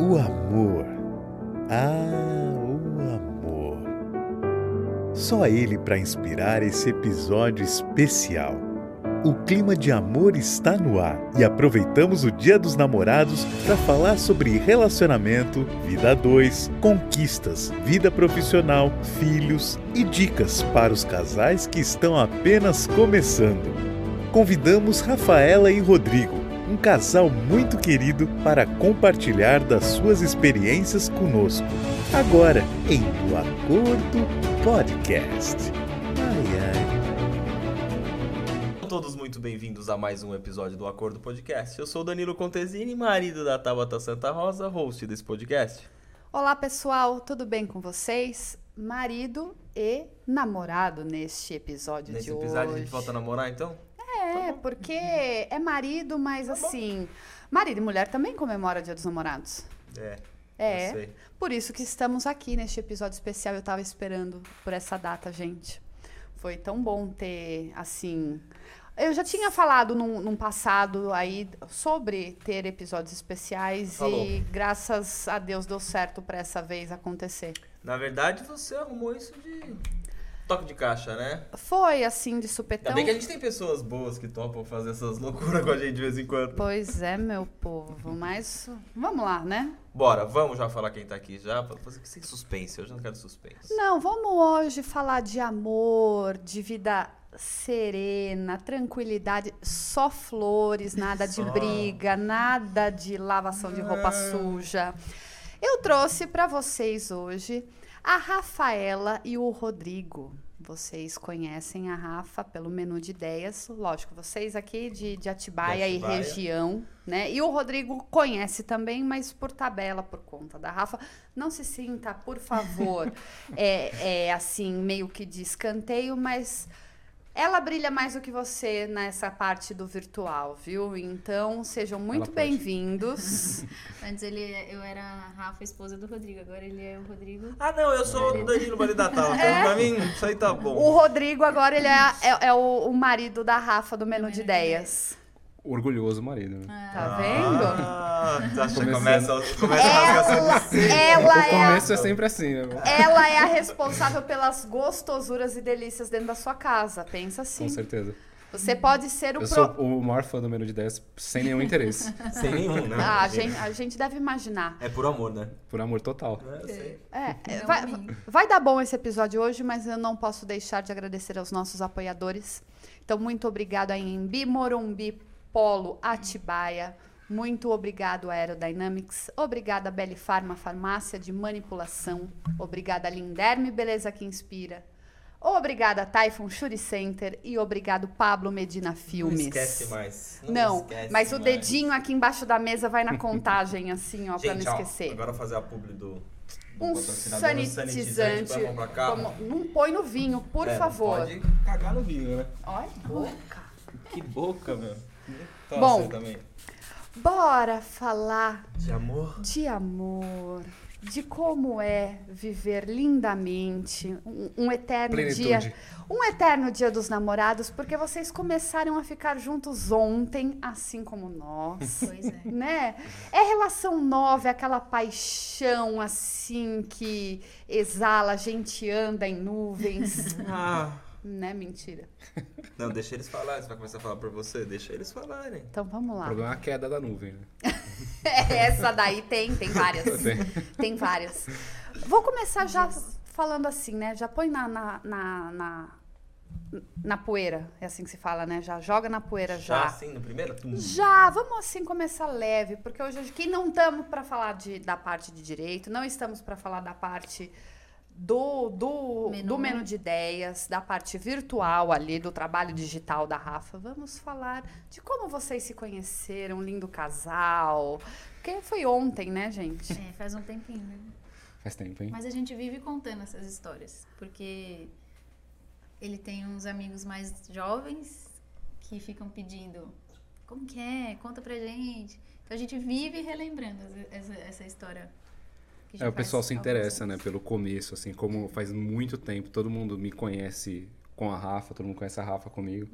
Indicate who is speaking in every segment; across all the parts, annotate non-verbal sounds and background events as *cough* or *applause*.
Speaker 1: O amor. Ah, o amor. Só ele para inspirar esse episódio especial. O clima de amor está no ar e aproveitamos o Dia dos Namorados para falar sobre relacionamento, vida a dois, conquistas, vida profissional, filhos e dicas para os casais que estão apenas começando. Convidamos Rafaela e Rodrigo, um casal muito querido, para compartilhar das suas experiências conosco. Agora em O Acordo Podcast. Ai, ai.
Speaker 2: Todos muito bem-vindos a mais um episódio do Acordo Podcast. Eu sou o Danilo Contesini, marido da Tabata Santa Rosa, host desse podcast.
Speaker 3: Olá pessoal, tudo bem com vocês? Marido e namorado neste episódio
Speaker 2: Nesse
Speaker 3: de
Speaker 2: episódio
Speaker 3: hoje.
Speaker 2: a gente volta a namorar, então?
Speaker 3: É, porque é marido, mas assim, marido e mulher também comemora o Dia dos Namorados.
Speaker 2: É.
Speaker 3: É.
Speaker 2: Eu sei.
Speaker 3: Por isso que estamos aqui neste episódio especial. Eu tava esperando por essa data, gente. Foi tão bom ter, assim. Eu já tinha falado num, num passado aí sobre ter episódios especiais
Speaker 2: Falou.
Speaker 3: e graças a Deus deu certo para essa vez acontecer.
Speaker 2: Na verdade, você arrumou isso de toque de caixa, né?
Speaker 3: Foi assim de
Speaker 2: Ainda
Speaker 3: supetão.
Speaker 2: bem que a gente tem pessoas boas que topam fazer essas loucuras com a gente de vez em quando.
Speaker 3: Pois é, meu povo. Mas vamos lá, né?
Speaker 2: Bora, vamos já falar quem tá aqui já, pra fazer sem suspense. Eu já não quero suspense.
Speaker 3: Não, vamos hoje falar de amor, de vida serena, tranquilidade, só flores, nada de
Speaker 2: Só.
Speaker 3: briga, nada de lavação de roupa
Speaker 2: Ah.
Speaker 3: suja. Eu trouxe para vocês hoje a Rafaela e o Rodrigo. Vocês conhecem a Rafa pelo menu de ideias, lógico, vocês aqui de, de Atibaia,
Speaker 2: De Atibaia.
Speaker 3: e região, né? E o Rodrigo conhece também, mas por tabela, por conta da Rafa. Não se sinta, por favor, *laughs* é, é assim, meio que de escanteio, mas ela brilha mais do que você nessa parte do virtual, viu? Então, sejam muito bem-vindos. *laughs*
Speaker 4: Antes ele, eu era a Rafa, esposa do Rodrigo. Agora ele é o Rodrigo.
Speaker 2: Ah, não, eu sou o Danilo, marido da Tala. Então, *laughs* pra mim, isso aí tá bom.
Speaker 3: O Rodrigo agora ele é, é, é o, o marido da Rafa do menu de ideias.
Speaker 5: Orgulhoso marido, né?
Speaker 3: Tá vendo?
Speaker 2: Ah,
Speaker 5: Começando.
Speaker 2: começa, começa a rasgação de
Speaker 3: Ela, ela
Speaker 5: o
Speaker 3: é a
Speaker 5: começo é sempre assim, né?
Speaker 3: Ela é a responsável pelas gostosuras e delícias dentro da sua casa. Pensa
Speaker 5: Com
Speaker 3: assim.
Speaker 5: certeza.
Speaker 3: Você pode ser o
Speaker 5: Eu
Speaker 3: pro...
Speaker 5: sou o maior fã do menu de 10 sem nenhum interesse. *laughs*
Speaker 2: Sem nenhum, né?
Speaker 3: Ah, a gente, a gente deve imaginar.
Speaker 2: É por amor, né?
Speaker 5: Por amor total.
Speaker 2: É, eu sei.
Speaker 3: É, é, vai,
Speaker 4: a
Speaker 3: vai dar bom esse episódio hoje, mas eu não posso deixar de agradecer aos nossos apoiadores. Então, muito obrigado a Embi, Morumbi, Polo, Atibaia. Muito obrigado a Aerodynamics. Obrigada a Belly Pharma, farmácia de manipulação. Obrigada a Linderme, Beleza que Inspira. Obrigada a Typhon Shuri Center. E obrigado Pablo Medina Filmes.
Speaker 2: Não esquece mais.
Speaker 3: Não,
Speaker 2: esquece
Speaker 3: mas o
Speaker 2: mais.
Speaker 3: dedinho aqui embaixo da mesa vai na contagem, assim, ó, pra
Speaker 2: Gente,
Speaker 3: não
Speaker 2: ó,
Speaker 3: esquecer.
Speaker 2: agora eu vou fazer a publi do, do
Speaker 3: um sanitizante.
Speaker 2: pra carro.
Speaker 3: Como- não põe no vinho, por
Speaker 2: É, não
Speaker 3: favor.
Speaker 2: Pode cagar no vinho, né?
Speaker 3: Olha boca.
Speaker 2: Que boca, meu.
Speaker 3: Bom.
Speaker 2: também.
Speaker 3: Bora falar
Speaker 2: De amor.
Speaker 3: de amor, de como é viver lindamente, um, um eterno
Speaker 5: Plenitude.
Speaker 3: dia, um eterno dia dos namorados, porque vocês começaram a ficar juntos ontem, assim como nós. *laughs*
Speaker 4: Pois é.
Speaker 3: né? É relação nova, é aquela paixão assim que exala, a gente anda em nuvens.
Speaker 2: Ah.
Speaker 3: Né? Mentira. *laughs*
Speaker 2: Não, deixa eles falarem. Você vai começar a falar por você? Deixa eles falarem.
Speaker 3: Então vamos
Speaker 5: O
Speaker 3: lá.
Speaker 5: problema é a queda da nuvem, né? *laughs*
Speaker 3: Essa daí tem, tem várias. *laughs*
Speaker 5: Tem.
Speaker 3: Tem várias. Vou começar já falando assim, né? Já põe na, na, na, na, na poeira. É assim que se fala, né? Já joga na poeira
Speaker 2: Já
Speaker 3: já.
Speaker 2: assim, no primeiro? Tum.
Speaker 3: Já, vamos assim começar leve, porque hoje aqui não estamos para falar de, da parte de direito, não estamos para falar da parte do, do,
Speaker 4: Menu.
Speaker 3: do menu de ideias, da parte virtual ali, do trabalho digital da Rafa. Vamos falar de como vocês se conheceram, lindo casal. Porque foi ontem, né, gente?
Speaker 4: É, faz um tempinho, né?
Speaker 5: Faz tempo, hein?
Speaker 4: Mas a gente vive contando essas histórias. Porque ele tem uns amigos mais jovens que ficam pedindo como que é? Conta pra gente. Então a gente vive relembrando essa, essa história. Que já
Speaker 5: É, o pessoal se interessa, né, pelo começo, assim, como faz muito tempo, todo mundo me conhece com a Rafa, todo mundo conhece a Rafa comigo.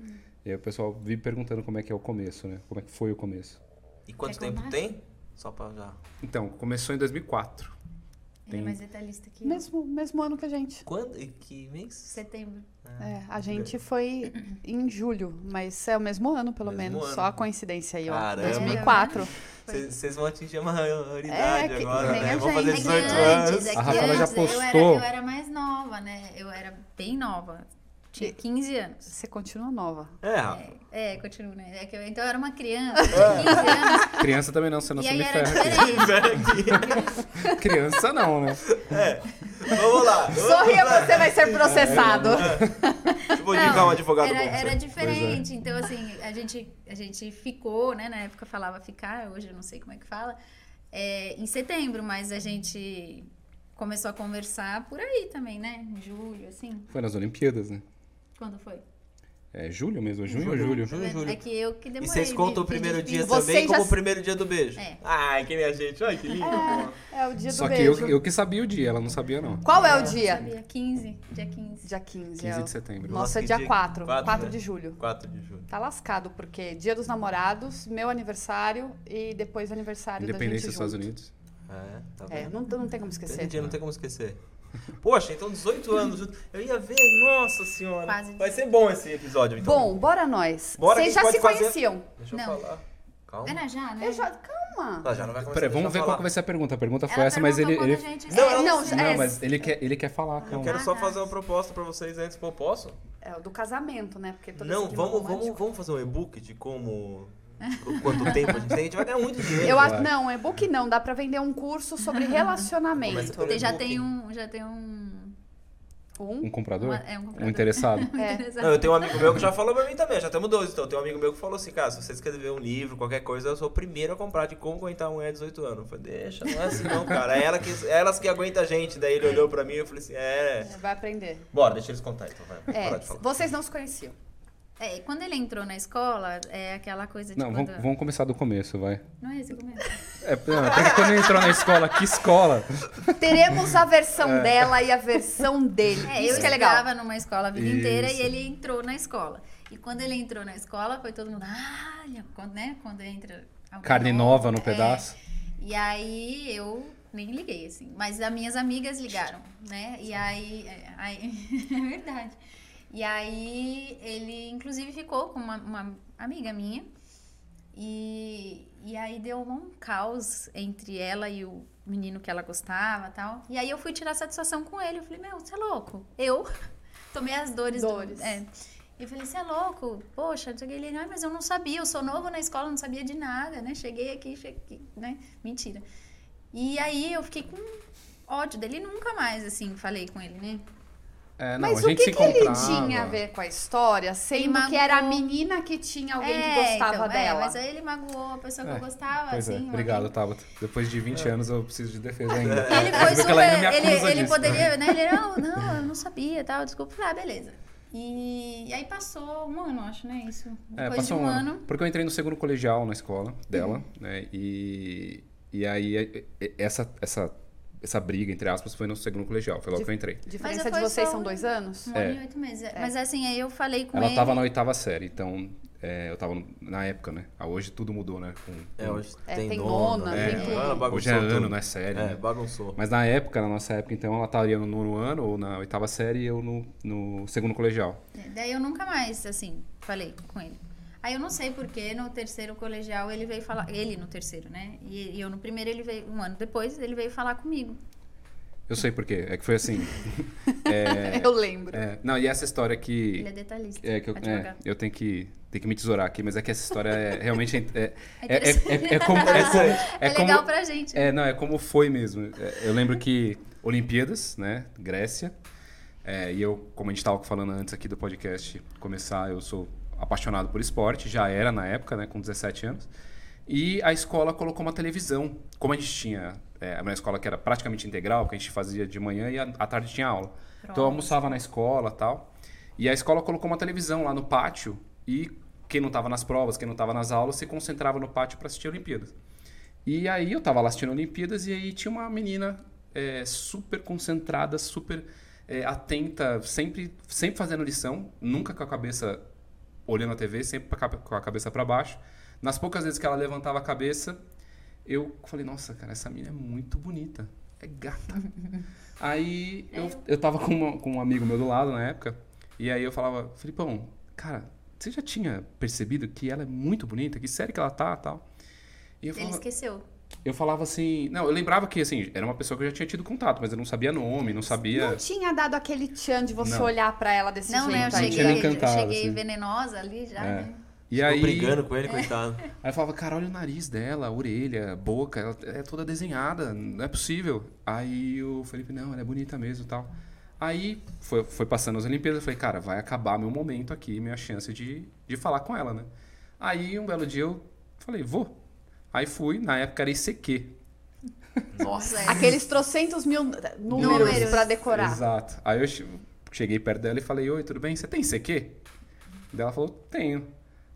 Speaker 5: E aí o pessoal vive perguntando como é que é o começo, né? Como é que foi o começo.
Speaker 2: E quanto
Speaker 4: Quer
Speaker 2: tempo
Speaker 4: contar?
Speaker 2: tem? Só pra já.
Speaker 5: Então, começou em 2004.
Speaker 4: Ele
Speaker 5: Tem-
Speaker 4: é mais detalhista que eu.
Speaker 3: Mesmo, mesmo ano que a gente.
Speaker 2: Quando? Que mês?
Speaker 4: Setembro.
Speaker 3: É, a gente foi em julho, mas é o mesmo ano, pelo
Speaker 2: Mesmo
Speaker 3: menos.
Speaker 2: ano.
Speaker 3: Só a coincidência aí, ó.
Speaker 2: Caramba.
Speaker 3: 2004.
Speaker 2: Vocês vão atingir a maioridade
Speaker 3: É, que
Speaker 2: agora, né? Vão fazer
Speaker 3: gente.
Speaker 4: É que
Speaker 2: 18
Speaker 4: antes,
Speaker 2: anos.
Speaker 4: é que
Speaker 5: A Rafaela já
Speaker 4: antes Eu era,
Speaker 5: postou.
Speaker 4: eu era mais nova, né? Eu era bem nova. Tinha 15 anos.
Speaker 3: Você continua nova.
Speaker 2: É.
Speaker 4: É, é continuo, né? É que eu- então eu era uma criança, tinha 15 anos.
Speaker 5: Criança também não, senão
Speaker 4: e
Speaker 5: você
Speaker 4: aí
Speaker 5: me
Speaker 4: era
Speaker 5: ferra.
Speaker 4: diferente. *laughs*
Speaker 5: Criança não, né?
Speaker 2: Vamos lá. *laughs* vamos
Speaker 3: Sorria,
Speaker 2: lá.
Speaker 3: você vai ser processado.
Speaker 2: Eu vou
Speaker 4: Não,
Speaker 2: indicar um advogado
Speaker 4: era,
Speaker 2: bom.
Speaker 4: era
Speaker 2: você.
Speaker 4: diferente. Então, assim, a gente, a gente ficou, né? Na época falava ficar, hoje eu não sei como é que fala. é, em setembro, mas a gente começou a conversar por aí também, né? Em julho, assim.
Speaker 5: Foi nas Olimpíadas, né?
Speaker 4: Quando foi?
Speaker 5: É julho mesmo? Junho ou julho?
Speaker 2: Junho, julho.
Speaker 4: É que eu que
Speaker 2: E
Speaker 4: demorei.
Speaker 2: vocês contam o primeiro dia
Speaker 4: difícil.
Speaker 3: Você
Speaker 2: também
Speaker 3: já
Speaker 2: como o primeiro dia do beijo.
Speaker 4: É.
Speaker 2: Ai, que nem a gente. Ai, que lindo. pô.
Speaker 3: É o dia
Speaker 5: Só
Speaker 3: do
Speaker 5: que eu,
Speaker 3: beijo.
Speaker 5: eu que sabia o dia, ela não sabia não.
Speaker 3: Qual é o
Speaker 4: Eu
Speaker 3: dia?
Speaker 4: Sabia, 15, dia 15.
Speaker 3: Dia 15.
Speaker 5: 15
Speaker 3: é o-
Speaker 5: de setembro.
Speaker 3: Nossa,
Speaker 2: que
Speaker 3: dia
Speaker 2: dia-
Speaker 3: 4.
Speaker 2: quatro,
Speaker 3: 4
Speaker 2: né?
Speaker 3: de julho.
Speaker 2: 4 de julho.
Speaker 3: Tá lascado, porque dia dos namorados, meu aniversário e depois aniversário
Speaker 5: Independência
Speaker 3: da
Speaker 5: dos
Speaker 3: gente
Speaker 5: Estados
Speaker 3: junto.
Speaker 5: Unidos.
Speaker 2: É, tá
Speaker 3: É,
Speaker 2: vendo?
Speaker 3: não, não tem como
Speaker 2: Esse
Speaker 3: esquecer.
Speaker 2: dia não tem como esquecer. Poxa, então 18 anos junto. Eu ia ver, nossa senhora.
Speaker 4: Quase.
Speaker 2: Vai ser bom esse episódio, então.
Speaker 3: Bom, bora nós.
Speaker 2: Bora,
Speaker 3: Vocês já se
Speaker 2: fazer-
Speaker 3: conheciam?
Speaker 2: Deixa eu
Speaker 4: Não.
Speaker 2: falar. Calma.
Speaker 4: Era já, né?
Speaker 3: Eu já... Calma.
Speaker 2: Não, já não vai começar.
Speaker 5: Peraí,
Speaker 2: deixa
Speaker 5: vamos
Speaker 2: eu
Speaker 5: ver
Speaker 2: falar.
Speaker 5: qual vai ser a pergunta. A pergunta foi
Speaker 4: Ela
Speaker 5: essa, mas ele. ele...
Speaker 4: gente-
Speaker 2: Não,
Speaker 4: É,
Speaker 2: ela
Speaker 3: não,
Speaker 2: não,
Speaker 3: é-
Speaker 5: Não, mas ele quer, ele quer falar.
Speaker 2: Eu
Speaker 5: calma.
Speaker 2: quero só
Speaker 4: tá.
Speaker 2: fazer uma proposta pra vocês antes. Pô, posso?
Speaker 3: É o do casamento, né? Porque todo
Speaker 2: Não, vamos, vamos, vamos fazer um e-book de como. Qu- Quanto tempo a gente tem. A gente vai ganhar muito dinheiro.
Speaker 3: Eu acho, não, e-book não, dá pra vender um curso sobre *laughs* relacionamento.
Speaker 4: Já tem um. Já tem um.
Speaker 3: Um?
Speaker 5: Um comprador?
Speaker 4: uma- é um comprador. *laughs*
Speaker 5: Um interessado?
Speaker 3: É.
Speaker 4: Interessado.
Speaker 2: Não, eu tenho um amigo meu que já falou pra mim também, já temos dois, então. Tem um amigo meu que falou assim, cara, se você escrever um livro, qualquer coisa, eu sou o primeiro a comprar de como aguentar uma mulher de 18 anos. Eu falei, deixa, não é assim não, cara. É ela que, é elas que aguentam a gente. Daí ele olhou pra mim e eu falei assim, é.
Speaker 3: Vai aprender.
Speaker 2: Bora, deixa eles contar então, vai.
Speaker 3: É,
Speaker 2: Para de falar.
Speaker 3: vocês não se conheciam.
Speaker 4: É, quando ele entrou na escola, é aquela coisa de
Speaker 5: Não,
Speaker 4: quando...
Speaker 5: vamos, vamos começar do começo, vai.
Speaker 4: Não é esse o começo.
Speaker 5: É, não, porque quando ele entrou na escola, que escola?
Speaker 3: Teremos a versão dela e a versão dele.
Speaker 4: É,
Speaker 3: Isso
Speaker 4: eu
Speaker 3: que é legal.
Speaker 4: estava numa escola a vida inteira
Speaker 5: Isso.
Speaker 4: e ele entrou na escola. E quando ele entrou na escola, foi todo mundo, ah, olha", quando, né? Quando entra
Speaker 5: Carne
Speaker 4: novo,
Speaker 5: nova no
Speaker 4: é.
Speaker 5: pedaço.
Speaker 4: E aí eu nem liguei, assim. Mas as minhas amigas ligaram, né? E aí. é, aí *laughs* é verdade. E aí ele, inclusive, ficou com uma, uma amiga minha. E, e aí deu um caos entre ela e o menino que ela gostava e tal. E aí eu fui tirar satisfação com ele. Eu falei, meu, você é louco? Eu *laughs* tomei as dores. do-
Speaker 3: Dores.
Speaker 4: é. E eu falei, você é louco? Poxa, não sei o que. Ele, ai, mas eu não sabia, eu sou novo na escola, não sabia de nada, né? Cheguei aqui, cheguei, né? Mentira. E aí eu fiquei com ódio dele, nunca mais, assim, falei com ele, né?
Speaker 5: É, não,
Speaker 3: Mas
Speaker 5: a
Speaker 3: o que,
Speaker 5: se
Speaker 3: que ele tinha a ver com a história, sendo que era a menina que tinha alguém que
Speaker 4: É,
Speaker 3: gostava
Speaker 4: então, é,
Speaker 3: dela?
Speaker 4: mas aí ele magoou a pessoa que
Speaker 5: É,
Speaker 4: eu gostava,
Speaker 5: Pois é,
Speaker 4: assim. um
Speaker 5: obrigado. Tabata. Depois de 20 anos eu preciso de defesa ainda.
Speaker 4: Ele foi
Speaker 5: que ainda
Speaker 4: super. Ele, ele
Speaker 5: disso.
Speaker 4: poderia, né? Ele, não, não, eu não sabia tal, desculpa. Ah, beleza. E, e aí passou um ano, acho, né? Isso.
Speaker 5: É,
Speaker 4: Depois
Speaker 5: passou
Speaker 4: de
Speaker 5: um
Speaker 4: um
Speaker 5: ano.
Speaker 4: ano.
Speaker 5: Porque eu entrei no segundo colegial na escola dela, né? E, e aí essa, essa, essa briga, entre aspas, foi no segundo colegial. Foi logo que eu entrei.
Speaker 3: A diferença de vocês são
Speaker 4: um-
Speaker 3: dois anos?
Speaker 4: Um
Speaker 5: É.
Speaker 4: ano e oito meses. Mas assim, aí eu falei com
Speaker 5: Ela
Speaker 4: ele.
Speaker 5: tava na oitava série, então é, eu tava no- na época, né? Ah, hoje tudo mudou, né? Com-
Speaker 2: É,
Speaker 5: com-
Speaker 2: hoje
Speaker 3: É,
Speaker 2: tem,
Speaker 3: tem
Speaker 2: nona,
Speaker 3: nona,
Speaker 2: né?
Speaker 5: tem.
Speaker 2: Ela
Speaker 5: hoje é ano, não é série.
Speaker 2: É,
Speaker 5: né?
Speaker 2: bagunçou.
Speaker 5: Mas na época, na nossa época, então, ela estaria no nono ano ou na oitava série e eu no, no segundo colegial.
Speaker 4: É, Daí eu nunca mais, assim, falei com ele. Aí eu não sei porque no terceiro colegial ele veio falar. Ele no terceiro, né? E, e eu no primeiro, ele veio. Um ano depois, ele veio falar comigo.
Speaker 5: Eu sei por quê. É que foi assim. *laughs* é,
Speaker 3: Eu lembro.
Speaker 5: é, não, e essa história que.
Speaker 4: Ele é detalhista.
Speaker 5: É, que eu, é, eu tenho que, tenho que me tesourar aqui, mas é que essa história é realmente. É, é, como. É, como, *laughs*
Speaker 4: É,
Speaker 5: como-
Speaker 4: legal pra gente.
Speaker 5: É, não, é como foi mesmo. É, Eu lembro que Olimpíadas, né? Grécia. é, e eu, como a gente estava falando antes aqui do podcast começar, eu sou apaixonado por esporte, já era na época, né? Com 17 anos. E a escola colocou uma televisão. Como a gente tinha é, uma escola que era praticamente integral, que a gente fazia de manhã e à tarde tinha aula. Então eu
Speaker 4: Pronto.
Speaker 5: almoçava na escola tal. E a escola colocou uma televisão lá no pátio e quem não estava nas provas, quem não estava nas aulas, se concentrava no pátio para assistir a Olimpíadas. E aí eu tava lá assistindo a Olimpíadas e aí tinha uma menina é, super concentrada, super é, atenta, sempre, sempre fazendo lição, nunca com a cabeça olhando a TV, sempre com a cabeça para baixo. Nas poucas vezes que ela levantava a cabeça, Eu falei, nossa, cara, essa mina é muito bonita. É gata. *laughs* aí eu, eu tava com, uma- com um amigo meu do lado na época. E aí eu falava, Filipão, cara, você já tinha percebido que ela é muito bonita? Que série que ela tá tal? E eu
Speaker 4: Ele
Speaker 5: falava,
Speaker 4: esqueceu.
Speaker 5: Eu falava assim. Não, eu lembrava que assim, era uma pessoa que eu já tinha tido contato, mas eu não sabia nome, não sabia.
Speaker 3: Não tinha dado aquele tchan de você
Speaker 5: Não.
Speaker 3: olhar pra ela desse
Speaker 4: Não,
Speaker 3: jeito
Speaker 4: né? Eu
Speaker 5: Não tinha me
Speaker 4: cheguei, eu
Speaker 5: encantado,
Speaker 4: cheguei
Speaker 5: assim.
Speaker 4: venenosa ali já,
Speaker 5: É.
Speaker 4: né?
Speaker 5: E
Speaker 2: Ficou
Speaker 5: aí,
Speaker 2: brigando com ele, coitado. *laughs*
Speaker 5: aí eu falava, cara, olha o nariz dela, a orelha, a boca, ela é toda desenhada, não é possível. Aí o Felipe, não, ela é bonita mesmo e tal. Aí foi, foi passando as Olimpíadas, eu falei, cara, vai acabar meu momento aqui, minha chance de, de falar com ela, né? Aí um belo dia eu falei, vou. Aí fui, na época era ICQ.
Speaker 2: Nossa. *laughs*
Speaker 3: Aqueles trocentos mil números,
Speaker 4: Números.
Speaker 3: pra decorar.
Speaker 5: Exato. Aí eu che- cheguei perto dela e falei, oi, tudo bem? Você tem ICQ? Daí ela falou, tenho.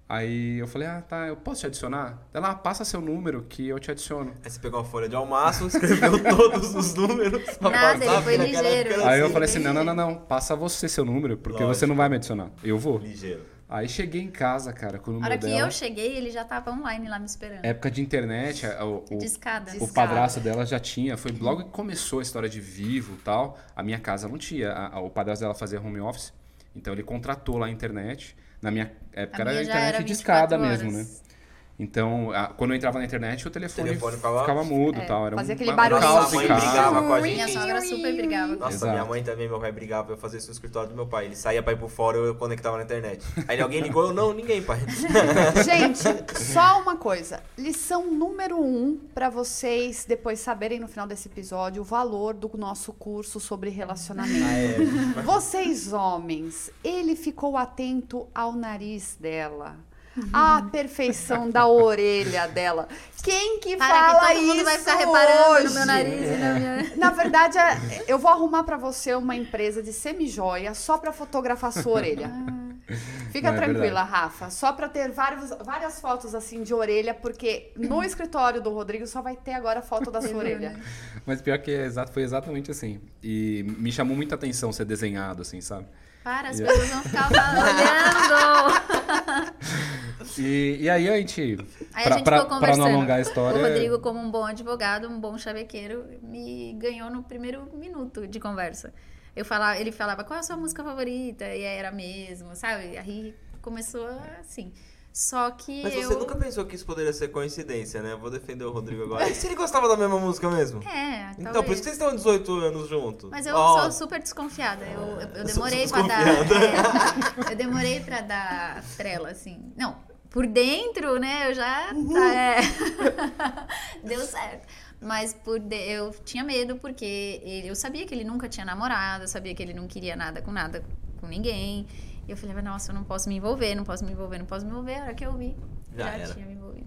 Speaker 5: Aí eu falei, ah, tá, eu posso te adicionar? Ela, ah, passa seu número que eu te adiciono.
Speaker 2: Aí você pegou uma folha de almaço, escreveu *laughs* todos os números. pra
Speaker 4: Nada,
Speaker 2: passar,
Speaker 4: ele foi ligeiro.
Speaker 5: Aí eu falei assim, não, não, não, não, passa você seu número, porque
Speaker 2: Lógico.
Speaker 5: você não vai me adicionar. Eu vou.
Speaker 2: Ligeiro.
Speaker 5: Aí cheguei em casa, cara, com o
Speaker 4: A
Speaker 5: número
Speaker 4: hora que
Speaker 5: dela.
Speaker 4: eu cheguei, ele já tava online lá me esperando.
Speaker 5: Época de internet, a- o, o,
Speaker 4: De escada.
Speaker 5: o padrasto dela já tinha. Foi logo que começou a história de vivo e tal. A minha casa não tinha. A- a- o padrasto dela fazia home office. Então ele contratou lá a internet. Na minha época
Speaker 4: A
Speaker 5: era
Speaker 4: minha
Speaker 5: a internet
Speaker 4: era
Speaker 5: de
Speaker 4: 24
Speaker 5: escada mesmo,
Speaker 4: horas.
Speaker 5: né? Então, a- quando eu entrava na internet, o telefone,
Speaker 2: telefone
Speaker 5: ficava,
Speaker 2: ficava-
Speaker 5: mudo
Speaker 3: É,
Speaker 5: tal. Era
Speaker 3: fazia
Speaker 5: um,
Speaker 3: aquele barulhinho.
Speaker 5: caos
Speaker 2: Nossa, a
Speaker 5: em
Speaker 2: mãe brigava com a gente.
Speaker 4: Minha sogra super brigava.
Speaker 2: Nossa,
Speaker 5: Exato.
Speaker 2: minha mãe também, meu pai brigava pra eu fazer isso no escritório do meu pai. Ele saía pra ir pro fora, eu conectava na internet. Aí alguém ligou, eu não, ninguém, pai. *laughs*
Speaker 3: Gente, só uma coisa. Lição número um para vocês depois saberem no final desse episódio o valor do nosso curso sobre relacionamento.
Speaker 2: Ah, é.
Speaker 3: Vocês, homens, ele ficou atento ao nariz dela. À perfeição da orelha dela. Quem que
Speaker 4: Para
Speaker 3: fala
Speaker 4: que todo mundo
Speaker 3: isso
Speaker 4: vai ficar reparando
Speaker 3: hoje?
Speaker 4: no meu nariz e na minha...
Speaker 3: Na verdade, é- eu vou arrumar pra você uma empresa de semijoia só pra fotografar sua orelha. Fica
Speaker 5: Não, é
Speaker 3: tranquila, Rafa. Só pra ter vários, várias fotos assim de orelha, porque no escritório do Rodrigo só vai ter agora foto da sua orelha.
Speaker 5: Mas pior que é exato, foi exatamente assim. E me chamou muita atenção ser desenhado, assim, sabe?
Speaker 4: Para, as
Speaker 5: E-
Speaker 4: pessoas vão ficar olhando.
Speaker 5: E, e aí a gente,
Speaker 4: Aí
Speaker 5: pra,
Speaker 4: a gente
Speaker 5: pra-
Speaker 4: ficou
Speaker 5: pra não alongar a história...
Speaker 4: O Rodrigo, como um bom advogado, um bom chavequeiro, me ganhou no primeiro minuto de conversa. Eu falava, ele falava, qual é a sua música favorita? E era mesmo, sabe? Aí começou assim. Só que
Speaker 2: Mas
Speaker 4: eu...
Speaker 2: você nunca pensou que isso poderia ser coincidência, né? Vou defender o Rodrigo agora. E se ele gostava da mesma música mesmo?
Speaker 4: É,
Speaker 2: Então, por isso que vocês estão 18 anos juntos.
Speaker 4: Mas eu
Speaker 2: Ó,
Speaker 4: sou super desconfiada. Eu, eu, eu demorei pra dar. *laughs* é, eu demorei pra dar trela, assim. Não, por dentro, né? Eu já.
Speaker 2: Uhum.
Speaker 4: tá, é. *laughs* Deu certo. Mas por de- eu tinha medo porque ele- eu sabia que ele nunca tinha namorado, eu sabia que ele não queria nada com nada com ninguém. E eu falei, nossa, eu não posso me envolver, não posso me envolver, não posso me envolver. A hora que eu vi,
Speaker 2: Já
Speaker 4: já,
Speaker 2: era.
Speaker 4: tinha me envolvido.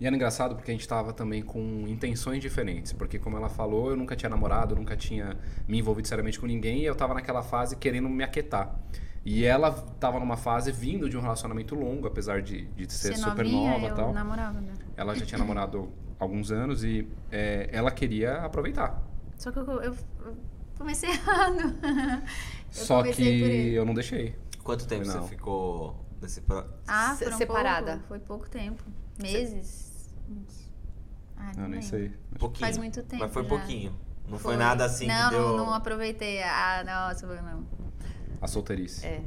Speaker 5: E era engraçado porque a gente tava também com intenções diferentes. Porque, como ela falou, eu nunca tinha namorado, nunca tinha me envolvido seriamente com ninguém. E eu tava naquela fase querendo me aquietar. E ela tava numa fase vindo de um relacionamento longo, apesar de, de ser
Speaker 4: Ser
Speaker 5: super
Speaker 4: novinha,
Speaker 5: nova e tal.
Speaker 4: namorava, né?
Speaker 5: Ela já tinha namorado alguns anos e é, ela queria aproveitar.
Speaker 4: Só que eu, eu- eu comecei *laughs* errado. *laughs* Eu
Speaker 5: Só
Speaker 4: comecei
Speaker 5: que
Speaker 4: por ele.
Speaker 5: eu não deixei.
Speaker 2: Quanto tempo
Speaker 5: Não.
Speaker 2: você ficou nesse... Pro...
Speaker 4: Ah,
Speaker 3: Se-
Speaker 4: foram
Speaker 3: separada.
Speaker 4: Pouco, foi pouco tempo. Meses. Ah,
Speaker 5: Eu nem
Speaker 4: lembro.
Speaker 5: sei.
Speaker 2: Pouquinho.
Speaker 4: Faz muito tempo
Speaker 2: Mas foi
Speaker 4: já.
Speaker 2: pouquinho. Não foi, nada assim
Speaker 4: não,
Speaker 2: que deu...
Speaker 4: Não, não aproveitei. Ah, nossa, foi não.
Speaker 5: A solteirice.
Speaker 3: É.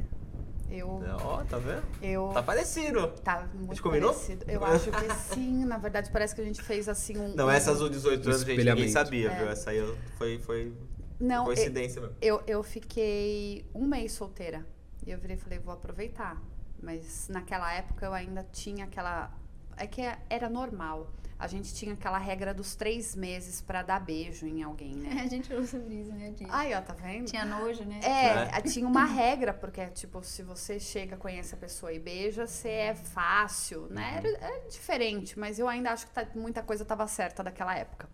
Speaker 3: Eu.
Speaker 2: Ó, tá vendo?
Speaker 3: Eu.
Speaker 2: Tá parecido.
Speaker 3: Tá muito
Speaker 2: gente combinou?
Speaker 3: parecido. Eu acho que sim. Na verdade, parece que a gente fez assim um.
Speaker 2: Não,
Speaker 3: um-
Speaker 2: essas dos 18 anos, gente, ninguém sabia, viu? Essa aí eu- foi, foi
Speaker 3: Não,
Speaker 2: coincidência mesmo.
Speaker 3: eu, eu fiquei um mês solteira. E eu virei e falei, vou aproveitar. Mas naquela época eu ainda tinha aquela. É que era normal. A gente tinha aquela regra dos três meses pra dar beijo em alguém, né?
Speaker 4: É, *laughs* a gente falou sobre isso, né?
Speaker 3: Ai, ó, tá vendo?
Speaker 4: Tinha nojo, né?
Speaker 3: É, tinha uma regra, porque, tipo, se você chega, conhece a pessoa e beija, você é fácil, né? Era, é diferente, mas eu ainda acho que tá- muita coisa estava certa daquela época.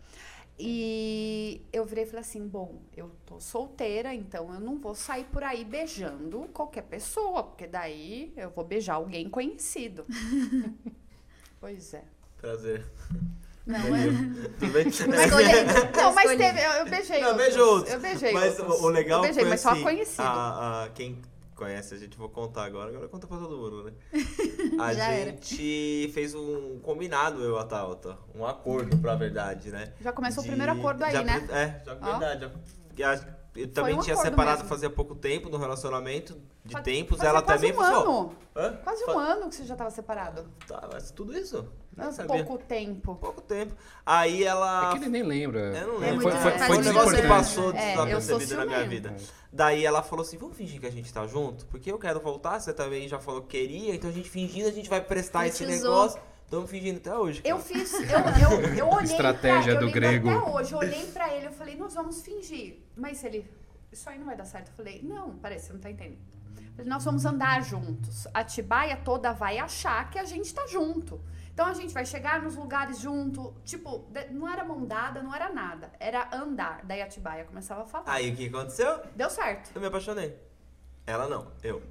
Speaker 3: E eu virei e falei assim: bom, eu tô solteira, então eu não vou sair por aí beijando qualquer pessoa, porque daí eu vou beijar alguém conhecido. *laughs* pois é.
Speaker 2: Prazer.
Speaker 4: Não, é. *laughs* Escolhi.
Speaker 3: Não, mas teve, eu, eu beijei
Speaker 2: Não,
Speaker 3: outros.
Speaker 2: beijo outros.
Speaker 3: Eu beijei
Speaker 2: Mas
Speaker 3: outros.
Speaker 2: o o legal
Speaker 3: eu beijei,
Speaker 2: foi
Speaker 3: mas
Speaker 2: assim,
Speaker 3: só conhecido.
Speaker 2: A, a- quem conhece a gente, vou contar agora. Agora conta pra todo mundo, né? *laughs* A
Speaker 4: Já era.
Speaker 2: gente fez um combinado, eu e a Tauta. Um acordo, pra verdade, né?
Speaker 3: Já começou
Speaker 2: De-
Speaker 3: o primeiro acordo aí,
Speaker 2: já-
Speaker 3: né?
Speaker 2: É, já,
Speaker 3: Ó.
Speaker 2: verdade. já- eu também
Speaker 3: um
Speaker 2: tinha separado
Speaker 3: mesmo.
Speaker 2: fazia pouco tempo no relacionamento, de
Speaker 3: Faz-
Speaker 2: tempos.
Speaker 3: fazia
Speaker 2: ela
Speaker 3: quase
Speaker 2: também
Speaker 3: um ano.
Speaker 2: Hã?
Speaker 3: Quase um ano que você já tava separado.
Speaker 2: Tá, mas tudo isso? Nem
Speaker 3: Não,
Speaker 2: sabia.
Speaker 3: pouco tempo.
Speaker 2: Pouco tempo. Aí ela.
Speaker 5: É que ele nem lembra.
Speaker 2: Eu não
Speaker 3: É
Speaker 2: lembro. Foi,
Speaker 3: é,
Speaker 2: foi,
Speaker 3: faz
Speaker 2: foi um negócio que passou
Speaker 3: É,
Speaker 2: desapercebido na minha vida. Daí ela falou assim: vamos fingir que a gente tá junto? Porque eu quero voltar, você também já falou que queria, então a gente fingindo, a gente vai prestar esse negócio. Estamos fingindo até hoje.
Speaker 3: Eu
Speaker 2: cara.
Speaker 3: fiz, eu, eu, eu *laughs* olhei
Speaker 5: Estratégia
Speaker 3: pra,
Speaker 5: do
Speaker 3: eu lembro
Speaker 5: grego.
Speaker 3: Até hoje, eu olhei pra ele, eu falei, nós vamos fingir. Mas ele, isso aí não vai dar certo. Eu falei, não, parece, você não tá entendendo. Eu falei, nós vamos andar juntos. A Tibaia toda vai achar que a gente tá junto. Então a gente vai chegar nos lugares junto. Tipo, não era mão dada, não era nada. Era andar. Daí a Tibaia começava a falar.
Speaker 2: Aí o que aconteceu?
Speaker 3: Deu certo.
Speaker 2: Eu me apaixonei. Ela não, eu.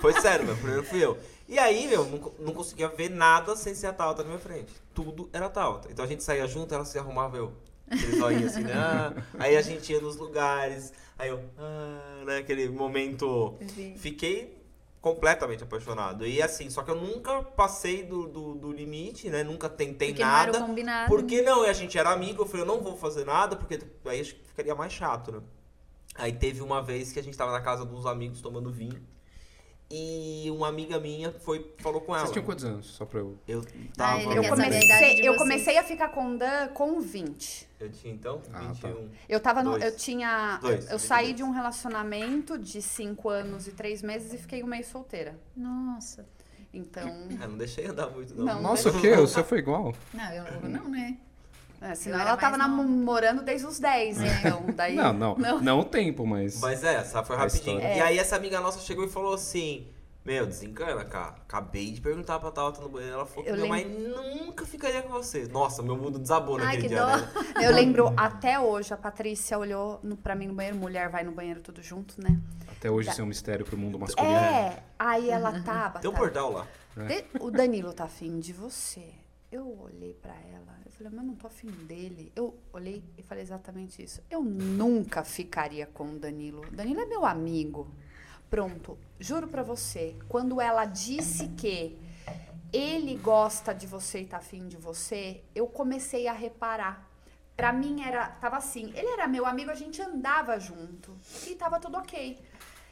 Speaker 2: Foi sério, meu. Primeiro fui eu. E aí, meu, não, não conseguia ver nada sem ser a Tauta na minha frente. Tudo era Tauta. Então a gente saía junto, ela se arrumava eu. Aquele zoinho assim, né? Ah, aí a gente ia nos lugares. Aí eu, ah, né? Aquele momento.
Speaker 4: Sim.
Speaker 2: Fiquei completamente apaixonado. E assim, só que eu nunca passei do, do, do limite, né? Nunca tentei
Speaker 4: Porque não era
Speaker 2: nada.
Speaker 4: combinado.
Speaker 2: Porque não, e a gente era amigo, eu falei, eu não vou fazer nada, porque aí ficaria mais chato, né? Aí teve uma vez que a gente tava na casa dos amigos tomando vinho. E uma amiga minha foi, falou com ela.
Speaker 5: Vocês tinham quantos anos? Só pra eu.
Speaker 2: Eu
Speaker 4: Ah,
Speaker 2: tava.
Speaker 4: ele
Speaker 3: Eu comecei, eu comecei a ficar com o Dan com 20.
Speaker 2: Eu tinha então
Speaker 5: Ah,
Speaker 2: 21.
Speaker 3: Eu tava no.
Speaker 2: Dois.
Speaker 3: Eu tinha.
Speaker 2: Dois,
Speaker 3: eu
Speaker 2: vinte e
Speaker 3: saí de um relacionamento de 5 anos e 3 meses e fiquei um mês solteira.
Speaker 4: Nossa.
Speaker 3: Então.
Speaker 2: Ah, não deixei andar muito, não.
Speaker 3: Não.
Speaker 5: Nossa, o quê? O *laughs* seu foi igual?
Speaker 4: Não, eu não, né?
Speaker 3: É, senão ela tava namorando desde os 10, então. Daí.
Speaker 5: Não, não.
Speaker 3: Não.
Speaker 5: Não o tempo, mas.
Speaker 2: Mas é, essa foi rapidinho.
Speaker 5: história.
Speaker 2: E aí essa amiga nossa chegou e falou assim: Meu, desencana, cara. Acabei de perguntar pra Tauta no banheiro. Ela falou que
Speaker 3: Eu
Speaker 2: minha mãe nunca ficaria com você. Nossa, meu mundo desabou
Speaker 4: Ai,
Speaker 2: naquele
Speaker 4: que
Speaker 2: dia,
Speaker 4: dó.
Speaker 2: né? *laughs*
Speaker 3: Eu lembro até hoje, a Patrícia olhou no, pra mim no banheiro, mulher vai no banheiro tudo junto, né?
Speaker 5: Até hoje isso é um mistério pro mundo masculino.
Speaker 3: É, aí ela tava.
Speaker 2: Tem um
Speaker 3: tava-
Speaker 2: portal lá.
Speaker 3: De- o Danilo tá afim de você. Eu olhei pra ela, falei, mas eu não tô afim dele. Eu olhei e falei exatamente isso. Eu nunca ficaria com o Danilo. O Danilo é meu amigo. Pronto, juro pra você, quando ela disse que ele gosta de você e tá afim de você, eu comecei a reparar. Pra mim era, tava assim, ele era meu amigo, a gente andava junto e tava tudo ok.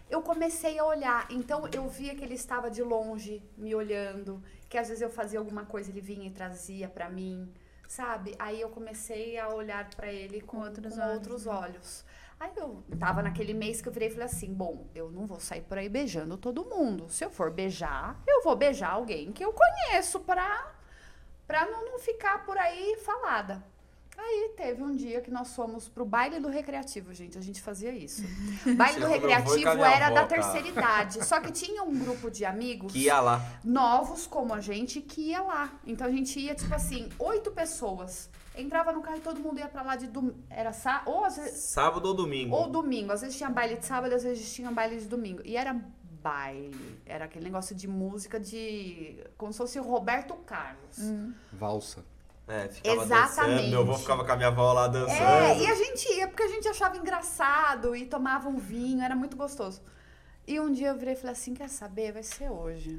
Speaker 3: Eu comecei a olhar, então eu via que ele estava de longe me olhando, que às vezes eu fazia alguma coisa, ele vinha e trazia pra mim, sabe? Aí eu comecei a olhar pra ele com,
Speaker 4: Com outros
Speaker 3: com
Speaker 4: olhos,
Speaker 3: outros olhos. Aí eu tava naquele mês que eu virei e falei assim: bom, eu não vou sair por aí beijando todo mundo. Se eu for beijar, eu vou beijar alguém que eu conheço pra, pra não, não ficar por aí falada. Aí teve um dia que nós fomos pro baile do recreativo, gente. A gente fazia isso. *laughs* Baile do
Speaker 2: Você falou, "Eu vou com a
Speaker 3: recreativo era
Speaker 2: avó,
Speaker 3: da
Speaker 2: cara."
Speaker 3: terceira idade. Só que tinha um grupo de amigos
Speaker 2: Que ia lá.
Speaker 3: novos como a gente que ia lá. Então a gente ia, tipo assim, oito pessoas. Entrava no carro e todo mundo ia pra lá de domingo. Era sá ou às vezes.
Speaker 2: Sábado ou domingo.
Speaker 3: Ou domingo. Às vezes tinha baile de sábado, às vezes tinha baile de domingo. E era baile. Era aquele negócio de música de. como se fosse o Roberto Carlos.
Speaker 5: Valsa.
Speaker 2: É, ficava
Speaker 3: Exatamente.
Speaker 2: dançando. Meu avô ficava com a minha avó lá dançando.
Speaker 3: É, e a gente ia porque a gente achava engraçado e tomava um vinho, era muito gostoso. E um dia eu virei e falei assim: quer saber? Vai ser hoje.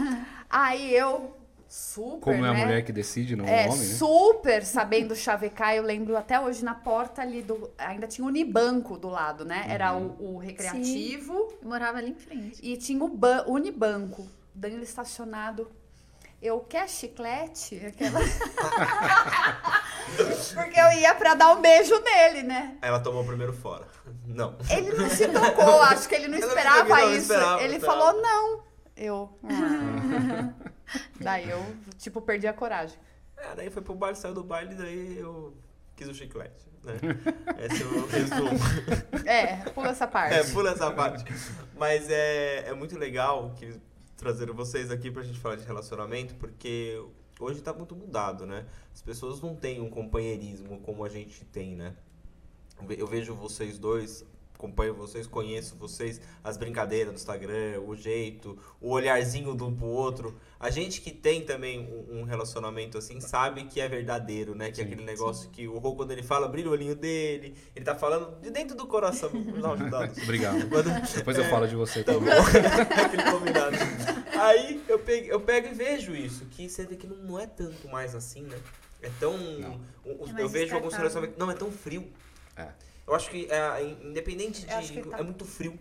Speaker 3: *laughs* Aí eu, super.
Speaker 5: Como é a
Speaker 3: né?
Speaker 5: mulher que decide, não
Speaker 3: É,
Speaker 5: o homem, né?
Speaker 3: super sabendo chavecar. Eu lembro até hoje na porta ali do. Ainda tinha o Unibanco do lado, né? Era o, o recreativo
Speaker 4: Eu morava ali em frente.
Speaker 3: e tinha o ban- Unibanco. Danilo estacionado. Eu quer chiclete? Aquela... *laughs* Porque eu ia pra dar um beijo nele, né?
Speaker 2: Ela tomou o primeiro fora. Não.
Speaker 3: Ele não se tocou, acho que ele não *laughs*
Speaker 2: Eu não
Speaker 3: esperava
Speaker 2: sabia, não
Speaker 3: isso.
Speaker 2: esperava,
Speaker 3: ele
Speaker 2: esperava.
Speaker 3: falou não. Eu. "Ah." *laughs* Daí eu, tipo, perdi a coragem.
Speaker 2: É, daí foi pro baile, saiu do baile, daí eu quis o chiclete. Né? Esse é o resumo.
Speaker 3: É, pula essa parte.
Speaker 2: É, pula essa parte. Mas é, é muito legal que trazer vocês aqui pra gente falar de relacionamento, porque hoje tá muito mudado, né? As pessoas não têm um companheirismo como a gente tem, né? Eu ve- Eu vejo vocês dois acompanho vocês, conheço vocês, as brincadeiras do Instagram, o jeito, o olharzinho do pro outro. A gente que tem também um, relacionamento assim, sabe que é verdadeiro, né? Que é
Speaker 5: Sim.
Speaker 2: aquele negócio que o Rô, quando ele fala, brilha o olhinho dele, ele tá falando de dentro do coração. Uma ajudada. *laughs*
Speaker 5: Obrigado.
Speaker 2: Quando-
Speaker 5: Depois eu falo de você
Speaker 2: Tá
Speaker 5: também. *laughs*
Speaker 2: Aquele combinado. Aí eu pego, eu pego e vejo isso, que você vê que não, não é tanto mais assim, né? É tão.
Speaker 5: Não.
Speaker 2: o- o-
Speaker 4: É
Speaker 2: eu vejo alguns relacionamentos. Não, é tão frio.
Speaker 5: É.
Speaker 2: Eu acho que, é, independente de.
Speaker 3: que tá-
Speaker 2: É muito frio.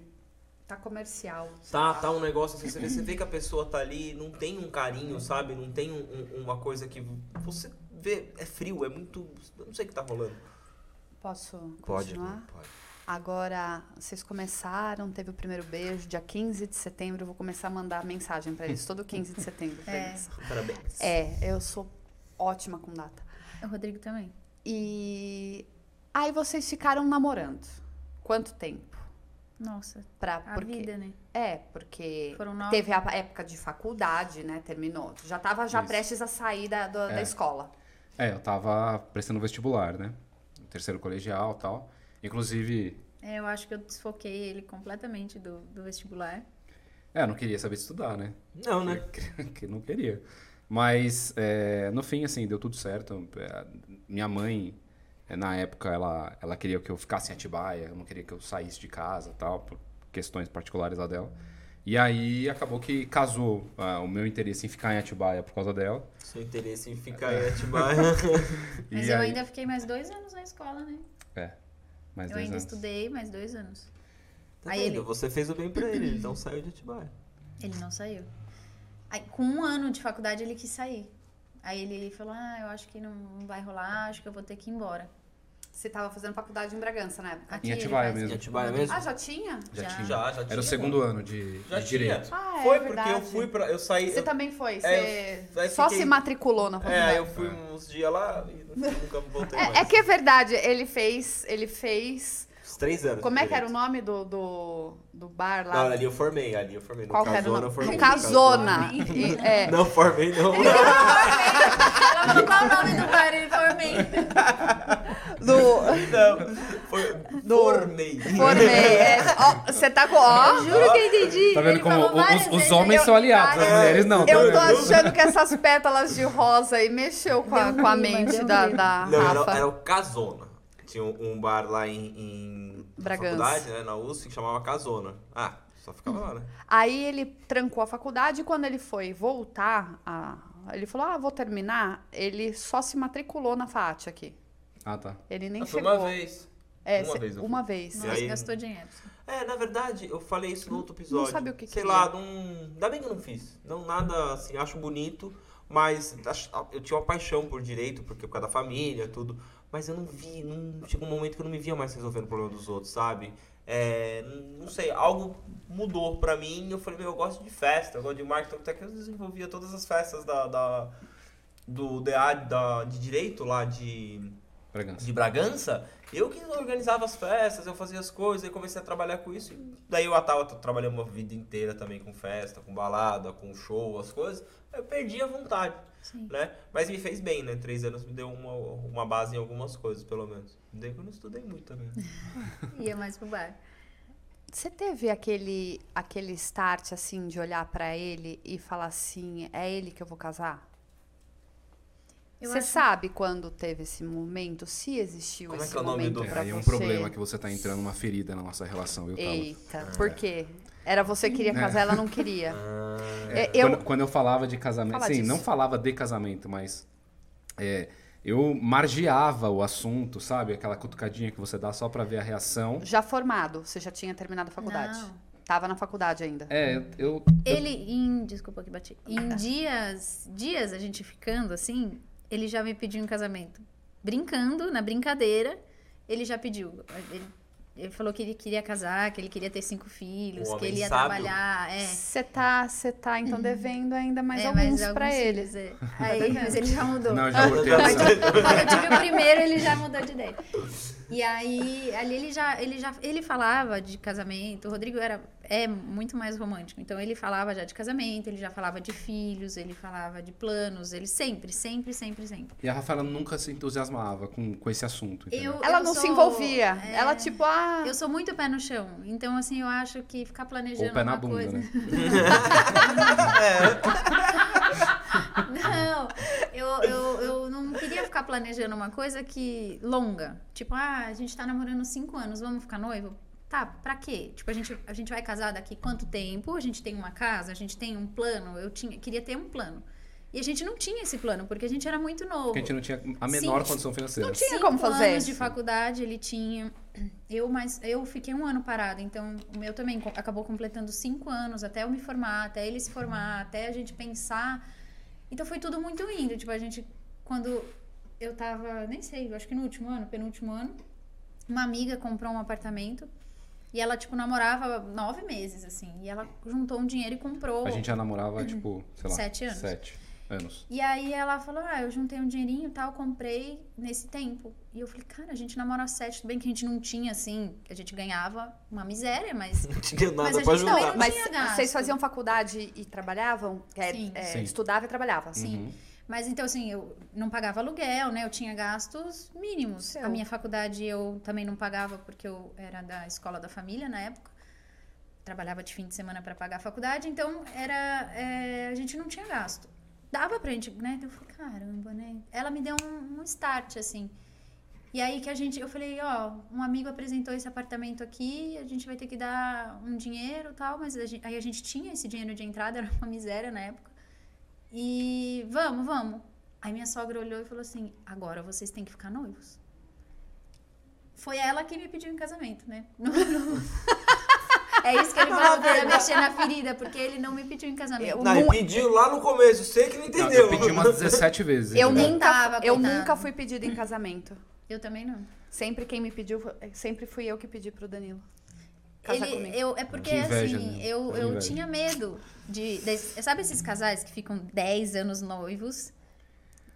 Speaker 3: Tá comercial.
Speaker 2: Tá, tá um negócio assim, você vê, você vê que a pessoa tá ali, não tem um carinho, sabe? Não tem um- um- uma coisa que. Você vê, é frio, é muito. Eu não sei o que tá rolando.
Speaker 3: Posso
Speaker 2: Pode,
Speaker 3: continuar?
Speaker 2: pode.
Speaker 3: Agora, vocês começaram, teve o primeiro beijo, dia 15 de setembro, eu vou começar a mandar mensagem pra eles, todo 15 de setembro pra
Speaker 4: É.
Speaker 3: eles.
Speaker 2: Parabéns.
Speaker 3: É, eu sou ótima com data.
Speaker 4: O Rodrigo também.
Speaker 3: E aí vocês ficaram namorando. Quanto tempo?
Speaker 4: Nossa,
Speaker 3: Pra,
Speaker 4: a
Speaker 3: porque,
Speaker 4: vida, né?
Speaker 3: É, porque
Speaker 4: Foram nove.
Speaker 3: teve a época de faculdade, né? Terminou. Tu já tava já
Speaker 5: Isso.
Speaker 3: prestes a sair da, do- da
Speaker 5: É.
Speaker 3: escola.
Speaker 5: É, eu tava prestando vestibular, né? Terceiro colegial e tal. Inclusive,
Speaker 4: É, eu acho que eu desfoquei ele completamente do, do vestibular.
Speaker 5: é, eu não queria saber estudar, né?
Speaker 2: Não, né? *laughs*
Speaker 5: que não queria. Mas, é, no fim, assim, deu tudo certo. É, Minha mãe, na época, ela, ela queria que eu ficasse em Atibaia, não queria que eu saísse de casa tal, por questões particulares lá dela. E aí, acabou que casou ah, o meu interesse em ficar em Atibaia por causa dela.
Speaker 2: Seu interesse em ficar em Atibaia. *laughs*
Speaker 4: Mas
Speaker 5: e
Speaker 4: eu
Speaker 5: aí,
Speaker 4: ainda fiquei mais dois anos na escola, né?
Speaker 5: É, mais
Speaker 4: eu
Speaker 5: dois
Speaker 4: ainda
Speaker 5: anos.
Speaker 4: estudei mais dois anos.
Speaker 2: Tá
Speaker 4: Aí ele-
Speaker 2: Você fez o bem pra ele, ele não saiu de Atibaia.
Speaker 4: Ele não saiu. Aí, com um ano de faculdade, ele quis sair. Aí ele falou: Ah, eu acho que não não vai rolar, acho que eu vou ter que ir embora.
Speaker 3: Você tava fazendo faculdade em Bragança na época?
Speaker 4: Aqui
Speaker 5: Em
Speaker 4: ele
Speaker 5: Atibaia mesmo.
Speaker 2: Em Atibaia mesmo?
Speaker 3: Ah, já tinha?
Speaker 5: Já,
Speaker 4: Já.
Speaker 5: tinha.
Speaker 2: Já, já tinha.
Speaker 5: Era o segundo ano de,
Speaker 2: Já
Speaker 5: de
Speaker 2: tinha.
Speaker 5: direito.
Speaker 3: Ah, é
Speaker 2: Foi porque
Speaker 3: verdade.
Speaker 2: eu fui pra. Eu saí.
Speaker 3: Você
Speaker 2: eu-
Speaker 3: também foi? Você
Speaker 2: É, aí
Speaker 3: só
Speaker 2: fiquei-
Speaker 3: se matriculou na faculdade?
Speaker 2: É, eu fui uns dias lá e nunca voltei mais.
Speaker 3: É, é que é verdade, ele fez, ele fez.
Speaker 2: Uns três anos.
Speaker 3: Como é que era o nome do, do, do bar lá?
Speaker 2: Não, ali eu formei, ali eu formei. No
Speaker 3: Qual que era o
Speaker 2: Casona
Speaker 3: nome?
Speaker 2: eu formei.
Speaker 3: Casona. E, *laughs* é,
Speaker 2: Não, formei não. *laughs*
Speaker 4: Ela falou qual o nome do bar, ele formei. *laughs*
Speaker 3: do.
Speaker 2: Não, foi,
Speaker 3: Do-
Speaker 2: formei.
Speaker 3: Formei. é, ó, Você tá com. Ó,
Speaker 4: Juro que eu entendi.
Speaker 5: Tá vendo
Speaker 4: Ele
Speaker 5: como os, os homens
Speaker 4: eu-
Speaker 5: são aliados, as mulheres não. tá
Speaker 3: eu tô
Speaker 5: vendo?
Speaker 3: achando que essas pétalas de rosa aí mexeu com a, com a mente da, da
Speaker 2: Não,
Speaker 3: Rafa.
Speaker 2: era, era o Casona. Tinha um, um bar lá em, em na
Speaker 3: Bragança.
Speaker 2: faculdade, né, na USP, que chamava Casona. Ah, só ficava lá, né?
Speaker 3: Aí ele trancou a faculdade e quando ele foi voltar, a- ele falou: Ah, vou terminar. Ele só se matriculou na FAT aqui.
Speaker 5: Ah, tá.
Speaker 3: Ele nem
Speaker 2: Ah, foi
Speaker 3: chegou.
Speaker 2: uma vez.
Speaker 3: É,
Speaker 2: uma
Speaker 3: cê-
Speaker 2: vez
Speaker 3: uma vez.
Speaker 4: Nossa,
Speaker 2: aí-
Speaker 4: gastou dinheiro.
Speaker 2: É, na verdade, eu falei isso no outro episódio.
Speaker 3: sabia o que
Speaker 2: Sei
Speaker 3: queria.
Speaker 2: lá, não. Ainda bem que eu não fiz. Não, nada assim, acho bonito, mas acho- eu tinha uma paixão por direito, porque por causa da família, tudo. Mas eu não vi, não, chegou um momento que eu não me via mais resolvendo o problema dos outros, sabe? É, não sei, algo mudou pra mim e eu falei, meu, eu gosto de festa, eu gosto de marketing, até que eu desenvolvia todas as festas da, da- do DA da, de direito lá de
Speaker 5: Bragança.
Speaker 2: de Bragança, eu que organizava as festas, eu fazia as coisas, aí comecei a trabalhar com isso. E daí eu tava trabalhando uma vida inteira também com festa, com balada, com show, as coisas. Eu perdi a vontade,
Speaker 4: Sim.
Speaker 2: né? Mas me fez bem, né? Três anos me deu uma, uma base em algumas coisas, pelo menos. Daí que eu não estudei muito também. *laughs*
Speaker 4: Ia mais pro bar.
Speaker 3: Você teve aquele, aquele start, assim, de olhar pra ele e falar assim: é ele que eu vou casar?
Speaker 4: Eu
Speaker 3: Você
Speaker 4: acho-
Speaker 3: sabe quando teve esse momento? Se existiu
Speaker 2: Como é
Speaker 3: esse
Speaker 2: que é o nome
Speaker 3: momento
Speaker 2: do-
Speaker 5: É,
Speaker 3: pra
Speaker 5: é um
Speaker 3: você?
Speaker 5: problema que você tá entrando uma ferida na nossa relação, Tala?
Speaker 3: Eita, por quê? Era você que queria
Speaker 5: É.
Speaker 3: casar, ela não queria. *laughs*
Speaker 2: Ah,
Speaker 3: É, eu,
Speaker 5: Quando, quando eu falava de casamento,
Speaker 3: Fala
Speaker 5: sim,
Speaker 3: disso.
Speaker 5: não falava de casamento, mas é, eu margeava o assunto, sabe? Aquela cutucadinha que você dá só pra ver a reação.
Speaker 3: já formado, você já tinha terminado a faculdade?
Speaker 4: Não.
Speaker 3: Tava na faculdade ainda.
Speaker 5: É, eu.
Speaker 4: Ele, em. Desculpa que bati. Em *laughs* dias, dias a gente ficando assim, ele já me pediu em casamento. Brincando, na brincadeira, ele já pediu. Ele, ele falou que ele queria casar, que ele queria ter cinco filhos,
Speaker 2: Um
Speaker 4: que ele ia
Speaker 2: sábio.
Speaker 4: trabalhar. É.
Speaker 3: Você tá, você tá então devendo ainda mais
Speaker 4: é,
Speaker 3: alguns
Speaker 4: alguns
Speaker 3: ele.
Speaker 4: filhos, é. Aí, mas ele já mudou.
Speaker 5: Não, já
Speaker 4: quando eu tive o primeiro, ele já mudou de ideia. E aí, ali ele já, ele já, ele falava de casamento. O Rodrigo era, é muito mais romântico. Então ele falava já de casamento, ele já falava de filhos, ele falava de planos. Ele sempre, sempre, sempre, sempre.
Speaker 5: E a Rafaela nunca se entusiasmava com, com esse assunto.
Speaker 4: Eu,
Speaker 3: Ela
Speaker 4: eu
Speaker 3: não
Speaker 4: sou-
Speaker 3: se envolvia.
Speaker 4: é,
Speaker 3: Ela, tipo, ah.
Speaker 4: Eu sou muito pé no chão. Então, assim, eu acho que ficar planejando
Speaker 5: Ou pé na
Speaker 4: uma
Speaker 5: bunda,
Speaker 4: coisa.
Speaker 5: né? *laughs* *laughs* *laughs*
Speaker 4: Não, eu, eu, eu não queria ficar planejando uma coisa que longa. Tipo, ah, a gente tá namorando cinco anos, vamos ficar noivo? Tá, pra quê? Tipo, a gente, a gente vai casar daqui quanto tempo? A gente tem uma casa, a gente tem um plano. Eu tinha, queria ter um plano. E a gente não tinha esse plano, porque a gente era muito novo.
Speaker 5: Porque a gente não tinha a menor
Speaker 4: Sim.
Speaker 5: condição financeira.
Speaker 3: Não tinha
Speaker 4: Cinco
Speaker 3: como fazer.
Speaker 4: anos de faculdade ele tinha. Eu, mas eu fiquei um ano parada, então o meu também acabou completando cinco anos até eu me formar, até ele se formar, até a gente pensar. Então foi tudo muito indo. Tipo, a gente, quando eu tava, nem sei, acho que no último ano, penúltimo ano, uma amiga comprou um apartamento e ela, tipo, namorava nove meses, assim. E ela juntou um dinheiro e comprou.
Speaker 5: A gente já namorava, tipo, sei lá.
Speaker 4: Sete anos.
Speaker 5: Sete anos.
Speaker 4: E aí ela falou: Ah, eu juntei um dinheirinho e tal, comprei nesse tempo. E eu falei, cara, a gente namora sete, tudo bem que a gente não tinha, assim, a gente ganhava uma miséria, mas. *laughs*
Speaker 2: Não tinha
Speaker 4: Mas
Speaker 2: nada
Speaker 4: a
Speaker 2: pra
Speaker 4: gente também
Speaker 2: ajudar.
Speaker 4: não
Speaker 3: Mas
Speaker 4: tinha gasto.
Speaker 3: vocês faziam faculdade e trabalhavam? É,
Speaker 4: Sim.
Speaker 3: é,
Speaker 5: Sim.
Speaker 3: Estudava e trabalhava.
Speaker 4: Sim.
Speaker 5: Uhum.
Speaker 4: Mas então, assim, eu não pagava aluguel, né? Eu tinha gastos mínimos.
Speaker 3: Seu.
Speaker 4: A minha faculdade eu também não pagava porque eu era da escola da família na época. Trabalhava de fim de semana para pagar a faculdade, então era é, a gente não tinha gasto. Dava pra gente, né? Eu falei, caramba, né? Ela me deu um, um start, assim. E aí que a gente, eu falei, ó, um amigo apresentou esse apartamento aqui, a gente vai ter que dar um dinheiro tal, mas a gente- aí a gente tinha esse dinheiro de entrada, *laughs* era uma miséria na época. E vamos, vamos. Aí minha sogra olhou e falou assim: agora vocês têm que ficar noivos. Foi ela que me pediu em casamento, né? *laughs* Não- É isso que ele falou, pra mexer na ferida, porque ele não me pediu em casamento.
Speaker 3: Eu
Speaker 2: Não, ele
Speaker 3: não-
Speaker 2: pediu lá no começo, sei que não
Speaker 5: Não,
Speaker 2: entendeu.
Speaker 5: eu pedi umas 17 vezes.
Speaker 3: Eu
Speaker 5: entendeu?
Speaker 3: nunca, eu
Speaker 4: coitado.
Speaker 3: nunca fui pedida em casamento.
Speaker 4: Eu também não.
Speaker 3: Sempre quem me pediu, sempre fui eu que pedi pro Danilo. Casar
Speaker 4: Ele,
Speaker 3: comigo.
Speaker 4: eu, é porque
Speaker 5: Que inveja,
Speaker 4: assim,
Speaker 5: né?
Speaker 4: eu, eu tinha medo de, de- Sabe esses casais que ficam 10 anos noivos?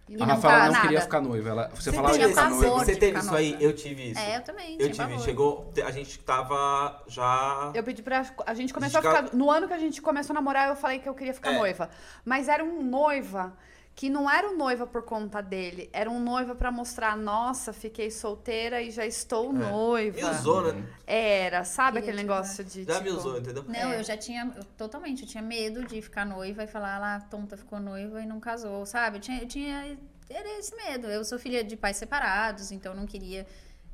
Speaker 3: E
Speaker 5: A
Speaker 3: não
Speaker 5: Rafaela
Speaker 3: tá
Speaker 5: não
Speaker 3: nada.
Speaker 5: queria ficar noiva. Ela, você,
Speaker 2: Você
Speaker 5: falava de ficar noiva.
Speaker 2: você teve isso aí? Eu tive isso.
Speaker 4: É, eu também.
Speaker 2: Eu tive, chegou, a gente tava já...
Speaker 3: Eu pedi pra. A gente começou a
Speaker 2: Ficar-
Speaker 3: ficar. No ano que a gente começou a namorar, eu falei que eu queria ficar
Speaker 2: É.
Speaker 3: noiva. Mas era um noiva que não era um noiva por conta dele. Era um noiva pra mostrar, nossa, fiquei solteira e já estou noiva.
Speaker 2: Me usou, né?
Speaker 3: Era, sabe
Speaker 4: Queria
Speaker 3: aquele negócio de.
Speaker 2: Já
Speaker 3: tipo,
Speaker 2: me usou, entendeu?
Speaker 4: Não,
Speaker 3: É.
Speaker 4: eu já tinha, eu, totalmente, eu tinha medo de ficar noiva e falar lá, a tonta ficou noiva e não casou, sabe? Eu tinha, eu tinha era esse medo. Eu sou filha de pais separados, então eu não queria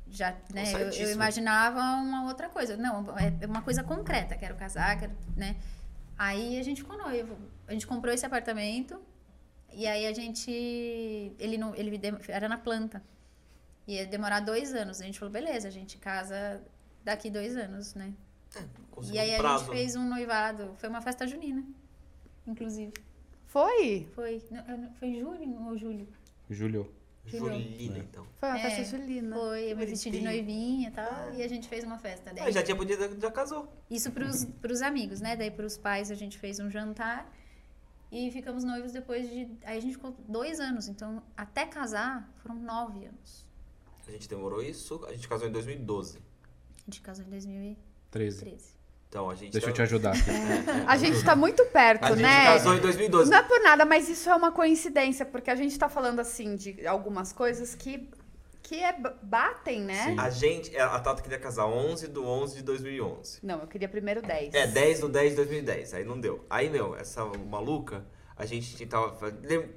Speaker 4: já, né? Eu, eu imaginava uma outra coisa. Não, é uma coisa concreta, quero casar, quero, né? Aí a gente ficou noivo. A gente comprou esse apartamento e aí a gente ele não, ele era na planta. Ia demorar dois anos. A gente falou, beleza, a gente casa daqui dois anos, né?
Speaker 2: Conseguiu
Speaker 4: E aí
Speaker 2: um
Speaker 4: a gente fez um noivado. Foi uma festa junina, inclusive.
Speaker 3: Foi?
Speaker 4: Foi. não, foi em julho ou julho?
Speaker 5: Júlio.
Speaker 2: Julina, então.
Speaker 3: Foi uma
Speaker 4: É,
Speaker 3: festa julina.
Speaker 4: Foi, eu me vesti de noivinha e tal. E a gente fez uma festa. Daí,
Speaker 2: Ah, já tinha podido, já casou.
Speaker 4: Isso pros, pros amigos, né? Daí pros pais a gente fez um jantar. E ficamos noivos depois de. Aí a gente ficou dois anos. Então, até casar, foram nove anos.
Speaker 2: A gente demorou isso, a gente casou em 2012.
Speaker 4: A gente casou em 2013.
Speaker 5: 13.
Speaker 2: Então a gente.
Speaker 5: Deixa eu
Speaker 2: tá-
Speaker 5: te ajudar aqui. *laughs*
Speaker 3: A gente tá muito perto,
Speaker 2: A gente
Speaker 3: né?
Speaker 2: casou em 2012.
Speaker 3: Não é por nada, mas isso é uma coincidência, porque a gente tá falando assim de algumas coisas que, que é, batem, né?
Speaker 5: Sim.
Speaker 2: A gente, a Tata queria casar 11 do 11 de 2011.
Speaker 3: Não, eu queria primeiro 10.
Speaker 2: É, 10 do 10 de 2010. Aí não deu. Aí, meu, essa maluca, a gente tava.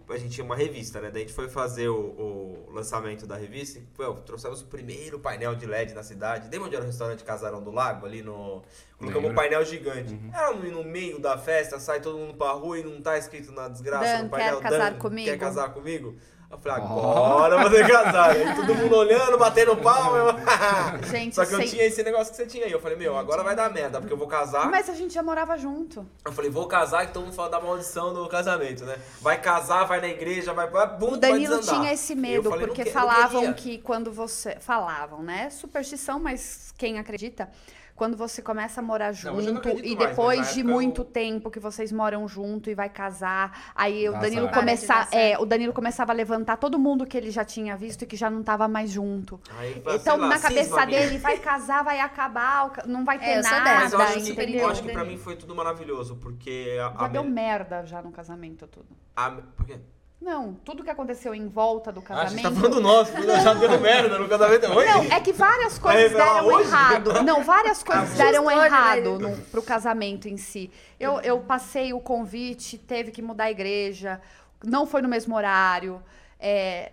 Speaker 2: A gente tinha uma revista, né? Daí a gente foi fazer o, o lançamento da revista. E, pô, trouxemos o primeiro painel de LED na cidade. Lembra onde era o restaurante Casarão do Lago? Ali no. Colocamos um painel gigante. Era no, no meio da festa, sai todo mundo pra rua e não tá escrito na desgraça
Speaker 3: Dan,
Speaker 2: no painel.
Speaker 3: quer casar
Speaker 2: Dan,
Speaker 3: comigo?
Speaker 2: Quer casar comigo? Eu falei,
Speaker 5: Oh.
Speaker 2: agora eu vou ter que casar. Aí todo mundo olhando, batendo palma. *laughs*
Speaker 3: Gente,
Speaker 2: Só que eu
Speaker 3: sei-
Speaker 2: tinha esse negócio que você tinha aí. Eu falei, meu, agora vai dar merda, porque eu vou casar.
Speaker 3: Mas a gente já morava junto.
Speaker 2: Eu falei, vou casar, então vamos falar da maldição do casamento, né? Vai casar, vai na igreja, vai. Bum,
Speaker 3: O Danilo tinha esse medo,
Speaker 2: falei,
Speaker 3: porque
Speaker 2: que-
Speaker 3: falavam que quando você. Falavam, né? Superstição, mas quem acredita? Quando você começa a morar
Speaker 2: Não, não
Speaker 3: junto
Speaker 2: acredito
Speaker 3: e
Speaker 2: mais, mas
Speaker 3: depois de
Speaker 2: época eu-
Speaker 3: muito tempo que vocês moram junto e vai casar, aí o
Speaker 5: Dá
Speaker 3: Danilo começar, é, o Danilo começava a levantar todo mundo que ele já tinha visto e que já não tava mais junto.
Speaker 2: Aí,
Speaker 3: Então,
Speaker 2: lá,
Speaker 3: na
Speaker 2: cisma
Speaker 3: cabeça
Speaker 2: minha.
Speaker 3: dele, vai casar, vai acabar, o ca- não vai ter
Speaker 4: É, eu sou
Speaker 3: nada,
Speaker 4: dessa,
Speaker 2: Mas eu acho, que,
Speaker 3: entendeu?
Speaker 2: eu acho que pra mim foi tudo maravilhoso, porque a,
Speaker 3: Já
Speaker 2: a,
Speaker 3: deu
Speaker 2: me-
Speaker 3: merda já no casamento tudo.
Speaker 2: a, por quê?
Speaker 3: Não, tudo que aconteceu em volta do
Speaker 2: Ah, a gente
Speaker 3: casamento.
Speaker 2: tá falando nosso, *laughs* já deu merda no casamento. Oi?
Speaker 3: Não, é que várias coisas deram
Speaker 2: hoje?
Speaker 3: errado. Não, várias *laughs* coisas
Speaker 4: Assustou,
Speaker 3: deram errado no, pro casamento em si. Eu, eu passei o convite, teve que mudar a igreja, não foi no mesmo horário. é,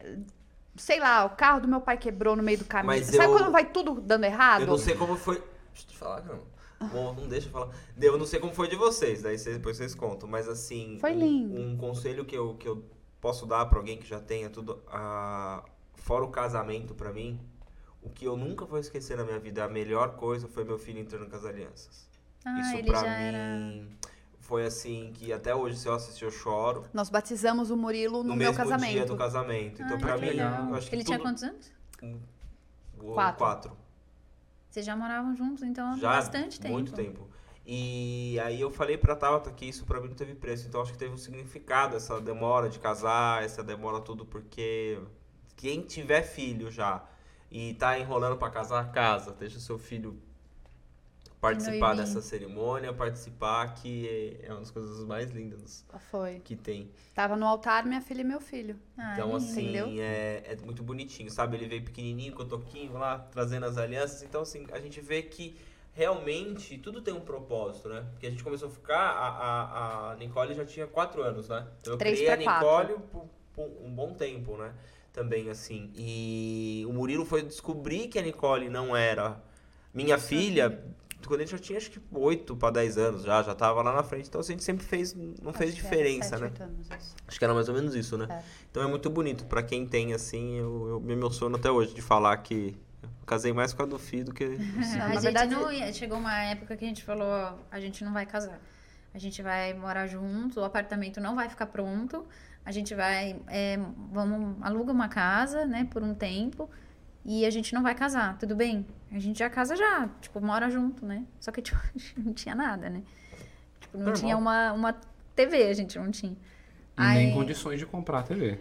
Speaker 3: sei lá, o carro do meu pai quebrou no meio do caminho.
Speaker 2: Mas
Speaker 3: Sabe
Speaker 2: eu-
Speaker 3: quando vai tudo dando errado?
Speaker 2: Eu não sei como foi. Deixa eu te falar, não. Bom, não deixa eu falar. Eu não sei como foi de vocês, daí vocês, depois vocês contam. Mas assim.
Speaker 3: Foi
Speaker 2: um-
Speaker 3: lindo.
Speaker 2: Um, conselho que eu, que eu posso dar pra alguém que já tenha tudo. ah, fora o casamento pra mim, o que eu nunca vou esquecer na minha vida, a melhor coisa foi meu filho entrando com as alianças.
Speaker 4: Ah,
Speaker 2: Isso
Speaker 4: já
Speaker 2: mim
Speaker 4: era.
Speaker 2: foi assim que até hoje, se eu assistir, eu choro.
Speaker 3: Nós batizamos o Murilo no,
Speaker 2: No,
Speaker 3: meu
Speaker 2: mesmo dia
Speaker 3: casamento.
Speaker 2: do casamento. Então,
Speaker 4: Ah, que
Speaker 2: mim,
Speaker 4: legal.
Speaker 2: eu acho que
Speaker 4: Ele tinha
Speaker 2: tudo...
Speaker 4: quantos anos?
Speaker 3: Quatro.
Speaker 2: quatro.
Speaker 4: Vocês já moravam juntos, então há
Speaker 2: Já,
Speaker 4: bastante tempo.
Speaker 2: muito tempo. E aí eu falei pra Tabata que isso pra mim não teve preço. Então acho que teve um significado essa demora de casar, essa demora tudo, porque quem tiver filho já e tá enrolando pra casar, casa. Deixa o seu filho participar dessa cerimônia, participar, que é uma das coisas mais lindas
Speaker 3: Foi.
Speaker 2: que tem.
Speaker 3: Tava no altar minha filha e meu filho.
Speaker 4: Ah,
Speaker 2: Então, assim, é, é muito bonitinho, sabe? Ele veio pequenininho com o toquinho lá, trazendo as alianças. Então, assim, a gente vê que realmente tudo tem um propósito, né? Porque a gente começou a ficar, a, a, a Nicole já tinha quatro anos, né? Então, eu
Speaker 3: Três
Speaker 2: criei a. Nicole por, por um bom tempo, né? Também, assim. E o Murilo foi descobrir que a Nicole não era minha filha. Quando ele já tinha acho que 8 para 10 anos já, já tava lá na frente. Então assim, a gente sempre fez, não fez
Speaker 3: Acho era
Speaker 2: diferença,
Speaker 3: sete,
Speaker 2: né?
Speaker 3: oito anos, isso.
Speaker 2: Acho que era mais ou menos isso, né?
Speaker 3: É.
Speaker 2: Então é muito bonito. Pra quem tem, assim, eu, eu me emociono até hoje de falar que casei mais com a do filho do que. *laughs* assim.
Speaker 4: A
Speaker 3: verdade-
Speaker 4: não ia. Chegou uma época que a gente falou, ó, a gente não vai casar. A gente vai morar junto, o apartamento não vai ficar pronto. A gente vai, é, vamos, aluga uma casa, né, por um tempo. E a gente não vai casar, tudo bem? A gente já casa já, tipo, mora junto, né? Só que, *laughs* tipo, a gente não tinha nada, né? Tipo, não
Speaker 2: Normal.
Speaker 4: tinha uma, uma TV, a gente não tinha.
Speaker 5: E nem
Speaker 4: Aí-
Speaker 5: condições de comprar a TV.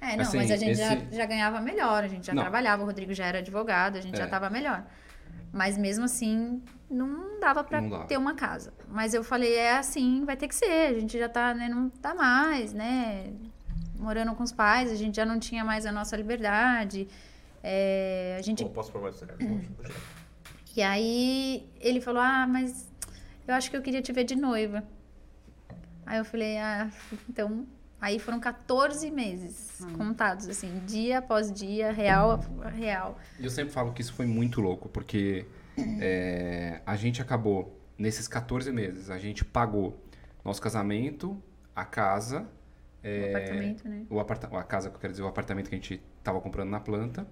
Speaker 4: É, não,
Speaker 5: Assim,
Speaker 4: mas a gente já,
Speaker 5: esse-
Speaker 4: já ganhava melhor, a gente já
Speaker 5: Não.
Speaker 4: trabalhava, o Rodrigo já era advogado, a gente já
Speaker 5: É.
Speaker 4: tava melhor. Mas mesmo assim, não dava
Speaker 5: dava.
Speaker 4: ter uma casa. Mas eu falei, é assim, vai ter que ser, a gente já tá, né, não tá mais, né, morando com os pais, a gente já não tinha mais a nossa liberdade. É, a gente
Speaker 2: Pô, posso provar isso? *clears throat*
Speaker 4: e aí ele falou: Ah, mas eu acho que eu queria te ver de noiva. Aí eu falei: Ah, então. Aí foram 14 meses contados, assim, dia após dia, real a real.
Speaker 5: E eu sempre falo que isso foi muito louco, porque é, a gente acabou, nesses 14 meses, a gente pagou nosso casamento, a casa,
Speaker 4: O apartamento, né?
Speaker 5: o aparta a casa, que eu quero dizer, o apartamento que a gente tava comprando na planta,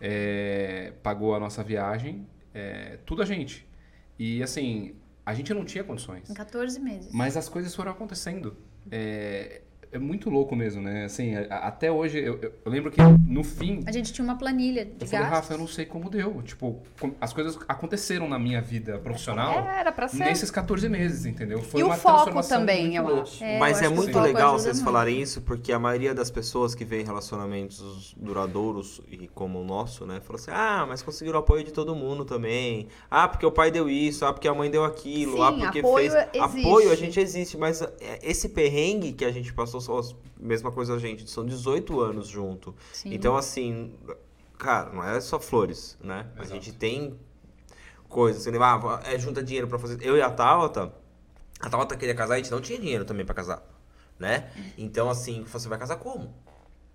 Speaker 5: é, pagou a nossa viagem, é, tudo a gente. E assim, a gente não tinha condições.
Speaker 4: Em 14 meses.
Speaker 5: Mas as coisas foram acontecendo. É, é muito louco mesmo, né? Assim, a- a- até hoje, eu, eu- eu lembro que no fim,
Speaker 4: A gente tinha uma planilha de
Speaker 5: eu falei,
Speaker 4: gastos.
Speaker 5: Rafa, eu não sei como deu. Tipo, com- as coisas aconteceram na minha vida profissional
Speaker 3: É, Era pra ser.
Speaker 5: nesses 14 meses, entendeu? Foi
Speaker 3: E o
Speaker 5: uma
Speaker 3: foco
Speaker 5: transformação
Speaker 3: também, eu
Speaker 5: louca.
Speaker 3: acho.
Speaker 4: É, eu
Speaker 2: Mas
Speaker 4: acho
Speaker 2: é
Speaker 4: que o
Speaker 2: muito
Speaker 4: foco
Speaker 2: legal vocês
Speaker 4: muito.
Speaker 2: falarem isso, porque a maioria das pessoas que vê em relacionamentos duradouros e como o nosso, né, fala assim: ah, mas conseguiram o apoio de todo mundo também. Ah, porque o pai deu isso, ah, porque a mãe deu aquilo,
Speaker 3: Sim,
Speaker 2: ah, porque
Speaker 3: apoio
Speaker 2: fez.
Speaker 3: existe.
Speaker 2: Apoio a gente existe, mas é, esse perrengue que a gente passou, só a mesma coisa a gente, são 18 anos junto.
Speaker 4: Sim.
Speaker 2: Então, assim, cara, não é só flores, né? A gente tem coisas, assim, ah, é, junta dinheiro pra fazer. Eu e a Tabata, a Tabata queria casar, a gente não tinha dinheiro também pra casar, né? Então, assim, você vai casar como?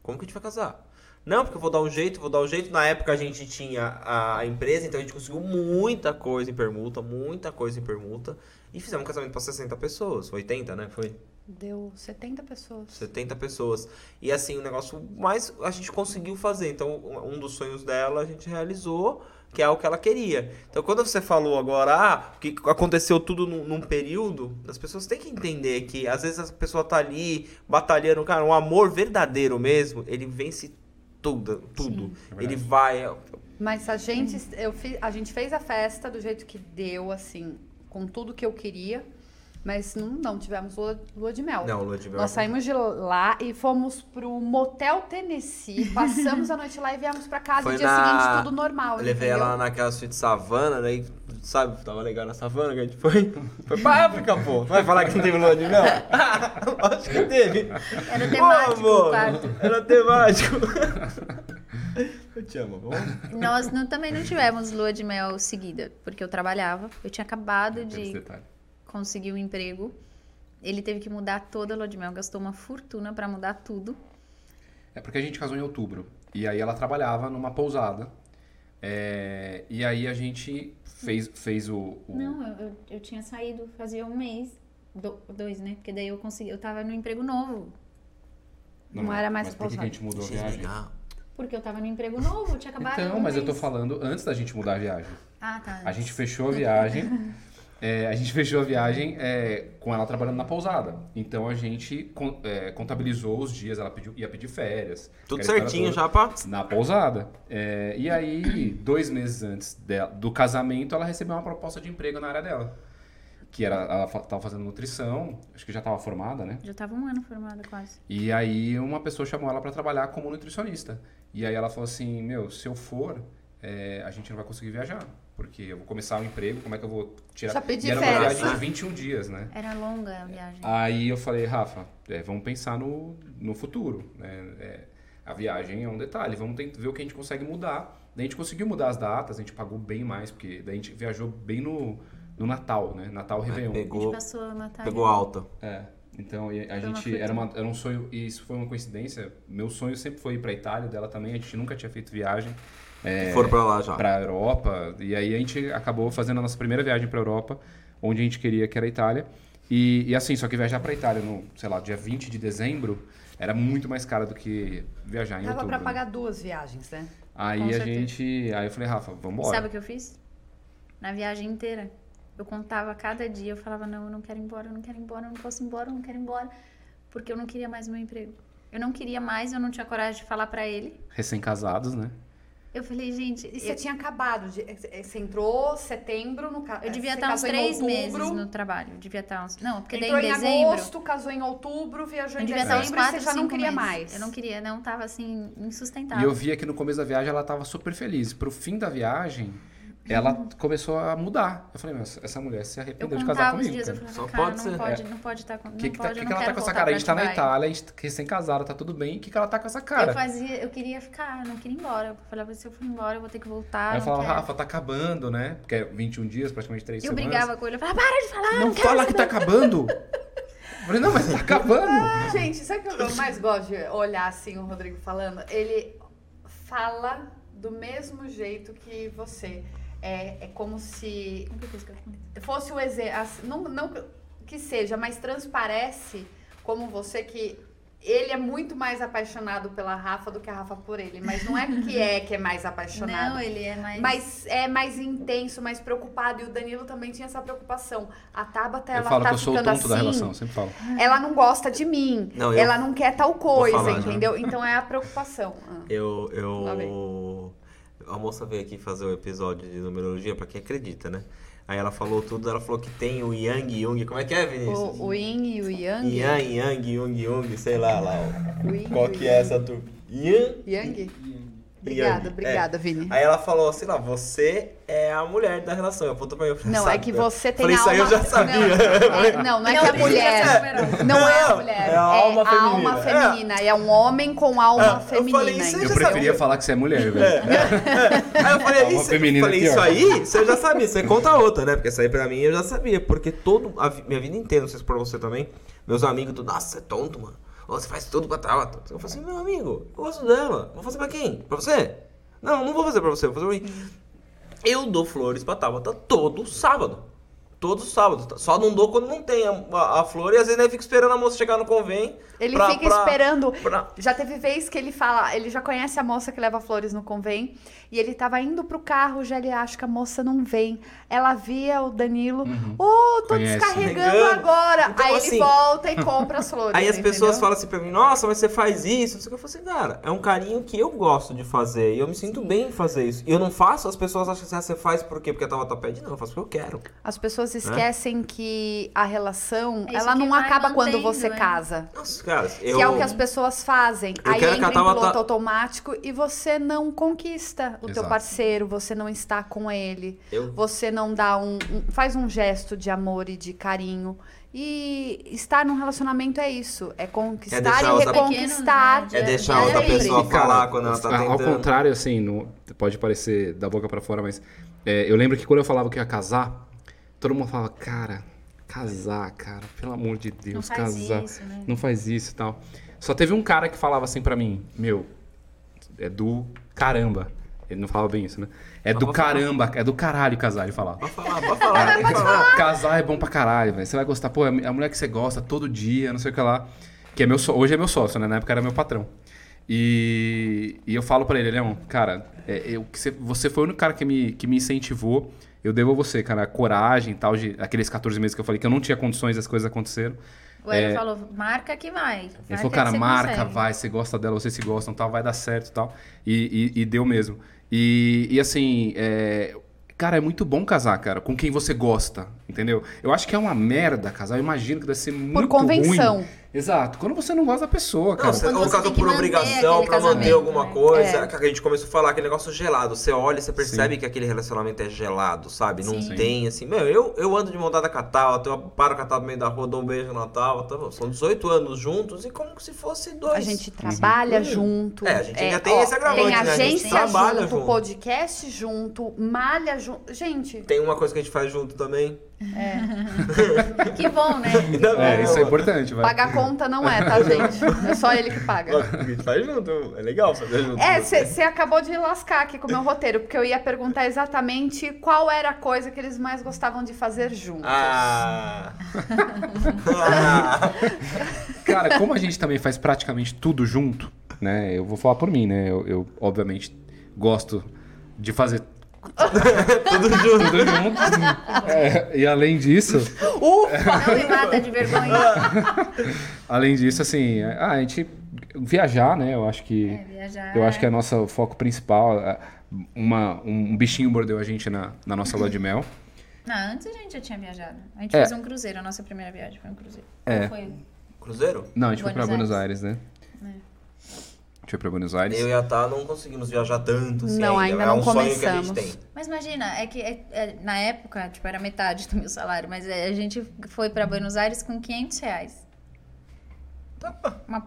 Speaker 2: Como que a gente vai casar? Não, porque eu vou dar um jeito, vou dar um jeito. Na época a gente tinha a empresa, então a gente conseguiu muita coisa em permuta, muita coisa em permuta. E fizemos um casamento pra 60 pessoas, 80, né? Foi
Speaker 3: Deu 70 pessoas.
Speaker 2: 70 pessoas. E assim, o negócio mais a gente conseguiu fazer. Então, um dos sonhos dela a gente realizou, que é o que ela queria. Então, quando você falou agora, ah, que aconteceu tudo num, num período, as pessoas têm que entender que às vezes a pessoa tá ali batalhando, cara, um amor verdadeiro mesmo, ele vence tudo, tudo.
Speaker 5: é
Speaker 2: ele vai
Speaker 3: Mas a gente, eu fi- a gente fez a festa do jeito que deu, assim, com tudo que eu queria. Mas não, não tivemos lua, lua de mel.
Speaker 2: Não, lua de mel.
Speaker 3: Nós saímos de lá e fomos pro Motel Tennessee, passamos a noite lá e viemos pra casa.
Speaker 2: Foi
Speaker 3: e dia
Speaker 2: na-
Speaker 3: seguinte tudo normal.
Speaker 2: Eu levei
Speaker 3: entendeu?
Speaker 2: ela naquela suíte savana, daí, sabe, tava legal na savana que a gente foi. *laughs* Foi pra África, pô. Vai falar que não teve lua de mel? *laughs* Acho que teve.
Speaker 4: Era
Speaker 2: Pô,
Speaker 4: temático quarto.
Speaker 2: Era temático. *laughs* Eu te amo, bom?
Speaker 4: Nós não- também não tivemos lua de mel seguida, porque eu trabalhava. Eu tinha acabado de
Speaker 5: detalhe.
Speaker 4: conseguir um emprego. Ele teve que mudar toda a lua de mel, gastou uma fortuna pra mudar tudo.
Speaker 5: É porque a gente casou em outubro. E aí ela trabalhava numa pousada. É, e aí a gente fez, fez o. o-
Speaker 4: Não, eu, eu, eu tinha saído fazia um mês, do- dois, né? Porque daí eu consegui, eu tava no emprego novo.
Speaker 3: Não era mais
Speaker 5: Mas por que a gente mudou a viagem?
Speaker 4: Porque eu tava no emprego novo, eu tinha acabado.
Speaker 5: Então,
Speaker 4: um
Speaker 5: mas eu tô
Speaker 4: mês.
Speaker 5: falando antes da gente mudar a viagem.
Speaker 4: Ah, tá.
Speaker 5: A gente fechou a viagem. *laughs* é, a gente fechou a viagem é, com ela trabalhando na pousada. Então a gente con- é, contabilizou os dias, ela pediu, ia pedir férias.
Speaker 2: Tudo certinho já, pá.
Speaker 5: Na pousada. É, e aí, dois meses antes dela- do casamento, ela recebeu uma proposta de emprego na área dela. Que era, ela fa- tava fazendo nutrição, acho que já estava formada, né?
Speaker 4: Já tava um ano formada quase.
Speaker 5: E aí uma pessoa chamou ela para trabalhar como nutricionista. E aí ela falou assim, meu, se eu for, é, a gente não vai conseguir viajar. Porque eu vou começar o emprego, como é que eu vou tirar...
Speaker 3: Já pedi
Speaker 5: e era uma
Speaker 3: férias,
Speaker 5: viagem de
Speaker 2: né?
Speaker 5: 21 dias, né?
Speaker 4: Era longa a viagem.
Speaker 5: Aí eu falei, Rafa, é, vamos pensar no, no futuro. Né? É, a viagem é um detalhe, vamos tentar ver o que a gente consegue mudar. Daí a gente conseguiu mudar as datas, a gente pagou bem mais, porque daí a gente viajou bem no, no Natal, né? Natal Réveillon.
Speaker 4: A gente
Speaker 2: Pegou,
Speaker 4: passou a Natal.
Speaker 2: pegou alta.
Speaker 5: É. Então e a
Speaker 4: Foi uma
Speaker 5: gente era, uma, era um sonho e isso foi uma coincidência. Meu sonho sempre foi ir para Itália, dela também. A gente nunca tinha feito viagem é,
Speaker 2: Foram pra lá já.
Speaker 5: para Europa e aí a gente acabou fazendo a nossa primeira viagem para Europa, onde a gente queria que era a Itália. E, e assim, só que viajar para Itália no, sei lá, dia 20 de dezembro era muito mais caro do que viajar em
Speaker 3: Dava
Speaker 5: outubro.
Speaker 3: pra pagar duas viagens, né?
Speaker 5: Aí
Speaker 4: Com
Speaker 5: a
Speaker 4: certeza.
Speaker 5: gente, aí eu falei, Rafa, vamos embora.
Speaker 4: Sabe o que eu fiz? Na viagem inteira. Eu contava cada dia, eu falava, não, eu não quero ir embora, eu não quero ir embora, eu não posso ir embora, eu não quero ir embora. Porque eu não queria mais o meu emprego. Eu não queria mais, eu não tinha coragem de falar pra ele.
Speaker 5: Recém-casados, né?
Speaker 4: Eu falei, gente,
Speaker 3: E você
Speaker 4: eu,
Speaker 3: tinha acabado, de, você entrou setembro no ca-
Speaker 4: eu devia estar uns três meses no trabalho. Eu devia estar uns. Não, porque daí
Speaker 3: Entrou
Speaker 4: em
Speaker 3: em
Speaker 4: dezembro.
Speaker 3: agosto, casou em outubro, viajou em
Speaker 4: devia estar uns
Speaker 3: dezembro e
Speaker 4: quatro,
Speaker 3: você já não queria
Speaker 4: meses.
Speaker 3: mais.
Speaker 4: Eu não queria, não, tava assim,
Speaker 5: E
Speaker 4: insustentável.
Speaker 5: eu via que no começo da viagem ela tava super feliz. Pro fim da viagem, ela começou a mudar. Eu falei, mas essa mulher se
Speaker 4: Eu
Speaker 5: arrependeu de casar comigo.
Speaker 4: dias, eu falava,
Speaker 2: Só
Speaker 4: cara,
Speaker 2: pode
Speaker 4: não
Speaker 2: ser.
Speaker 4: pode,
Speaker 5: É.
Speaker 4: não pode estar com.
Speaker 5: O
Speaker 4: Não
Speaker 5: que, que, tá,
Speaker 4: pode,
Speaker 5: que,
Speaker 4: eu
Speaker 5: que
Speaker 4: não
Speaker 5: ela tá com essa cara? A gente tá na. Itália, a gente tá recém-casada, tá tudo bem. O que, que ela tá com essa cara?
Speaker 4: Eu fazia, eu queria ficar, eu não queria ir embora. Eu falava, se eu for embora, eu vou ter que voltar.
Speaker 5: Aí eu
Speaker 4: não
Speaker 5: falava,
Speaker 4: quero.
Speaker 5: Rafa, tá acabando, né? Porque é 21 dias, praticamente 3
Speaker 4: Eu
Speaker 5: semanas.
Speaker 4: brigava com ele, eu falava, para de falar,
Speaker 5: Não
Speaker 4: não
Speaker 5: fala que tá acabando! Eu falei, não, mas tá *laughs* acabando!
Speaker 3: Gente, sabe o que eu mais gosto de olhar assim o Rodrigo falando? Ele fala do mesmo jeito que você. É, é como se fosse o exemplo. Não, não que seja, mas transparece como você que ele é muito mais apaixonado pela Rafa do que a Rafa por ele. Mas não é que é que é mais apaixonado.
Speaker 4: Não, ele é mais.
Speaker 3: Mas é mais intenso, mais preocupado. E o Danilo também tinha essa preocupação. A Tabata, ela
Speaker 5: Eu falo
Speaker 3: tá
Speaker 5: que eu sou o
Speaker 3: ficando
Speaker 5: tonto
Speaker 3: assim.
Speaker 5: da relação, eu sempre falo.
Speaker 3: Ela não gosta de mim.
Speaker 2: Não, eu-
Speaker 3: ela não quer tal coisa,
Speaker 2: falar já.
Speaker 3: entendeu? Então é a preocupação. Ah.
Speaker 2: Eu, eu... A moça veio aqui fazer o episódio de numerologia, pra quem acredita, né? Aí ela falou tudo, ela falou que tem o Yang Yung. Como é que é, Vinícius?
Speaker 3: O, o Yin e o Yang.
Speaker 2: Yang, Yang, Yung, Yung, sei lá, lá. ó. Qual que é essa turma? Yang?
Speaker 3: Yang? Obrigada, obrigada,
Speaker 2: é.
Speaker 3: Vini.
Speaker 2: Aí ela falou assim, lá, você é a mulher da relação. Eu apontou pra mim, eu falei,
Speaker 3: Não, é
Speaker 2: "Sabe?"
Speaker 3: que você tem
Speaker 2: falei,
Speaker 3: a
Speaker 2: isso aí eu
Speaker 3: alma-
Speaker 2: já *laughs* sabia.
Speaker 3: Não, é, não, não é que a
Speaker 4: Não,
Speaker 3: mulher.
Speaker 4: já
Speaker 3: Não é a
Speaker 2: Não,
Speaker 3: mulher.
Speaker 2: é a alma
Speaker 3: a alma
Speaker 2: feminina. É.
Speaker 3: feminina. É um homem com alma
Speaker 2: É, eu
Speaker 3: feminina.
Speaker 2: falei, isso
Speaker 5: Eu preferia
Speaker 2: sabia.
Speaker 5: falar que você é mulher, velho. *laughs*
Speaker 2: Aí eu falei,
Speaker 5: Alma
Speaker 2: isso,
Speaker 5: feminina
Speaker 2: falei
Speaker 5: aqui,
Speaker 2: isso aí, você já sabia, você conta outra, né? Porque essa aí pra mim eu já sabia, porque todo, a minha vida inteira, não sei se pra você também, meus amigos, tudo, nossa, você é tonto, mano. Você faz tudo pra tal. Eu falei assim, meu amigo, eu gosto dela. Vou fazer pra quem? Pra você? Não, não vou fazer pra você, vou fazer pra mim. Eu dou flores pra Tabata todo sábado. Todos os sábados. Só não dou quando não tem a, a- a flor e às vezes eu fico esperando a moça chegar no convém.
Speaker 3: Ele
Speaker 2: pra-
Speaker 3: fica
Speaker 2: pra-
Speaker 3: esperando.
Speaker 2: pra-
Speaker 3: Já teve vez que ele fala, ele já conhece a moça que leva flores no convém, e ele tava indo pro carro, já ele acha que a moça não vem. Ela via o Danilo, ô, tô
Speaker 5: Conhece.
Speaker 3: descarregando agora.
Speaker 2: Então,
Speaker 3: Aí
Speaker 2: assim,
Speaker 3: ele volta e *laughs* compra as flores.
Speaker 2: Aí as pessoas
Speaker 3: entendeu?
Speaker 2: falam assim pra mim, nossa, mas você faz isso, não sei o que. Eu falo assim, cara, é um carinho que eu gosto de fazer e eu me sinto bem em fazer isso. E eu não faço, as pessoas acham assim, ah, você faz por quê? Porque a Tabata pede? Não, eu faço porque eu quero.
Speaker 3: As pessoas esquecem que a relação,
Speaker 4: É isso
Speaker 3: ela
Speaker 4: que
Speaker 3: não acaba quando
Speaker 4: mantendo,
Speaker 3: você
Speaker 4: é.
Speaker 3: casa.
Speaker 2: Nossa, cara, eu...
Speaker 3: Que é o que as pessoas fazem.
Speaker 2: Eu
Speaker 3: Aí
Speaker 2: que
Speaker 3: entra em piloto automático e você não conquista o teu
Speaker 5: Exato.
Speaker 3: parceiro, você não está com ele,
Speaker 2: Eu-
Speaker 3: você não dá um, um- faz um gesto de amor e de carinho. E estar num relacionamento é isso, é conquistar
Speaker 2: deixar
Speaker 3: e reconquistar.
Speaker 4: Pequenos, né?
Speaker 2: É
Speaker 4: de-
Speaker 2: deixar outra
Speaker 4: diariamente.
Speaker 2: pessoa
Speaker 5: E, cara,
Speaker 2: falar quando ela tá
Speaker 5: a- Ao
Speaker 2: tentando.
Speaker 5: contrário, assim, não, pode parecer da boca pra fora, mas é, eu lembro que quando eu falava que ia casar, todo mundo falava, cara, casar, cara, pelo amor de Deus,
Speaker 4: Não faz
Speaker 5: casar.
Speaker 4: isso, né?
Speaker 5: Não faz isso e tal. Só teve um cara que falava assim pra mim, meu, é do caramba. Ele não falava bem isso, né? É do
Speaker 2: pode falar.
Speaker 5: caramba, é do caralho casar, ele falava.
Speaker 2: Pode falar, pode falar, pode falar.
Speaker 5: Casar é bom pra caralho, velho. Você vai gostar, pô, é a mulher que você gosta todo dia, não sei o que lá. Que é meu só- hoje é meu sócio, né? Na época era meu patrão. E, e eu falo pra ele, Leão, cara, é, eu, você, foi o único cara que me, que me incentivou. Eu devo a você, cara, a coragem e tal, de aqueles 14 meses que eu falei que eu não tinha condições, as coisas aconteceram.
Speaker 4: O Hélio
Speaker 5: É.
Speaker 4: falou, marca que vai.
Speaker 5: Ele falou, cara, marca,
Speaker 4: consegue.
Speaker 5: vai, você gosta dela, vocês se gostam, tal, vai dar certo e tal. E, e- e deu mesmo. E, e assim, é, cara, é muito bom casar, cara, com quem você gosta, entendeu? Eu acho que é uma merda casar, eu imagino que deve ser muito
Speaker 3: convenção.
Speaker 5: ruim. Exato, quando você não gosta da pessoa, cara.
Speaker 2: Não, você,
Speaker 4: Quando
Speaker 2: ou
Speaker 4: que
Speaker 2: por obrigação, pra manter alguma
Speaker 4: né?
Speaker 2: coisa.
Speaker 3: É.
Speaker 2: Que a gente começou a falar aquele negócio gelado. Você olha, você percebe que aquele relacionamento é gelado, sabe? Não
Speaker 4: Sim.
Speaker 2: tem, assim. Meu, eu, eu ando de mão dada com a eu paro com a no meio da rua, dou um beijo na Tabata. São 18 anos juntos e como se fosse dois.
Speaker 3: A gente trabalha
Speaker 2: Uhum.
Speaker 3: junto.
Speaker 2: É, a gente ainda tem esse agravante,
Speaker 3: Tem
Speaker 2: né? A gente
Speaker 3: agência
Speaker 2: trabalha
Speaker 3: junto,
Speaker 2: junto.
Speaker 3: podcast junto, malha junto. Gente,
Speaker 2: Tem uma coisa que a gente faz junto também.
Speaker 4: Que bom, né?
Speaker 2: Ainda
Speaker 5: É,
Speaker 2: bem,
Speaker 5: isso é importante, vai.
Speaker 3: pagar conta não é, tá, gente? É só ele que paga.
Speaker 2: A gente faz junto, é legal fazer junto.
Speaker 3: É,
Speaker 2: você
Speaker 3: acabou de lascar aqui com o meu roteiro, porque eu ia perguntar exatamente qual era a coisa que eles mais gostavam de fazer juntos.
Speaker 2: Ah. *laughs* ah.
Speaker 5: Cara, como a gente também faz praticamente tudo junto, né? Eu vou falar por mim, né? Eu, eu, obviamente, gosto de fazer *laughs*
Speaker 2: Tudo junto.
Speaker 5: tudo junto. É, e além disso,
Speaker 3: Ufa! *laughs*
Speaker 4: Não me mata de vergonha.
Speaker 5: além disso, assim, a a gente viajar, né? Eu acho que
Speaker 4: É, viajar.
Speaker 5: eu acho que é nosso foco principal. É, Uma, um bichinho mordeu a gente na, na nossa lua de mel.
Speaker 4: Não, antes a gente já tinha viajado. A gente
Speaker 5: É.
Speaker 4: fez um cruzeiro, a nossa primeira viagem foi um cruzeiro.
Speaker 5: É.
Speaker 4: Qual Foi
Speaker 2: Cruzeiro?
Speaker 5: Não, a gente foi pra
Speaker 4: Buenos
Speaker 5: Buenos Aires, né?
Speaker 4: É.
Speaker 5: Gente foi pra Buenos Aires.
Speaker 2: Eu e a Tá não conseguimos viajar tanto assim
Speaker 3: Não,
Speaker 2: ainda.
Speaker 3: ainda
Speaker 2: é
Speaker 3: não
Speaker 2: um sonho que a
Speaker 3: começamos.
Speaker 2: gente tem.
Speaker 4: Mas imagina, é que é- é, na época, tipo, era metade do meu salário, mas é, a gente foi pra Buenos Aires com 500 reais. Uma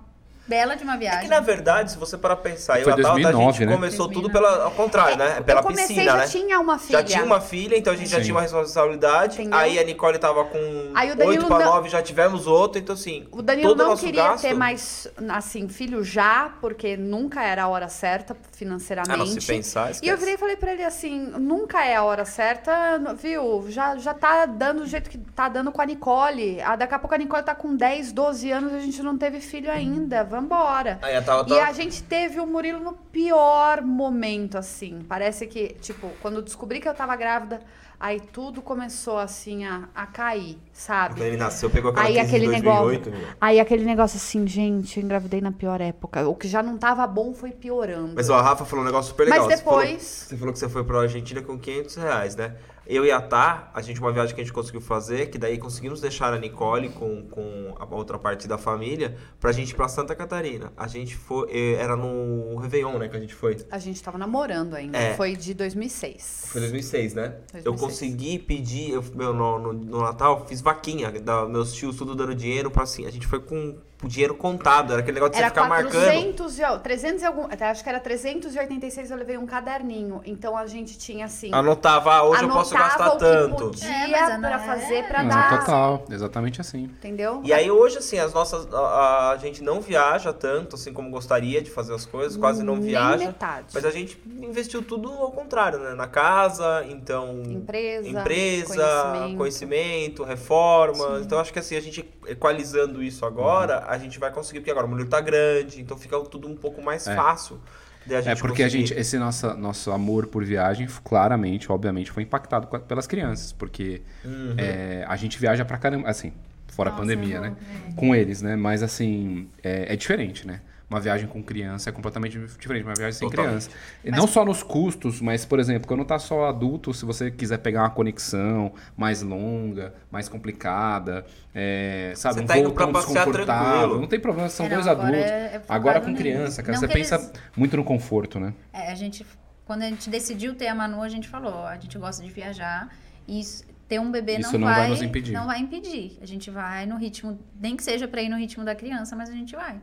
Speaker 4: bela de uma
Speaker 2: É
Speaker 4: viagem.
Speaker 2: que na verdade, se você parar pra pensar, eu
Speaker 5: Foi
Speaker 2: e a Tata, a
Speaker 5: 2009,
Speaker 2: gente
Speaker 5: né?
Speaker 2: começou
Speaker 4: 2009.
Speaker 2: tudo pela, ao contrário, né? Pela
Speaker 3: eu comecei
Speaker 2: piscina,
Speaker 3: já
Speaker 2: né?
Speaker 3: tinha uma filha.
Speaker 2: Já tinha uma filha, então a gente já
Speaker 5: Sim.
Speaker 2: tinha uma responsabilidade.
Speaker 3: Entendeu?
Speaker 2: Aí a Nicole tava com
Speaker 3: Aí o Danilo
Speaker 2: 8 pra
Speaker 3: não-
Speaker 2: 9, já tivemos outro. Então, assim,
Speaker 3: O Danilo não
Speaker 2: nosso
Speaker 3: queria
Speaker 2: gasto...
Speaker 3: ter mais, assim, filho já, porque nunca era a hora certa financeiramente.
Speaker 2: Ah, não, se pensar,
Speaker 3: E eu virei e falei pra ele assim, nunca é a hora certa, viu? Já, já tá dando do jeito que tá dando com a Nicole. Ah, daqui a pouco a Nicole tá com 10, 12 anos e a gente não teve filho ainda. Vambora.
Speaker 2: Aí a Tata...
Speaker 3: E a gente teve o Murilo no pior momento, assim. Parece que, tipo, quando descobri que eu tava grávida, aí tudo começou, assim, a, a cair, sabe?
Speaker 2: Quando ele nasceu, pegou aquela
Speaker 3: Aí aquele
Speaker 2: de 2008.
Speaker 3: negócio.
Speaker 2: meu.
Speaker 3: Aí aquele negócio assim, gente, eu engravidei na pior época. O que já não tava bom foi piorando.
Speaker 2: Mas ó, a Rafa falou um negócio super legal.
Speaker 3: Mas
Speaker 2: Você falou-
Speaker 3: depois-
Speaker 2: Você falou, que você foi pra Argentina com 500 reais, né? Eu e a Tá, a gente, uma viagem que a gente conseguiu fazer, que daí conseguimos deixar a Nicole com, com a outra parte da família pra gente ir pra Santa Catarina. A gente foi, eh, era no Réveillon, né, que a gente foi.
Speaker 3: A gente tava namorando ainda.
Speaker 2: É.
Speaker 3: Foi de 2006.
Speaker 2: Foi 2006, né?
Speaker 3: 2006.
Speaker 2: Eu consegui pedir, eu, meu, no, no, no Natal, fiz vaquinha, da, meus tios tudo dando dinheiro pra assim. A gente foi com o dinheiro contado, era aquele negócio de
Speaker 3: Era
Speaker 2: você ficar marcando.
Speaker 3: 400 e, 300 e algum, até acho que era 386, eu levei um caderninho. Então a gente tinha assim,
Speaker 2: Anotava, ah, hoje eu posso
Speaker 3: anotava
Speaker 2: gastar
Speaker 3: o que
Speaker 2: tanto.
Speaker 3: podia
Speaker 4: É, mas é,
Speaker 3: pra
Speaker 4: é,
Speaker 3: fazer, pra
Speaker 5: Não,
Speaker 3: dar,
Speaker 5: total, exatamente assim.
Speaker 3: entendeu?
Speaker 2: E aí hoje, assim, as nossas. A, a gente não viaja tanto, assim, como gostaria de fazer as coisas, quase não
Speaker 3: Nem
Speaker 2: viaja.
Speaker 3: metade.
Speaker 2: Mas a gente investiu tudo ao contrário, né? Na casa, então.
Speaker 3: Empresa,
Speaker 2: empresa,
Speaker 3: conhecimento.
Speaker 2: conhecimento, reformas. Então acho que assim, a gente equalizando isso agora, a gente vai conseguir, porque agora o mulher tá grande, então fica tudo um pouco mais
Speaker 5: É.
Speaker 2: fácil. de a
Speaker 5: É
Speaker 2: gente
Speaker 5: porque a
Speaker 2: conseguir.
Speaker 5: gente, esse nosso, nosso amor por viagem, claramente, obviamente, foi impactado com a- pelas crianças, porque
Speaker 2: Uhum.
Speaker 5: é, a gente viaja pra caramba, assim, fora a
Speaker 4: Nossa,
Speaker 5: pandemia,
Speaker 4: eu
Speaker 5: né?
Speaker 4: é.
Speaker 5: Com eles, né? Mas assim, é, é diferente, né? Uma viagem com criança é completamente diferente de uma viagem sem
Speaker 2: Totalmente.
Speaker 5: criança. E não só nos custos, mas, por exemplo, quando tá só adulto, se você quiser pegar uma conexão mais longa, mais complicada, é, sabe,
Speaker 2: Você
Speaker 5: um
Speaker 2: tá indo
Speaker 5: voo
Speaker 2: pra passear tranquilo.
Speaker 5: não tem problema, são
Speaker 4: É, não,
Speaker 5: dois
Speaker 4: agora
Speaker 5: adultos.
Speaker 4: é-
Speaker 5: agora com criança, cara,
Speaker 4: Não
Speaker 5: você pensa
Speaker 4: eles-
Speaker 5: muito no conforto, né?
Speaker 4: É, a gente, quando a gente decidiu ter a Manu, a gente falou, a gente gosta de viajar e isso- ter um bebê
Speaker 5: Isso
Speaker 4: não,
Speaker 5: não vai
Speaker 4: vai,
Speaker 5: nos impedir.
Speaker 4: não vai impedir. A gente vai no ritmo, nem que seja pra ir no ritmo da criança, mas a gente vai.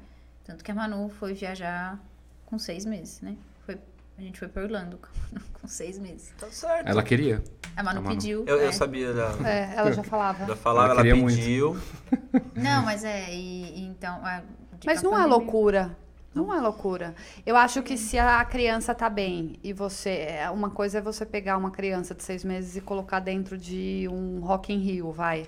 Speaker 4: Tanto que a Manu foi viajar com seis meses, né? Foi, a gente foi pra Orlando com, *laughs* com seis meses.
Speaker 2: Tá certo.
Speaker 5: Ela queria.
Speaker 4: A Manu
Speaker 5: A Manu.
Speaker 4: pediu.
Speaker 2: Eu, eu
Speaker 4: é.
Speaker 2: sabia da.
Speaker 3: É, ela já falava.
Speaker 2: Já falava,
Speaker 5: Ela
Speaker 2: ela,
Speaker 5: queria muito.
Speaker 2: pediu.
Speaker 4: Não, mas é, e, e então. a-
Speaker 3: Mas não é loucura. Não é loucura. Eu acho que se a criança tá bem e você. é, Uma coisa é você pegar uma criança de seis meses e colocar dentro de um Rock in Rio, vai.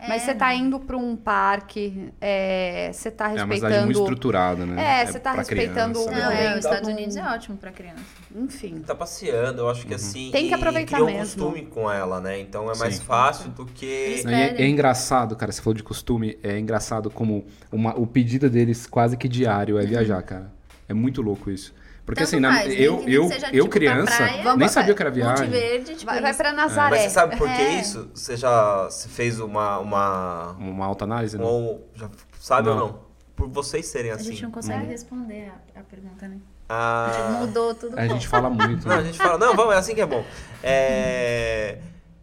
Speaker 3: Mas
Speaker 4: É,
Speaker 3: você tá indo pra um parque, é, você tá
Speaker 5: É uma cidade
Speaker 3: respeitando.
Speaker 5: muito estruturada, né?
Speaker 3: É, você tá respeitando
Speaker 5: criança,
Speaker 3: o-
Speaker 4: Não,
Speaker 5: né?
Speaker 4: é, os Estados Unidos é ótimo pra criança.
Speaker 3: Enfim.
Speaker 2: Tá passeando, eu acho que assim.
Speaker 3: Tem que
Speaker 2: e
Speaker 3: aproveitar
Speaker 2: um
Speaker 3: mesmo.
Speaker 2: costume com ela, né? Então é mais
Speaker 5: Sim.
Speaker 2: fácil do que.
Speaker 5: E é, é engraçado, cara, você falou de costume, é engraçado como uma- o pedido deles quase que diário é viajar, cara. É muito louco isso. Porque
Speaker 4: Tanto
Speaker 5: assim, na-
Speaker 4: faz,
Speaker 5: eu,
Speaker 4: nem
Speaker 5: eu,
Speaker 4: seja,
Speaker 5: eu
Speaker 4: tipo, pra
Speaker 5: criança,
Speaker 4: praia.
Speaker 5: nem sabia o que era
Speaker 4: Monte
Speaker 5: viagem.
Speaker 4: Verde, tipo,
Speaker 3: Vai, vai pra Nazaré.
Speaker 2: Mas você sabe por que
Speaker 3: É.
Speaker 2: isso? Você já fez uma. uma,
Speaker 5: Uma alta análise, né?
Speaker 2: um- já sabe ou
Speaker 5: Não.
Speaker 2: não? Por vocês serem
Speaker 4: A
Speaker 2: assim.
Speaker 4: gente não consegue responder a, a pergunta, né?
Speaker 2: Ah,
Speaker 4: Mudou tudo.
Speaker 5: A gente fala muito.
Speaker 2: Não, a
Speaker 5: né?
Speaker 2: gente fala, não, vamos, é assim que é bom. É,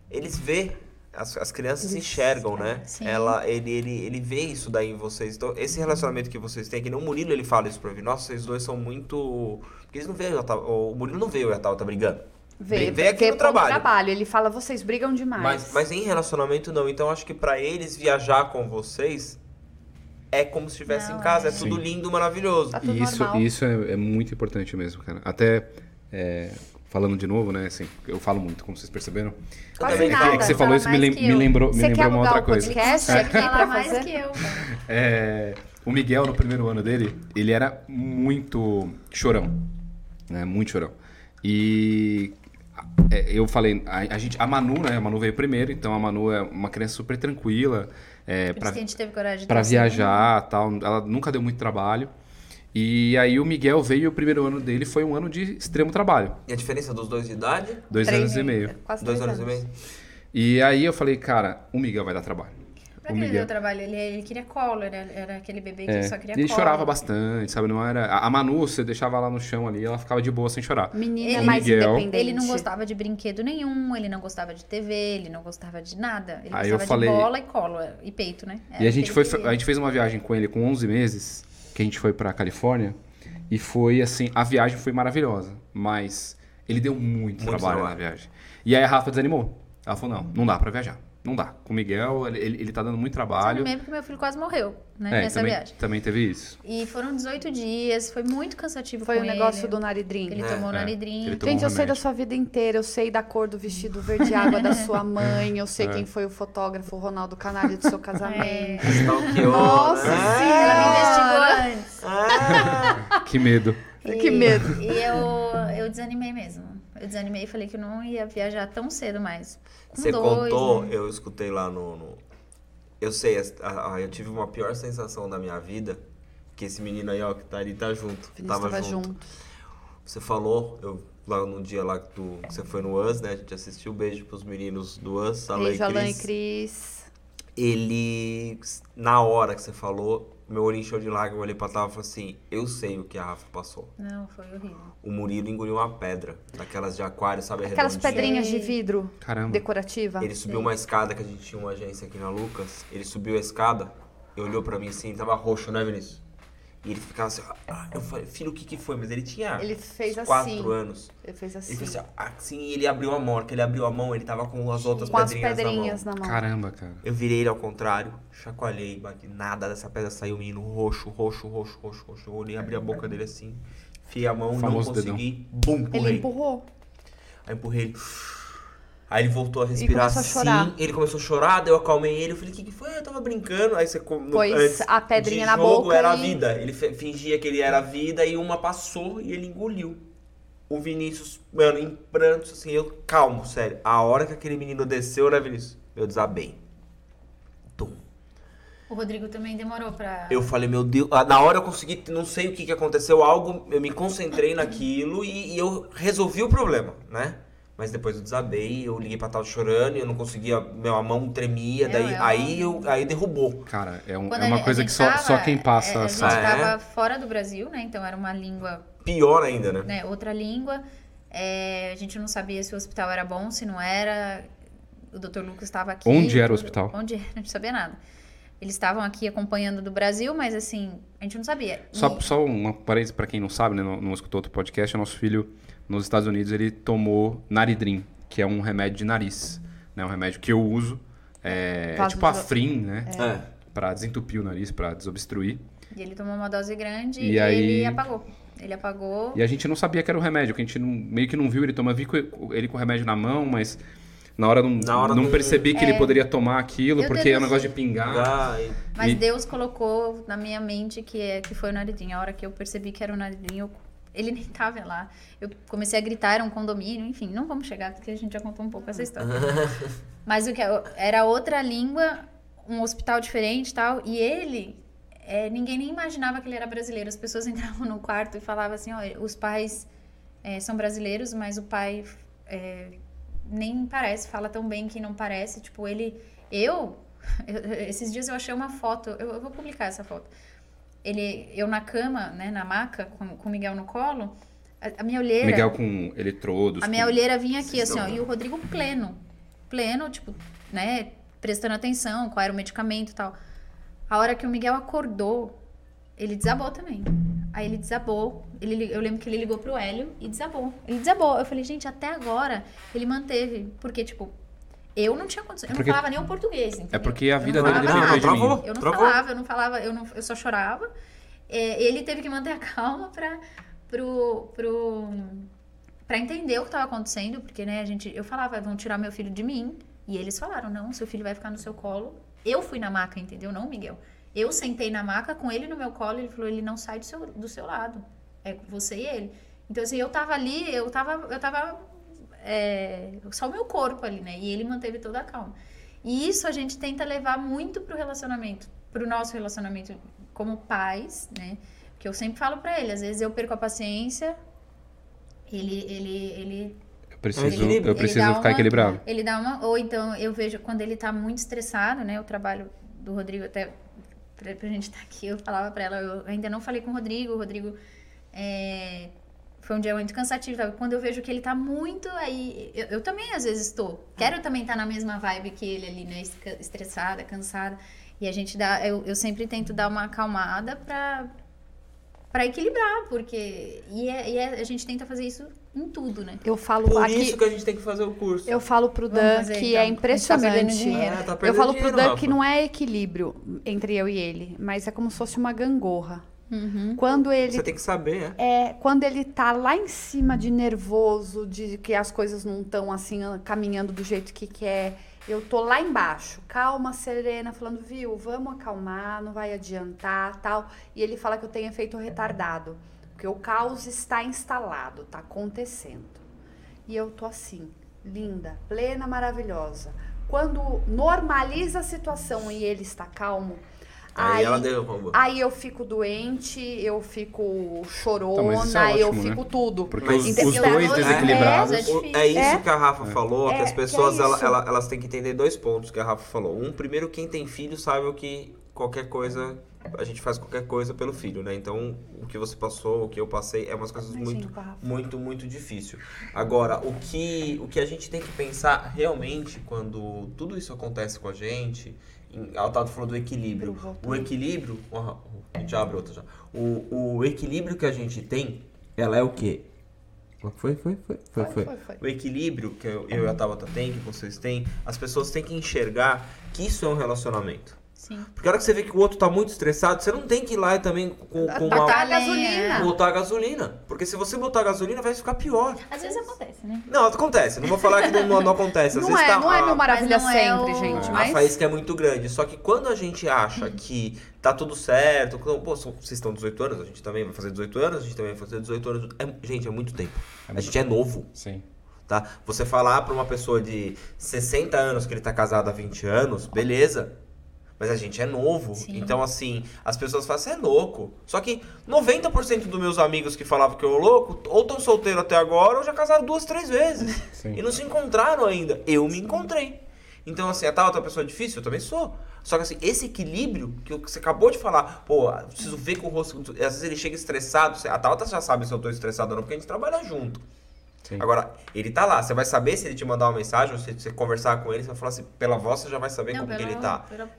Speaker 2: eles vê, as, as crianças enxergam, né?
Speaker 4: Sim.
Speaker 2: Ela, ele, ele, ele vê isso daí em vocês. Então, esse relacionamento que vocês têm, que nem o Murilo, ele fala isso pra mim. Nossa, vocês dois são muito... Porque eles não veem, tava- o Murilo não vê eu e a tá brigando.
Speaker 3: Vê,
Speaker 2: Vê aqui
Speaker 3: vê
Speaker 2: no
Speaker 3: pelo
Speaker 2: trabalho.
Speaker 3: Ele fala, vocês brigam demais.
Speaker 2: Mas, mas em relacionamento não. Então acho que pra eles viajar com vocês é como se estivesse em
Speaker 4: Não,
Speaker 2: casa. É,
Speaker 4: é.
Speaker 2: tudo lindo, maravilhoso.
Speaker 3: Tá tudo
Speaker 5: isso,
Speaker 3: normal.
Speaker 5: isso é, é muito importante mesmo, cara. Até é, falando de novo, né? Assim, eu falo muito, como vocês perceberam.
Speaker 3: Quase
Speaker 5: É
Speaker 3: nada.
Speaker 5: que você falou
Speaker 4: Fala
Speaker 5: isso me,
Speaker 4: mais
Speaker 5: lem-
Speaker 4: que
Speaker 5: me lembrou, me
Speaker 3: Você quer
Speaker 5: lembrou uma outra
Speaker 3: o
Speaker 5: coisa.
Speaker 3: podcast
Speaker 4: Você
Speaker 3: aqui
Speaker 4: fala
Speaker 3: pra
Speaker 4: mais
Speaker 3: fazer? *laughs*
Speaker 4: que eu.
Speaker 5: É, o Miguel, no primeiro ano dele, ele era muito chorão. Né? Muito chorão. E é, eu falei, a, a gente, a Manu, né? A Manu veio primeiro, então a Manu é uma criança super tranquila. É,
Speaker 4: Por
Speaker 5: pra,
Speaker 4: isso que a gente teve coragem de
Speaker 5: pra viajar tal. Ela nunca deu muito trabalho. E aí o Miguel veio e o primeiro ano dele foi um ano de extremo trabalho.
Speaker 2: E a diferença dos dois de idade?
Speaker 5: Dois
Speaker 3: Três-
Speaker 5: anos e meio.
Speaker 3: Quase
Speaker 2: Dois
Speaker 3: três
Speaker 2: anos e meio?
Speaker 5: E aí eu falei, cara, o Miguel vai dar trabalho.
Speaker 4: Pra
Speaker 5: o
Speaker 4: que ele
Speaker 5: Miguel.
Speaker 4: deu trabalho? Ele, ele queria colo, era, era aquele bebê que
Speaker 5: É,
Speaker 4: só queria
Speaker 5: e ele
Speaker 4: colo.
Speaker 5: chorava bastante, sabe? Não era. A a Manu, você deixava ela no chão ali, ela ficava de boa sem chorar.
Speaker 3: Menina
Speaker 4: Ele-
Speaker 3: mais
Speaker 5: Miguel.
Speaker 3: independente.
Speaker 4: Ele não gostava de brinquedo nenhum, ele não gostava de TV, ele não gostava de nada. Ele
Speaker 5: Aí eu
Speaker 4: gostava
Speaker 5: falei-
Speaker 4: de bola e colo e peito, né? Era
Speaker 5: E a gente,
Speaker 4: ele
Speaker 5: foi, a gente fez uma viagem com ele com 11 meses, que a gente foi pra Califórnia, e foi assim, a viagem foi maravilhosa, mas ele deu muito,
Speaker 2: Muito
Speaker 5: trabalho na
Speaker 2: trabalho.
Speaker 5: viagem. E aí a Rafa desanimou. Ela falou, não, não dá pra viajar. Não dá. Com o Miguel, ele, ele, ele tá dando muito trabalho.
Speaker 4: Desanimei porque meu filho quase morreu, né?
Speaker 5: É,
Speaker 4: nessa
Speaker 5: também,
Speaker 4: viagem.
Speaker 5: também teve isso.
Speaker 4: E foram 18 dias, foi muito cansativo
Speaker 3: Foi
Speaker 4: com
Speaker 3: o negócio
Speaker 4: ele.
Speaker 3: do Naridrim.
Speaker 4: Ele
Speaker 2: É,
Speaker 4: tomou
Speaker 5: é.
Speaker 4: naridrim.
Speaker 5: Ele tomou
Speaker 3: Gente,
Speaker 5: um
Speaker 3: eu sei da sua vida inteira, eu sei da cor do vestido verde água da sua *laughs* mãe, eu sei
Speaker 5: É.
Speaker 3: quem foi o fotógrafo, o Ronaldo Canalha do seu casamento. *laughs*
Speaker 2: Stalkeou,
Speaker 3: Nossa
Speaker 2: né?
Speaker 3: Senhora!
Speaker 4: Ela me investigou antes.
Speaker 2: Ah,
Speaker 5: Que medo.
Speaker 3: Que medo.
Speaker 4: E eu, eu desanimei mesmo. Eu desanimei e falei que eu não ia viajar tão cedo mais. Com
Speaker 2: Você
Speaker 4: dois,
Speaker 2: contou,
Speaker 4: né?
Speaker 2: eu escutei lá no, no- Eu sei, as- a- a- eu tive uma pior sensação da minha vida, que esse menino aí, ó, que tá ali, tá junto.
Speaker 3: Vinícius
Speaker 2: tava
Speaker 3: tava
Speaker 2: junto.
Speaker 3: junto.
Speaker 2: Você falou, eu lá no dia lá que, tu, que você foi no US, né? A gente assistiu, beijo pros meninos do US, Alan
Speaker 3: Beijo,
Speaker 2: e
Speaker 3: Alan e
Speaker 2: Cris.
Speaker 3: Cris.
Speaker 2: Ele, na hora que você falou, meu olho encheu de lágrimas, eu olhei pra Tava e falei assim, eu sei o que a Rafa passou.
Speaker 4: Não, foi horrível.
Speaker 2: O Murilo engoliu uma pedra, daquelas de aquário, sabe?
Speaker 3: Aquelas pedrinhas de vidro
Speaker 5: Caramba.
Speaker 3: decorativa.
Speaker 2: Ele subiu uma escada que a gente tinha uma agência aqui na Lucas. Ele subiu a escada Ele olhou pra mim assim, tava roxo, né, Vinícius? E ele ficava assim, ah, eu falei, filho, o que que foi? Mas ele tinha
Speaker 3: Ele fez
Speaker 2: uns quatro
Speaker 3: assim.
Speaker 2: anos.
Speaker 3: Ele fez assim.
Speaker 2: Ele fez assim, assim, e ele abriu a mão, que ele abriu a mão, ele tava com as outras
Speaker 3: com as
Speaker 2: pedrinhas,
Speaker 3: pedrinhas
Speaker 2: na mão.
Speaker 3: na mão.
Speaker 5: Caramba, cara.
Speaker 2: Eu virei ele ao contrário, chacoalhei, bati, nada dessa pedra saiu, menino roxo, roxo, roxo, roxo, roxo. Eu olhei, abri a boca dele assim, enfiei a mão, não consegui, bum,
Speaker 3: Ele
Speaker 2: empurrei.
Speaker 3: empurrou.
Speaker 2: Aí empurrei ele. Aí ele voltou a respirar
Speaker 3: começou a
Speaker 2: assim.
Speaker 3: chorar.
Speaker 2: Ele começou a chorar, daí eu acalmei ele. Eu falei, o que, que foi? Eu tava brincando. Aí você. no- antes
Speaker 3: a pedrinha
Speaker 2: de
Speaker 3: na
Speaker 2: jogo
Speaker 3: boca
Speaker 2: era a vida. Ele fingia que ele era a vida e uma passou e ele engoliu. O Vinícius, mano, em prantos, assim, eu calmo, sério. A hora que aquele menino desceu, né, Vinícius? Eu desabei. Tum.
Speaker 4: O Rodrigo também demorou pra.
Speaker 2: Eu falei, meu Deus. ah, Na hora eu consegui, não sei o que, que aconteceu, algo, eu me concentrei naquilo e, e eu resolvi o problema, né? Mas depois eu desabei, eu liguei pra tal chorando, e eu não conseguia, meu, a mão tremia,
Speaker 4: Meu,
Speaker 2: daí
Speaker 4: é
Speaker 2: aí,
Speaker 4: um-
Speaker 2: eu, aí derrubou.
Speaker 5: Cara, é, um- é
Speaker 4: a
Speaker 5: uma coisa
Speaker 4: a
Speaker 5: que só,
Speaker 4: tava-
Speaker 5: só quem passa
Speaker 4: é, A gente
Speaker 5: sabe.
Speaker 2: É.
Speaker 4: tava fora do Brasil, né? Então era uma língua,
Speaker 2: Pior ainda, né?
Speaker 4: né? Outra língua. É, a gente não sabia se o hospital era bom, se não era. O Dr. Lucas estava aqui.
Speaker 5: Onde era o hospital?
Speaker 4: Onde era, a *laughs* gente não sabia nada. Eles estavam aqui acompanhando do Brasil, mas assim, a gente não sabia.
Speaker 5: Só,
Speaker 4: E-
Speaker 5: só uma parênteses pra quem não sabe, né? Não, não escutou outro podcast, o nosso filho nos Estados Unidos ele tomou Naridrim, que é um remédio de nariz. Né? Um remédio que eu uso. É, é tipo a
Speaker 3: de-
Speaker 5: Frim, né?
Speaker 2: É.
Speaker 5: Pra desentupir o nariz, pra desobstruir.
Speaker 4: E ele tomou uma dose grande
Speaker 5: E
Speaker 4: e,
Speaker 5: aí-
Speaker 4: ele apagou. Ele apagou.
Speaker 5: E a gente não sabia que era o remédio, que a gente não- meio que não viu ele tomar. Vi com ele com o remédio na mão, mas na hora não,
Speaker 2: Na hora
Speaker 5: não
Speaker 2: não-
Speaker 5: percebi que ele poderia tomar aquilo,
Speaker 4: Eu
Speaker 5: porque é um negócio de pingar.
Speaker 2: Ah, e-
Speaker 4: Mas
Speaker 5: E-
Speaker 4: Deus colocou na minha mente que, é, que foi o Naridinho. A hora que eu percebi que era o Naridinho, eu- ele nem tava lá. Eu comecei a gritar, era um condomínio, enfim, não vamos chegar, porque a gente já contou um pouco essa história. *laughs* Mas o que era outra língua, um hospital diferente tal, e ele, é, ninguém nem imaginava que ele era brasileiro. As pessoas entravam no quarto e falavam assim, olha, os pais é, são brasileiros, mas o pai é, nem parece, fala tão bem que não parece. Tipo, ele, eu, *laughs* eu- esses dias eu achei uma foto, eu, eu vou publicar essa foto. Ele, eu na cama, né, na maca, com, com o Miguel no colo, a, a minha olheira...
Speaker 5: Miguel com eletrodos.
Speaker 4: A minha
Speaker 5: com-
Speaker 4: olheira vinha aqui,
Speaker 2: Vocês
Speaker 4: assim, ó, e o Rodrigo pleno. Pleno, tipo, né, prestando atenção, qual era o medicamento e tal. A hora que o Miguel acordou, ele desabou também. Aí ele desabou, ele, eu lembro que ele ligou pro Hélio e desabou. Ele desabou. Eu falei, gente, até agora ele manteve, porque, tipo, eu não tinha condição, eu
Speaker 5: Porque-
Speaker 4: não falava nem o português, entendeu?
Speaker 5: É porque a
Speaker 4: Eu não
Speaker 5: vida dele
Speaker 4: falava
Speaker 2: Não,
Speaker 4: nada.
Speaker 5: de
Speaker 2: travou.
Speaker 5: mim.
Speaker 4: Eu não
Speaker 2: Travou.
Speaker 4: falava, eu não falava, eu, não, eu só chorava. É, ele teve que manter a calma pra, pro, pro, pra entender o que estava acontecendo, porque, né, a gente, eu falava, vão tirar meu filho de mim. E eles falaram, não, seu filho vai ficar no seu colo. Eu fui na maca, entendeu? Não, Miguel. Eu sentei na maca com ele no meu colo e ele falou, ele não sai do seu, do seu lado. É você e ele. Então, assim, eu tava ali, eu tava, eu tava é, só o meu corpo ali, né? E ele manteve toda a calma. E isso a gente tenta levar muito pro relacionamento, pro nosso relacionamento como pais, né? Que eu sempre falo pra ele, às vezes eu perco a paciência, ele, ele, ele
Speaker 5: Eu preciso,
Speaker 2: equilíbrio.
Speaker 5: eu preciso
Speaker 4: ele
Speaker 5: ficar
Speaker 4: uma-
Speaker 5: equilibrado.
Speaker 4: Ele dá uma. Ou então eu vejo quando ele tá muito estressado, né? O trabalho do Rodrigo, até pra, pra gente estar aqui, eu falava pra ela, eu ainda não falei com o Rodrigo, o Rodrigo é, foi um dia muito cansativo. sabe? Quando eu vejo que ele tá muito aí. Eu, eu também às vezes estou. Quero também estar na mesma vibe que ele ali, né? Estressada, cansada. E a gente dá. Eu, eu sempre tento dar uma acalmada pra. Pra equilibrar, porque. E, é- e é- a gente tenta fazer isso em tudo, né?
Speaker 3: Eu falo
Speaker 2: Por
Speaker 3: aqui,
Speaker 2: isso que a gente tem que fazer o curso.
Speaker 3: eu falo pro
Speaker 4: Vamos
Speaker 3: Dan
Speaker 4: fazer,
Speaker 3: que
Speaker 4: então.
Speaker 3: é
Speaker 4: tá
Speaker 3: impressionante.
Speaker 4: dinheiro.
Speaker 2: É, tá
Speaker 3: eu falo pro
Speaker 2: dinheiro,
Speaker 3: Dan
Speaker 2: Rafa.
Speaker 3: que não é equilíbrio entre eu e ele, mas é como se fosse uma gangorra.
Speaker 4: Uhum.
Speaker 3: Quando ele
Speaker 2: Você tem que saber, é.
Speaker 3: é quando ele tá lá em cima de nervoso, de que as coisas não estão assim caminhando do jeito que quer. Eu tô lá embaixo, calma, serena, falando, viu, vamos acalmar, não vai adiantar, tal. E ele fala que eu tenho efeito retardado, porque o caos está instalado, tá acontecendo. E eu tô assim, linda, plena, maravilhosa. Quando normaliza a situação e ele está calmo,
Speaker 2: Aí, ela derruba.
Speaker 3: Aí eu fico doente, eu fico chorona,
Speaker 5: Então, é
Speaker 3: eu
Speaker 5: ótimo,
Speaker 3: fico
Speaker 5: né?
Speaker 3: tudo.
Speaker 5: Porque
Speaker 2: Mas
Speaker 5: os, os dois
Speaker 3: É,
Speaker 5: desequilibrados.
Speaker 4: é
Speaker 2: O-
Speaker 4: difícil.
Speaker 2: É isso
Speaker 3: É.
Speaker 2: que a Rafa falou,
Speaker 3: É,
Speaker 2: que as
Speaker 3: que
Speaker 2: pessoas
Speaker 3: é
Speaker 2: ela- ela- elas têm que entender dois pontos que a Rafa falou. Um, primeiro, quem tem filho sabe o que qualquer coisa, a gente faz qualquer coisa pelo filho, né? Então, o que você passou, o que eu passei, é umas coisas
Speaker 3: Imagina,
Speaker 2: muito,
Speaker 3: Rafa.
Speaker 2: muito, muito difícil. Agora, o que, o que a gente tem que pensar realmente quando tudo isso acontece com a gente, em- a Otávio falou do equilíbrio. O equilíbrio. ó, a gente abre outra já. O, o equilíbrio que a gente tem, ela é o quê? Foi, foi, foi, foi,
Speaker 3: Foi, foi, foi.
Speaker 2: O equilíbrio que eu, eu e a Tabata tem, que vocês têm, as pessoas têm que enxergar que isso é um relacionamento.
Speaker 4: Sim.
Speaker 2: Porque a hora que você vê que o outro tá muito estressado, você não tem que ir lá e também com, com
Speaker 3: Botar
Speaker 2: uma,
Speaker 3: a gasolina.
Speaker 2: botar gasolina. Porque se você botar gasolina, vai ficar pior.
Speaker 4: Às vezes acontece, né?
Speaker 2: Não, acontece. Não vou falar que não, não, acontece. Às
Speaker 3: Não
Speaker 2: vezes
Speaker 3: é,
Speaker 2: tá,
Speaker 3: não é
Speaker 2: a-
Speaker 3: meu maravilha
Speaker 4: não é
Speaker 3: sempre,
Speaker 4: o-
Speaker 3: gente.
Speaker 2: a
Speaker 3: Mas
Speaker 2: faísca é muito grande. Só que quando a gente acha que tá tudo certo, que, pô, vocês estão 18 anos, a gente também vai fazer 18 anos, a gente também vai fazer 18 anos. É- gente, é muito tempo. a gente é novo,
Speaker 5: Sim.
Speaker 2: tá? Você falar pra uma pessoa de 60 anos que ele tá casado há 20 anos, beleza. Mas a gente é novo.
Speaker 4: Sim.
Speaker 2: Então, assim, as pessoas falam, você é louco. Só que 90% dos meus amigos que falavam que eu era louco, ou estão solteiros até agora, ou já casaram duas, três vezes. *laughs*
Speaker 5: Sim.
Speaker 2: E não se encontraram ainda. Eu me encontrei. Então, assim, a tal outra pessoa difícil, eu também sou. Só que, assim, esse equilíbrio que você acabou de falar, pô, preciso ver com o rosto. Às vezes ele chega estressado. A Tauta já sabe se eu tô estressado ou não, porque a gente trabalha junto.
Speaker 5: Sim.
Speaker 2: Agora, ele tá lá. Você vai saber se ele te mandar uma mensagem, ou se você conversar com ele, você vai falar assim, pela voz você já vai saber como que ele tá.
Speaker 4: pela-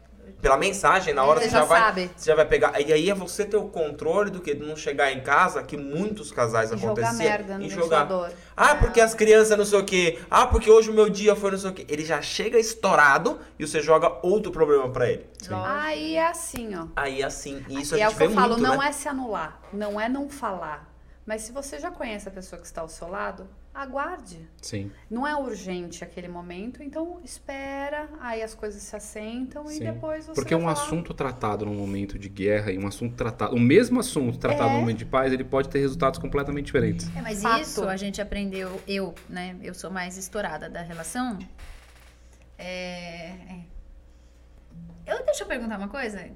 Speaker 2: Pela mensagem, na hora
Speaker 3: Você
Speaker 2: você,
Speaker 3: já
Speaker 2: já, vai,
Speaker 3: sabe.
Speaker 2: você já vai pegar. E aí é você ter o controle do que não chegar em casa, que muitos casais
Speaker 3: E jogar merda no
Speaker 2: e jogar. Ah, porque as crianças não sei o quê. Ah, porque hoje o meu dia foi não sei o quê. Ele já chega estourado e você joga outro problema pra ele.
Speaker 3: aí é assim, ó.
Speaker 2: Aí assim, e isso
Speaker 3: e
Speaker 2: a
Speaker 3: é
Speaker 2: gente
Speaker 3: o que eu
Speaker 2: vê
Speaker 3: falo,
Speaker 2: muito,
Speaker 3: não
Speaker 2: né?
Speaker 3: é se anular, não é não falar. Mas se você já conhece a pessoa que está ao seu lado, aguarde.
Speaker 5: Sim.
Speaker 3: Não é urgente aquele momento, então espera, aí as coisas se assentam e
Speaker 5: Sim.
Speaker 3: depois você
Speaker 5: Porque
Speaker 3: vai
Speaker 5: um
Speaker 3: falar.
Speaker 5: assunto tratado num momento de guerra e um assunto tratado, o mesmo assunto tratado
Speaker 3: É.
Speaker 5: num momento de paz, ele pode ter resultados completamente diferentes.
Speaker 4: É, mas
Speaker 3: Fato.
Speaker 4: isso a gente aprendeu, eu, né? Eu sou mais estourada da relação. É, é. Eu, deixa eu perguntar uma coisa.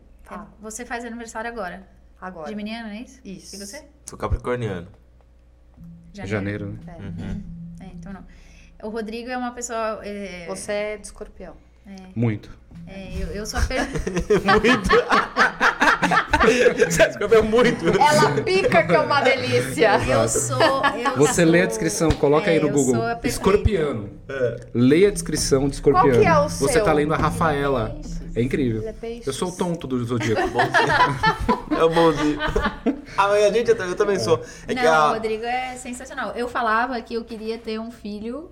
Speaker 4: Você faz aniversário agora.
Speaker 3: Agora.
Speaker 4: Geminiano, não é isso?
Speaker 3: Isso.
Speaker 4: E você?
Speaker 2: Sou capricorniano.
Speaker 5: Janeiro, né?
Speaker 3: É.
Speaker 2: Uhum.
Speaker 4: É, então não. O Rodrigo é uma pessoa. É,
Speaker 3: Você é de escorpião.
Speaker 5: Muito.
Speaker 4: é, eu, eu sou a per... *laughs*
Speaker 2: Você escreveu muito.
Speaker 3: Ela pica que é uma delícia.
Speaker 4: Eu sou. Eu
Speaker 5: Você
Speaker 4: sou-
Speaker 5: lê a descrição, coloca aí
Speaker 4: É,
Speaker 5: no
Speaker 4: eu
Speaker 5: Google.
Speaker 4: sou a perfeita.
Speaker 5: Escorpiano. Leia a descrição de escorpiano.
Speaker 3: Qual que é o
Speaker 5: Você
Speaker 3: seu?
Speaker 5: tá lendo a Rafaela. É incrível.
Speaker 3: É.
Speaker 5: Eu sou o tonto do Zodíaco.
Speaker 2: É o bonzinho. *laughs* ah, mas a gente, eu também sou. É
Speaker 4: não,
Speaker 2: que a...
Speaker 4: o Rodrigo é sensacional. Eu falava que eu queria ter um filho,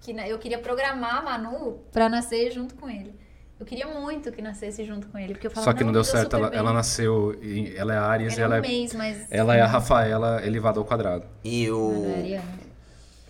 Speaker 4: que eu queria programar a Manu pra nascer junto com ele. Eu queria muito que nascesse junto com ele, porque eu falava,
Speaker 5: Só que não deu certo. Ela, ela nasceu. Em, ela é Aries e
Speaker 4: Era
Speaker 5: ela
Speaker 4: um
Speaker 5: é,
Speaker 4: mês, mas...
Speaker 5: ela é a Rafaela elevada ao quadrado.
Speaker 2: E
Speaker 4: Não
Speaker 2: o...
Speaker 4: é.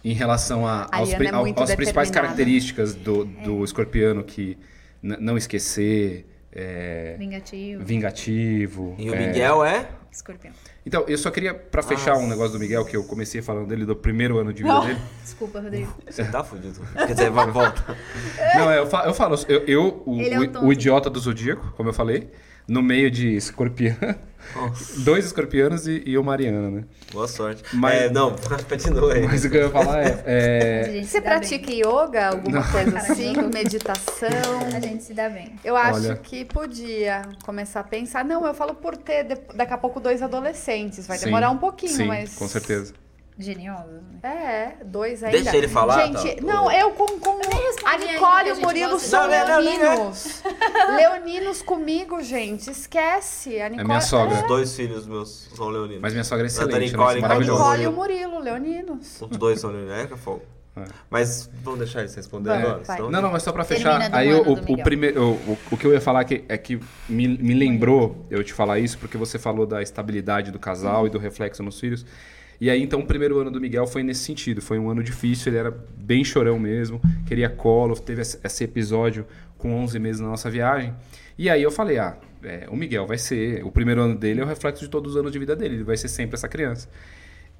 Speaker 5: Em relação a,
Speaker 3: A
Speaker 5: aos,
Speaker 3: é
Speaker 5: ao-
Speaker 3: muito
Speaker 5: aos principais características do, do escorpiano, que não esquecer, é,
Speaker 4: Vingativo,
Speaker 5: vingativo.
Speaker 2: E o
Speaker 5: é,
Speaker 2: Miguel é?
Speaker 4: escorpião.
Speaker 5: Então, eu só queria, pra fechar um negócio do Miguel, que eu comecei falando dele do primeiro ano de vida dele.
Speaker 4: Desculpa, Rodrigo.
Speaker 2: Você tá fudido. Quer dizer, vai- volta. *laughs*
Speaker 5: Não, é, eu falo, eu, falo, eu, eu, o,
Speaker 4: é o
Speaker 5: idiota do zodíaco, como eu falei, no meio de escorpião, dois escorpianos e, e o Mariana, né?
Speaker 2: Boa sorte.
Speaker 5: Mas-
Speaker 2: É, não, *laughs* continua aí.
Speaker 5: Mas o que eu ia falar é. é-
Speaker 3: Você
Speaker 4: dá bem.
Speaker 3: pratica yoga, alguma coisa assim, meditação? *laughs*
Speaker 4: A gente se dá bem.
Speaker 3: Eu acho
Speaker 5: Olha.
Speaker 3: que podia começar a pensar. Não, eu falo por ter daqui a pouco dois adolescentes. Vai
Speaker 5: sim,
Speaker 3: demorar um pouquinho,
Speaker 5: sim,
Speaker 3: mas.
Speaker 5: com certeza.
Speaker 4: Geniosos, né?
Speaker 3: É, dois ainda.
Speaker 2: Deixa ele falar,
Speaker 3: Gente,
Speaker 2: tá?
Speaker 3: não, eu com, com
Speaker 4: respondi
Speaker 3: a Nicole e
Speaker 4: a
Speaker 3: o Murilo são
Speaker 2: é.
Speaker 3: leoninos. *laughs* leoninos comigo, gente. Esquece. A Nicole,
Speaker 5: minha sogra.
Speaker 2: Os dois filhos meus são leoninos.
Speaker 5: Mas minha sogra é excelente,
Speaker 2: Nicole
Speaker 5: né?
Speaker 2: e
Speaker 3: A. Nicole e o Murilo, leoninos.
Speaker 2: Os dois são leoninos. É que é fogo.
Speaker 5: É.
Speaker 2: Mas vamos deixar eles responder
Speaker 3: Vamos,
Speaker 2: agora.
Speaker 3: vai.
Speaker 2: senão-
Speaker 5: Não, não, mas só pra fechar. Aí o, o, primeiro, o, o, o que eu ia falar que, é que me, me lembrou eu te falar isso, porque você falou da estabilidade do casal e do reflexo nos filhos. E aí, então, o primeiro ano do Miguel foi nesse sentido. Foi um ano difícil, ele era bem chorão mesmo, queria colo, teve esse episódio com 11 meses na nossa viagem. E aí eu falei, ah, é, o Miguel vai ser, o primeiro ano dele é o reflexo de todos os anos de vida dele, ele vai ser sempre essa criança.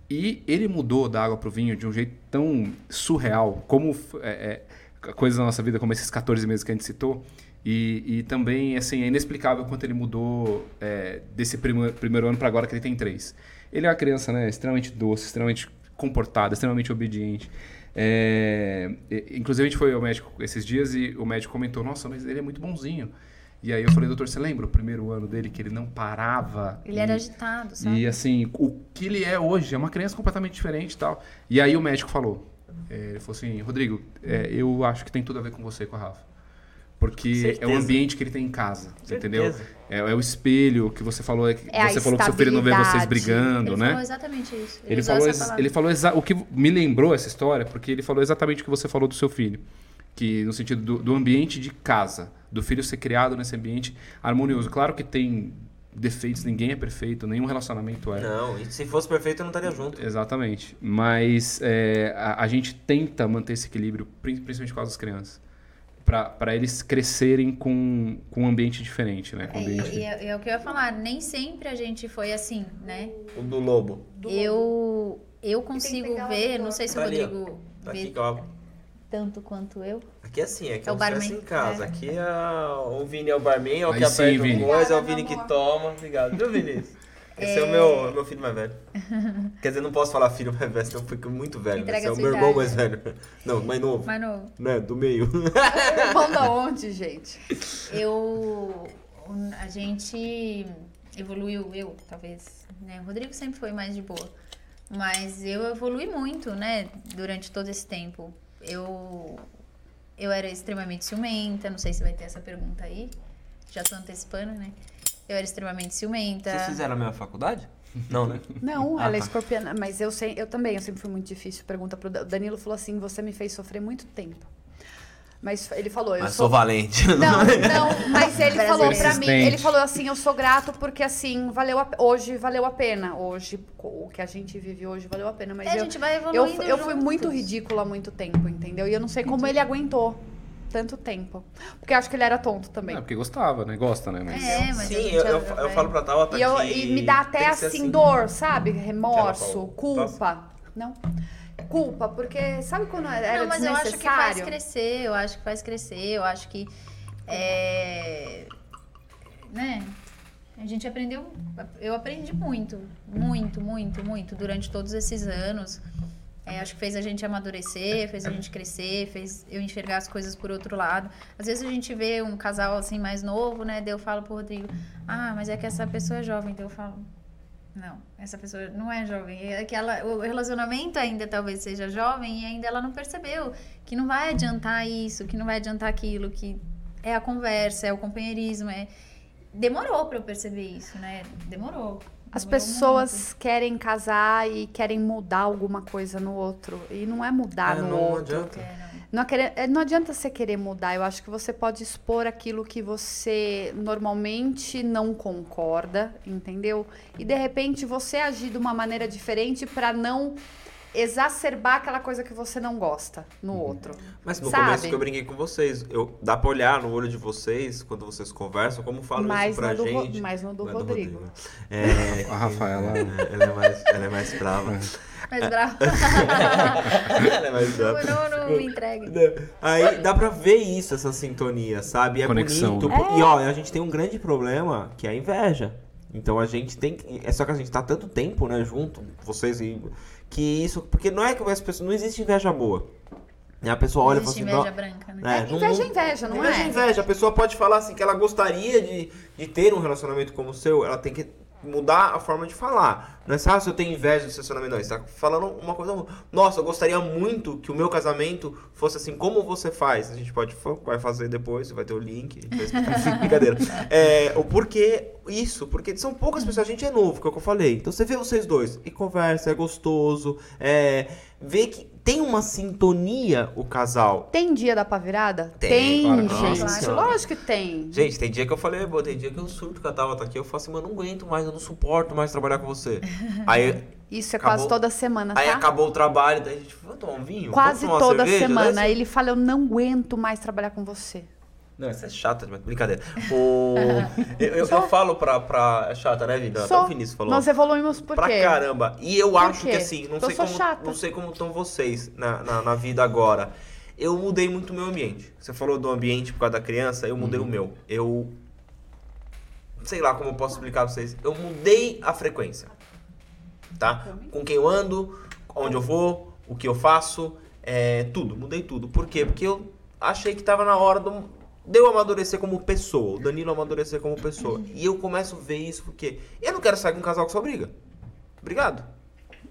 Speaker 5: E ele mudou da água pro vinho de um jeito tão surreal, como é, é, coisas da nossa vida, como esses 14 meses que a gente citou. E, e também, assim, é inexplicável quanto ele mudou é, desse primeiro, primeiro ano para agora que ele tem três. Ele é uma criança, né, extremamente doce, extremamente comportada, extremamente obediente. É, inclusive, a gente foi ao médico esses dias e o médico comentou, nossa, mas ele é muito bonzinho. E aí eu falei, doutor, você lembra o primeiro ano dele que ele não parava?
Speaker 4: Ele era
Speaker 5: E-
Speaker 4: agitado, sabe?
Speaker 5: e assim, o que ele é hoje é uma criança completamente diferente e tal. E aí o médico falou, é, ele falou assim, Rodrigo, é, eu acho que tem tudo a ver com você e com a Rafa. Porque
Speaker 2: Certeza.
Speaker 5: é o ambiente que ele tem em casa, entendeu? É, é o espelho que você falou, é que
Speaker 3: É
Speaker 5: você falou que seu filho não vê vocês brigando,
Speaker 4: Ele
Speaker 5: né?
Speaker 4: falou exatamente isso.
Speaker 5: Ele
Speaker 4: usou
Speaker 5: falou, ele falou exa- o que me lembrou essa história, porque ele falou exatamente o que você falou do seu filho. Que no sentido do, do ambiente de casa, do filho ser criado nesse ambiente harmonioso. Claro que tem defeitos, ninguém é perfeito, nenhum relacionamento é.
Speaker 2: Não, e se fosse perfeito eu não estaria junto.
Speaker 5: Exatamente. Mas é, a, a gente tenta manter esse equilíbrio, prin- principalmente com as crianças. Para eles crescerem com, com um ambiente diferente, né? Com um
Speaker 4: É,
Speaker 5: ambiente...
Speaker 4: e é, é o que eu ia falar, nem sempre a gente foi assim, né?
Speaker 2: O do lobo.
Speaker 4: Eu, eu consigo ver,
Speaker 3: o-
Speaker 4: não sei se o
Speaker 2: Tá ó.
Speaker 4: Rodrigo
Speaker 2: Tá
Speaker 4: vê
Speaker 2: aqui,
Speaker 4: tanto quanto eu.
Speaker 2: Aqui é assim, aqui
Speaker 4: É
Speaker 2: é
Speaker 4: o barman.
Speaker 2: em casa.
Speaker 4: É.
Speaker 2: Aqui é o Vini é o barman, é o que
Speaker 5: sim,
Speaker 2: aperta
Speaker 5: Vini.
Speaker 2: o coisa, é o Vini
Speaker 3: meu
Speaker 2: que toma. Obrigado, viu, Vinícius? Esse é, o meu, meu filho mais velho. *laughs* Quer dizer, não posso falar filho mais velho, senão eu fico muito velho.
Speaker 4: Entrega
Speaker 2: Esse é o meu irmão
Speaker 4: idade,
Speaker 2: mais velho. *laughs* Não, mais novo.
Speaker 4: Mas não,
Speaker 2: Né, do meio. *laughs*
Speaker 3: Irmão da onde, gente?
Speaker 4: eu. A gente evoluiu, eu, talvez. Né? O Rodrigo sempre foi mais de boa. Mas eu evolui muito, né? Durante todo esse tempo. Eu. Eu era extremamente ciumenta, não sei se vai ter essa pergunta aí. Já tô antecipando, né? Eu era extremamente ciumenta.
Speaker 2: Vocês fizeram a mesma faculdade? *laughs* Não, né?
Speaker 3: Não,
Speaker 2: Ah,
Speaker 3: ela é
Speaker 2: tá.
Speaker 3: escorpiana, mas eu sei, eu também, eu sempre fui muito difícil. Pergunta pro Danilo falou assim: "Você me fez sofrer muito tempo". Mas ele falou, eu
Speaker 2: Mas
Speaker 3: sou
Speaker 2: sou valente.
Speaker 3: Não, não, *laughs* mas ele falou pra mim, ele falou assim, eu sou grato porque assim, valeu a, hoje valeu a pena. Hoje, o que a gente vive hoje valeu a pena, mas
Speaker 4: É, a
Speaker 3: eu,
Speaker 4: gente vai
Speaker 3: eu,
Speaker 4: evoluindo
Speaker 3: eu fui muito ridícula há muito tempo, entendeu? E eu não sei como ele aguentou tanto tempo. Porque eu acho que ele era tonto também.
Speaker 5: Não, porque gostava, né? Gosta, né? Mas...
Speaker 4: É, mas a
Speaker 2: Sim,
Speaker 4: gente
Speaker 2: eu, eu,
Speaker 4: vai-
Speaker 2: eu falo pra Tabata
Speaker 3: E, eu,
Speaker 2: que
Speaker 3: e me dá até
Speaker 2: ser
Speaker 3: assim, dor, sabe? Remorso, culpa. Não? Culpa, porque sabe quando era
Speaker 4: Não, mas eu acho que faz crescer, eu acho que faz crescer, eu acho que. É, né? A gente aprendeu. Eu aprendi muito, muito, muito, muito durante todos esses anos. É, acho que fez a gente amadurecer, fez a gente crescer, fez eu enxergar as coisas por outro lado. Às vezes a gente vê um casal assim mais novo, né? Daí eu falo pro Rodrigo, ah, mas é que essa pessoa é jovem. Daí eu falo, não, essa pessoa não é jovem. É que ela, o relacionamento ainda talvez seja jovem e ainda ela não percebeu que não vai adiantar isso, que não vai adiantar aquilo, que é a conversa, é o companheirismo, é demorou pra eu perceber isso, né? Demorou.
Speaker 3: As pessoas querem casar e querem mudar alguma coisa no outro. E não é mudar
Speaker 2: É,
Speaker 3: no
Speaker 2: não
Speaker 3: outro.
Speaker 2: adianta.
Speaker 4: muito. É, não.
Speaker 3: Não, é querer- é, não adianta você querer mudar. Eu acho que você pode expor aquilo que você normalmente não concorda, entendeu? E de repente você agir de uma maneira diferente para não exacerbar aquela coisa que você não gosta no outro.
Speaker 2: Mas no
Speaker 3: Sabe?
Speaker 2: começo que eu brinquei com vocês, eu, dá pra olhar no olho de vocês quando vocês conversam, como falam
Speaker 3: Mais
Speaker 2: isso pra
Speaker 3: do
Speaker 2: gente.
Speaker 3: mais no do
Speaker 2: Não é
Speaker 3: Rodrigo.
Speaker 2: É, *laughs*
Speaker 5: A Rafaela.
Speaker 2: é, ela, é mais, ela é mais brava. *laughs*
Speaker 4: Mas bravo. *laughs*
Speaker 2: ela é mais brava.
Speaker 4: não, não, me entregue.
Speaker 2: Aí dá pra ver isso, essa sintonia, sabe? É
Speaker 5: Conexão.
Speaker 2: bonito. E ó, a gente tem um grande problema, que é a inveja. Então a gente tem que. É só que a gente tá tanto tempo, né, junto, vocês e. Que isso. Porque não é que as pessoas. Não existe inveja boa. A pessoa olha e fala
Speaker 4: Existe
Speaker 2: assim.
Speaker 4: inveja
Speaker 2: "Não,
Speaker 4: branca, né?
Speaker 2: né, não-
Speaker 3: Inveja é
Speaker 2: não-
Speaker 3: inveja, não
Speaker 2: inveja
Speaker 3: é?
Speaker 2: inveja. A pessoa pode falar assim que ela gostaria de, de ter um relacionamento como o seu, ela tem que mudar a forma de falar. Não é só ah, se eu tenho inveja do seu relacionamento, não. Você tá falando uma coisa. Nossa, eu gostaria muito que o meu casamento fosse assim como você faz. A gente pode vai fazer depois, vai ter o link. *laughs* Brincadeira. É, o porquê isso? Porque são poucas pessoas, a gente é novo, que é o que eu falei. Então você vê vocês dois e conversa, é gostoso, é, vê que tem uma sintonia o casal.
Speaker 3: Tem dia da pá virada?
Speaker 2: Tem,
Speaker 5: claro que
Speaker 3: gente.
Speaker 2: tem.
Speaker 3: Gente, lógico que tem.
Speaker 2: Gente, tem dia que eu falei, pô, tem dia que eu surto que a Tava tá aqui, eu falo assim, mano, não aguento mais, eu não suporto mais trabalhar com você. *laughs* aí,
Speaker 3: Isso é
Speaker 2: Acabou.
Speaker 3: quase toda semana, tá?
Speaker 2: aí acabou o trabalho, daí a gente, vamos tomar um vinho?
Speaker 3: Quase toda
Speaker 2: cerveja?"
Speaker 3: semana.
Speaker 2: Daí,
Speaker 3: Ele fala, eu não aguento mais trabalhar com você.
Speaker 2: Não, isso é chata. Brincadeira. O... *laughs* eu, eu, eu falo pra, pra. É chata, né, Vida? Até
Speaker 3: Só
Speaker 2: o Vinícius falou.
Speaker 3: Nós evoluímos por
Speaker 2: pra
Speaker 3: quê?
Speaker 2: caramba. E eu
Speaker 3: Por
Speaker 2: acho
Speaker 3: quê?
Speaker 2: que assim, não
Speaker 3: Eu
Speaker 2: sei,
Speaker 3: sou
Speaker 2: como,
Speaker 3: chata.
Speaker 2: não sei como estão vocês na, na, na vida agora. Eu mudei muito o meu ambiente. Você falou do ambiente por causa da criança, eu mudei o meu. Eu. Sei lá como eu posso explicar pra vocês. Eu mudei a frequência. Tá? Com quem eu ando, onde eu vou, o que eu faço, é, tudo. Mudei tudo. Por quê? Porque eu achei que tava na hora do, de eu amadurecer como pessoa. O Danilo amadurecer como pessoa. E eu começo a ver isso porque eu não quero sair com um casal que só briga. Obrigado.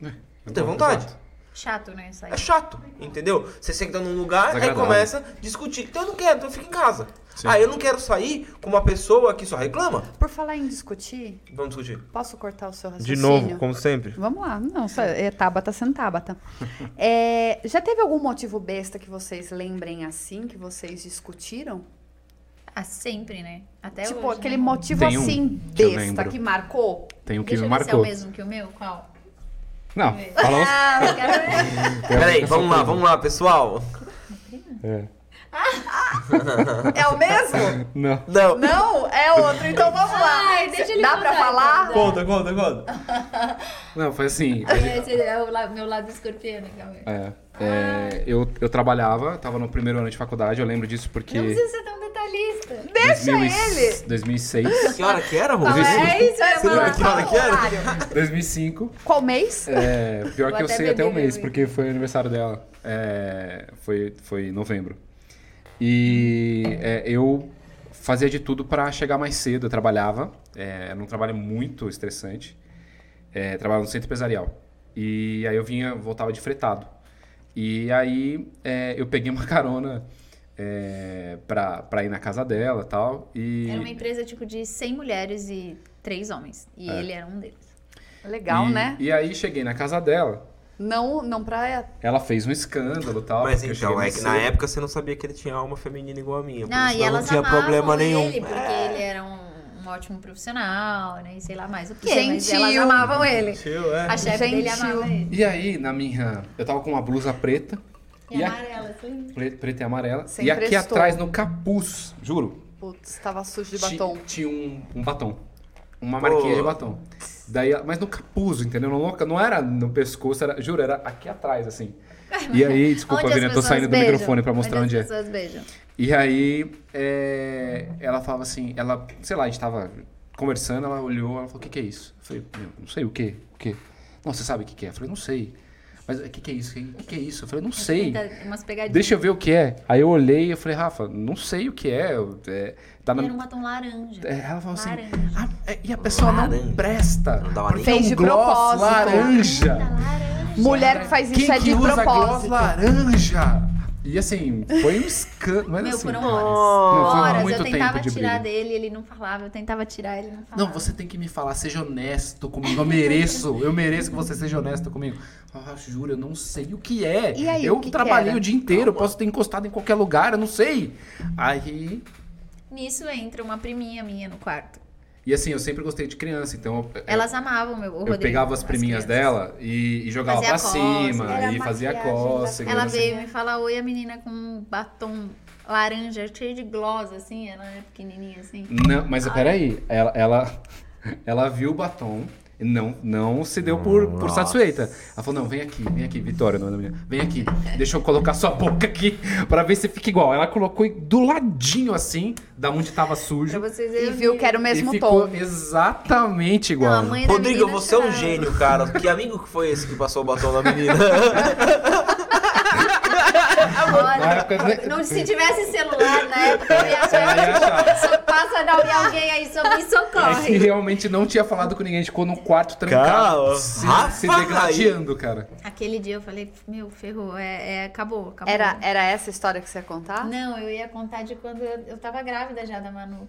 Speaker 2: Não tenho vontade.
Speaker 4: Chato, né? Isso aí.
Speaker 2: É chato, entendeu? Você senta num lugar, aí
Speaker 5: Desagradável.
Speaker 2: começa a discutir. Então eu não quero, então eu fico em casa.
Speaker 5: Sim.
Speaker 2: Ah, eu não quero sair com uma pessoa que só reclama.
Speaker 3: Por falar em discutir,
Speaker 2: Vamos discutir.
Speaker 3: posso cortar o seu
Speaker 2: De
Speaker 3: raciocínio?
Speaker 2: novo, como sempre.
Speaker 3: Vamos lá. Não, só, é Tabata sendo Tabata. *laughs* É, já teve algum motivo besta que vocês lembrem assim, que vocês discutiram?
Speaker 4: Ah, sempre, né? Até
Speaker 3: tipo,
Speaker 4: hoje,
Speaker 3: aquele
Speaker 4: né?
Speaker 3: motivo
Speaker 5: Tem um
Speaker 3: assim,
Speaker 5: que eu
Speaker 3: besta,
Speaker 5: lembro.
Speaker 3: que marcou?
Speaker 5: Tem o que
Speaker 4: Deixa
Speaker 5: me
Speaker 4: eu ver se é o
Speaker 5: marcou.
Speaker 4: mesmo que o meu. Qual?
Speaker 5: Não, fala os-
Speaker 4: Ah, eu quero ver. *laughs*
Speaker 2: Peraí, vamos lá, vamos lá, pessoal.
Speaker 5: É.
Speaker 3: É o mesmo? *laughs*
Speaker 5: Não.
Speaker 2: Não.
Speaker 3: Não, é outro. Então vamos lá.
Speaker 4: Ai, deixa ele
Speaker 3: Dá pra falar?
Speaker 4: então.
Speaker 2: Conta, conta, conta.
Speaker 5: Não, foi assim. *laughs*
Speaker 4: Esse é o meu lado escorpiano, calma aí.
Speaker 5: É, é, eu, eu trabalhava, tava no primeiro ano de faculdade, eu lembro disso porque.
Speaker 4: Não precisa ser tão detalhista.
Speaker 3: Deixa
Speaker 5: 2000 e-
Speaker 3: ele.
Speaker 5: 2006,
Speaker 2: Que hora que era, Rô?
Speaker 4: É isso, eu ia
Speaker 2: Você lembra
Speaker 4: falar.
Speaker 2: que hora que era?
Speaker 3: Horário.
Speaker 5: 2005.
Speaker 3: Qual mês?
Speaker 5: É, pior
Speaker 4: Vou
Speaker 5: que eu sei até o mês, porque foi o aniversário dela. É, foi, foi em novembro. E é, eu fazia de tudo para chegar mais cedo. Eu trabalhava, é, era um trabalho muito estressante. É, trabalhava no centro empresarial. E aí eu vinha, voltava de fretado. E aí é, eu peguei uma *laughs* carona é, pra, pra ir na casa dela e tal. E,
Speaker 4: Era uma empresa tipo de 100 mulheres e 3 homens. E ele era um deles.
Speaker 3: Legal,
Speaker 5: e,
Speaker 3: né?
Speaker 5: E aí cheguei na casa dela.
Speaker 3: Não, não pra.
Speaker 5: Ela fez um escândalo e tal.
Speaker 2: Mas então, é que na época você não sabia que ele tinha alma feminina igual a minha. Por
Speaker 4: Não,
Speaker 2: isso não
Speaker 4: elas
Speaker 2: tinha problema nenhum.
Speaker 4: ele, porque ele era um, um ótimo profissional, né? E sei lá mais o quê. Mas
Speaker 3: Gentil.
Speaker 4: elas amavam ele.
Speaker 2: Tio, é.
Speaker 4: A chefe dele
Speaker 3: Gentil.
Speaker 4: amava ele.
Speaker 5: E aí, na minha. Eu tava com uma blusa preta.
Speaker 4: E,
Speaker 5: a-
Speaker 4: amarela, assim.
Speaker 5: pre- preta e amarela.
Speaker 3: Você
Speaker 5: e aqui
Speaker 3: emprestou.
Speaker 5: atrás, no capuz, juro.
Speaker 3: Putz, tava sujo de batom.
Speaker 5: Tinha um, um batom. Uma marquinha
Speaker 2: Pô.
Speaker 5: de batom. Daí, mas no capuz, entendeu? Não, não era no pescoço, era, juro, era aqui atrás, assim. *laughs* E aí, desculpa,
Speaker 4: Onde
Speaker 5: eu tô saindo do
Speaker 4: beijam?
Speaker 5: microfone pra mostrar onde,
Speaker 4: as
Speaker 5: é.
Speaker 4: pessoas beijam.
Speaker 5: E aí, é, ela falava assim, ela, sei lá, a gente tava conversando, ela olhou, ela falou, o que que é isso? Eu falei, meu, não sei o quê, o quê? Não, você sabe o que que é? Eu falei, não sei. Mas o que que é isso? O que que é isso? Eu falei, não sei.
Speaker 4: Umas pegadinhas.
Speaker 5: Deixa eu ver o que é. Aí eu olhei e eu falei, Rafa, não sei o que é. é, tá na...
Speaker 4: Era um batom laranja.
Speaker 5: É, ela falou assim. "Ah, é, e a pessoa não
Speaker 2: Laranja.
Speaker 5: presta.
Speaker 2: Não dava
Speaker 5: porque
Speaker 2: nem-
Speaker 5: é um
Speaker 3: Fez de
Speaker 5: gloss
Speaker 3: propósito.
Speaker 5: laranja.
Speaker 4: laranja.
Speaker 3: Mulher que faz isso
Speaker 5: Quem
Speaker 3: é
Speaker 5: que
Speaker 3: de
Speaker 5: usa gloss
Speaker 3: propósito.
Speaker 5: laranja? E assim, foi um escândalo. Mas
Speaker 4: Meu,
Speaker 5: assim,
Speaker 4: foram
Speaker 5: não,
Speaker 4: horas.
Speaker 5: foi
Speaker 4: horas.
Speaker 5: muito
Speaker 4: eu tentava
Speaker 5: tempo de
Speaker 4: tirar
Speaker 5: briga.
Speaker 4: dele, ele não falava. Eu tentava tirar, ele não falava.
Speaker 5: Não, você tem que me falar, seja honesto comigo. Eu mereço, eu mereço que você seja honesto comigo. Ah, juro, eu não sei o que é.
Speaker 3: E aí,
Speaker 5: eu
Speaker 3: que que
Speaker 5: trabalhei
Speaker 3: era?
Speaker 5: o dia inteiro, eu posso ter encostado em qualquer lugar, eu não sei. Aí.
Speaker 4: Nisso entra uma priminha minha no quarto.
Speaker 5: E assim, eu sempre gostei de criança, então eu,
Speaker 4: Elas amavam meu, o
Speaker 5: eu
Speaker 4: Rodrigo.
Speaker 5: pegava as priminhas
Speaker 4: crianças.
Speaker 5: dela e, e jogava
Speaker 4: Fazia
Speaker 5: pra cima, e fazia cócega.
Speaker 4: Ela
Speaker 5: sei-
Speaker 4: veio me falar, oi, a menina com um batom laranja, cheio de gloss, assim, ela é pequenininha, assim.
Speaker 5: Não, mas peraí, ela, ela, *laughs* ela viu o batom não, não se deu por, por
Speaker 2: Nossa.
Speaker 5: satisfeita. Ela falou, não, vem aqui, vem aqui, Vitória, não é da menina. Vem aqui, deixa eu colocar sua boca aqui *laughs* pra ver se fica igual. Ela colocou do ladinho assim, da onde tava
Speaker 4: Pra
Speaker 5: sujo.
Speaker 3: E viu que era o mesmo
Speaker 5: e ficou
Speaker 3: tom.
Speaker 5: exatamente igual.
Speaker 4: Não,
Speaker 2: Rodrigo, você é um gênio, cara. Que amigo que foi esse que passou o batom na menina? *laughs*
Speaker 5: Na época, né?
Speaker 4: não, se tivesse celular na época, eu ia achar.
Speaker 5: Ia achar.
Speaker 4: Só passa a dar alguém aí, só me
Speaker 5: É que
Speaker 4: socorre.
Speaker 5: realmente não tinha falado com ninguém, a gente ficou no quarto trancado,
Speaker 2: Calma.
Speaker 5: se,
Speaker 2: Rafa,
Speaker 5: se degradando, cara.
Speaker 4: Aquele dia eu falei, meu, ferrou, é, é, acabou, acabou.
Speaker 3: Era, era essa história que você ia contar?
Speaker 4: Não, eu ia contar de quando eu, eu tava grávida já da Manu.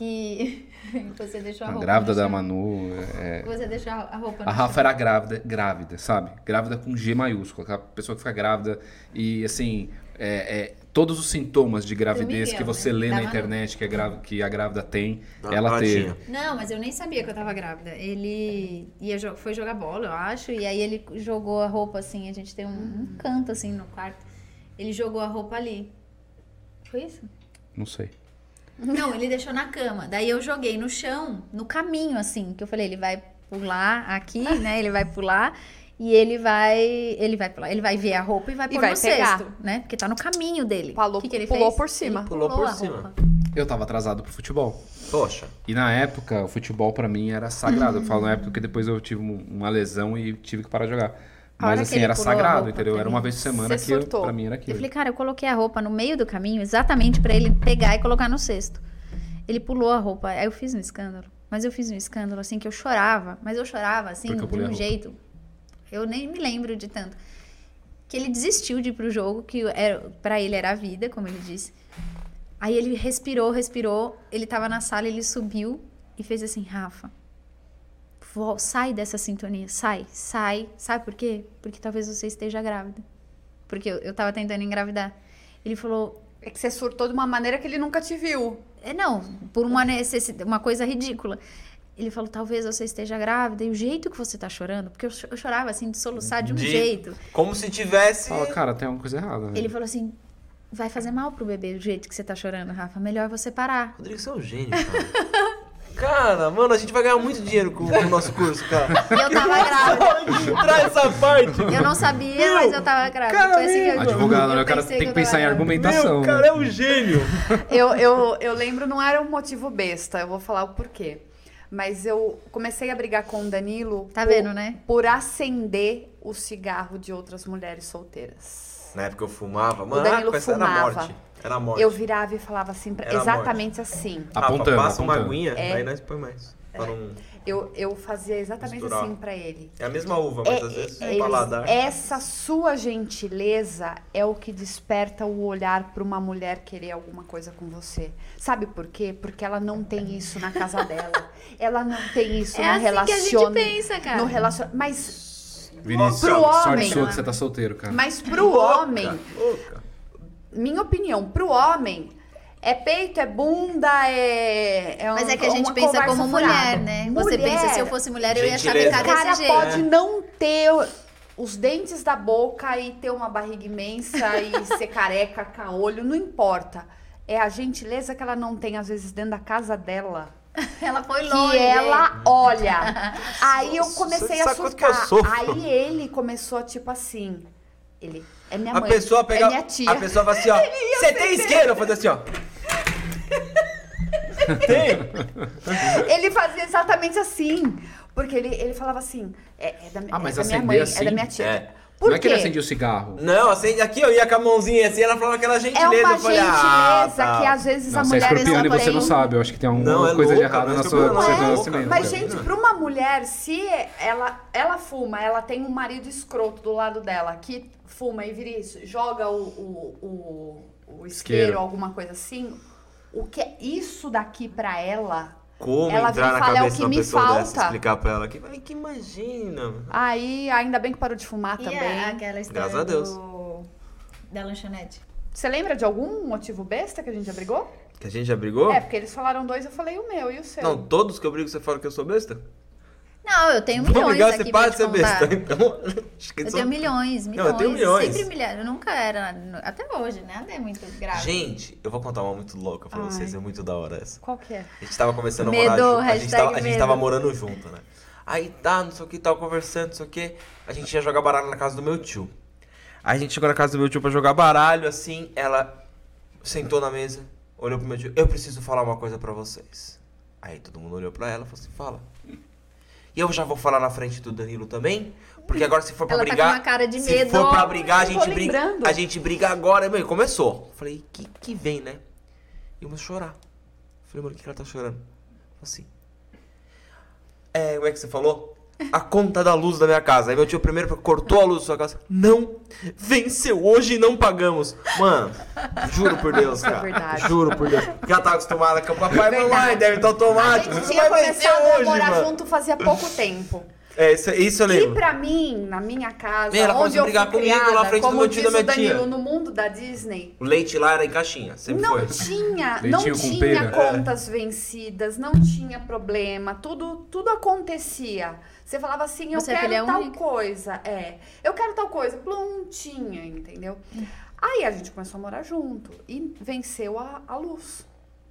Speaker 4: Que *laughs* você deixou a
Speaker 5: A
Speaker 4: roupa.
Speaker 5: grávida da. Manu, é,
Speaker 4: Você deixou a roupa
Speaker 5: A Rafa
Speaker 4: chão.
Speaker 5: era grávida, grávida, sabe? Grávida com G maiúsculo, aquela pessoa que fica grávida e assim, é, é, todos os sintomas de gravidez
Speaker 4: Miguel,
Speaker 5: que você
Speaker 4: né?
Speaker 5: lê na
Speaker 4: no-
Speaker 5: internet que a, grávida, que a grávida tem, ela teve.
Speaker 2: tinha.
Speaker 4: Não, mas eu nem sabia que eu tava grávida. Ele ia jo- foi jogar bola, eu acho, e aí ele jogou a roupa assim, a gente tem um, um canto assim no quarto. Ele jogou a roupa ali. Foi isso?
Speaker 5: Não sei.
Speaker 4: Não, ele deixou na cama. Daí eu joguei no chão, no caminho, assim, que eu falei, ele vai pular aqui, *laughs* né? Ele vai pular e ele vai. Ele vai pular, ele vai ver a roupa e vai
Speaker 3: E
Speaker 4: pôr
Speaker 3: vai
Speaker 4: no
Speaker 3: pegar.
Speaker 4: cesto, né? Porque tá no caminho dele.
Speaker 3: Pulou-
Speaker 4: o que, que ele
Speaker 3: pulou
Speaker 4: fez?
Speaker 3: por cima.
Speaker 4: Ele
Speaker 2: Pulou por
Speaker 4: a
Speaker 2: cima.
Speaker 4: roupa.
Speaker 5: Eu tava atrasado pro futebol.
Speaker 2: Poxa.
Speaker 5: E na época, o futebol pra mim era sagrado. Eu falo na época porque depois eu tive um- uma lesão e tive que parar de jogar. Mas assim, era sagrado, entendeu? Era uma vez por semana que eu, pra mim era
Speaker 4: Eu
Speaker 5: aquilo.
Speaker 4: falei, cara, eu coloquei a roupa no meio do caminho exatamente pra ele pegar e colocar no cesto. Ele pulou a roupa. Aí eu fiz um escândalo. Mas eu fiz um escândalo assim que eu chorava. Mas eu chorava assim
Speaker 5: Porque eu
Speaker 4: de um jeito. Eu nem me lembro de tanto. Que ele desistiu de ir pro jogo, que era, pra ele era a vida, como ele disse. Aí ele respirou, respirou. Ele tava na sala, ele subiu e fez assim, Rafa. Sai dessa sintonia, sai, sai. Sabe por quê? Porque talvez você esteja grávida. Porque eu, eu tava tentando engravidar. Ele falou,
Speaker 3: É que você surtou de uma maneira que ele nunca te viu.
Speaker 4: é, não, por uma necessidade, uma coisa ridícula. Ele falou, talvez você esteja grávida. E o jeito que você tá chorando, porque eu, eu chorava assim, de soluçar de um
Speaker 2: De-
Speaker 4: jeito.
Speaker 2: Como se tivesse.
Speaker 5: Fala, cara, tem alguma coisa errada. né?
Speaker 4: Ele falou assim, vai fazer mal pro bebê do jeito que você tá chorando, Rafa. Melhor você parar.
Speaker 2: Rodrigo, você é um gênio, cara. *laughs* Cara, mano, a gente vai ganhar muito dinheiro com, com o nosso curso, cara.
Speaker 4: E eu tava grávida.
Speaker 2: Traz essa parte.
Speaker 4: Eu não sabia, mas eu tava grávida. Foi assim que eu,
Speaker 5: Advogado, né? O cara tem que pensar em argumentação.
Speaker 2: Meu, cara
Speaker 5: né?
Speaker 2: é um gênio. *laughs*
Speaker 3: Eu, eu, eu lembro, não era um motivo besta, eu vou falar o porquê. Mas eu comecei a brigar com o Danilo.
Speaker 4: Tá
Speaker 3: por-
Speaker 4: vendo, né?
Speaker 3: Por acender o cigarro de outras mulheres solteiras.
Speaker 2: Na época eu fumava, mano,
Speaker 3: Danilo
Speaker 2: essa era
Speaker 3: fumava.
Speaker 2: morte. Era morte.
Speaker 3: Eu virava e falava assim, pra- exatamente assim.
Speaker 5: Apontando,
Speaker 2: passa uma
Speaker 5: apontando.
Speaker 2: aguinha,
Speaker 3: É.
Speaker 2: aí nós põe mais. Pra não...
Speaker 3: Eu, eu fazia exatamente
Speaker 2: Misturar.
Speaker 3: assim pra ele.
Speaker 2: É a mesma uva, mas às vezes
Speaker 3: É-
Speaker 2: o paladar.
Speaker 3: essa sua gentileza é o que desperta o olhar para uma mulher querer alguma coisa com você. Sabe por quê? Porque ela não tem isso na casa *laughs* dela. Ela não tem isso
Speaker 4: É
Speaker 3: no
Speaker 4: assim que a gente pensa, cara.
Speaker 3: No relacion... Mas,
Speaker 5: Vinícius,
Speaker 3: Pro
Speaker 5: sorte
Speaker 3: homem,
Speaker 5: sua que você tá solteiro, cara.
Speaker 3: mas pro homem,
Speaker 2: Louca.
Speaker 3: Minha opinião, pro homem, é peito, é bunda, é. é
Speaker 4: Mas
Speaker 3: um-
Speaker 4: é que a gente pensa como
Speaker 3: furada.
Speaker 4: mulher, né? Você
Speaker 3: Mulher,
Speaker 4: pensa, se eu fosse mulher, eu ia chavecar
Speaker 3: O cara
Speaker 4: desse jeito.
Speaker 3: pode não ter os dentes da boca e ter uma barriga imensa e *laughs* ser careca, caolho, não importa. É a gentileza que ela não tem, às vezes, dentro da casa dela. *laughs*
Speaker 4: Ela foi
Speaker 3: Que
Speaker 4: longe.
Speaker 3: ela olha. Aí eu comecei
Speaker 2: você
Speaker 3: a
Speaker 2: sabe quanto que eu
Speaker 3: surtar.
Speaker 2: sofro.
Speaker 3: Aí ele começou, tipo assim. Ele é minha
Speaker 2: A
Speaker 3: mãe.
Speaker 2: pessoa pega.
Speaker 3: É minha tia.
Speaker 2: A pessoa fala assim, ó. *laughs* Você tem isqueiro? Eu fazer assim, ó. *laughs* tem. *laughs*
Speaker 3: Ele fazia exatamente assim. Porque ele, ele falava assim: é, é da,
Speaker 5: Ah, mas
Speaker 3: é da minha mãe, é
Speaker 5: assim?
Speaker 3: da minha tia.
Speaker 2: É.
Speaker 3: Por
Speaker 5: não é que
Speaker 3: quê?
Speaker 5: ele acendia o cigarro.
Speaker 2: Não, acende aqui, eu ia com a mãozinha assim, ela falava aquela
Speaker 3: É
Speaker 2: gentileza.
Speaker 3: uma
Speaker 2: eu falei,
Speaker 3: gentileza
Speaker 2: ah, tá.
Speaker 3: que às vezes
Speaker 5: Não,
Speaker 3: a
Speaker 5: você é
Speaker 3: mulher
Speaker 5: escorpiano e
Speaker 3: não
Speaker 5: você não sabe. Eu acho que tem alguma
Speaker 2: Não, é
Speaker 5: coisa de
Speaker 2: louca,
Speaker 5: errado
Speaker 2: não é
Speaker 5: na sua, no seu
Speaker 2: não é
Speaker 5: nascimento.
Speaker 3: Mas, gente, pra uma mulher, se ela, ela fuma, ela tem um marido escroto do lado dela que fuma e vira isso, joga o, o, o, o isqueiro,
Speaker 5: Isqueiro.
Speaker 3: alguma coisa assim, o que é isso daqui pra ela?
Speaker 2: Como
Speaker 3: Ela
Speaker 2: entrar
Speaker 3: vem
Speaker 2: na
Speaker 3: falar, é o
Speaker 2: cabeça
Speaker 3: que me falta.
Speaker 2: dessa explicar pra ela? Que, que imagina.
Speaker 3: Aí, ainda bem que parou de fumar
Speaker 4: E
Speaker 3: também.
Speaker 4: a- aquela história
Speaker 2: Graças a Deus.
Speaker 4: do- da lanchonete.
Speaker 3: Você lembra de algum motivo besta que a gente já brigou?
Speaker 2: Que a gente já brigou?
Speaker 3: É, porque eles falaram dois, eu falei o meu e o seu.
Speaker 2: Não, todos que eu brigo você fala que eu sou besta?
Speaker 4: Não, eu tenho milhões aqui
Speaker 2: você para de ser besta. Então,
Speaker 4: Eu tenho milhões, milhões.
Speaker 2: Não, eu tenho milhões.
Speaker 4: Sempre milhares. Eu nunca era. Até hoje, né? Nada é muito grave.
Speaker 2: Gente, eu vou contar uma muito louca pra
Speaker 3: Ai.
Speaker 2: vocês, é muito da hora essa.
Speaker 3: Qual que é?
Speaker 2: A gente tava começando a morar junto. A gente, tava, a gente tava morando junto, né? Aí tá, não sei o que, tava conversando, não sei o que. A gente ia jogar baralho na casa do meu tio. Aí a gente chegou na casa do meu tio pra jogar baralho, assim, ela sentou na mesa, olhou pro meu tio, eu preciso falar uma coisa pra vocês. Aí todo mundo olhou pra ela e falou assim, fala. Eu já vou falar na frente do Danilo também, porque agora se for pra
Speaker 4: Ela tá
Speaker 2: brigar...
Speaker 4: com uma cara de
Speaker 2: se
Speaker 4: medo.
Speaker 2: for pra brigar, a gente briga,
Speaker 3: lembrando.
Speaker 2: a gente briga agora. Meu, começou. Falei, que que vem, né? E eu a chorar. Falei, mano, o que, que ela tá chorando? Falei assim. É, como é que você falou? A conta da luz da minha casa. Aí meu tio primeiro cortou a luz da sua casa. Não! Venceu hoje e não pagamos. Mano, juro por Deus,
Speaker 3: Isso *laughs* é
Speaker 2: cara.
Speaker 3: verdade.
Speaker 2: Juro por Deus. Porque ela tá acostumada com o *laughs* papai e mamãe, deve estar
Speaker 3: A
Speaker 2: automático.
Speaker 3: gente
Speaker 2: Você
Speaker 3: tinha começado a morar
Speaker 2: mano.
Speaker 3: junto fazia pouco tempo.
Speaker 2: É, isso, isso eu
Speaker 3: E
Speaker 2: lembro.
Speaker 3: pra mim, na minha casa,
Speaker 2: Meu, ela
Speaker 3: onde
Speaker 2: a
Speaker 3: eu
Speaker 2: brigar
Speaker 3: fui
Speaker 2: comigo lá
Speaker 3: criada,
Speaker 2: na frente do
Speaker 3: como
Speaker 2: meu tio e da
Speaker 3: diz o
Speaker 2: minha tia.
Speaker 3: Danilo, no mundo da Disney,
Speaker 2: O leite lá era em caixinha, sempre
Speaker 3: não
Speaker 2: foi.
Speaker 3: tinha, não tinha
Speaker 5: pera.
Speaker 3: contas vencidas, não tinha problema, tudo, tudo acontecia. Você falava assim, eu
Speaker 4: Você é
Speaker 3: quero
Speaker 4: filha
Speaker 3: tal
Speaker 4: única?
Speaker 3: coisa, é, eu quero tal coisa, plum, tinha, entendeu? Aí a gente começou a morar junto e venceu a, a luz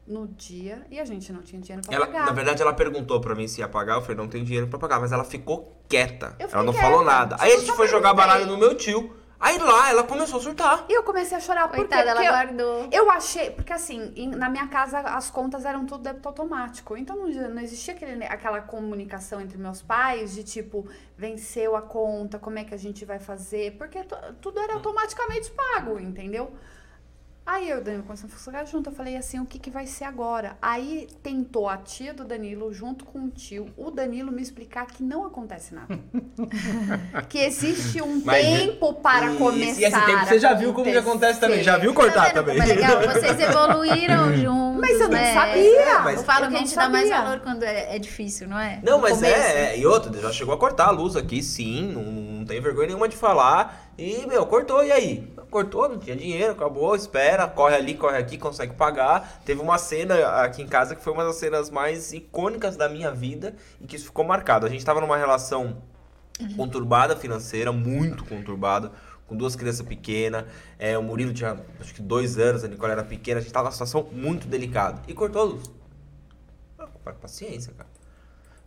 Speaker 3: no dia e a gente não tinha dinheiro pra
Speaker 2: Ela,
Speaker 3: pagar.
Speaker 2: na verdade, ela perguntou pra mim se ia pagar. Eu falei, não tem dinheiro pra pagar. Mas ela ficou quieta.
Speaker 3: Eu
Speaker 2: ela não falou
Speaker 3: quieta.
Speaker 2: nada. Aí a gente foi jogar baralho no meu tio. Aí lá ela começou a surtar.
Speaker 3: E eu comecei a chorar porque,
Speaker 4: Coitada, ela
Speaker 3: porque eu-
Speaker 4: guardou.
Speaker 3: Eu achei, porque assim, em- na minha casa as contas eram tudo débito automático. Então não, não existia aquele, aquela comunicação entre meus pais de tipo, venceu a conta, como é que a gente vai fazer? Porque tudo era automaticamente pago, entendeu? Aí eu e o Danilo começamos a ficar junto. Eu falei assim, o que, que vai ser agora? Aí tentou a tia do Danilo, junto com o tio, o Danilo me explicar que não acontece nada. *laughs* que existe um
Speaker 2: Mas-
Speaker 3: tempo para
Speaker 2: Isso,
Speaker 3: começar.
Speaker 2: E esse tempo você já viu como que acontece também. Já viu
Speaker 4: Tá
Speaker 2: cortar
Speaker 4: vendo
Speaker 2: também.
Speaker 4: é legal? *laughs* Vocês evoluíram juntos.
Speaker 3: Mas eu não
Speaker 4: né?
Speaker 3: sabia.
Speaker 2: mas
Speaker 4: Eu falo
Speaker 3: eu
Speaker 4: que a gente dá mais
Speaker 3: sabia.
Speaker 4: valor quando é, é difícil, não é?
Speaker 2: Não,
Speaker 4: No
Speaker 2: mas
Speaker 4: começo.
Speaker 2: é, é, e outra, já chegou a cortar a luz aqui, sim, não tem vergonha nenhuma de falar. E, meu, cortou, e aí? Cortou, não tinha dinheiro, acabou, espera, corre ali, corre aqui, consegue pagar. Teve uma cena aqui em casa que foi uma das cenas mais icônicas da minha vida e que isso ficou marcado. A gente tava numa relação conturbada financeira, muito conturbada, com duas crianças pequenas. É, o Murilo tinha acho que dois anos, a Nicole era pequena, a gente tava numa situação muito delicada. E cortou a luz. Ah, Paciência, cara.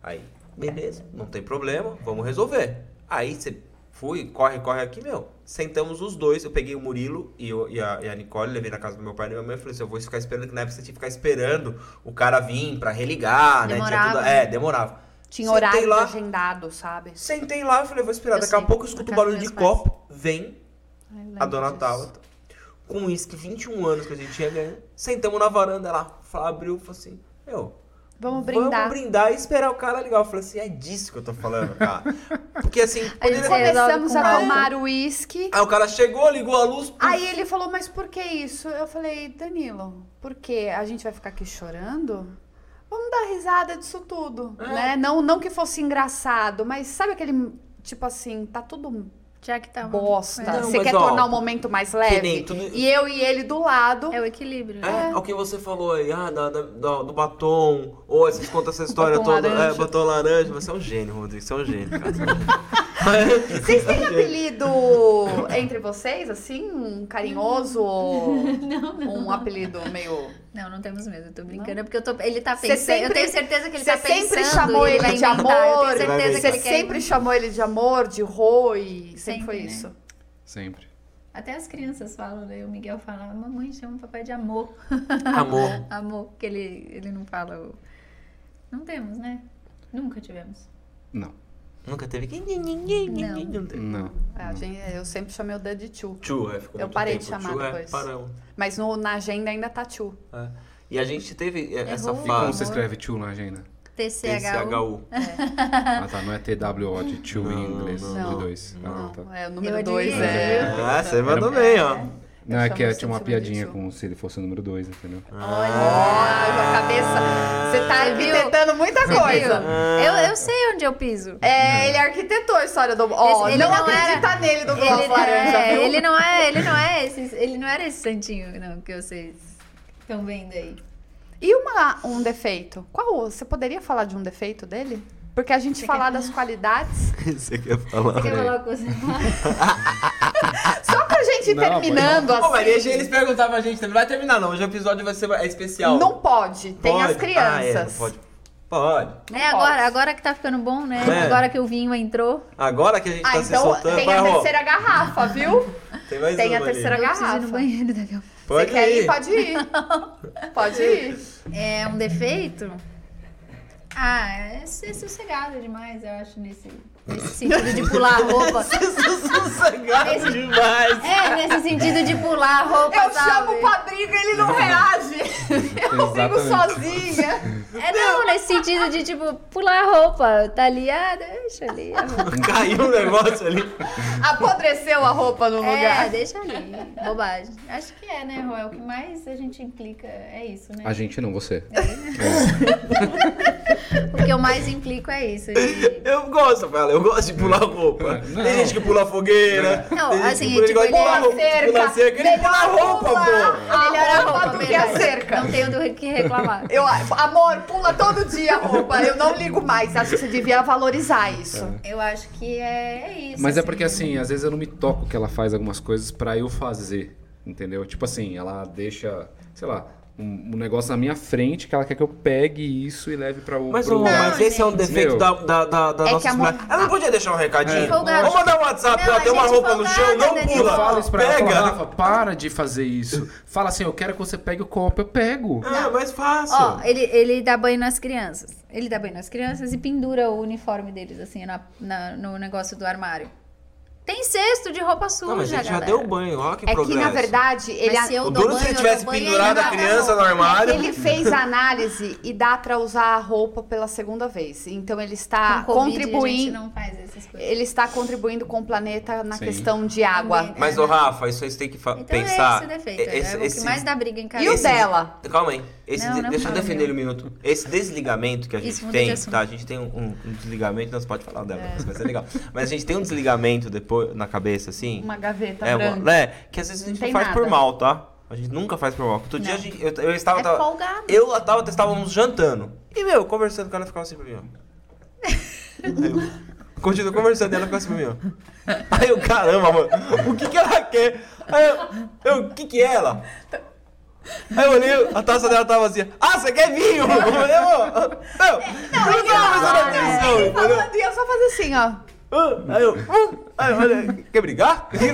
Speaker 2: Aí, beleza, não tem problema, vamos resolver. Aí você fui, corre, corre aqui, meu. Sentamos os dois, eu peguei o Murilo e, eu- e a, e a Nicole, levei na casa do meu pai e da minha mãe e falei assim: eu vou ficar esperando, que na época você tinha que ficar esperando o cara vir pra religar, né? Tinha
Speaker 4: Demorava.
Speaker 2: tudo- é, demorava.
Speaker 3: Tinha
Speaker 2: Sentei
Speaker 3: horário
Speaker 2: lá.
Speaker 3: agendado, sabe?
Speaker 2: Sentei lá e falei, vou esperar.
Speaker 4: Eu
Speaker 2: Daqui a
Speaker 4: sei,
Speaker 2: pouco eu escuto o barulho de
Speaker 4: meus
Speaker 2: copo, vem a dona
Speaker 3: disso.
Speaker 2: Tabata, com um uísque 21 anos que a gente tinha ganho. Sentamos na varanda lá, Fala- abriu e falou assim: Meu,
Speaker 3: Vamos brindar.
Speaker 2: vamos brindar e esperar o cara ligar. Eu falei assim: É disso que eu tô falando, cara. Porque assim,
Speaker 4: A gente
Speaker 2: poderia-
Speaker 3: Começamos
Speaker 4: com
Speaker 3: a tomar uísque.
Speaker 2: Aí o cara chegou, ligou a luz. puf,
Speaker 3: Aí ele falou, mas por que isso? Eu falei, Danilo, por quê? A gente vai ficar aqui chorando? Vamos dar risada disso tudo,
Speaker 2: É.
Speaker 3: né? Não, não que fosse engraçado, mas sabe aquele, tipo assim, tá tudo
Speaker 4: Já que tá
Speaker 3: bosta.
Speaker 2: Não,
Speaker 3: Você
Speaker 2: mas,
Speaker 3: quer
Speaker 2: ó,
Speaker 3: tornar o momento mais leve?
Speaker 2: nem tudo-
Speaker 3: E eu e ele do lado.
Speaker 4: É o equilíbrio.
Speaker 2: É, o que você falou aí, ah, da, da- da- do batom, ou vocês contam essa história
Speaker 3: Batom
Speaker 2: toda,
Speaker 3: laranja.
Speaker 2: é, batom laranja, você é um gênio, Rodrigo, você é um gênio, cara. *laughs* *laughs*
Speaker 3: Vocês têm apelido entre vocês, assim? Um carinhoso *laughs* ou um apelido meio...
Speaker 4: Não, não temos mesmo. Eu tô brincando, é porque eu tô, ele tá
Speaker 3: Você
Speaker 4: pensando.
Speaker 3: sempre-
Speaker 4: eu tenho certeza que ele
Speaker 3: Você
Speaker 4: tá pensando.
Speaker 3: sempre chamou ele
Speaker 4: vai
Speaker 3: de.
Speaker 4: Eu
Speaker 3: amor.
Speaker 4: tenho certeza que
Speaker 3: Você
Speaker 4: ele quer
Speaker 3: sempre chamou ele de amor, de Roi. Sempre,
Speaker 4: Sempre,
Speaker 3: foi
Speaker 4: né?
Speaker 3: isso.
Speaker 5: Sempre.
Speaker 4: Até as crianças falam, né? O Miguel fala, mamãe chama o papai de amor. *laughs*
Speaker 2: Amor.
Speaker 4: amor, porque ele, ele não fala. Não temos, né? Nunca tivemos.
Speaker 5: Não.
Speaker 2: Nunca teve.
Speaker 4: Não.
Speaker 5: Não.
Speaker 3: É, gente- eu sempre chamei o Dan de tio.
Speaker 2: Tchu, é, ficou
Speaker 3: Eu
Speaker 2: muito
Speaker 3: parei de
Speaker 2: tempo.
Speaker 3: chamar
Speaker 2: Tchu, é,
Speaker 3: depois.
Speaker 2: paramos.
Speaker 3: Mas no- na agenda ainda tá tio.
Speaker 2: É. E a gente teve é, essa
Speaker 4: Errou.
Speaker 5: E como
Speaker 2: fase.
Speaker 5: você escreve tio na agenda?
Speaker 4: TCHU.
Speaker 2: TCHU. *laughs*
Speaker 5: Ah, tá. Não é TWO de tio em inglês.
Speaker 2: não,
Speaker 5: de
Speaker 3: não.
Speaker 5: dois. Ah, tá.
Speaker 3: é o número
Speaker 4: adivinhei,
Speaker 3: 2 é.
Speaker 2: Ah, você mandou bem, ó.
Speaker 5: Não, é que tinha uma piadinha com se ele fosse o número dois, entendeu?
Speaker 3: Olha, a cabeça. Você tá arquitetando muita coisa.
Speaker 4: Eu, eu sei onde eu piso.
Speaker 3: É, ele arquitetou a história do. Ó,
Speaker 4: ele
Speaker 3: não,
Speaker 4: não
Speaker 3: acredita
Speaker 4: era-
Speaker 3: nele do Globo Laranja,
Speaker 4: é,
Speaker 3: viu?
Speaker 4: ele não é, ele não é esse, ele não era esse santinho, não, que vocês estão vendo aí.
Speaker 3: E uma, um defeito? Qual? Você poderia falar de um defeito dele? Porque a gente falar das qualidades. *laughs*
Speaker 2: Você quer falar?
Speaker 4: Você quer falar o que você
Speaker 3: Só pra gente ir
Speaker 5: Não,
Speaker 3: terminando
Speaker 2: Pô, mas
Speaker 3: assim.
Speaker 2: deixa eles perguntar pra gente também. Vai terminar não, hoje o episódio vai ser é especial.
Speaker 3: Não pode, tem
Speaker 2: Pode?
Speaker 3: as crianças.
Speaker 2: Ah, é, não pode. Pode.
Speaker 3: Não
Speaker 4: É
Speaker 3: pode.
Speaker 4: agora, agora que tá ficando bom, né?
Speaker 2: É.
Speaker 4: Agora que o vinho entrou.
Speaker 2: Agora que a gente
Speaker 3: Ah,
Speaker 2: tá se
Speaker 3: então
Speaker 2: soltando,
Speaker 3: tem
Speaker 2: vai,
Speaker 3: a
Speaker 2: Rô.
Speaker 3: terceira garrafa, viu? *laughs*
Speaker 2: Tem mais
Speaker 3: tem a
Speaker 2: ali.
Speaker 3: terceira garrafa.
Speaker 4: no banheiro pouco.
Speaker 2: Pode
Speaker 3: Você quer ir?
Speaker 2: ir.
Speaker 3: Pode ir. *laughs* Pode ir.
Speaker 4: É um defeito? Ah, é sossegado demais, eu acho, nesse, nesse sentido de pular a roupa. *laughs*
Speaker 2: Sossegado demais.
Speaker 4: É, nesse sentido de pular a roupa,
Speaker 3: Eu
Speaker 4: sabe?
Speaker 3: chamo pra briga e ele não reage. *laughs* Eu brigo sozinha.
Speaker 4: É não, nesse sentido de, tipo, pular a roupa. Tá ali, ah, deixa ali. *laughs*
Speaker 2: Caiu o negócio ali.
Speaker 3: Apodreceu a roupa no
Speaker 4: É,
Speaker 3: lugar.
Speaker 4: deixa ali. Bobagem. Acho que é, né, Roel? O que mais a gente implica é isso, né?
Speaker 5: A gente não, você.
Speaker 4: O que eu mais implico é isso. de-
Speaker 2: Eu gosto, fala, eu gosto de pular roupa.
Speaker 5: Não.
Speaker 2: Tem gente que pula fogueira.
Speaker 4: Não,
Speaker 2: tem gente
Speaker 4: assim,
Speaker 2: que pula,
Speaker 4: tipo,
Speaker 2: ele gosta de
Speaker 4: ele-
Speaker 2: pular roupa.
Speaker 3: cerca.
Speaker 2: Pular cerca, ele pula roupa,
Speaker 3: pula.
Speaker 2: pô.
Speaker 3: A
Speaker 4: Melhor a
Speaker 3: roupa do que a cerca.
Speaker 4: Não tenho do que reclamar.
Speaker 3: Eu, amor, pula todo dia a roupa. Eu não ligo mais. Acho que você devia valorizar isso.
Speaker 4: Eu acho que é, é isso.
Speaker 5: Mas é porque assim, às vezes eu não me toco que ela faz algumas coisas pra eu fazer, entendeu? Tipo assim, ela deixa, sei lá, um, um negócio na minha frente que ela quer que eu pegue isso e leve pra o
Speaker 2: Mas,
Speaker 5: pro lugar.
Speaker 2: mas esse é um defeito
Speaker 5: Meu.
Speaker 2: da, da, da, da
Speaker 3: É
Speaker 2: nossa
Speaker 3: a
Speaker 2: mulher. Ela não podia deixar um recadinho?
Speaker 5: É.
Speaker 4: Folgada.
Speaker 2: Vamos mandar um WhatsApp,
Speaker 4: Não,
Speaker 2: ó,
Speaker 4: a
Speaker 2: tem uma roupa no chão,
Speaker 4: folgada,
Speaker 2: não pula.
Speaker 5: Eu falo isso pra ela, falo,
Speaker 2: Pega.
Speaker 5: Rafa, para de fazer isso. Fala assim, eu quero que você pegue o copo, eu pego.
Speaker 2: É, mais fácil.
Speaker 4: Ó, ele, ele dá banho nas crianças. Ele dá banho nas crianças e pendura o uniforme deles, assim, na, na- no negócio do armário. Tem cesto de roupa suja,
Speaker 2: Não, mas a gente já
Speaker 4: galera.
Speaker 2: deu banho, olha que
Speaker 3: É que,
Speaker 2: progresso.
Speaker 3: na verdade, ele...
Speaker 4: Mas se eu
Speaker 2: O
Speaker 4: dou
Speaker 2: duro se
Speaker 4: banho,
Speaker 2: ele
Speaker 4: eu
Speaker 2: tivesse
Speaker 4: dou banho
Speaker 2: pendurado
Speaker 4: ainda
Speaker 2: a criança no armário.
Speaker 3: Ele fez a análise e dá pra usar a roupa pela segunda vez. Então ele está
Speaker 4: Com Covid, A gente
Speaker 3: contribuindo.
Speaker 4: não faz essas coisas.
Speaker 3: Ele está contribuindo com o planeta na
Speaker 5: Sim.
Speaker 3: questão de água.
Speaker 2: Mas, ô Rafa, isso aí você tem que fa-
Speaker 4: Então
Speaker 2: pensar.
Speaker 4: é esse o defeito.
Speaker 2: esse-
Speaker 4: é o
Speaker 2: esse-
Speaker 4: que mais dá briga em casa.
Speaker 3: E o
Speaker 2: Esse-
Speaker 3: dela?
Speaker 2: Calma aí. Esse
Speaker 4: Não,
Speaker 2: de-
Speaker 4: não
Speaker 2: deixa eu defender ele um minuto. Esse desligamento que a gente tem, tá? A gente tem um, um- desligamento, não, você pode falar dela, mas vai ser legal. Mas a gente tem um desligamento depois na cabeça, assim.
Speaker 3: Uma gaveta
Speaker 2: é,
Speaker 3: branca.
Speaker 2: uma- né? Que às vezes a gente
Speaker 3: Não
Speaker 2: não, faz por
Speaker 3: nada.
Speaker 2: mal, tá? A gente nunca faz por mal. Outro dia a gente, eu, eu estava.
Speaker 4: É
Speaker 2: tava- eu, Tava, estávamos jantando. E, meu, conversando com ela ficava assim pra mim, ó. Continuo conversando ela ficava assim pra mim, ó. Aí eu, caramba, mano, o que que ela quer? Aí eu, eu o que que é ela? Aí eu olhei, a taça dela tava vazia. Ah, você quer vinho? Eu falei, ô, não, não, eu tava prestando atenção,
Speaker 3: Ele falando e eu só fazer assim, ó.
Speaker 2: Ah, Aí eu, ah, aí eu falei, quer brigar? E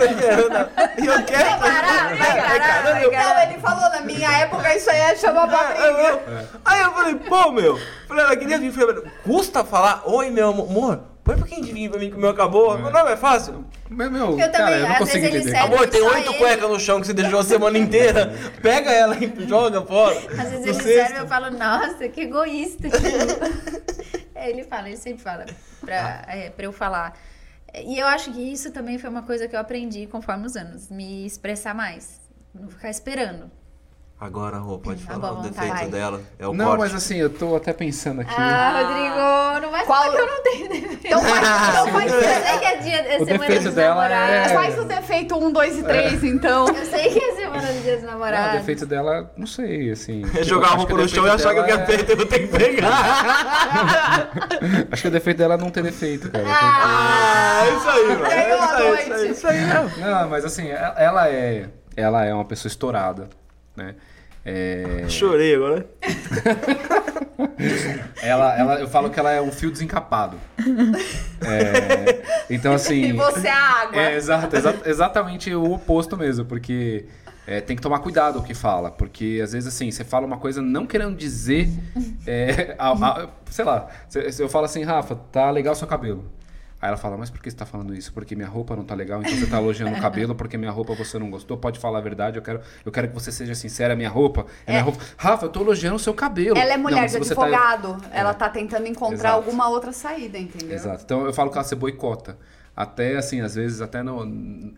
Speaker 2: eu quero.
Speaker 3: Parar, vai
Speaker 2: Aí,
Speaker 3: parar, vai
Speaker 2: eu-
Speaker 3: Não, ele falou, na minha época isso aí é chamar pra briga.
Speaker 2: aí eu falei, pô, meu. Falei, ela queria vir. Falei, custa falar, oi, meu amor, põe um pouquinho de vinho pra mim que o meu acabou. Não, não é fácil.
Speaker 5: Mas, meu,
Speaker 4: Eu
Speaker 5: cara,
Speaker 4: também,
Speaker 5: eu não
Speaker 4: às
Speaker 5: consigo
Speaker 4: vezes ele
Speaker 5: entender.
Speaker 4: serve-
Speaker 2: Amor, tem oito cuecas no chão que você deixou a semana inteira. *laughs* Pega ela e joga fora.
Speaker 4: Às vezes ele serve e eu falo, nossa, que egoísta. *laughs* É, ele fala, ele sempre fala pra, é, pra eu falar. E eu acho que isso também foi uma coisa que eu aprendi conforme os anos. Me expressar mais. Não ficar esperando.
Speaker 2: Agora, Rô, pode
Speaker 4: Tá
Speaker 2: falar
Speaker 4: bom,
Speaker 2: o
Speaker 4: tá,
Speaker 2: defeito
Speaker 3: vai.
Speaker 2: dela. É o
Speaker 5: Não,
Speaker 2: corte.
Speaker 5: mas assim, eu tô até pensando aqui.
Speaker 4: Ah, Rodrigo, não vai
Speaker 3: Qual-
Speaker 4: falar que eu não tenho defeito.
Speaker 3: Então faz, *laughs* então faz,
Speaker 4: Eu sei que é dia é
Speaker 5: O
Speaker 4: semana
Speaker 5: defeito
Speaker 4: dos
Speaker 5: dela
Speaker 4: namorados.
Speaker 5: é-
Speaker 3: faz o defeito 1, 2 e 3, então.
Speaker 4: Eu sei que é semana dos dias dos
Speaker 5: Não, o
Speaker 4: namorados.
Speaker 5: defeito dela, não sei, assim.
Speaker 2: É *laughs* jogar a roupa no chão e achar que eu quero feito, eu vou ter que pegar. *laughs*
Speaker 5: Acho que o defeito dela é não ter defeito, cara.
Speaker 2: Ah, é isso aí, mano. É isso aí,
Speaker 3: noite.
Speaker 2: isso aí, isso aí.
Speaker 5: Não, mas assim, ela é, ela é uma pessoa estourada, né? É, *laughs*
Speaker 2: Chorei agora. *laughs*
Speaker 5: ela, ela, eu falo que ela é um fio desencapado. É, então assim.
Speaker 3: E você é a água.
Speaker 5: É, exato, exa- exatamente o oposto mesmo, porque é, tem que tomar cuidado o que fala, porque às vezes assim, você fala uma coisa não querendo dizer, é, a- a- sei lá, eu falo assim, Rafa, tá legal seu cabelo. Aí ela fala, mas por que você tá falando isso? Porque minha roupa não tá legal, então você tá elogiando o cabelo, porque minha roupa você não gostou, pode falar a verdade, eu quero, eu quero que você seja sincera, minha roupa, é, minha roupa. Rafa, eu tô elogiando o seu cabelo.
Speaker 3: Ela é
Speaker 5: Não,
Speaker 3: mulher
Speaker 5: mas
Speaker 3: de
Speaker 5: tá-
Speaker 3: advogado. Ela tá tentando encontrar
Speaker 5: Exato.
Speaker 3: alguma outra saída, entendeu?
Speaker 5: Exato. Então eu falo que ela se boicota. Até assim, às vezes, até no,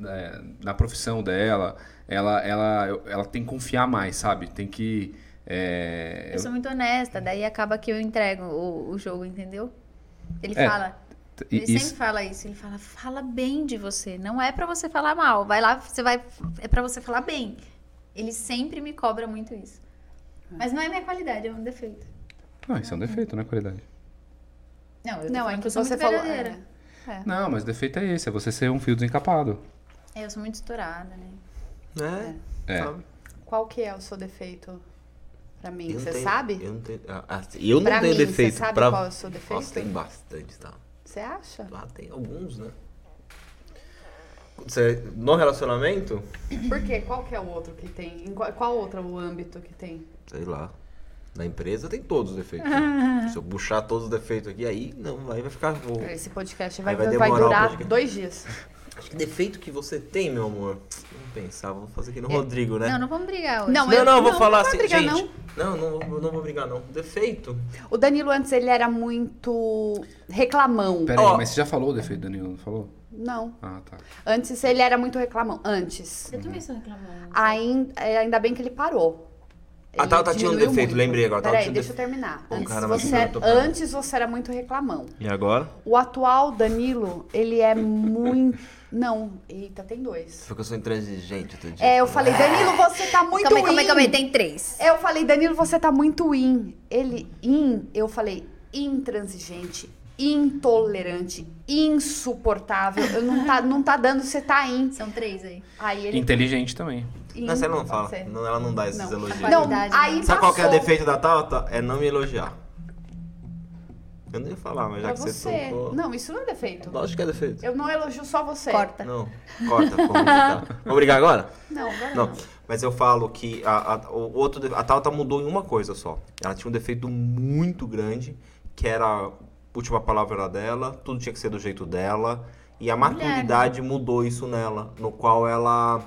Speaker 5: é, na profissão dela, ela, ela, ela tem que confiar mais, sabe? Tem que. é,
Speaker 4: Eu sou muito honesta, daí acaba que eu entrego o, o jogo, entendeu? Ele
Speaker 5: É,
Speaker 4: fala. Ele
Speaker 5: isso-
Speaker 4: sempre fala isso. Ele fala, fala bem de você. Não é pra você falar mal. Vai lá, você vai. É pra você falar bem. Ele sempre me cobra muito isso. Mas não é minha qualidade, é um defeito.
Speaker 5: Não, isso é um defeito, não é qualidade.
Speaker 4: Não, eu
Speaker 3: Não, é que
Speaker 4: eu sou
Speaker 3: você
Speaker 4: muito
Speaker 3: falou.
Speaker 4: verdadeira.
Speaker 3: é.
Speaker 5: Não, mas o defeito é esse, é você ser um fio desencapado.
Speaker 4: É, eu sou muito estourada, né?
Speaker 2: É.
Speaker 5: É.
Speaker 2: sabe?
Speaker 3: Qual que é o seu defeito pra mim?
Speaker 2: Eu não
Speaker 3: Você
Speaker 2: tenho-
Speaker 3: sabe?
Speaker 2: Eu não tenho, ah, ah, eu não
Speaker 3: Pra
Speaker 2: tenho
Speaker 3: mim, você
Speaker 2: defeito.
Speaker 3: sabe
Speaker 2: pra...
Speaker 3: qual é o seu defeito?
Speaker 2: Nossa, tem bastante, tá?
Speaker 3: Você acha?
Speaker 2: Lá tem alguns, né? Você, no relacionamento,
Speaker 3: Por quê? Qual que é o outro que tem? Em qual, qual outro o âmbito que tem?
Speaker 2: sei lá. Na empresa tem todos os defeitos. *laughs* Se eu puxar todos os defeitos aqui, aí não, aí vai ficar. vou-
Speaker 3: Esse podcast vai,
Speaker 2: vai
Speaker 3: vai,
Speaker 2: demorar o
Speaker 3: durar
Speaker 2: podcast.
Speaker 3: dois dias.
Speaker 2: Acho que defeito que você tem, meu amor. Vamos pensar, vamos fazer aqui no Rodrigo, né?
Speaker 4: Não, não vamos brigar hoje.
Speaker 3: Não,
Speaker 2: Não,
Speaker 3: eu-
Speaker 2: não, eu vou
Speaker 3: não,
Speaker 2: falar
Speaker 3: não
Speaker 2: assim,
Speaker 3: brigar,
Speaker 2: gente. Não, não, não, não vou brigar, não. Defeito.
Speaker 3: O Danilo antes ele era muito reclamão.
Speaker 5: Pera aí,
Speaker 2: Ó.
Speaker 5: mas você já falou o defeito, Danilo, não falou?
Speaker 3: Não.
Speaker 5: Ah, tá.
Speaker 3: Antes ele era muito reclamão. Antes.
Speaker 4: Eu também sou reclamando.
Speaker 3: Ainda, é, ainda bem que ele parou.
Speaker 2: A
Speaker 3: Ele
Speaker 2: Tata tinha um defeito, lembrei agora,
Speaker 3: Peraí, deixa eu
Speaker 2: defe-
Speaker 3: terminar.
Speaker 2: Pô,
Speaker 3: Antes
Speaker 2: caramba,
Speaker 3: você,
Speaker 2: eu falando.
Speaker 3: antes você era muito reclamão.
Speaker 2: E agora?
Speaker 3: O atual Danilo, ele é muito. Não, eita, tem dois.
Speaker 2: Foi que eu sou intransigente outro dia.
Speaker 3: É, eu falei, Danilo, você tá muito
Speaker 4: calma calma
Speaker 3: in.
Speaker 4: calma aí, tem três.
Speaker 3: Eu falei, Danilo, você tá muito in. Ele, in, eu falei, intransigente, intolerante, insuportável. Eu não tá, não tá dando, você tá in.
Speaker 4: São três aí.
Speaker 3: Aí ele.
Speaker 5: Inteligente também.
Speaker 3: in,
Speaker 2: Não, você não fala. Não, ela não dá esses
Speaker 3: Não.
Speaker 2: elogios.
Speaker 3: Não, aí?
Speaker 2: Sabe qual que é o
Speaker 3: passou
Speaker 2: defeito da Tata? É não me elogiar. Eu não ia falar, mas já
Speaker 3: pra
Speaker 2: que
Speaker 3: você.
Speaker 2: você tocou...
Speaker 3: Não, isso não é defeito.
Speaker 2: Lógico que é defeito.
Speaker 3: Eu não elogio só você.
Speaker 4: Corta.
Speaker 2: Não, corta, vamos *laughs* brigar. Vamos brigar agora?
Speaker 3: Não, agora
Speaker 2: Não,
Speaker 3: não.
Speaker 2: mas eu falo que a, a, o outro, a Tata mudou em uma coisa só. Ela tinha um defeito muito grande, que era a última palavra era dela, tudo tinha que ser do jeito dela. E a maturidade mudou isso nela, no qual ela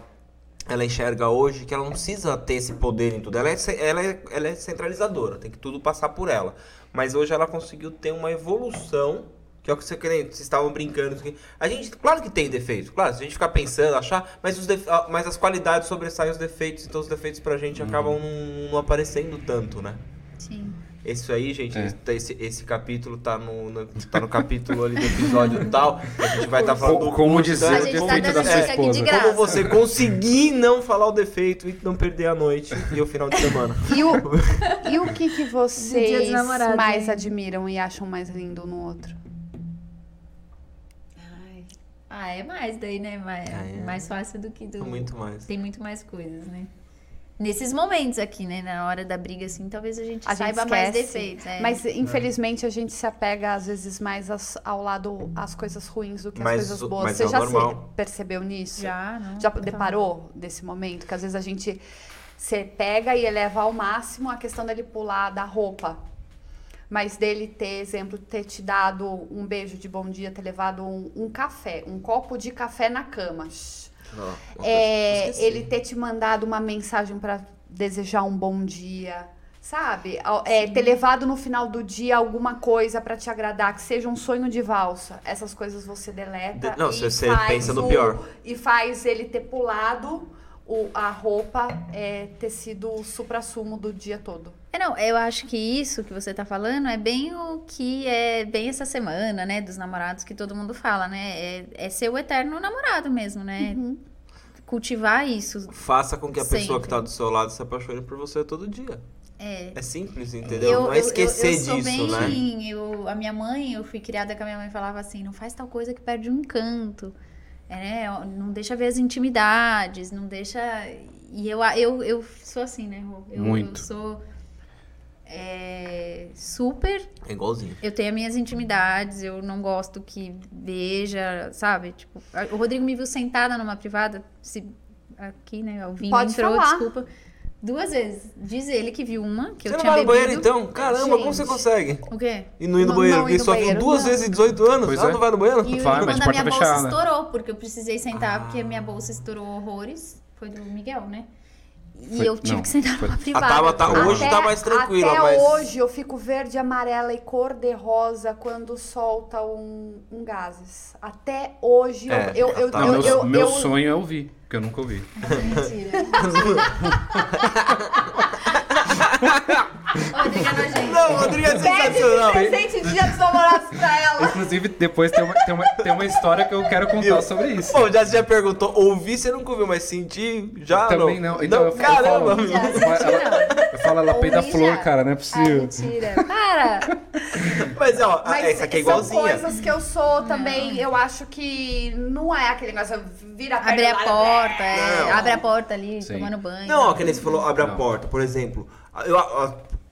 Speaker 2: ela enxerga hoje que ela não precisa ter esse poder em tudo. Ela é, ela é, ela é centralizadora, tem que tudo passar por ela. Mas hoje ela conseguiu ter uma evolução, que é o que você querendo, vocês estavam brincando. A gente, claro que tem defeitos, claro, se a gente ficar pensando, achar, mas, os mas as qualidades sobressaem os defeitos, então os defeitos pra gente acabam não, não aparecendo tanto, né?
Speaker 4: Sim.
Speaker 2: Isso aí, gente,
Speaker 5: É.
Speaker 2: esse, esse capítulo tá no, no- tá no capítulo ali do episódio *laughs* tal. A gente vai estar falando
Speaker 5: Co-
Speaker 2: do
Speaker 5: como dizer
Speaker 4: tá
Speaker 5: defeito
Speaker 4: dando
Speaker 5: da sua esposa.
Speaker 2: Como você conseguir *laughs* não falar o defeito e não perder a noite e o final de semana.
Speaker 3: E o, *laughs* e o que, que vocês mais admiram e acham mais lindo no outro?
Speaker 4: Ai. Ah, é mais daí, né? Mais,
Speaker 2: Ah, é.
Speaker 4: mais fácil do que do.
Speaker 2: Muito mais.
Speaker 4: Tem muito mais coisas, né? Nesses momentos aqui, né? Na hora da briga, assim, talvez a gente
Speaker 3: A gente
Speaker 4: saiba mais
Speaker 3: esquece.
Speaker 4: defeitos. é.
Speaker 3: Mas infelizmente a gente se apega às vezes mais às- ao lado às coisas ruins do que às coisas boas.
Speaker 2: mas
Speaker 3: Você
Speaker 2: é
Speaker 3: já
Speaker 2: normal.
Speaker 3: se percebeu nisso?
Speaker 4: Já, não?
Speaker 3: Já deparou desse momento? Que às vezes a gente você pega e eleva ao máximo a questão dele pular da roupa. Mas dele ter, exemplo, ter te dado um beijo de bom dia, ter levado um, um café, um copo de café na cama.
Speaker 2: Não,
Speaker 3: É, ele ter te mandado uma mensagem pra desejar um bom dia, sabe? É, ter levado no final do dia alguma coisa pra te agradar, que seja um sonho de valsa. Essas coisas você deleta.
Speaker 2: De- não,
Speaker 3: e
Speaker 2: você- pensa no
Speaker 3: o-
Speaker 2: pior.
Speaker 3: E faz ele ter pulado o, a roupa, é, ter sido o supra-sumo do dia todo.
Speaker 4: É, não, eu acho que isso que você tá falando é bem o que é bem essa semana, né? Dos namorados que todo mundo fala, né? É, é ser o eterno namorado mesmo, né?
Speaker 3: Uhum.
Speaker 4: Cultivar isso.
Speaker 2: Faça com que a pessoa que
Speaker 4: Sempre.
Speaker 2: tá do seu lado se apaixone por você todo dia.
Speaker 4: É.
Speaker 2: É simples, entendeu? não é esquecer
Speaker 4: eu, eu sou
Speaker 2: disso,
Speaker 4: bem,
Speaker 2: né?
Speaker 4: Eu, a minha mãe, eu fui criada com a minha mãe falava assim, não faz tal coisa que perde o encanto. É, né? não deixa ver as intimidades, não deixa. E eu, eu, eu sou assim, né? Rô? Eu,
Speaker 5: Muito.
Speaker 4: eu sou é, super.
Speaker 2: É igualzinho.
Speaker 4: Eu tenho as minhas intimidades, eu não gosto que veja, sabe? Tipo, o Rodrigo me viu sentada numa privada, se, aqui, né? O vinho
Speaker 3: Pode
Speaker 4: entrou,
Speaker 3: falar.
Speaker 4: desculpa. Duas vezes. Diz ele que viu uma, que
Speaker 2: Você
Speaker 4: eu
Speaker 2: não
Speaker 4: tinha
Speaker 2: vai no
Speaker 4: bebido.
Speaker 2: banheiro então? Caramba, como
Speaker 3: Gente.
Speaker 2: você consegue?
Speaker 4: O quê?
Speaker 2: E não ir no
Speaker 3: Não-
Speaker 2: banheiro?
Speaker 3: não
Speaker 2: Porque só viu duas
Speaker 3: não.
Speaker 2: vezes em 18 anos.
Speaker 5: Pois
Speaker 2: Ela
Speaker 5: é.
Speaker 2: não vai no banheiro?
Speaker 4: E,
Speaker 5: Vai,
Speaker 4: e
Speaker 5: mas
Speaker 4: quando
Speaker 5: de
Speaker 4: a minha bolsa
Speaker 5: fechada.
Speaker 4: estourou, porque eu precisei sentar,
Speaker 2: Ah.
Speaker 4: porque a minha bolsa estourou horrores. Foi do Miguel, né? E
Speaker 5: Foi-
Speaker 4: eu tive
Speaker 5: não,
Speaker 4: que sentar
Speaker 5: foi-
Speaker 4: numa
Speaker 2: A
Speaker 4: privada.
Speaker 2: Taba tá, hoje
Speaker 3: Até-
Speaker 2: tá mais tranquila,
Speaker 3: até
Speaker 2: mas.
Speaker 3: hoje eu fico verde, amarela e cor de rosa quando solta um, um gases. Até hoje
Speaker 2: É,
Speaker 3: eu, eu, eu,
Speaker 2: tá.
Speaker 5: Não,
Speaker 3: eu,
Speaker 5: meu
Speaker 3: eu-
Speaker 5: meu
Speaker 3: eu-
Speaker 5: sonho é ouvir, porque eu nunca ouvi.
Speaker 4: Mentira. *laughs* Rodrigo é nojento.
Speaker 2: Não, Rodrigo é
Speaker 3: Pede
Speaker 2: sensacional.
Speaker 3: esse presente de dia dos namorados pra ela.
Speaker 5: Inclusive, depois tem uma, tem, uma, tem uma história que eu quero contar
Speaker 2: Viu?
Speaker 5: sobre isso.
Speaker 2: Bom, já, já perguntou, ouvi, você nunca ouviu, mas senti, já
Speaker 5: Também não. Então, eu, eu
Speaker 2: caramba!
Speaker 5: falo,
Speaker 4: Já
Speaker 5: ela,
Speaker 4: não.
Speaker 5: eu falo, ela peida flor, cara, não é
Speaker 4: Ah,
Speaker 5: possível.
Speaker 4: mentira. Para! *laughs*
Speaker 2: Mas, ó,
Speaker 3: Mas
Speaker 2: essa aqui é
Speaker 3: são
Speaker 2: igualzinha.
Speaker 3: coisas que eu sou também, eu acho que não é aquele negócio, vira a perna
Speaker 4: Abre a
Speaker 3: lá,
Speaker 4: porta, é,
Speaker 2: Não.
Speaker 4: abre a porta ali,
Speaker 5: Sim.
Speaker 4: tomando banho.
Speaker 2: Não, ó, que nem você falou, abre a
Speaker 5: Não.
Speaker 2: porta, por exemplo. Eu,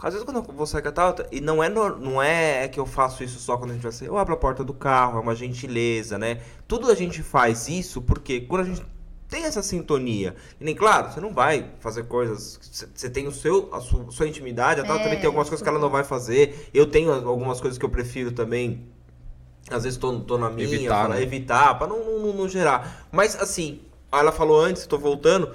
Speaker 2: às vezes quando eu vou sair com a Tata, e não é, no- não é que eu faço isso só quando a gente vai sair, eu abro a porta do carro, é uma gentileza, né? Tudo a gente faz isso porque quando a gente tem essa sintonia, e nem claro, você não vai fazer coisas, você- tem o seu, a sua, sua intimidade, a Tata
Speaker 4: É,
Speaker 2: também tem algumas coisas que ela não vai fazer, eu tenho algumas coisas que eu prefiro também, às vezes tô, tô na minha,
Speaker 5: Evitar,
Speaker 2: fala-
Speaker 5: né?
Speaker 2: evitar, pra não, não, não gerar. Mas assim, ela falou antes, tô voltando,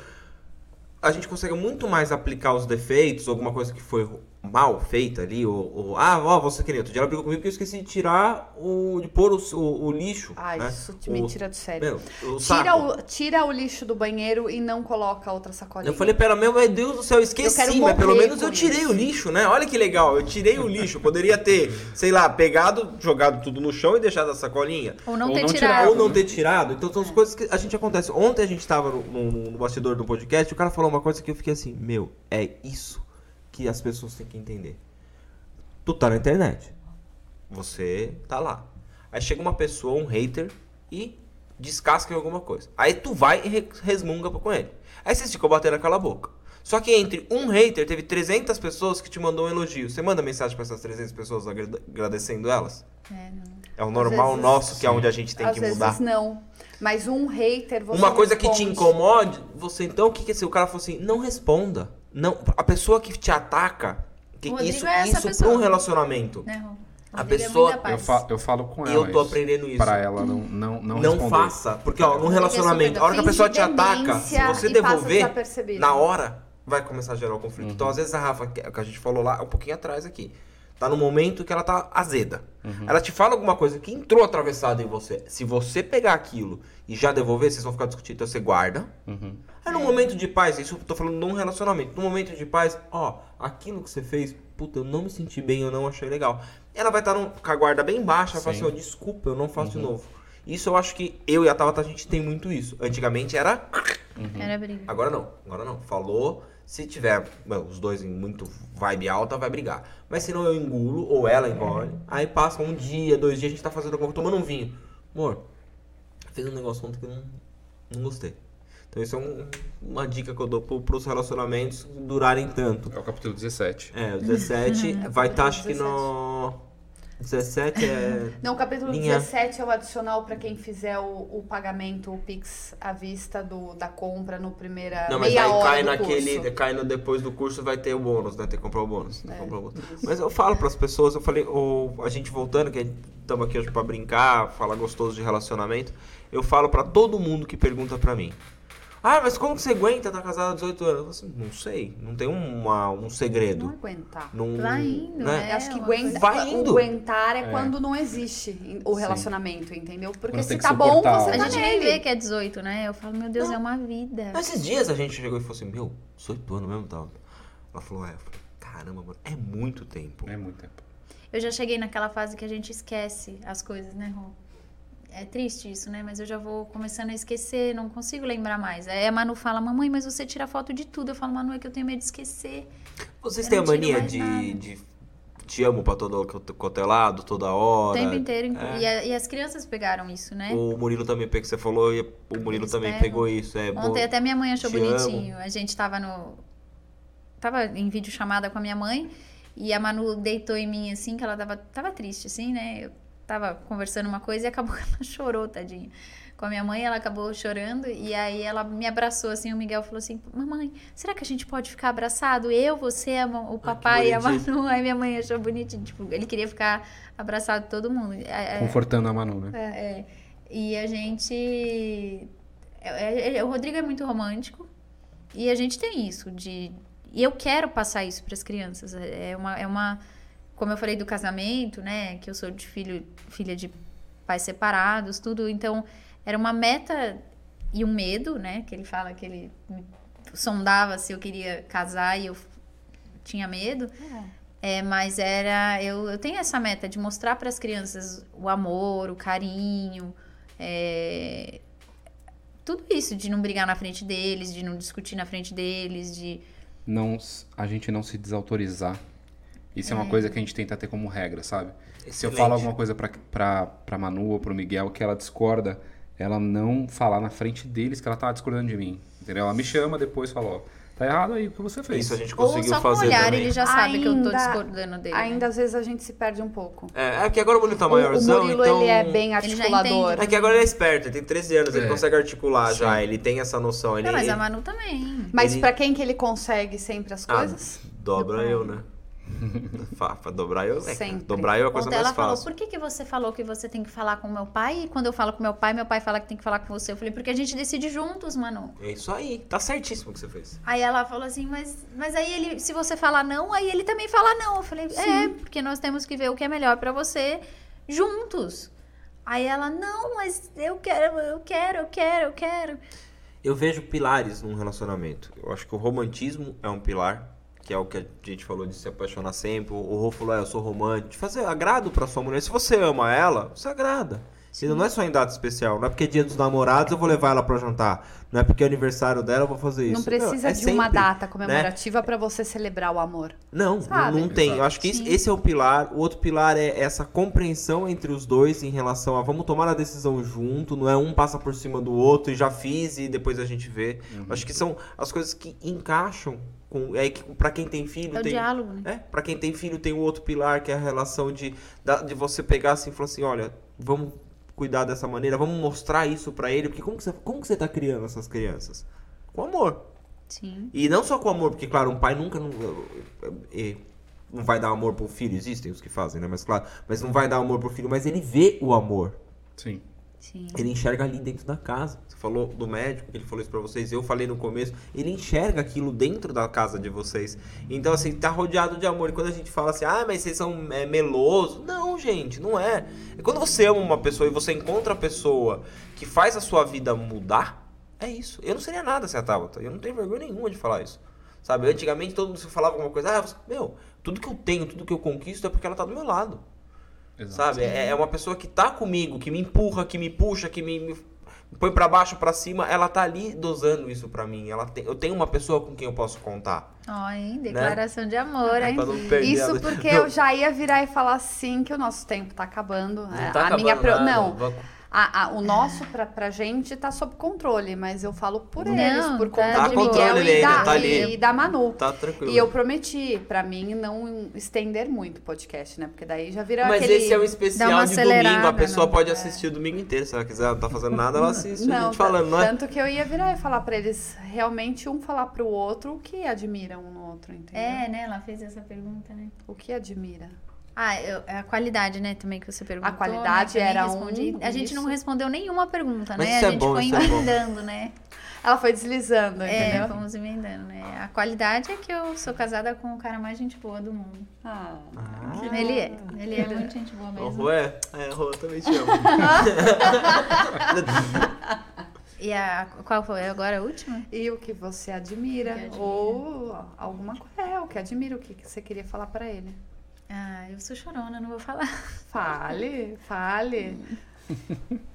Speaker 2: a gente consegue muito mais aplicar os defeitos, alguma coisa que foi mal feita ali, ou, ou- ah, ó, você queria, outro dia ela brigou comigo porque eu esqueci de tirar o, de pôr o, o, o lixo,
Speaker 3: Ai,
Speaker 2: né?
Speaker 3: isso te me tira do sério.
Speaker 2: Meu, o
Speaker 3: Tira o, tira o lixo do banheiro e não coloca outra sacolinha.
Speaker 2: Eu falei, pera, meu, meu Deus do céu, eu esqueci,
Speaker 3: Eu
Speaker 2: mas pelo menos eu tirei
Speaker 3: isso.
Speaker 2: o lixo, né? Olha que legal, eu tirei o lixo. Poderia ter, sei lá, pegado, jogado tudo no chão e deixado a sacolinha.
Speaker 4: Ou não
Speaker 5: Ou
Speaker 4: ter
Speaker 5: não
Speaker 4: tirado.
Speaker 5: tirar.
Speaker 2: Ou não ter tirado. Então são as coisas que a gente acontece. Ontem a gente tava no, no, no bastidor do podcast e o cara falou uma coisa que eu fiquei assim, meu, é isso que as pessoas têm que entender. Tu tá na internet. Você tá lá. Aí chega uma pessoa, um hater, e descasca em alguma coisa. Aí tu vai e re- resmunga com ele. Aí você ficou batendo aquela boca. Só que entre um hater, teve 300 pessoas que te mandou um elogio. Você manda mensagem pra essas 300 pessoas agrade- agradecendo elas?
Speaker 4: É, não.
Speaker 2: É o normal
Speaker 3: vezes,
Speaker 2: nosso, que é onde a gente tem
Speaker 3: Às
Speaker 2: que
Speaker 3: vezes
Speaker 2: mudar.
Speaker 3: não. Mas um hater, você
Speaker 2: Uma coisa que te
Speaker 3: responde.
Speaker 2: incomode, você então, o que que é se o cara falou assim, não responda. Não, a pessoa que te ataca, que isso,
Speaker 4: é
Speaker 2: isso
Speaker 4: pessoa.
Speaker 2: pra um relacionamento.
Speaker 4: Né?
Speaker 2: A
Speaker 4: é
Speaker 2: pessoa-
Speaker 4: da
Speaker 5: Eu,
Speaker 4: paz.
Speaker 5: fa- eu falo com
Speaker 2: E
Speaker 5: ela.
Speaker 2: eu tô aprendendo isso.
Speaker 5: Pra ela não, não, não,
Speaker 2: Não,
Speaker 5: responder.
Speaker 2: faça. Porque, ó, num
Speaker 4: é
Speaker 2: relacionamento, a hora que a pessoa te ataca, se você devolver, na hora, vai começar a gerar o conflito. Então, às vezes, a Rafa, que que a gente falou lá um pouquinho atrás aqui, tá no momento que ela tá azeda. Ela te fala alguma coisa que entrou atravessada em você. Se você pegar aquilo e já devolver, vocês vão ficar discutindo. Então, você guarda.
Speaker 5: Uhum.
Speaker 2: Aí, no momento de paz, isso eu tô falando num relacionamento. No momento de paz, ó, aquilo que você fez, puta, eu não me senti bem, eu não achei legal. Ela vai estar com a guarda bem baixa, ela fala
Speaker 5: Sim. Uhum.
Speaker 2: assim, ó, desculpa, eu não faço de novo. Isso eu acho que eu e a Tabata, a gente tem muito isso. Antigamente era
Speaker 4: Era briga.
Speaker 2: Agora não, agora não. Falou, se tiver bom, os dois em muito vibe alta, vai brigar. Mas se não eu engulo, ou ela engole, aí passa um dia, dois dias, a gente tá fazendo alguma coisa, tomando um vinho. Amor, fez um negócio ontem que eu não, não gostei. Então isso é um- uma dica que eu dou pro, pros relacionamentos durarem tanto.
Speaker 5: É o capítulo 17.
Speaker 2: É, o 17 *laughs* vai estar acho que no... 17 é...
Speaker 3: Não, o capítulo
Speaker 2: Linha.
Speaker 3: 17 é o adicional para quem fizer o, o pagamento, o Pix à vista do, da compra no primeira
Speaker 2: Não, mas
Speaker 3: meia
Speaker 2: aí
Speaker 3: hora
Speaker 2: cai naquele.
Speaker 3: curso.
Speaker 2: Cai no depois do curso vai ter o bônus, né? Tem que comprar o bônus.
Speaker 3: É,
Speaker 2: comprar o bônus. Mas eu falo pras pessoas, eu falei, o, a gente voltando, que estamos aqui hoje pra brincar, falar gostoso de relacionamento. Eu falo pra todo mundo que pergunta pra mim. Ah, mas como que você aguenta estar casado há 18 anos? Eu falo assim, não sei, não tem uma, um
Speaker 3: Não
Speaker 2: segredo.
Speaker 3: aguentar.
Speaker 2: Não,
Speaker 4: Vai indo,
Speaker 2: né?
Speaker 4: é.
Speaker 3: Acho que aguenta,
Speaker 2: Vai indo.
Speaker 3: aguentar é,
Speaker 5: É.
Speaker 3: quando não existe o relacionamento, entendeu? Porque
Speaker 5: Quando
Speaker 3: se tá bom, você
Speaker 5: o-
Speaker 4: A
Speaker 3: tá
Speaker 4: gente nem
Speaker 3: nele.
Speaker 4: vê que é 18, né? Eu falo, meu Deus, é uma vida.
Speaker 2: Esses dias a gente chegou e falou assim, meu, 18 anos mesmo, tal. Ela falou, é, eu falei, caramba, mano, é muito tempo.
Speaker 5: É muito tempo.
Speaker 4: Eu já cheguei naquela fase que a gente esquece as coisas, né, Rô? É triste isso, né? Mas eu já vou começando a esquecer, não consigo lembrar mais. Aí a Manu fala, mamãe, mas você tira foto de tudo. Eu falo, Manu, é que eu tenho medo de esquecer.
Speaker 2: Vocês têm a mania de, de te amo pra todo quanto é toda
Speaker 4: O
Speaker 2: hora?
Speaker 4: tempo inteiro.
Speaker 2: É.
Speaker 4: E, a- e as crianças pegaram isso, né?
Speaker 2: O Murilo também pegou, você falou, e o Murilo
Speaker 4: Eles
Speaker 2: também
Speaker 4: pegam.
Speaker 2: pegou isso. É,
Speaker 4: Ontem até minha mãe achou bonitinho. A gente tava no. Tava em videochamada com a minha mãe e a Manu deitou em mim assim, que ela tava, tava triste, assim, né? Eu tava conversando uma coisa e acabou *laughs* que ela chorou, tadinha. Com a minha mãe, ela acabou chorando e aí ela me abraçou assim. O Miguel falou assim: Mamãe, será que a gente pode ficar abraçado? Eu, você, o papai e a. Manu. Aí minha mãe achou bonitinho. Tipo, ele queria ficar abraçado todo mundo. É, é,
Speaker 5: Confortando a Manu, né?
Speaker 4: é, e a gente. é- é- o Rodrigo é muito romântico e a gente tem isso de. E eu quero passar isso para as crianças. É uma, é uma. Como eu falei do casamento, né? Que eu sou de filho, filha de pais separados, tudo. Então, era uma meta e um medo, né? Que ele fala que ele me sondava se eu queria casar e eu tinha medo. É, mas era. Eu, eu tenho essa meta de mostrar para as crianças o amor, o carinho, é, tudo isso, de não brigar na frente deles, de não discutir na frente deles, de.
Speaker 5: Não, a gente não se desautorizar. Isso é, uma coisa que a gente tenta ter como regra, sabe? Se eu
Speaker 2: Excelente.
Speaker 5: falo alguma coisa pra, pra, pra Manu ou pro Miguel que ela discorda, ela não falar na frente deles que ela tá discordando de mim. Entendeu? Ela me chama depois e fala, ó, tá errado aí o que você fez.
Speaker 2: Isso a gente
Speaker 4: Ou
Speaker 2: conseguiu
Speaker 4: só com o
Speaker 2: fazer
Speaker 4: olhar
Speaker 2: também.
Speaker 4: ele já sabe que eu tô
Speaker 3: Ainda-
Speaker 4: discordando dele. né?
Speaker 3: Ainda às vezes a gente se perde um pouco.
Speaker 2: É, é que agora o Murilo tá
Speaker 3: O-
Speaker 2: maiorzão,
Speaker 3: o Murilo,
Speaker 2: então...
Speaker 3: ele é bem
Speaker 4: Ele
Speaker 3: articulador.
Speaker 2: É que agora ele é esperto, ele tem 13 anos, ele
Speaker 5: É.
Speaker 2: consegue articular
Speaker 5: Sim.
Speaker 2: já, ele tem essa noção. Ele,
Speaker 4: Não, mas
Speaker 2: ele-
Speaker 4: a Manu também.
Speaker 3: Mas
Speaker 2: Ele-
Speaker 3: pra quem que ele consegue sempre as
Speaker 2: Ah,
Speaker 3: coisas?
Speaker 2: dobra
Speaker 4: Do pai.
Speaker 2: eu, né? *laughs* Fa- fa- dobrar eu, é,
Speaker 3: Sempre.
Speaker 2: dobrar eu é a coisa
Speaker 4: Ontem
Speaker 2: mais
Speaker 4: ela falou,
Speaker 2: fácil.
Speaker 4: por que, que você falou que você tem que falar com meu pai? E quando eu falo com meu pai, meu pai fala que tem que falar com você. Eu falei, porque a gente decide juntos, Manu.
Speaker 2: É isso aí, tá certíssimo o que você fez.
Speaker 4: Aí ela falou assim, mas, mas aí ele, se você falar não, aí ele também fala não. Eu falei, é, porque nós temos que ver o que é melhor pra você juntos. Aí ela, não, mas eu quero, eu quero, eu quero, eu quero.
Speaker 2: Eu vejo pilares num relacionamento. Eu acho que o romantismo é um pilar, que é o que a gente falou de se apaixonar sempre. O Rô falou, é, eu sou romântico. De fazer agrado pra sua mulher. Se você ama ela, você agrada. E não é só em data especial. Não é porque é dia dos namorados eu vou levar ela pra jantar. Não é porque é aniversário dela eu vou fazer isso.
Speaker 3: Não precisa
Speaker 2: Meu, é
Speaker 3: de uma
Speaker 2: sempre,
Speaker 3: data
Speaker 2: né?
Speaker 3: comemorativa pra você celebrar o amor.
Speaker 2: Não,
Speaker 3: Sabe?
Speaker 2: não, tem. Eu acho que esse,
Speaker 4: Sim.
Speaker 2: esse é o pilar. O outro pilar é essa compreensão entre os dois em relação a vamos tomar a decisão junto, não é um passa por cima do outro e já fiz e depois a gente vê.
Speaker 4: Uhum.
Speaker 2: Acho que são as coisas que encaixam com é que para quem tem filho
Speaker 4: É o
Speaker 2: tem
Speaker 4: diálogo, né?
Speaker 2: é, para quem tem filho tem o outro pilar que é a relação de da- de você pegar assim e falar assim, olha, vamos cuidar dessa maneira, vamos mostrar isso pra ele, porque como que você como que você tá criando essas crianças? Com amor.
Speaker 4: Sim.
Speaker 2: E não só com amor, porque, claro, um pai nunca. não- é, não vai dar amor pro filho, existem os que fazem, né? Mas claro, mas não vai dar amor pro filho, mas ele vê o amor.
Speaker 5: Sim.
Speaker 4: Sim.
Speaker 2: Ele enxerga ali dentro da casa. Você falou do médico, ele falou isso pra vocês, eu falei no começo. Ele enxerga aquilo dentro da casa de vocês. Então, assim, tá rodeado de amor. E quando a gente fala assim, ah, mas vocês são é, melosos. Não, gente, não é. é. Quando você ama uma pessoa e você encontra a pessoa que faz a sua vida mudar, é isso. Eu não seria nada sem a Tabata. Eu não tenho vergonha nenhuma de falar isso. Sabe, antigamente todo mundo falava alguma coisa, ah, você, meu, tudo que eu tenho, tudo que eu conquisto é porque ela tá do meu lado.
Speaker 5: Exato.
Speaker 2: Sabe? É, é uma pessoa que tá comigo, que me empurra, que me puxa, que me, me põe para baixo, para cima. Ela tá ali dosando isso para mim. Ela tem, eu tenho uma pessoa com quem eu posso contar.
Speaker 4: Ó, hein? Declaração de amor, hein?
Speaker 3: Isso
Speaker 2: a-
Speaker 3: porque
Speaker 2: Não,
Speaker 3: eu já ia virar e falar assim que o nosso tempo tá acabando.
Speaker 2: Não
Speaker 3: É,
Speaker 2: tá
Speaker 3: a minha
Speaker 2: acabando
Speaker 3: pro-
Speaker 2: nada.
Speaker 3: não, a- a- o nosso pra, pra gente tá sob controle, mas eu falo por
Speaker 4: Não,
Speaker 3: eles, por
Speaker 4: tá
Speaker 3: conta
Speaker 2: de
Speaker 3: de. Miguel e
Speaker 2: ainda,
Speaker 3: da,
Speaker 2: tá
Speaker 3: e da Manu.
Speaker 2: Tá tranquilo.
Speaker 3: E eu prometi pra mim não estender muito o podcast, né? Porque daí já vira
Speaker 2: Mas
Speaker 3: aquele...
Speaker 2: esse é um especial de domingo. A pessoa
Speaker 4: né?
Speaker 2: pode assistir o domingo inteiro. Se ela quiser, ela não tá fazendo nada, ela assiste a
Speaker 3: Não,
Speaker 2: gente falando, não é?
Speaker 3: tanto que eu ia virar e falar pra eles realmente um falar pro outro o que admira um no outro, entendeu?
Speaker 4: É, né? Ela fez essa pergunta, né?
Speaker 3: O que admira.
Speaker 4: Ah, eu- a qualidade, né, também que você perguntou.
Speaker 3: qualidade
Speaker 4: né, nem
Speaker 3: era
Speaker 4: respondi.
Speaker 3: um,
Speaker 4: A gente não
Speaker 3: isso.
Speaker 4: respondeu nenhuma pergunta,
Speaker 2: Mas
Speaker 4: né?
Speaker 2: isso
Speaker 4: a
Speaker 2: é
Speaker 4: gente
Speaker 2: bom,
Speaker 4: foi
Speaker 2: isso é
Speaker 4: emendando, né?
Speaker 3: Ela foi deslizando,
Speaker 4: É,
Speaker 3: entendeu?
Speaker 4: fomos emendando, né? A qualidade é que eu sou casada com o cara mais gente boa do mundo.
Speaker 3: Ah.
Speaker 4: Ele é. Ele é muito gente boa mesmo.
Speaker 2: Rô, é, é, Rô, eu também te amo. *laughs*
Speaker 4: E a qual foi agora a última?
Speaker 3: E o que você admira?
Speaker 4: O que admira.
Speaker 3: Ou alguma coisa. É, o que admira, o que que você queria falar pra ele.
Speaker 4: Ah, eu sou chorona, não vou falar.
Speaker 3: Fale, fale. *laughs*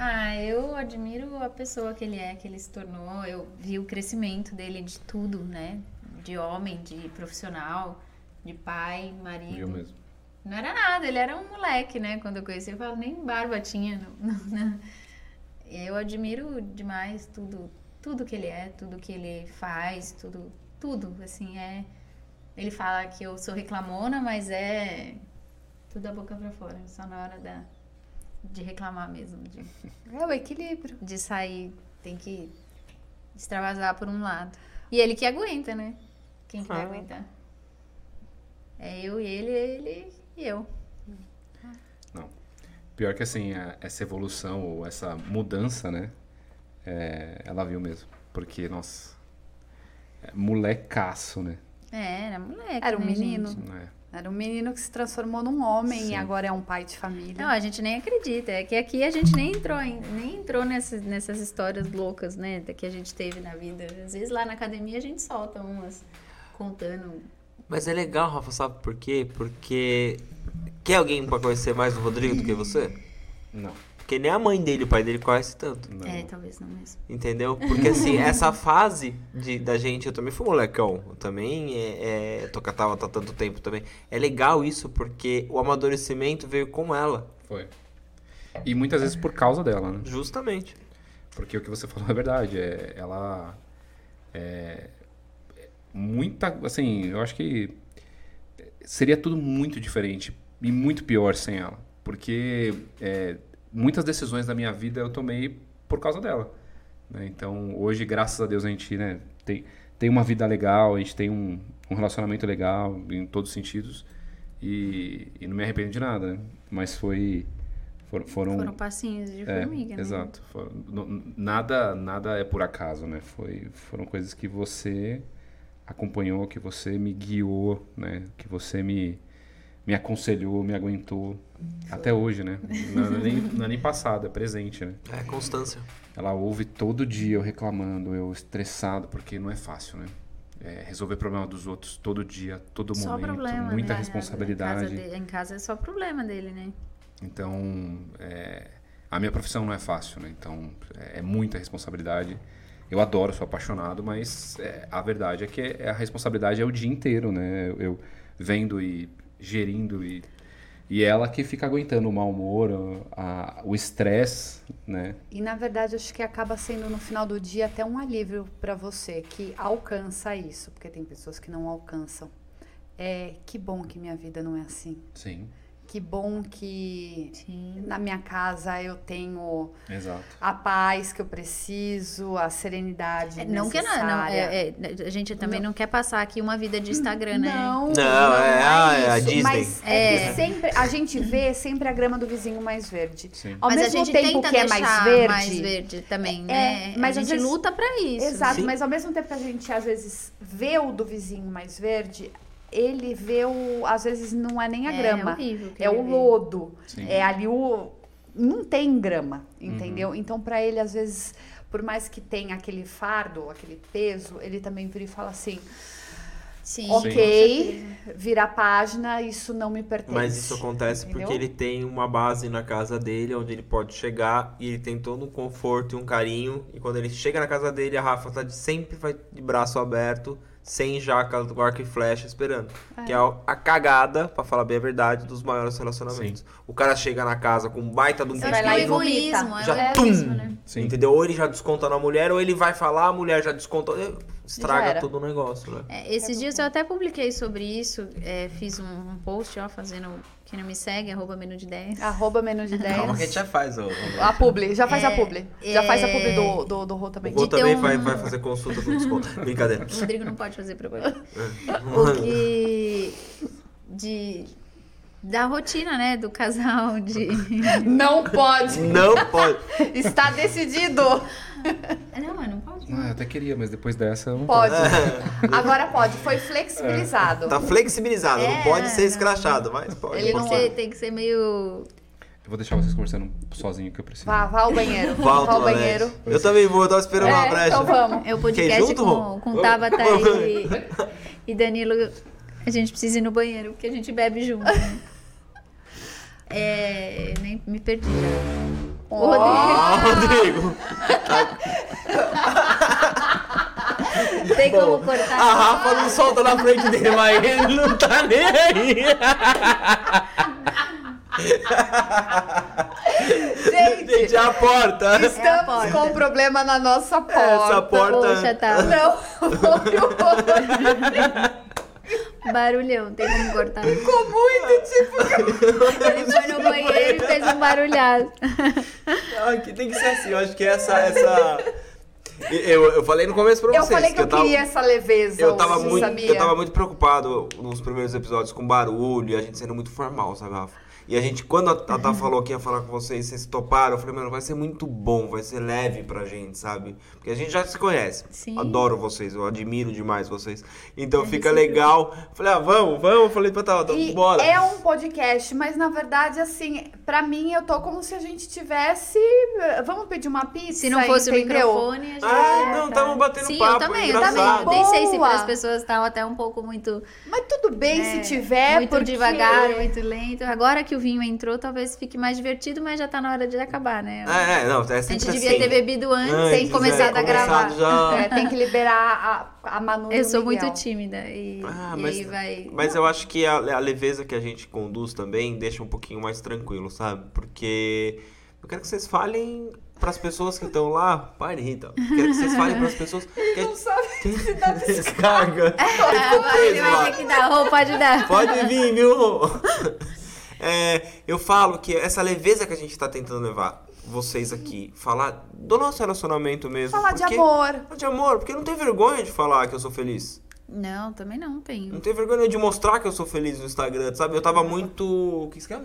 Speaker 4: Ah, eu admiro a pessoa que ele é, que ele se tornou. Eu vi o crescimento dele de tudo, né? De homem, de profissional, de pai, marido.
Speaker 5: Eu mesmo.
Speaker 4: Não era nada, ele era um moleque, né? Quando eu conheci, eu falo, nem barba tinha. Não, *laughs* não, não. Eu admiro demais tudo, tudo que ele é, tudo que ele faz, tudo, tudo, assim, é... Ele fala que eu sou reclamona, mas é tudo da boca pra fora, só na hora da, de reclamar mesmo, de,
Speaker 3: É o equilíbrio.
Speaker 4: de sair, tem que extravasar por um lado. E ele que aguenta, né? Quem que vai
Speaker 2: Ah.
Speaker 4: aguentar? É eu e ele, ele e eu.
Speaker 5: Pior que assim, a- essa evolução ou essa mudança, né? é, ela viu mesmo. Porque, nossa. É molecaço, né?
Speaker 4: É, era moleque.
Speaker 3: Era um
Speaker 4: né,
Speaker 3: menino.
Speaker 5: é?
Speaker 3: Era um menino que se transformou num homem
Speaker 5: Sim.
Speaker 3: e agora é um pai de família.
Speaker 4: Não, a gente nem acredita. É que aqui a gente nem entrou, em- nem entrou nessas, nessas histórias loucas, né? da Que a gente teve na vida. Às vezes lá na academia a gente solta umas contando.
Speaker 2: Mas é legal, Rafa, sabe por quê? Porque quer alguém pra conhecer mais o Rodrigo do que você?
Speaker 5: Não.
Speaker 2: Porque nem a mãe dele, o pai dele conhece tanto.
Speaker 5: não.
Speaker 4: É, talvez não mesmo.
Speaker 2: Entendeu? Porque assim, *laughs* essa fase de, da gente, eu também fui molecão. Eu também é, é, tô com a Tabata há tanto tempo também. É legal isso porque o amadurecimento veio com ela.
Speaker 5: Foi. E muitas vezes por causa dela, né?
Speaker 2: Justamente.
Speaker 5: Porque o que você falou é verdade. É, ela. É, muita. Assim, eu acho que. Seria tudo muito diferente e muito pior sem ela. Porque é, muitas decisões da minha vida eu tomei por causa dela. né? Então, hoje, graças a Deus, a gente né, tem, tem uma vida legal, a gente tem um, um relacionamento legal em todos os sentidos. E, e não me arrependo de nada, né? Mas foi. for- foram
Speaker 4: Foram passinhos de
Speaker 5: é,
Speaker 4: formiga, né?
Speaker 5: Exato. N- nada, nada é por acaso, né? Foi, foram coisas que você acompanhou, que você me guiou, né? Que você me, me aconselhou, me aguentou. Até hoje, né? Não, é nem, não é nem passado, é presente, né?
Speaker 2: É constância.
Speaker 5: Ela ouve todo dia eu reclamando, eu estressado, porque não é fácil, né? É, resolver problema dos outros todo dia, todo
Speaker 4: Só
Speaker 5: momento,
Speaker 4: problema,
Speaker 5: muita
Speaker 4: né?
Speaker 5: responsabilidade.
Speaker 4: Em casa, de- em casa é só problema dele, né?
Speaker 5: Então, é, a minha profissão não é fácil, né? Então, é, é muita responsabilidade. Eu adoro, sou apaixonado, mas é, a verdade é que é- a responsabilidade é o dia inteiro, né? Eu, eu vendo e gerindo e, e ela que fica aguentando o mau humor, a- o estresse, né?
Speaker 3: E na verdade acho que acaba sendo no final do dia até um alívio pra você que alcança isso, porque tem pessoas que não alcançam. É que bom que minha vida não é assim.
Speaker 5: Sim.
Speaker 3: Que bom que
Speaker 4: Sim.
Speaker 3: na minha casa eu tenho
Speaker 5: Exato.
Speaker 3: a paz que eu preciso, a serenidade
Speaker 4: É, Não que não, não
Speaker 3: necessária.
Speaker 4: é, é, a gente também não. quer passar aqui uma vida de Instagram, né?
Speaker 3: Não,
Speaker 2: Não, é, ah, é a
Speaker 3: isso,
Speaker 2: Disney.
Speaker 3: Mas é que sempre a gente vê sempre a grama do vizinho mais verde.
Speaker 5: Sim.
Speaker 3: Ao
Speaker 4: mas a
Speaker 3: mesmo
Speaker 4: gente
Speaker 3: tempo
Speaker 4: tenta
Speaker 3: que é mais verde,
Speaker 4: mais verde também,
Speaker 3: É,
Speaker 4: né?
Speaker 3: mas
Speaker 4: a gente
Speaker 3: vezes-
Speaker 4: luta pra isso.
Speaker 3: Exato,
Speaker 2: Sim.
Speaker 3: mas ao mesmo tempo que a gente às vezes vê o do vizinho mais verde, ele vê o. Às vezes não é nem a
Speaker 4: É
Speaker 3: grama.
Speaker 4: horrível que
Speaker 3: É
Speaker 4: ele
Speaker 3: o lodo.
Speaker 5: Sim.
Speaker 3: É ali o. Não tem grama,
Speaker 2: Uhum.
Speaker 3: entendeu? Então, pra ele, às vezes, por mais que tenha aquele fardo, aquele peso, ele também vira e fala assim:
Speaker 4: Sim,
Speaker 3: ok, vira a página, isso não me pertence.
Speaker 2: Mas isso acontece
Speaker 3: Entendeu?
Speaker 2: porque ele tem uma base na casa dele onde ele pode chegar e ele tem todo um conforto e um carinho. E quando ele chega na casa dele, a Rafa tá de, sempre vai de braço aberto, sem jaca do arco e flecha esperando. Que é a, cagada, pra falar bem a verdade, dos maiores relacionamentos. O cara chega na casa com um baita de um
Speaker 3: lá
Speaker 4: é
Speaker 3: e
Speaker 4: egoísmo, é
Speaker 2: Já
Speaker 4: o egoísmo,
Speaker 2: tum!
Speaker 4: né?
Speaker 5: Sim.
Speaker 2: Entendeu? Ou ele já desconta na mulher, ou ele vai falar, a mulher já desconta. Estraga
Speaker 3: era.
Speaker 2: todo o negócio, né?
Speaker 4: É, esses dias eu até publiquei sobre isso, é, fiz um, um post, ó, fazendo. Quem não me segue, arroba menu de 10.
Speaker 3: Arroba menos de *laughs* 10.
Speaker 2: Calma que a gente já faz, ô.
Speaker 3: A publi, já faz a
Speaker 4: É,
Speaker 3: publi. Já faz a publi
Speaker 4: é.
Speaker 3: do, do, do Rô
Speaker 2: O
Speaker 3: também.
Speaker 2: Rô
Speaker 4: de ter
Speaker 2: também
Speaker 4: um-
Speaker 2: vai, vai fazer consulta com desconto. *laughs* Brincadeira.
Speaker 4: O Rodrigo não pode fazer propaganda.
Speaker 2: É. *laughs*
Speaker 4: Porque. De. Da rotina, né? Do casal, de.
Speaker 3: Não pode.
Speaker 2: Não pode.
Speaker 3: Está decidido. *laughs*
Speaker 4: Não, mas não pode.
Speaker 5: Ah, eu até queria, mas depois dessa eu não
Speaker 3: Pode. *laughs* Agora pode. Foi flexibilizado.
Speaker 2: Tá flexibilizado, não
Speaker 4: É,
Speaker 2: pode ser
Speaker 4: não.
Speaker 2: escrachado, mas pode.
Speaker 3: Ele
Speaker 4: Tem
Speaker 3: não
Speaker 4: que,
Speaker 3: é.
Speaker 4: ser, tem que ser meio.
Speaker 5: Eu vou deixar vocês conversando sozinho que eu preciso.
Speaker 3: Vá, vá ao banheiro.
Speaker 2: Volta,
Speaker 3: vá ao banheiro.
Speaker 2: Eu também vou, eu tava esperando uma
Speaker 3: É,
Speaker 2: brecha.
Speaker 3: então vamos.
Speaker 4: É o
Speaker 2: Quer
Speaker 4: podcast
Speaker 2: junto,
Speaker 4: com, com. Tabata e, e Danilo. A gente precisa ir no banheiro, porque a gente bebe junto. né? *laughs* É, nem me perdi já. O Rodrigo.
Speaker 2: Ah, Rodrigo.
Speaker 4: Tem como cortar?
Speaker 2: A Rafa não solta na frente dele, mas ele não tá nem aí.
Speaker 3: Gente,
Speaker 2: Gente, a porta.
Speaker 3: estamos
Speaker 4: porta.
Speaker 3: com um problema na nossa porta.
Speaker 2: Essa porta.
Speaker 4: Poxa, tá.
Speaker 3: Não, *laughs* foi o
Speaker 4: Barulhão, tem como cortar.
Speaker 3: Ficou muito tipo.
Speaker 4: Ele foi no banheiro e fez um barulhado.
Speaker 2: Ai, que tem que ser assim, eu acho que essa. essa... Eu, eu falei no começo pra
Speaker 3: Eu
Speaker 2: vocês.
Speaker 3: falei que eu
Speaker 2: tava-
Speaker 3: queria essa leveza.
Speaker 2: Eu tava,
Speaker 3: hoje,
Speaker 2: muito,
Speaker 3: sabia?
Speaker 2: eu tava muito preocupado nos primeiros episódios com barulho e a gente sendo muito formal, sabe, Rafa? E a gente, quando a Tata falou que ia falar com vocês, vocês toparam, eu falei, mano, vai ser muito bom, vai ser leve pra gente, sabe? Porque a gente já se conhece.
Speaker 4: Sim.
Speaker 2: Adoro vocês, eu admiro demais vocês. Então
Speaker 4: É
Speaker 2: fica legal. Falei, ah, vamos, vamos. Eu falei pra Tata,
Speaker 3: E
Speaker 2: bora.
Speaker 3: é um podcast, mas na verdade, assim, pra mim eu tô como se a gente tivesse. Vamos pedir uma pizza.
Speaker 4: Se não fosse
Speaker 3: entendeu?
Speaker 4: o microfone, a gente.
Speaker 2: Ah, não, tamo batendo
Speaker 4: Sim,
Speaker 2: papo,
Speaker 4: eu também, eu
Speaker 2: engraçado.
Speaker 4: também. Nem sei se as pessoas estavam até um pouco muito,
Speaker 3: Mas tudo bem
Speaker 4: É,
Speaker 3: se tiver,
Speaker 4: muito
Speaker 3: porque...
Speaker 4: devagar, muito lento. Agora que o vinho entrou, talvez fique mais divertido, mas já tá na hora de acabar, né?
Speaker 2: É, é, não, é
Speaker 4: a gente devia
Speaker 2: assim.
Speaker 4: ter bebido antes,
Speaker 2: Antes,
Speaker 4: sem começar
Speaker 2: é,
Speaker 4: a gravar.
Speaker 2: já. *laughs*
Speaker 3: É, tem que liberar a, a Manu
Speaker 4: Eu sou
Speaker 3: Miguel.
Speaker 4: muito tímida e,
Speaker 2: Ah,
Speaker 4: e
Speaker 2: mas-
Speaker 4: aí vai.
Speaker 2: Mas eu acho que a, a leveza que a gente conduz também deixa um pouquinho mais tranquilo, sabe? Porque eu quero que vocês falem pras pessoas que estão lá. Pare, Rita. Eu quero que vocês falem pras pessoas *laughs* que
Speaker 3: Não sabe se dá *laughs*
Speaker 2: descarga.
Speaker 4: Ele
Speaker 2: preso lá.
Speaker 4: vai ter que dar pode dar.
Speaker 2: Pode vir, viu? É, eu falo que essa leveza que a gente tá tentando levar vocês aqui, falar do nosso relacionamento mesmo.
Speaker 3: Falar de
Speaker 2: porque-
Speaker 3: amor.
Speaker 2: Falar de amor, porque não tenho vergonha de falar que eu sou feliz.
Speaker 4: Não, também não tenho.
Speaker 2: Não tenho vergonha de mostrar que eu sou feliz no Instagram, sabe? Eu tava muito. O que esquema?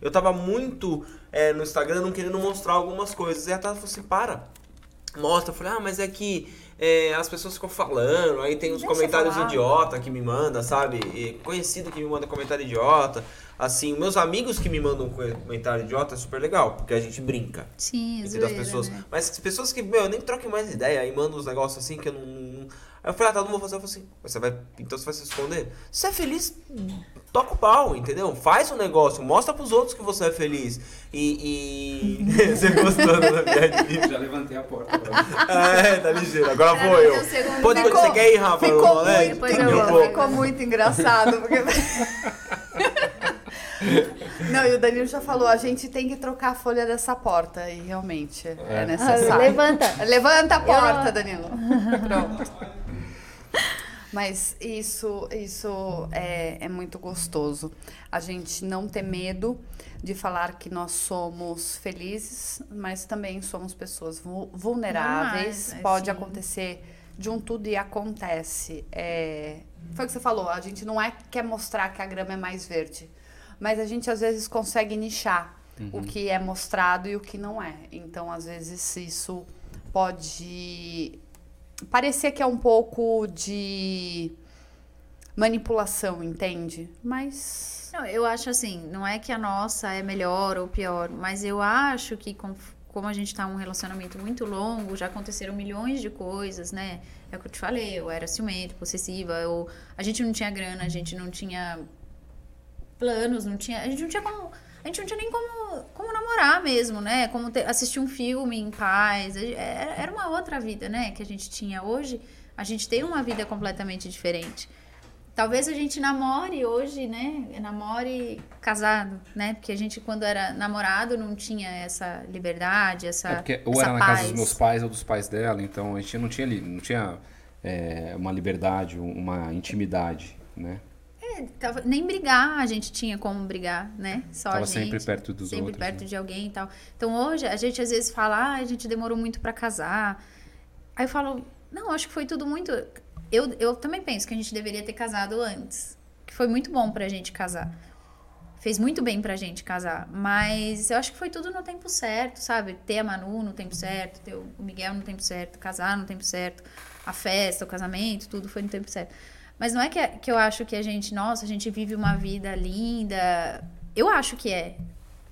Speaker 2: Eu tava muito é, no Instagram não querendo mostrar algumas coisas. E a Tata falou assim: para. Mostra. Eu falei: ah, mas é que é, as pessoas ficam falando, aí tem uns
Speaker 3: Deixa
Speaker 2: comentários idiota que me manda, sabe? E conhecido que me manda comentário idiota. Assim, meus amigos que me mandam comentário idiota é super legal, porque a gente brinca.
Speaker 4: Sim,
Speaker 2: Entre das
Speaker 4: zoeira,
Speaker 2: pessoas.
Speaker 4: né?
Speaker 2: Mas as pessoas que, meu, eu nem troquem mais ideia, aí mandam uns negócios assim que eu não. não- Aí eu falei, ah, tá, não vou fazer. Eu falei assim, você vai. Então você vai se esconder? Se você é feliz, toca o pau, entendeu? Faz um negócio, mostra pros outros que você é feliz. E. e... *laughs* você gostou da piadinha? *laughs*
Speaker 5: Já levantei a porta.
Speaker 2: É, tá ligeiro. Agora vou eu. Pode,
Speaker 3: ficou-
Speaker 2: você quer ir, Rafa?
Speaker 3: ficou muito,
Speaker 2: Eu
Speaker 4: eu
Speaker 2: vou.
Speaker 3: Ficou muito engraçado, porque... *laughs* Não, e o Danilo já falou, a gente tem que trocar a folha dessa porta, e realmente é,
Speaker 5: É.
Speaker 3: necessário.
Speaker 4: Ah, levanta.
Speaker 3: Levanta a porta,
Speaker 4: Eu-
Speaker 3: Danilo. Pronto. Mas isso, isso é, é muito gostoso. A gente não ter medo de falar que nós somos felizes, mas também somos pessoas vu- vulneráveis.
Speaker 4: É,
Speaker 3: Pode
Speaker 4: sim.
Speaker 3: acontecer de um tudo e acontece. É, foi o que você falou, a gente não é que quer mostrar que a grama é mais verde, mas a gente às vezes consegue nichar o que é mostrado e o que não é. Então, às vezes, isso pode parecer que é um pouco de manipulação, entende? Mas
Speaker 4: Não, eu acho assim, não é que a nossa é melhor ou pior, mas eu acho que com- como a gente tá um relacionamento muito longo, já aconteceram milhões de coisas, né? É o que eu te falei, eu era ciumenta, possessiva, eu, a gente não tinha grana, a gente não tinha planos, não tinha, a gente não tinha como, a gente não tinha nem como, como namorar mesmo, né? Como ter- assistir um filme em paz, era, uma outra vida, né? Que a gente tinha hoje, a gente tem uma vida completamente diferente. Talvez a gente namore hoje, né? Namore casado, né? Porque a gente, quando era namorado, não tinha essa liberdade, essa.
Speaker 5: É porque ou
Speaker 4: essa
Speaker 5: era na casa
Speaker 4: paz.
Speaker 5: dos meus pais ou dos pais dela, então a gente não tinha, não tinha é, uma liberdade, uma intimidade, né?
Speaker 4: É, tava- nem brigar a gente tinha como brigar, né? Só
Speaker 5: Tava
Speaker 4: a gente.
Speaker 5: sempre perto dos
Speaker 4: sempre
Speaker 5: outros,
Speaker 4: perto
Speaker 5: né?
Speaker 4: de alguém e tal. Então hoje a gente às vezes fala, ah, a gente demorou muito pra casar. Aí eu falo, não, acho que foi tudo muito. Eu, eu também penso que a gente deveria ter casado antes. Que foi muito bom pra gente casar. Fez muito bem pra gente casar. Mas eu acho que foi tudo no tempo certo, sabe? Ter a Manu no tempo certo, ter o Miguel no tempo certo, casar no tempo certo, a festa, o casamento, tudo foi no tempo certo. Mas não é que, que eu acho que a gente, nossa, a gente vive uma vida linda. Eu acho que é.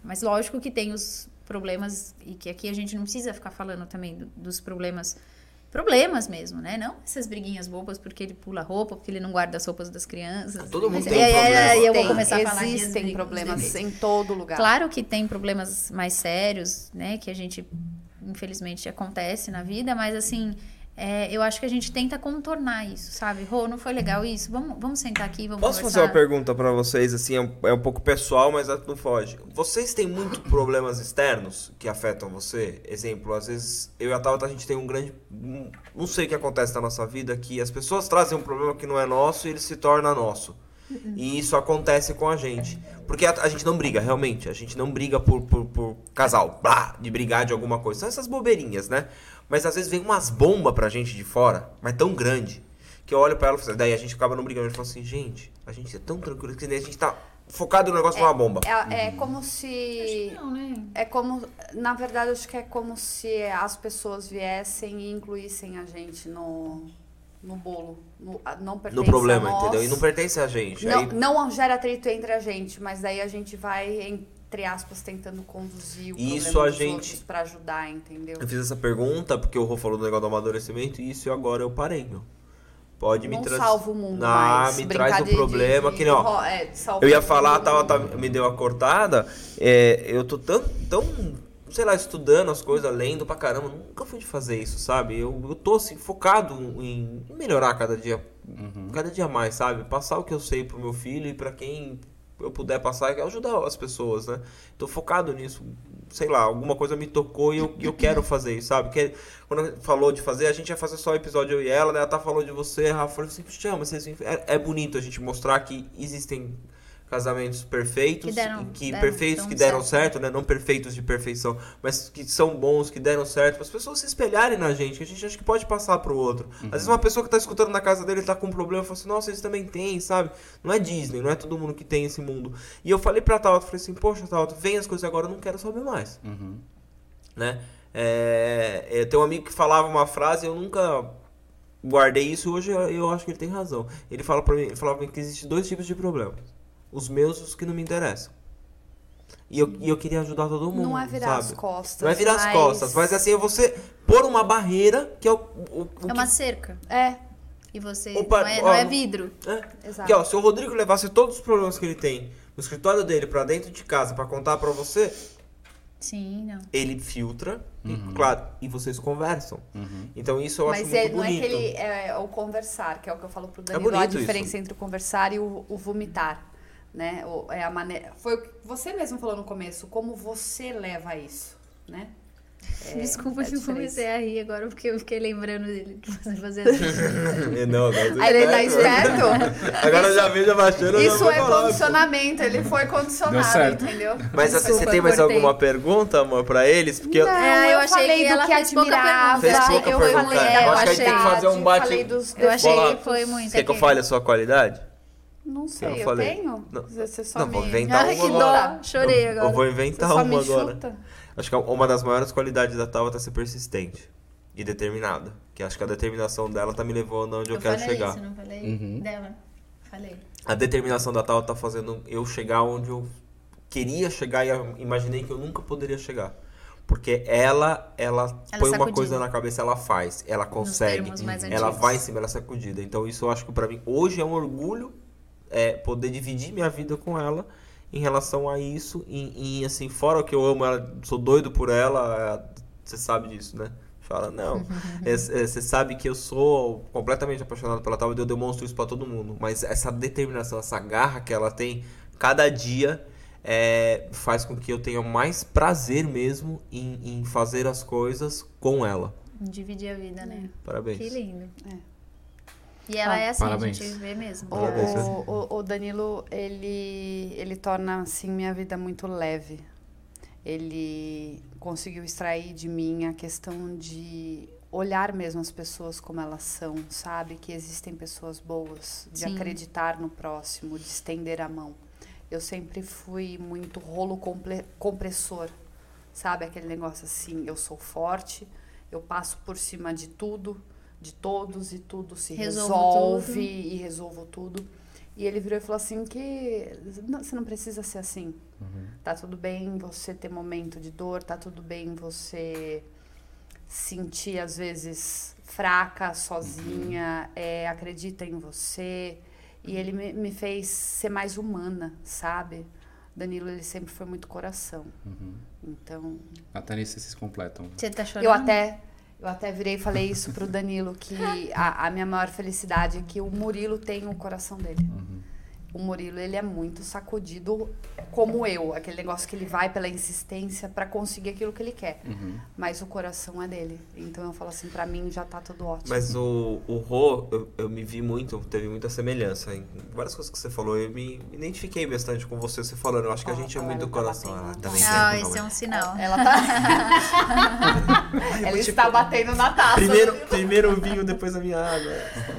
Speaker 4: Mas lógico que tem os problemas, e que aqui a gente não precisa ficar falando também do- dos problemas. Problemas mesmo, né? Não essas briguinhas bobas porque ele pula roupa, porque ele não guarda as roupas das crianças.
Speaker 2: Todo mundo
Speaker 4: Mas-
Speaker 2: tem
Speaker 4: e aí-
Speaker 2: problema.
Speaker 4: aí eu vou
Speaker 3: Tem,
Speaker 4: começar a falar
Speaker 3: existem problemas em todo lugar.
Speaker 4: Claro que tem problemas mais sérios, né? Que a gente, infelizmente, acontece na vida, mas assim, é, eu acho que a gente tenta contornar isso, sabe? Rô, não foi legal isso? Vamos, vamos sentar aqui, vamos
Speaker 2: Posso fazer
Speaker 4: conversar.
Speaker 2: uma pergunta pra vocês, assim, é um, é um pouco pessoal, mas não foge. Vocês têm muito *coughs* problemas externos que afetam você? Exemplo, às vezes eu e a Tauta, a gente tem um grande... um- não sei o que acontece na nossa vida, que as pessoas trazem um problema que não é nosso e ele se torna nosso. E isso acontece com a gente. Porque a, a gente não briga, realmente. A gente não briga por, por, por casal, blá, de brigar de alguma coisa. São essas bobeirinhas, né? Mas às vezes vem umas bombas pra gente de fora, mas tão grande, que eu olho pra ela e falo assim, daí a gente acaba não brigando. A gente fala assim, gente, a gente é tão tranquilo que nem a gente tá focado no negócio de uma bomba.
Speaker 3: É, é
Speaker 2: Uhum.
Speaker 3: como se.
Speaker 4: Não, né?
Speaker 3: É como. Na verdade, acho que é como se as pessoas viessem e incluíssem a gente no, no bolo. No, a- não pertence
Speaker 2: No problema,
Speaker 3: a nós.
Speaker 2: entendeu? E não pertence a gente.
Speaker 3: Não,
Speaker 2: Aí,
Speaker 3: não gera atrito entre a gente, mas daí a gente vai, entre aspas, tentando conduzir o
Speaker 2: Isso
Speaker 3: problema
Speaker 2: a gente-
Speaker 3: pra ajudar, entendeu?
Speaker 2: eu fiz essa pergunta porque o Rô falou do negócio do amadurecimento e isso agora eu parei, meu. Pode me trazer.
Speaker 3: salva o mundo
Speaker 2: Ah, me traz o
Speaker 3: de-
Speaker 2: problema
Speaker 3: de-
Speaker 2: que não.
Speaker 3: é,
Speaker 2: Eu ia falar, tava, tava- me deu a cortada. é, eu tô tão, tão, sei lá, estudando as coisas, lendo pra caramba. Nunca fui de fazer isso, sabe? Eu, eu tô assim, focado em melhorar cada dia, cada dia mais, sabe? Passar o que eu sei pro meu filho e pra quem eu puder passar ajudar as pessoas, né? Tô focado nisso. Sei lá, alguma coisa me tocou e eu, eu quero fazer sabe? Que, quando falou de fazer, a gente ia fazer só o episódio eu e ela, né? Ela tá falou de você, Rafa falou assim, chama, vocês é, é bonito a gente mostrar que existem casamentos perfeitos,
Speaker 4: Que deram-
Speaker 2: e que
Speaker 4: deram-
Speaker 2: perfeitos que deram
Speaker 4: certo.
Speaker 2: certo, né? Não perfeitos de perfeição, mas que são bons, que deram certo, para as pessoas se espelharem na gente, que a gente acha que pode passar pro outro. Às vezes uma pessoa que tá escutando na casa dele tá com um problema, fala assim, nossa, eles também têm, sabe? Não é Disney, não é todo mundo que tem esse mundo. E eu falei pra Tauta, falei assim, poxa, Tauta, vem as coisas agora, eu não quero saber mais,
Speaker 5: Uhum.
Speaker 2: né? É, eu tenho um amigo que falava uma frase, eu nunca guardei isso, hoje eu, eu acho que ele tem razão. Ele fala para mim, ele falava pra mim que existe dois tipos de problemas. Os meus e os que não me interessam. E eu, e eu queria ajudar todo mundo.
Speaker 3: Não é virar
Speaker 2: sabe?
Speaker 3: as costas.
Speaker 2: Não é virar as
Speaker 3: mas-
Speaker 2: costas, mas assim, é você pôr uma barreira que é o. o, o
Speaker 4: É uma cerca.
Speaker 3: É,
Speaker 4: E você
Speaker 2: Opa,
Speaker 4: não, é,
Speaker 2: ó,
Speaker 4: não é vidro.
Speaker 2: que, é.
Speaker 3: exato.
Speaker 2: Que, ó, se o Rodrigo levasse todos os problemas que ele tem no escritório dele pra dentro de casa pra contar pra você,
Speaker 4: Sim, não.
Speaker 2: ele filtra, e, claro, e vocês conversam.
Speaker 5: Uhum.
Speaker 2: Então isso eu acho
Speaker 3: Mas
Speaker 2: muito
Speaker 3: é, não é
Speaker 2: bonito.
Speaker 3: que ele é o conversar, que é o que eu falo pro Danilo, a
Speaker 2: bonito
Speaker 3: diferença
Speaker 2: isso.
Speaker 3: entre o conversar e o, o vomitar, né? O- é a maneira, foi o que você mesmo falou no começo, como você leva isso, né? *laughs*
Speaker 4: Desculpa
Speaker 3: é
Speaker 4: que eu comecei a rir agora porque eu fiquei lembrando dele que você fazia assim. *laughs*
Speaker 2: Não, agora
Speaker 3: Aí ele tá esperto. *laughs*
Speaker 2: Agora eu já vejo já
Speaker 3: Isso é
Speaker 2: falar.
Speaker 3: condicionamento, ele foi condicionado, entendeu?
Speaker 2: Mas assim, você
Speaker 4: Desculpa,
Speaker 2: tem mais
Speaker 4: cortei.
Speaker 2: alguma pergunta, amor, pra eles? Porque eu-
Speaker 3: Não,
Speaker 4: É, eu
Speaker 3: eu,
Speaker 4: achei
Speaker 3: falei
Speaker 4: que
Speaker 3: do
Speaker 4: ela
Speaker 3: que admirava.
Speaker 2: Fez pouca
Speaker 3: eu
Speaker 2: pergunta.
Speaker 3: falei
Speaker 4: É, eu acho que
Speaker 2: tem que fazer um bate-
Speaker 4: Eu achei que foi muito.
Speaker 2: Quer que eu fale a sua qualidade?
Speaker 3: Não sei,
Speaker 2: Eu
Speaker 3: eu,
Speaker 2: falei.
Speaker 3: tenho?
Speaker 2: Não.
Speaker 3: Você só
Speaker 2: Não,
Speaker 3: me...
Speaker 2: vou inventar
Speaker 4: Ai,
Speaker 2: uma agora.
Speaker 4: dó. Chorei
Speaker 2: Eu-
Speaker 4: agora.
Speaker 2: Eu vou
Speaker 3: Você
Speaker 2: inventar
Speaker 3: só
Speaker 2: uma
Speaker 3: me
Speaker 2: agora.
Speaker 3: chuta?
Speaker 2: Acho que uma das maiores qualidades da Tabata é ser persistente e determinada. Que acho que a determinação dela tá me levando onde eu,
Speaker 4: Eu
Speaker 2: quero
Speaker 4: falei
Speaker 2: chegar.
Speaker 4: isso, não falei
Speaker 5: Uhum.
Speaker 4: dela. Falei.
Speaker 2: A determinação da Tabata tá fazendo eu chegar onde eu queria chegar e imaginei que eu nunca poderia chegar. Porque ela, ela,
Speaker 4: Ela
Speaker 2: põe uma coisa na cabeça, ela faz, ela consegue, ela
Speaker 4: antigos.
Speaker 2: vai em cima, ela é sacudida. Então isso eu acho que pra mim hoje é um orgulho é, poder dividir minha vida com ela em relação a isso. E, e, assim, fora o que eu amo ela, sou doido por ela, é, você sabe disso, né? Fala, não. *laughs* É, é, Você sabe que eu sou completamente apaixonado pela Tabata e eu demonstro isso pra todo mundo. Mas essa determinação, essa garra que ela tem cada dia é, faz com que eu tenha mais prazer mesmo em, em fazer as coisas com ela.
Speaker 4: Dividir a vida, né?
Speaker 2: Parabéns.
Speaker 4: Que lindo.
Speaker 3: É.
Speaker 4: E ela
Speaker 3: Ah,
Speaker 4: é assim,
Speaker 5: parabéns.
Speaker 4: a gente vê mesmo.
Speaker 2: Parabéns, né?
Speaker 3: o, o- o Danilo, ele, ele torna, assim, minha vida muito leve. Ele conseguiu extrair de mim a questão de olhar mesmo as pessoas como elas são, sabe? Que existem pessoas boas, de
Speaker 4: Sim.
Speaker 3: acreditar no próximo, de estender a mão. Eu sempre fui muito rolo comple- compressor, sabe? Aquele negócio assim, eu sou forte, eu passo por cima de tudo, de todos e tudo se
Speaker 4: Resolvo
Speaker 3: resolve
Speaker 4: tudo.
Speaker 3: e resolvo tudo. E ele virou e falou assim que "Não, você não precisa ser assim. Tá tudo bem você ter momento de dor, tá tudo bem você sentir às vezes fraca, sozinha, é, acredita em você. E ele me, me fez ser mais humana, sabe? Danilo, ele sempre foi muito coração. Então,
Speaker 5: Até nisso vocês completam.
Speaker 4: Você tá chorando?
Speaker 3: eu até, eu até virei e falei isso pro Danilo, que a, a minha maior felicidade é que o Murilo tem o coração dele. O Murilo, ele é muito sacudido como eu. Aquele negócio que ele vai pela insistência pra conseguir aquilo que ele quer. Mas o coração é dele. Então eu falo assim, pra mim já tá tudo ótimo.
Speaker 2: Mas o, o Rô, eu, eu me vi muito, teve muita semelhança em várias coisas que você falou. Eu me identifiquei bastante com você, você falando. Eu acho que a
Speaker 3: Ó,
Speaker 2: gente é muito *laughs*
Speaker 3: ela tá
Speaker 2: coração. Ah,
Speaker 3: na
Speaker 2: também.
Speaker 4: Ah,
Speaker 2: tem,
Speaker 4: esse é
Speaker 2: calma
Speaker 4: um sinal.
Speaker 3: Ela tá. Ela está batendo na taça.
Speaker 2: Primeiro, primeiro o vinho, depois a minha água.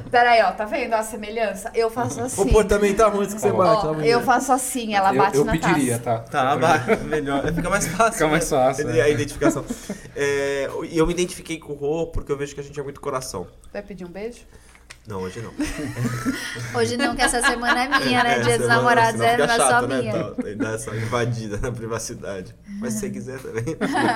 Speaker 3: Peraí, ó, tá vendo a semelhança? Eu faço assim.
Speaker 2: Comportamental muito que você
Speaker 5: Ó,
Speaker 2: bate.
Speaker 3: Ó,
Speaker 2: tá,
Speaker 3: eu faço assim, ela
Speaker 5: eu
Speaker 3: bate
Speaker 5: eu
Speaker 3: na
Speaker 5: pediria,
Speaker 3: taça.
Speaker 5: tá?
Speaker 2: Tá, vai, melhor. Fica mais fácil.
Speaker 5: Fica mais
Speaker 2: né?
Speaker 5: fácil,
Speaker 2: A
Speaker 5: é.
Speaker 2: identificação. É, E eu me identifiquei com o Rô porque eu vejo que a gente é muito coração.
Speaker 3: Vai pedir um beijo?
Speaker 2: Não, hoje não. *laughs*
Speaker 4: Hoje não, que essa semana é minha, né?
Speaker 2: É,
Speaker 4: Dia dos namorados é é
Speaker 2: chato,
Speaker 4: só
Speaker 2: né,
Speaker 4: minha.
Speaker 2: que dar essa invadida na privacidade. Mas se você quiser também.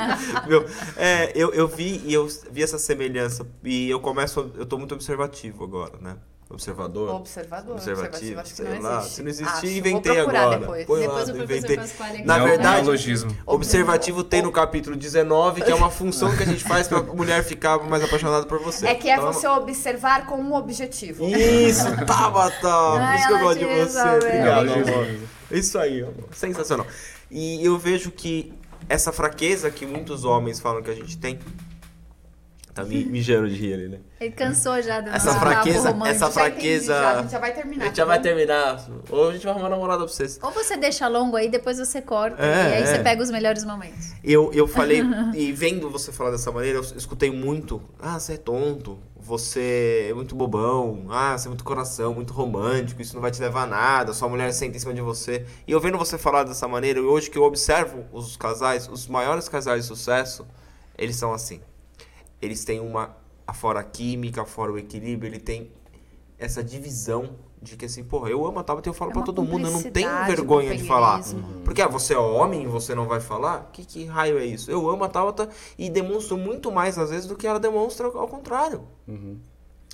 Speaker 2: *laughs* Meu, é, eu, eu vi e eu vi essa semelhança. E eu começo. Eu tô muito observativo agora, né? Observador.
Speaker 3: Observador.
Speaker 2: Observativo,
Speaker 3: acho que
Speaker 2: sei
Speaker 3: não
Speaker 2: lá.
Speaker 3: existe.
Speaker 2: Se não existir,
Speaker 3: Acho,
Speaker 2: inventei agora.
Speaker 3: Depois.
Speaker 2: Põe
Speaker 4: Depois
Speaker 2: lá,
Speaker 4: o professor
Speaker 2: inventei.
Speaker 4: Pasquale aqui.
Speaker 2: Na
Speaker 5: Neo-
Speaker 2: verdade,
Speaker 5: neologismo.
Speaker 2: observativo tem no capítulo 19, que é uma função que a gente faz pra mulher ficar mais apaixonada por você.
Speaker 3: É que é
Speaker 2: Então,
Speaker 3: você observar com um objetivo.
Speaker 2: Isso, Tabata! Por isso que eu gosto de você. Obrigado, amor. Isso aí, amor. Sensacional. E eu vejo que essa fraqueza que muitos homens falam que a gente tem. Tá me, me gerando de rir ali, né?
Speaker 4: Ele cansou já do
Speaker 2: Essa fraqueza- essa
Speaker 3: Já entendi,
Speaker 2: fraqueza-
Speaker 3: já, a gente já vai terminar.
Speaker 2: A gente
Speaker 3: tá
Speaker 2: já vai terminar. Ou a gente vai arrumar namorada pra vocês.
Speaker 4: Ou você deixa longo aí, depois você corta.
Speaker 2: É,
Speaker 4: e aí
Speaker 2: é.
Speaker 4: você pega os melhores momentos.
Speaker 2: Eu, eu falei, *laughs* e vendo você falar dessa maneira, eu escutei muito. Ah, você é tonto, você é muito bobão, ah, você é muito coração, muito romântico, isso não vai te levar a nada, sua mulher senta em cima de você. E eu vendo você falar dessa maneira, e hoje que eu observo os casais, os maiores casais de sucesso, eles são assim. Eles têm uma, afora a química, afora o equilíbrio, ele tem essa divisão de que assim, porra, eu amo a Tabata e eu falo
Speaker 3: É
Speaker 2: pra todo mundo, eu não tenho vergonha de falar.
Speaker 3: companheirismo.
Speaker 2: Porque ah, você é homem e você não vai falar? Que, que raio é isso? Eu amo a Tabata e demonstro muito mais às vezes do que ela demonstra ao contrário.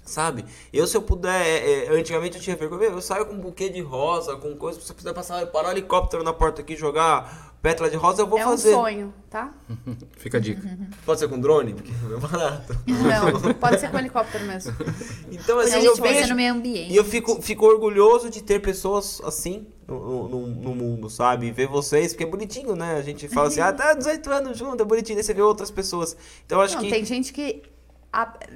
Speaker 2: Sabe? Eu, se eu puder, é, é, antigamente eu tinha vergonha, eu saio com um buquê de rosa, com coisa, se eu puder passar, parar um helicóptero na porta aqui, jogar pétala de rosa, eu vou
Speaker 3: é
Speaker 2: fazer.
Speaker 3: um sonho, tá? *laughs*
Speaker 5: Fica a dica.
Speaker 2: Pode ser com drone? Porque é barato.
Speaker 3: Não, *laughs* pode ser com helicóptero mesmo.
Speaker 2: Então,
Speaker 4: A
Speaker 2: assim,
Speaker 4: gente
Speaker 2: eu
Speaker 4: pensa
Speaker 2: vejo...
Speaker 4: no meio ambiente.
Speaker 2: E eu fico, fico orgulhoso de ter pessoas assim no, no, no mundo, sabe? E ver vocês, porque é bonitinho, né? A gente fala assim, ah, tá 18 anos junto, é bonitinho. Aí você vê outras pessoas. Então, eu acho
Speaker 3: Não,
Speaker 2: que...
Speaker 3: tem gente que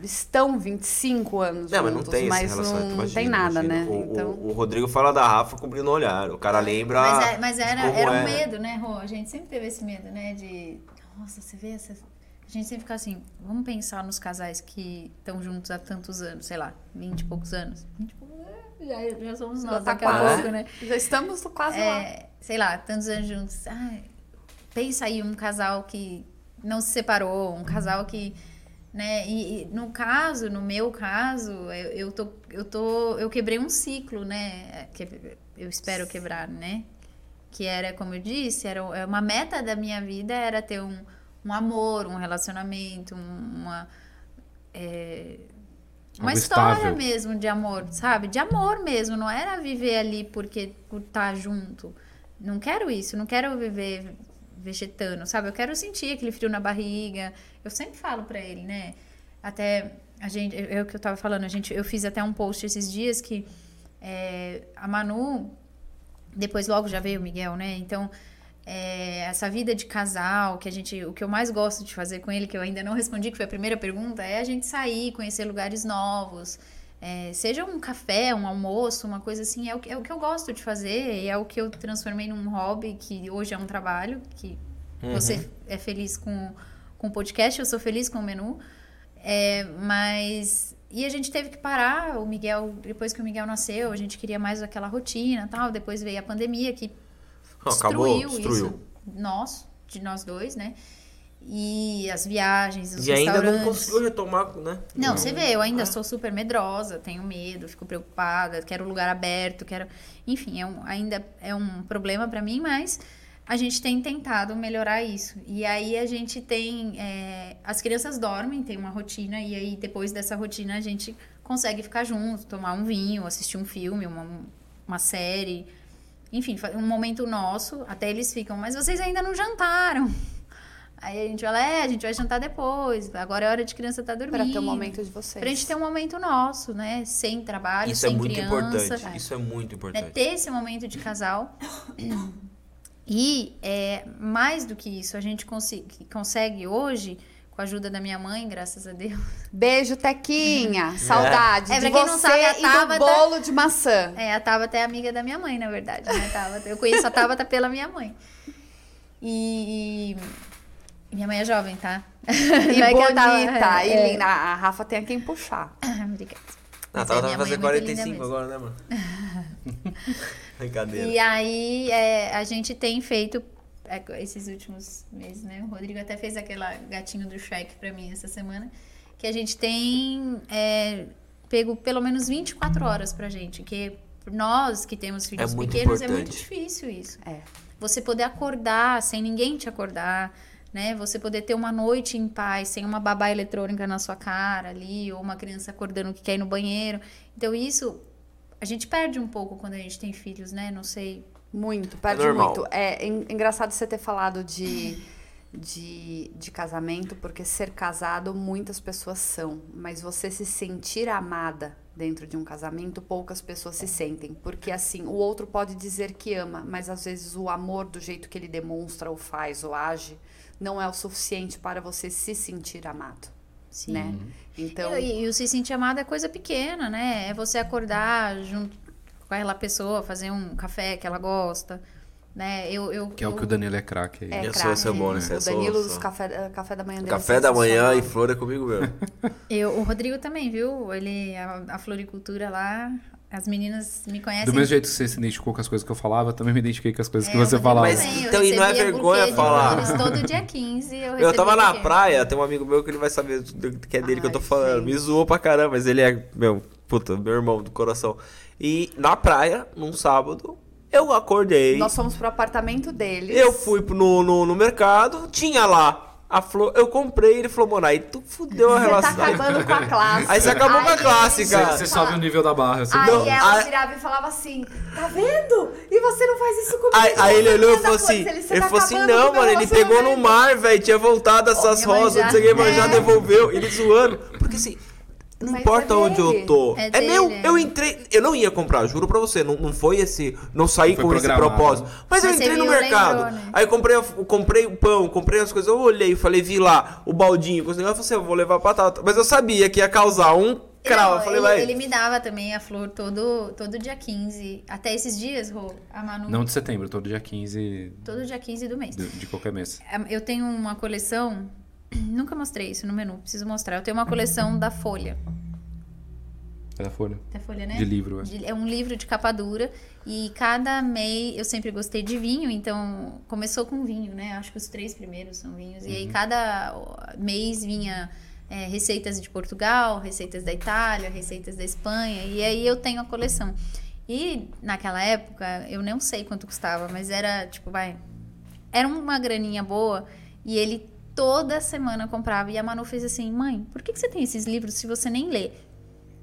Speaker 3: estão 25 anos
Speaker 2: Não, mas não
Speaker 3: juntos,
Speaker 2: tem
Speaker 3: mas
Speaker 2: relacionamento,
Speaker 3: não
Speaker 2: imagina,
Speaker 3: tem nada,
Speaker 2: imagina.
Speaker 3: né?
Speaker 2: O,
Speaker 3: então,
Speaker 2: o, o Rodrigo fala da Rafa cobrindo o olhar. O cara lembra.
Speaker 4: Mas, é- mas era, era um
Speaker 2: é.
Speaker 4: medo, né, Rô? A gente sempre teve esse medo, né? De. Nossa, você vê essa. A gente sempre fica assim, vamos pensar nos casais que estão juntos há tantos anos, sei lá, 20 e poucos anos. 20 e poucos anos, já, já somos
Speaker 3: Já
Speaker 4: nós
Speaker 3: tá
Speaker 4: daqui a
Speaker 2: quase.
Speaker 4: pouco, né?
Speaker 3: já estamos quase lá.
Speaker 4: É, sei lá, tantos anos juntos. Ai, pensa aí um casal que não se separou, um casal que, né? E, e no caso, no meu caso, eu, eu tô, eu tô, eu quebrei um ciclo, né? Que eu espero quebrar, né? Que era, como eu disse, era é uma meta da minha vida era ter um, um amor, um relacionamento, um- uma é, uma
Speaker 5: Algo
Speaker 4: história
Speaker 5: estável.
Speaker 4: mesmo de amor, sabe? De amor mesmo, não era viver ali porque por estar junto. Não quero isso, não quero viver vegetando, sabe? Eu quero sentir aquele frio na barriga. Eu sempre falo pra ele, né? Até a gente, o que eu tava falando, a gente, eu fiz até um post esses dias que é, a Manu, depois logo já veio o Miguel, né? Então, é, essa vida de casal, que a gente, o que eu mais gosto de fazer com ele, que eu ainda não respondi, que foi a primeira pergunta, é a gente sair, conhecer lugares novos. É, seja um café, um almoço, uma coisa assim, é o, que- é o que eu gosto de fazer, e é o que eu transformei num hobby, que hoje é um trabalho, que você é feliz com, com o podcast, eu sou feliz com o menu. É, mas. E a gente teve que parar. O Miguel, depois que o Miguel nasceu, a gente queria mais aquela rotina tal. Depois veio a pandemia que
Speaker 2: Não, acabou,
Speaker 4: destruiu,
Speaker 2: destruiu.
Speaker 4: isso. Nós, de nós dois, né? E as viagens, os
Speaker 2: E ainda não
Speaker 4: restaurantes.
Speaker 2: conseguiu retomar, né?
Speaker 4: Não, você vê, eu
Speaker 2: Ah.
Speaker 4: ainda sou super medrosa, tenho medo, fico preocupada, quero lugar aberto, quero. Enfim, é um- ainda é um problema pra mim, mas a gente tem tentado melhorar isso. E aí a gente tem. é, as crianças dormem, tem uma rotina, e aí depois dessa rotina a gente consegue ficar junto, tomar um vinho, assistir um filme, uma, uma série. Enfim, um momento nosso, até eles ficam, mas vocês ainda não jantaram. *laughs* Aí a gente fala, é, a gente vai jantar depois, agora é hora de criança estar dormindo.
Speaker 3: Para ter um momento de vocês.
Speaker 4: Pra gente ter um momento nosso, né? Sem trabalho,
Speaker 2: Isso é
Speaker 4: sem
Speaker 2: muito
Speaker 4: criança.
Speaker 2: importante. Isso é muito
Speaker 4: né?
Speaker 2: importante.
Speaker 4: Ter esse momento de casal. E é, mais do que isso, a gente consi- consegue hoje, com a ajuda da minha mãe, graças a Deus.
Speaker 3: Beijo, Tequinha. *laughs* Saudade
Speaker 4: É,
Speaker 3: de
Speaker 4: pra quem não
Speaker 3: você
Speaker 4: sabe, a
Speaker 3: e
Speaker 4: Tabata-
Speaker 3: do bolo de maçã.
Speaker 4: É, a Tabata é amiga da minha mãe, na verdade, né, Tabata? Eu conheço a Tabata pela minha mãe. E, e minha mãe é jovem, tá?
Speaker 3: E *laughs*
Speaker 4: Não é
Speaker 3: bonita.
Speaker 4: a Tabata-
Speaker 3: e
Speaker 4: é.
Speaker 3: linda. A Rafa tem a quem puxar.
Speaker 4: Obrigada.
Speaker 2: Ah,
Speaker 4: Mas é,
Speaker 2: ela
Speaker 4: minha
Speaker 2: vai fazer
Speaker 4: é muito linda
Speaker 2: 45
Speaker 4: mesmo.
Speaker 2: agora, né, mano? *laughs* Brincadeira.
Speaker 4: E aí, é, a gente tem feito é, esses últimos meses, né? O Rodrigo até fez aquela gatinho do Shrek pra mim essa semana. Que a gente tem é, pego pelo menos 24 horas pra gente. Que nós que temos filhos
Speaker 2: É muito
Speaker 4: pequenos é muito
Speaker 2: importante.
Speaker 4: difícil isso.
Speaker 3: É.
Speaker 4: Você poder acordar sem ninguém te acordar, né? Você poder ter uma noite em paz, sem uma babá eletrônica na sua cara ali, ou uma criança acordando que quer ir no banheiro. Então, isso a gente perde um pouco quando a gente tem filhos, né? Não sei.
Speaker 3: Muito, perde
Speaker 2: normal.
Speaker 3: muito. É en- engraçado você ter falado de, de, de casamento, porque ser casado muitas pessoas são, mas você se sentir amada dentro de um casamento, poucas pessoas se sentem. Porque assim, o outro pode dizer que ama, mas às vezes o amor do jeito que ele demonstra, ou faz, ou age, não é o suficiente para você se sentir amado,
Speaker 4: Sim.
Speaker 3: né? Então,
Speaker 4: E, e o se sentir amado é coisa pequena, né? É você acordar junto com aquela pessoa, fazer um café que ela gosta, né? Eu, eu,
Speaker 5: Que é o
Speaker 4: eu-
Speaker 5: que o Danilo é craque
Speaker 3: é
Speaker 2: Eu sou-
Speaker 3: craque.
Speaker 2: eu sou bom
Speaker 3: O Danilo,
Speaker 2: sou.
Speaker 3: os café, café da manhã dele é
Speaker 2: Café da manhã e flor é comigo mesmo.
Speaker 4: eu- o Rodrigo também, viu? Ele, a, a floricultura lá, as meninas me conhecem.
Speaker 5: Do mesmo jeito que você se identificou com as coisas que eu falava, eu também me identifiquei com as coisas
Speaker 4: É,
Speaker 5: que você falava.
Speaker 2: Mas-
Speaker 4: também,
Speaker 2: então, e não é vergonha
Speaker 4: de
Speaker 2: falar.
Speaker 4: Todo dia 15 eu
Speaker 2: Eu tava na
Speaker 4: buquê.
Speaker 2: praia, tem um amigo meu que ele vai saber do que é dele que eu tô
Speaker 3: Ai,
Speaker 2: falando. Me
Speaker 3: gente.
Speaker 2: zoou pra caramba, mas ele é, meu, puta, meu irmão do coração. E na praia, num sábado, eu acordei.
Speaker 3: Nós fomos pro apartamento deles.
Speaker 2: Eu fui no, no, no mercado, tinha lá a flor, eu comprei, ele falou, mano, aí tu fudeu a
Speaker 3: Você tá
Speaker 2: relação.
Speaker 3: acabando com a *laughs* classe.
Speaker 2: Aí você acabou com a classe,
Speaker 5: Você,
Speaker 2: cara.
Speaker 5: você sobe o nível da barra. Você
Speaker 3: Aí
Speaker 2: Não,
Speaker 3: ela
Speaker 2: aí-
Speaker 3: virava e falava assim, tá vendo? E você não faz isso comigo.
Speaker 2: Aí, aí ele
Speaker 3: você
Speaker 2: olhou e falou
Speaker 3: coisa,
Speaker 2: assim,
Speaker 3: você
Speaker 2: ele
Speaker 3: tá
Speaker 2: falou assim, não, mano, ele pegou no
Speaker 3: relacionamento."
Speaker 2: mar, velho, tinha voltado essas
Speaker 4: Iemanjá.
Speaker 2: rosas, não sei o que, mas já
Speaker 3: É.
Speaker 2: devolveu, ele zoando. Porque assim, não
Speaker 3: Mas
Speaker 2: importa
Speaker 3: é
Speaker 2: onde eu tô.
Speaker 4: É
Speaker 2: É, meu,
Speaker 4: é.
Speaker 2: eu entrei, eu não ia comprar, juro pra você, não, não foi esse, não saí
Speaker 5: Foi
Speaker 2: com esse
Speaker 5: programado.
Speaker 2: propósito. Mas, eu
Speaker 4: Mas você
Speaker 2: entrei no mercado,
Speaker 4: lembrou, né?
Speaker 2: aí eu comprei, comprei o pão, comprei as coisas, eu olhei, falei, vi lá, o baldinho, esse eu falei assim, eu vou levar batata. Mas eu sabia que ia causar um crau,
Speaker 4: Não,
Speaker 2: eu falei,
Speaker 4: ele,
Speaker 2: vai...
Speaker 4: ele me dava também a flor todo, todo dia 15. Até esses dias, Rô, a Manu.
Speaker 5: Não de setembro, todo dia 15
Speaker 4: Todo dia 15 do mês.
Speaker 5: de, de qualquer mês.
Speaker 4: Eu tenho uma coleção. *clears throat* Nunca mostrei isso no menu, preciso mostrar. Eu tenho uma coleção da Folha.
Speaker 5: É da Folha.
Speaker 4: Da Folha, né?
Speaker 5: De livro, é.
Speaker 4: De- É um livro de capa dura. E cada mês eu sempre gostei de vinho, então começou com vinho, né? Acho que os três primeiros são vinhos. E aí cada mês vinha é, receitas de Portugal, receitas da Itália, receitas da Espanha. E aí eu tenho a coleção. E naquela época, eu não sei quanto custava, mas era tipo, vai. Era uma graninha boa. E ele toda semana comprava. E a Manu fez assim: mãe, por que, que você tem esses livros se você nem lê?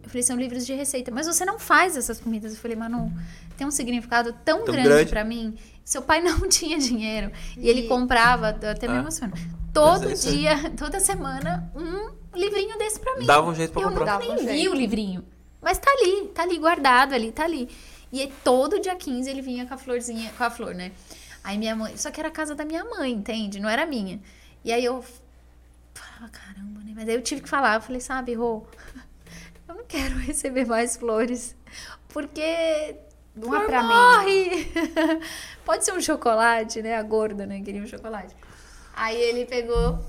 Speaker 4: Eu falei, são livros de receita. Mas você não faz essas comidas. Eu falei, Manu, tem um significado tão,
Speaker 2: Tão
Speaker 4: grande,
Speaker 2: grande.
Speaker 4: pra mim. Seu pai *laughs* não tinha dinheiro. E ele
Speaker 3: E-
Speaker 4: comprava, eu até me
Speaker 2: Ah.
Speaker 4: emociono. Todo
Speaker 2: Mas é aí.
Speaker 4: dia, toda semana, um livrinho desse pra mim.
Speaker 2: Dava um jeito pra
Speaker 4: eu
Speaker 2: comprar.
Speaker 3: um
Speaker 4: nem vi
Speaker 3: jeito.
Speaker 4: o livrinho. Mas tá ali, tá ali, guardado ali, tá ali. E todo dia 15 ele vinha com a florzinha, com a flor, né? Aí minha mãe. Só que era a casa da minha mãe, entende? Não era minha. E aí eu falava, caramba, né? Mas aí eu tive que falar, eu falei, sabe, Rô, *laughs* eu não quero receber mais flores. Porque
Speaker 3: Não é
Speaker 4: flor
Speaker 3: pra mim.
Speaker 4: morre. *laughs* Pode ser um chocolate, né? A gorda, né? Queria um chocolate. Aí ele pegou.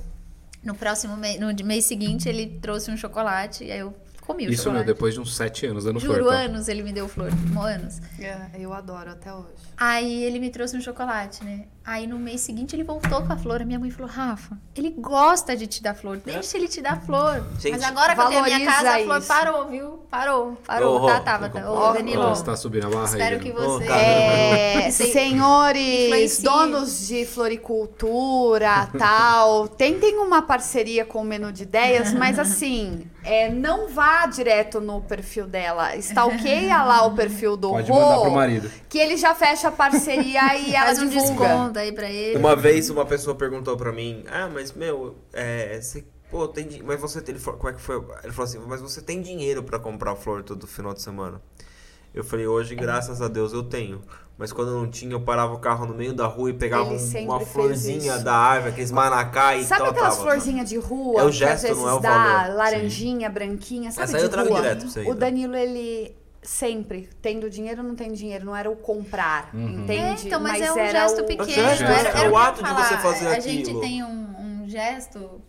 Speaker 4: No próximo mês, no mês seguinte, ele trouxe um chocolate. E aí eu comi o
Speaker 5: Isso, meu,
Speaker 4: chocolate.
Speaker 5: depois de uns sete anos dando flor.
Speaker 4: Juro,
Speaker 5: tá?
Speaker 4: anos ele me deu flor. Anos.
Speaker 3: É, eu adoro até hoje.
Speaker 4: Aí ele me trouxe um chocolate, né? Aí no mês seguinte ele voltou com a flor. A minha mãe falou: Rafa, ele gosta de te dar flor. Deixa ele te dar flor.
Speaker 2: Gente,
Speaker 4: Mas agora que eu tenho a minha casa, a flor
Speaker 3: isso.
Speaker 4: parou, viu? Parou, parou.
Speaker 2: Rô,
Speaker 4: tá, tava, tá. Ô,
Speaker 3: Ó,
Speaker 4: Danilo.
Speaker 5: Você tá subindo a barra
Speaker 4: Espero
Speaker 5: aí,
Speaker 4: que
Speaker 5: Danilo.
Speaker 4: você.
Speaker 2: Cara. *laughs*
Speaker 3: É, senhores, donos de floricultura, tal, *laughs* tentem uma parceria com o Menu de Ideias, mas *laughs* assim, é, não vá direto no perfil dela. Stalkeia lá o perfil do
Speaker 5: Pode
Speaker 3: Rô,
Speaker 5: mandar pro marido.
Speaker 3: que ele já fecha a parceria e ela
Speaker 4: Faz um
Speaker 3: divulga.
Speaker 4: desconto aí pra ele.
Speaker 2: Uma vez uma pessoa perguntou pra mim, ah, mas meu, é, você, pô, tem mas você tem, ele falou, como é que foi? Ele falou assim, mas você tem dinheiro pra comprar flor todo final de semana? Eu falei, hoje, graças a Deus, eu tenho. Mas quando eu não tinha, eu parava o carro no meio da rua e pegava um- uma florzinha da árvore, aqueles manacá e
Speaker 3: Sabe
Speaker 2: tal,
Speaker 3: aquelas
Speaker 2: tava.
Speaker 3: florzinhas de rua?
Speaker 2: É o
Speaker 3: que
Speaker 2: gesto,
Speaker 3: às vezes
Speaker 2: não é o valor.
Speaker 3: laranjinha, branquinha, sabe
Speaker 2: Essa aí
Speaker 3: de
Speaker 2: eu trago
Speaker 3: rua?
Speaker 2: direto pra você
Speaker 3: O
Speaker 2: ainda.
Speaker 3: Danilo, ele sempre, tendo dinheiro ou não tem dinheiro, não era o comprar,
Speaker 4: É,
Speaker 3: entende?
Speaker 4: então, mas, é um
Speaker 3: era
Speaker 4: gesto
Speaker 3: o...
Speaker 4: pequeno.
Speaker 2: gesto,
Speaker 4: era,
Speaker 2: é
Speaker 4: era
Speaker 2: o ato de você fazer
Speaker 4: A gente
Speaker 2: aquilo.
Speaker 4: tem um, um gesto,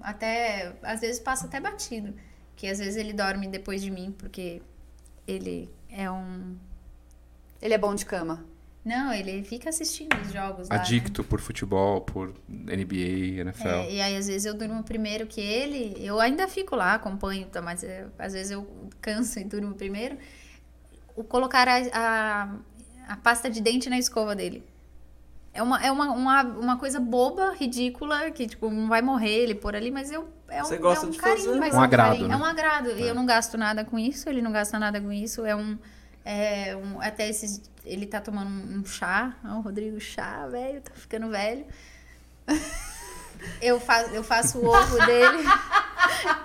Speaker 4: até, às vezes passa até batido. Que às vezes ele dorme depois de mim, porque ele é um...
Speaker 3: Ele é bom de cama.
Speaker 4: Não, ele fica assistindo os jogos lá. né?
Speaker 5: Adicto por futebol, por NBA, NFL.
Speaker 4: É, e aí, às vezes, eu durmo primeiro que ele. Eu ainda fico lá, acompanho, tá, mas é, às vezes eu canso e durmo primeiro. O colocar a, a, a pasta de dente na escova dele. É uma, é uma, uma, uma coisa boba, ridícula, que tipo, não vai morrer ele por ali, mas eu. É um,
Speaker 2: Você gosta
Speaker 4: é um
Speaker 2: de
Speaker 4: carinho.
Speaker 2: fazer.
Speaker 3: Mas
Speaker 5: Um
Speaker 3: é um
Speaker 5: agrado,
Speaker 3: carinho.
Speaker 5: né?
Speaker 4: É um agrado. E eu não gasto nada com isso, ele não gasta nada com isso. É um. É um até esses. Ele tá tomando um, um chá. O Rodrigo, chá, velho, tá ficando velho. Eu faço, eu faço o ovo dele.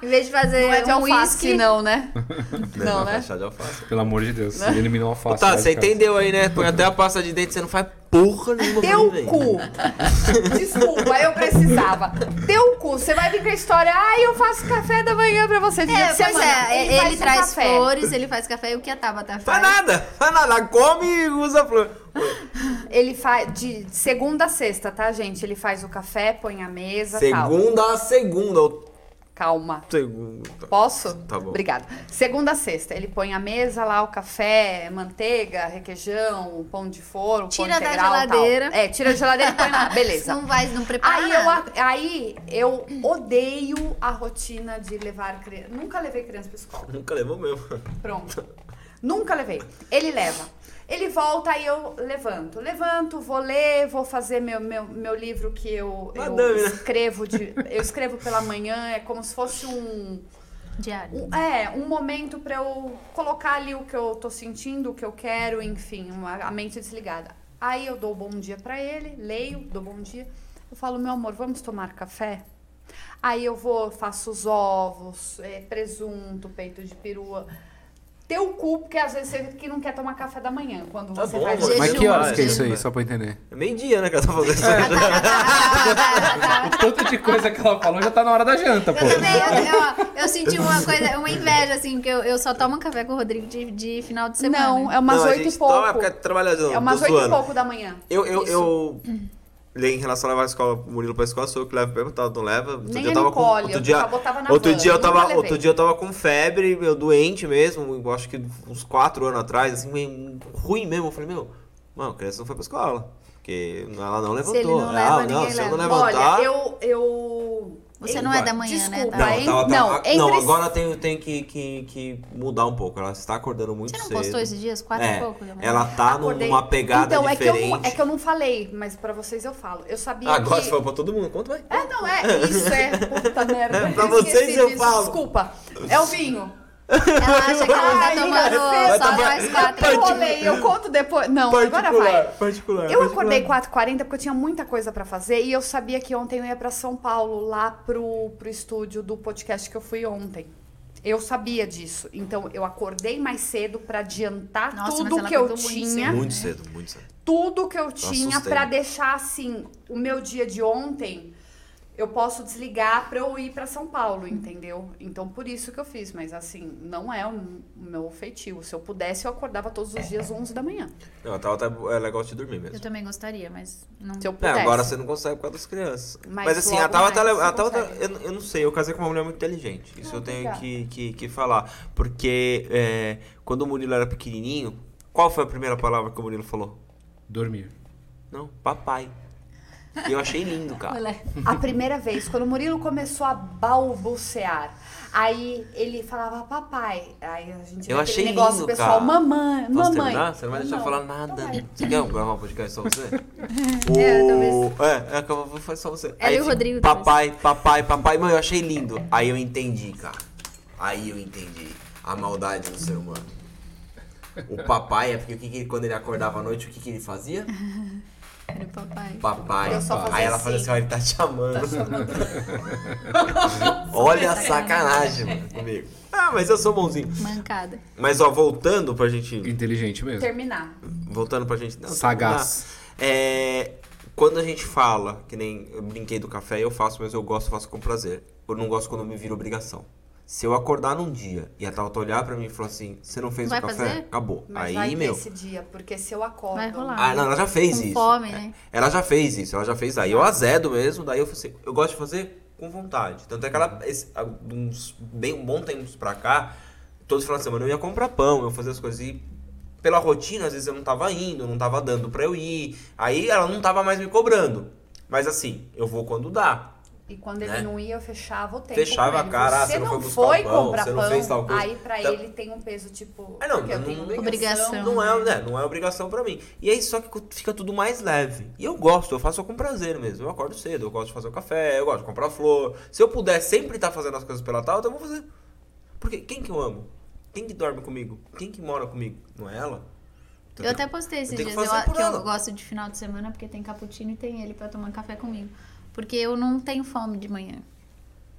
Speaker 4: em vez de fazer
Speaker 3: Não é de
Speaker 4: um
Speaker 3: alface,
Speaker 4: whisky.
Speaker 3: não, né? Não, né?
Speaker 2: Chá de alface.
Speaker 5: Pelo amor de Deus, ele eliminou a
Speaker 2: Ô,
Speaker 5: alface.
Speaker 2: tá,
Speaker 5: de
Speaker 2: você entendeu aí, né? Põe até a pasta de dente, você não faz porra nenhuma
Speaker 3: Teu cu. Desculpa, eu precisava. Teu cu. Você vai vir com a história. Ah, eu faço café da manhã pra você.
Speaker 4: É, pois
Speaker 3: semana.
Speaker 4: é, ele,
Speaker 3: faz o
Speaker 4: traz
Speaker 3: café.
Speaker 4: flores, ele faz café e o que a Tabata
Speaker 2: Faz
Speaker 4: faz.
Speaker 2: nada, faz nada. Come e usa flor.
Speaker 3: Ele faz de segunda a sexta, tá, gente? Ele faz o café, põe a mesa, tal.
Speaker 2: Segunda a segunda.
Speaker 3: Calma.
Speaker 2: Segunda.
Speaker 3: Posso?
Speaker 2: Tá bom.
Speaker 3: Obrigada. Segunda a sexta, ele põe a mesa lá, o café, manteiga, requeijão, pão de forno,
Speaker 4: Tira
Speaker 3: pão
Speaker 4: da
Speaker 3: integral, tal.
Speaker 4: geladeira.
Speaker 3: É, tira da geladeira e põe lá. *laughs* Beleza.
Speaker 4: Não vai, não prepara
Speaker 3: Aí eu,
Speaker 4: nada.
Speaker 3: aí eu odeio a rotina de levar criança. Nunca levei criança pra escola.
Speaker 2: Nunca levou mesmo.
Speaker 3: Pronto. Nunca levei. Ele leva. Ele volta e eu levanto. Levanto, vou ler, vou fazer meu, meu, meu livro que eu, eu
Speaker 2: né?
Speaker 3: escrevo de. Eu escrevo pela manhã, é como se fosse um.
Speaker 4: Diário.
Speaker 3: um- é, um momento pra eu colocar ali o que eu tô sentindo, o que eu quero, enfim, uma, a mente desligada. Aí eu dou bom dia pra ele, leio, dou bom dia. Eu falo, meu amor, vamos tomar café? Aí eu vou, faço os ovos, é, presunto, peito de perua. Teu cu, porque às vezes você que não quer tomar café da manhã quando
Speaker 2: Tá
Speaker 3: você
Speaker 2: bom,
Speaker 3: faz
Speaker 2: amor.
Speaker 5: Mas
Speaker 4: Jejum,
Speaker 5: que horas que é
Speaker 4: jejum.
Speaker 5: isso aí, só pra eu entender?
Speaker 2: É meio-dia, né, que ela tá fazendo isso. *laughs*
Speaker 5: O tanto de coisa que ela falou já tá na hora da janta, pô.
Speaker 4: Eu também, eu, eu, eu senti uma *laughs* coisa, uma inveja, assim, porque eu, eu só tomo café com o Rodrigo de, de final de semana.
Speaker 3: Não, é umas
Speaker 2: Não, a
Speaker 3: oito
Speaker 2: gente
Speaker 3: e pouco.
Speaker 2: toma porque é trabalhador.
Speaker 3: É umas oito e pouco da manhã.
Speaker 2: Eu, eu,
Speaker 3: Isso.
Speaker 2: eu em relação a levar a escola, o Murilo pra escola, sou eu que levo mesmo, tá? Não leva. Outro
Speaker 3: Nem
Speaker 2: dia eu tava com. Outro dia, outro
Speaker 3: van,
Speaker 2: dia eu tava, outro dia eu tava com febre, eu doente mesmo, acho que uns quatro anos atrás, assim, ruim mesmo. Eu falei, meu, mano, a criança não foi pra escola. Porque ela não levantou.
Speaker 4: ele não
Speaker 2: Ah,
Speaker 4: leva,
Speaker 2: não, se eu não
Speaker 4: leva.
Speaker 2: levantar.
Speaker 3: Olha, eu. eu...
Speaker 4: Você não é da manhã, né?
Speaker 3: Desculpa,
Speaker 4: Tá?
Speaker 3: hein?
Speaker 2: Não, tava-
Speaker 3: não,
Speaker 2: tava-
Speaker 3: entre...
Speaker 2: não, agora eu tenho, tenho que, que, que mudar um pouco. Ela está acordando muito
Speaker 4: Você não
Speaker 2: cedo.
Speaker 4: postou esses dias? Quatro
Speaker 2: é,
Speaker 4: e pouco da manhã?
Speaker 2: Ela tá
Speaker 3: Acordei.
Speaker 2: numa pegada
Speaker 3: então,
Speaker 2: diferente.
Speaker 3: É que, eu não, é que eu não falei, mas pra vocês eu falo. Eu sabia
Speaker 2: Agora
Speaker 3: que...
Speaker 2: você falou pra todo mundo, conta vai.
Speaker 3: É, não, é. Isso é. Puta *laughs* merda.
Speaker 2: Pra vocês eu
Speaker 3: disso,
Speaker 2: falo.
Speaker 3: Desculpa. É o vinho.
Speaker 4: Ela acha que ela tá tomando só nós quatro.
Speaker 3: Eu rolei, eu conto depois. Não, agora vai.
Speaker 2: particular.
Speaker 3: Eu acordei 4h40 porque eu tinha muita coisa pra fazer e eu sabia que ontem eu ia pra São Paulo, lá pro, pro estúdio do podcast que eu fui ontem. Eu sabia disso. Então eu acordei mais cedo pra adiantar
Speaker 4: Nossa,
Speaker 3: tudo que eu
Speaker 4: muito
Speaker 3: tinha.
Speaker 4: cedo.
Speaker 2: Muito cedo, muito cedo.
Speaker 3: tudo que eu tinha
Speaker 2: assustei.
Speaker 3: pra deixar assim o meu dia de ontem eu posso desligar pra eu ir pra São Paulo, entendeu? Então por isso que eu fiz, mas assim, não é o meu feitio. Se eu pudesse, eu acordava todos os dias 11 da manhã.
Speaker 2: Não, a Tauta é legal de dormir
Speaker 4: Eu
Speaker 2: mesmo.
Speaker 4: também gostaria, mas não.
Speaker 3: Se eu
Speaker 2: É,
Speaker 3: pudesse.
Speaker 2: agora você não consegue por causa das crianças.
Speaker 3: Mas
Speaker 2: Mas, assim, a Tauta, ela- a Tauta
Speaker 3: consegue.
Speaker 2: eu, eu não sei, eu casei com uma mulher muito inteligente. Isso
Speaker 3: Ah,
Speaker 2: eu tenho
Speaker 3: obrigada.
Speaker 2: que, que, que falar. Porque é, quando o Murilo era pequenininho, qual foi a primeira palavra que o Murilo falou?
Speaker 5: Dormir.
Speaker 2: Não, papai. E eu achei lindo, cara.
Speaker 3: A primeira vez, quando o Murilo começou a balbuciar, aí ele falava papai. Aí a gente
Speaker 2: Eu achei
Speaker 3: negócio
Speaker 2: lindo,
Speaker 3: pessoal,
Speaker 2: cara.
Speaker 3: mamãe,
Speaker 2: Posso
Speaker 3: mamãe.
Speaker 2: terminar? Você não vai deixar eu falar nada.
Speaker 3: Vai.
Speaker 2: Você quer gravar um podcast só você? *laughs*
Speaker 4: É,
Speaker 2: o... É, é que eu vou fazer só você.
Speaker 4: Ela e o
Speaker 2: fica,
Speaker 4: Rodrigo
Speaker 2: Papai, papai, papai. Mãe, eu achei lindo. Aí eu entendi, cara. Aí eu entendi a maldade do ser humano. O papai é porque o que que- quando ele acordava à noite, o que, que ele fazia? *laughs*
Speaker 4: era o papai.
Speaker 2: Papai.
Speaker 3: Eu só fazia
Speaker 2: Aí ela
Speaker 3: assim.
Speaker 2: fazia assim, ó, ele tá te chamando. *laughs* Olha a sacanagem, mano, comigo. Ah, mas eu sou bonzinho.
Speaker 4: Mancada.
Speaker 2: Mas ó, voltando pra gente
Speaker 5: Inteligente mesmo.
Speaker 3: Terminar.
Speaker 2: voltando pra gente. Não,
Speaker 5: Sagaz.
Speaker 2: terminar. É, quando a gente fala, que nem eu brinquei do café, eu faço, mas eu gosto, faço com prazer. Eu não gosto quando me vira obrigação. Se eu acordar num dia e a Tauta olhar pra mim e falar assim, você não fez
Speaker 4: Vai
Speaker 2: o café?
Speaker 4: fazer?
Speaker 2: Acabou.
Speaker 3: Mas
Speaker 2: Aí,
Speaker 3: vai
Speaker 2: meu.
Speaker 3: esse dia, porque se eu acordo.
Speaker 4: Vai rolar.
Speaker 2: Ah, não, ela já fez
Speaker 4: Com
Speaker 2: isso.
Speaker 4: fome,
Speaker 2: É,
Speaker 4: né?
Speaker 2: Ela já fez isso, ela já fez. Aí eu azedo mesmo, daí eu falei assim, eu gosto de fazer com vontade. Tanto é que ela, esse, uns bem um bom tempo pra cá, todos os finais de semana eu ia comprar pão, eu fazia as coisas e pela rotina, às vezes eu não tava indo, não tava dando pra eu ir. Aí ela não tava mais me cobrando. Mas assim, eu vou quando dá.
Speaker 3: E quando ele
Speaker 2: Né?
Speaker 3: não ia, eu fechava o tempo.
Speaker 2: Fechava a cara,
Speaker 3: Você
Speaker 2: você não foi buscar
Speaker 3: foi
Speaker 2: o pão,
Speaker 3: comprar
Speaker 2: você não
Speaker 3: pão,
Speaker 2: fez tal coisa.
Speaker 3: aí pra
Speaker 2: Então-
Speaker 3: ele tem um peso tipo.
Speaker 2: Ah, não, não- não-
Speaker 4: Obrigação.
Speaker 2: Não é, né, não é obrigação pra mim. E aí só que fica tudo mais leve. E eu gosto, eu faço com prazer mesmo. Eu acordo cedo, eu gosto de fazer o café, eu gosto de comprar flor. Se eu puder sempre estar fazendo as coisas pela tal, então eu vou fazer. Porque quem que eu amo? Quem que dorme comigo? Quem que mora comigo? Não é ela? Então
Speaker 4: Eu até postei esses
Speaker 2: eu tenho
Speaker 4: dias
Speaker 2: que
Speaker 4: eu, que eu gosto de final de semana porque tem cappuccino e tem ele pra tomar café comigo. Porque eu não tenho fome de manhã.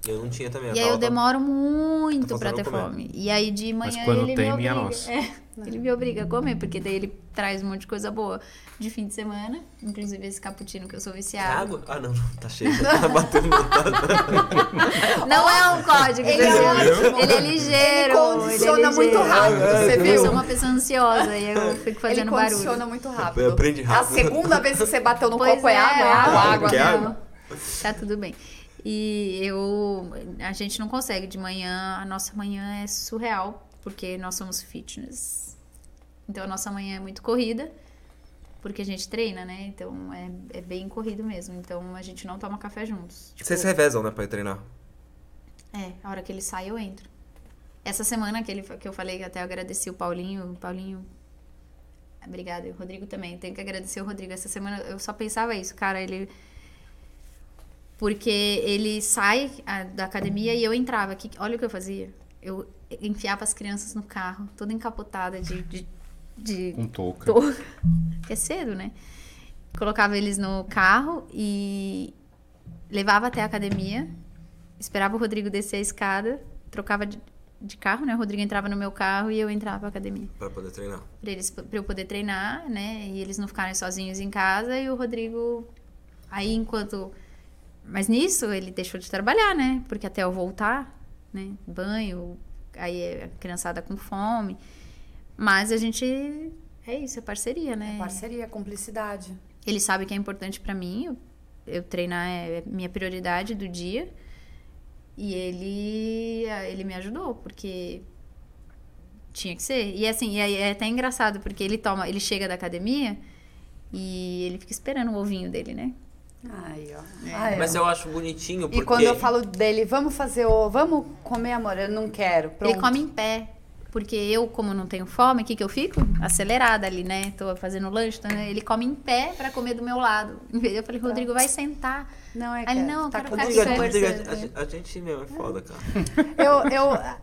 Speaker 2: Eu não tinha também.
Speaker 4: E aí eu
Speaker 2: tá-
Speaker 4: demoro muito
Speaker 2: Tá
Speaker 4: pra ter
Speaker 2: comer.
Speaker 4: fome. E aí de manhã
Speaker 5: Mas quando
Speaker 4: ele
Speaker 5: tem,
Speaker 4: me
Speaker 5: minha
Speaker 4: obriga.
Speaker 5: nossa.
Speaker 4: É, ele me obriga a comer, porque daí ele traz um monte de coisa boa de fim de semana. Inclusive esse cappuccino que eu sou
Speaker 2: É
Speaker 4: viciada.
Speaker 2: água? Ah, não, tá cheio. Tá batendo *laughs*
Speaker 4: Não é um código,
Speaker 3: Ele é
Speaker 4: entendeu?
Speaker 3: ótimo.
Speaker 4: Ele é ligeiro.
Speaker 3: Ele condiciona
Speaker 4: ele é
Speaker 3: muito
Speaker 4: ligeiro.
Speaker 3: rápido, você
Speaker 4: Eu
Speaker 3: viu?
Speaker 4: sou uma pessoa ansiosa e eu fico
Speaker 3: Ele
Speaker 4: fazendo
Speaker 3: condiciona
Speaker 4: barulho.
Speaker 3: muito rápido.
Speaker 2: Aprende rápido.
Speaker 3: A segunda vez que você bateu no
Speaker 4: Pois
Speaker 3: copo é, água, é água,
Speaker 2: água.
Speaker 3: água.
Speaker 2: Água?
Speaker 4: Tá tudo bem. E eu. A gente não consegue de manhã. A nossa manhã é surreal, porque nós somos fitness. Então a nossa manhã é muito corrida, porque a gente treina, né? Então é, é bem corrido mesmo. Então a gente não toma café juntos. Tipo,
Speaker 2: Vocês se revezam, né, pra ir treinar?
Speaker 4: É, a hora que ele sai eu entro. Essa semana que, ele, que eu falei até eu agradeci o Paulinho, Paulinho. Obrigada, e o Rodrigo também. Tenho que agradecer o Rodrigo. Essa semana eu só pensava isso, cara. Ele. Porque ele sai ah, da academia e eu entrava. Que, olha o que eu fazia. Eu enfiava as crianças no carro, toda encapotada de. de, de
Speaker 5: Com touca.
Speaker 4: touca. *laughs* Que é cedo, né? Colocava eles no carro e levava até a academia. Esperava o Rodrigo descer a escada, trocava de, de carro, né? O Rodrigo entrava no meu carro e eu entrava pra academia.
Speaker 2: Pra poder treinar.
Speaker 4: Pra, eles, pra eu poder treinar, né? E eles não ficarem sozinhos em casa. E o Rodrigo, aí enquanto. Mas nisso ele deixou de trabalhar, né? Porque até eu voltar, né? Banho, aí a criançada com fome. Mas a gente. É isso, é parceria, né?
Speaker 3: Parceria, cumplicidade.
Speaker 4: Ele sabe que é importante pra mim. Eu, eu treinar é minha prioridade do dia. E ele, ele me ajudou, porque tinha que ser. E assim, e é até engraçado, porque ele toma, ele chega da academia e ele fica esperando o ovinho dele, né?
Speaker 3: Ai, ó.
Speaker 4: É.
Speaker 3: Ai,
Speaker 2: Mas
Speaker 3: ó.
Speaker 2: eu acho bonitinho porque...
Speaker 3: E quando eu falo dele, vamos fazer o. Vamos comer, amor? Eu não quero. Pronto.
Speaker 4: Ele come em pé. Porque eu, como não tenho fome, o que, que eu fico? Acelerada ali, né? Tô fazendo lanche, né? Ele come em pé pra comer do meu lado. *laughs* Eu falei, Rodrigo, vai sentar.
Speaker 3: Não é
Speaker 4: Aí ele,
Speaker 3: que-
Speaker 4: não, eu
Speaker 3: tá
Speaker 4: quero ficar
Speaker 2: Rodrigo. Rodrigo, a, a- gente mesmo é foda, cara. *laughs*
Speaker 3: Eu. eu a-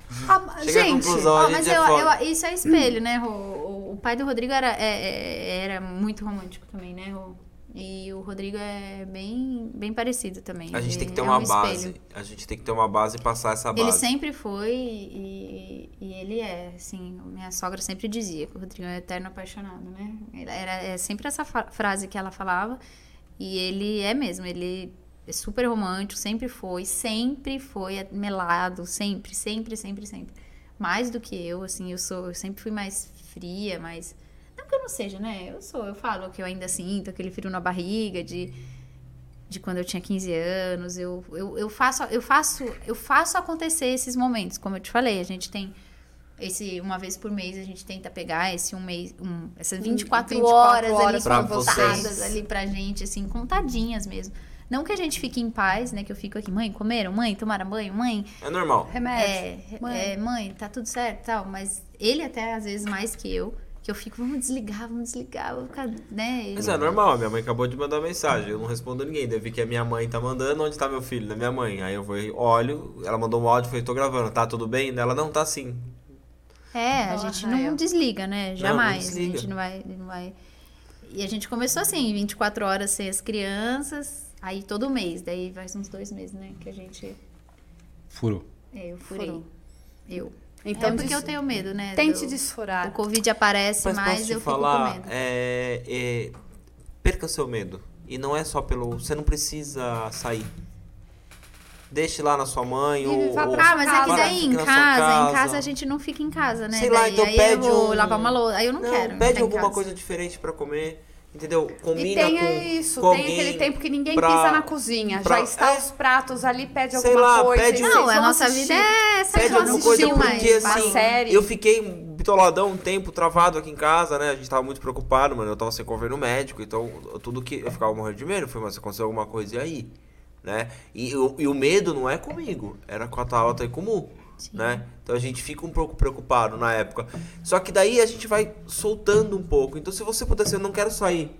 Speaker 3: gente.
Speaker 4: Ó, mas
Speaker 2: gente é
Speaker 4: eu,
Speaker 2: foda.
Speaker 4: eu- isso é espelho, né, Rô? O, o pai do Rodrigo era, é- é- era muito romântico também, né, Rô? E o Rodrigo é bem, bem parecido também.
Speaker 2: A gente
Speaker 4: Ele
Speaker 2: tem que ter
Speaker 4: é
Speaker 2: uma
Speaker 4: um
Speaker 2: base.
Speaker 4: espelho.
Speaker 2: A gente tem que ter uma base e passar essa base.
Speaker 4: Ele sempre foi e, e ele é, assim, minha sogra sempre dizia que o Rodrigo é um eterno apaixonado, né? Era, é sempre essa frase que ela falava e ele é mesmo, ele é super romântico, sempre foi, sempre foi melado, sempre, sempre, sempre, sempre. Mais do que eu, assim, eu sou, eu sempre fui mais fria, mais... Não que eu não seja, né? Eu sou, eu falo que eu ainda sinto aquele frio na barriga de de quando eu tinha 15 anos. Eu, eu, eu, faço, eu, faço, eu faço acontecer esses momentos. Como eu te falei, a gente tem esse uma vez por mês a gente tenta pegar esse um mês, um, essas 24,
Speaker 3: 24
Speaker 4: horas,
Speaker 3: horas
Speaker 4: ali
Speaker 2: pra
Speaker 4: contadas
Speaker 2: vocês.
Speaker 4: ali pra gente, assim, contadinhas mesmo. Não que a gente fique em paz, né? Que eu fico aqui, mãe, comeram? Mãe, tomaram banho? Mãe,
Speaker 2: É normal.
Speaker 3: Remédio.
Speaker 4: é,
Speaker 3: Mãe.
Speaker 4: é, mãe, tá tudo certo e tal. Mas ele até, às vezes, mais que eu, que eu fico, vamos desligar, vamos desligar, vou ficar, né?
Speaker 2: Mas é normal, minha mãe acabou de mandar mensagem, eu não respondo ninguém. Daí eu vi que a minha mãe tá mandando, onde tá meu filho? Da minha mãe. Aí eu vou, olho, ela mandou um áudio, falei, tô gravando, tá tudo bem? Ela, não, tá sim.
Speaker 4: É, a gente não
Speaker 3: ó.
Speaker 4: desliga, né?
Speaker 2: não
Speaker 4: Jamais.
Speaker 2: desliga.
Speaker 4: A gente não vai, não vai. E a gente começou assim, 24 horas sem as crianças, aí todo mês. Daí faz uns dois meses, né? Que a gente.
Speaker 5: Furou.
Speaker 4: É, eu furei.
Speaker 3: Furou.
Speaker 4: Eu.
Speaker 3: Então,
Speaker 4: é porque eu tenho medo, né?
Speaker 3: Tente
Speaker 4: do-
Speaker 3: desfurar.
Speaker 4: O Covid aparece
Speaker 2: Mas
Speaker 4: mais, eu fico com
Speaker 2: falar,
Speaker 4: medo.
Speaker 2: é, é, perca seu medo. E não é só pelo. Você não precisa sair. Deixe lá na sua mãe
Speaker 3: E
Speaker 2: ou.
Speaker 3: vá
Speaker 2: ou-
Speaker 4: Ah, mas é que
Speaker 2: Para,
Speaker 4: daí em casa,
Speaker 2: sua
Speaker 4: em casa a gente não fica em casa, né?
Speaker 2: Sei lá,
Speaker 4: Daí,
Speaker 2: então
Speaker 4: aí
Speaker 2: pede
Speaker 4: eu vou
Speaker 2: um-
Speaker 4: lavar uma louça. Aí eu não, quero.
Speaker 2: Pede alguma
Speaker 4: casa.
Speaker 2: coisa diferente pra comer. Entendeu?
Speaker 3: E
Speaker 2: Combina
Speaker 3: tem
Speaker 2: com.
Speaker 3: isso,
Speaker 2: com
Speaker 3: tem
Speaker 2: alguém
Speaker 3: aquele tempo que ninguém
Speaker 2: pra-
Speaker 3: pisa na cozinha.
Speaker 2: pra-
Speaker 3: já está
Speaker 2: é.
Speaker 3: os pratos ali, pede
Speaker 2: Sei
Speaker 3: alguma
Speaker 2: lá,
Speaker 3: coisa.
Speaker 2: pede
Speaker 3: e vocês
Speaker 4: Não, a nossa
Speaker 3: assistir.
Speaker 4: vida é essa
Speaker 2: Pede
Speaker 3: Vocês vão
Speaker 2: alguma
Speaker 3: assistir
Speaker 2: coisa
Speaker 3: uma-
Speaker 2: porque assim.
Speaker 3: série.
Speaker 2: Eu fiquei bitoladão um tempo travado aqui em casa, né? A gente tava muito preocupado, mano. Eu tava sem convênio médico, então tudo que eu ficava morrendo de medo foi, mas se acontecer alguma coisa, e aí? Né? E, o- e o medo não é comigo, era com a Tabata e com o Mu. Né? Então a gente fica um pouco preocupado na época. Só que daí a gente vai soltando um pouco. Então se você puder, assim, eu não quero sair.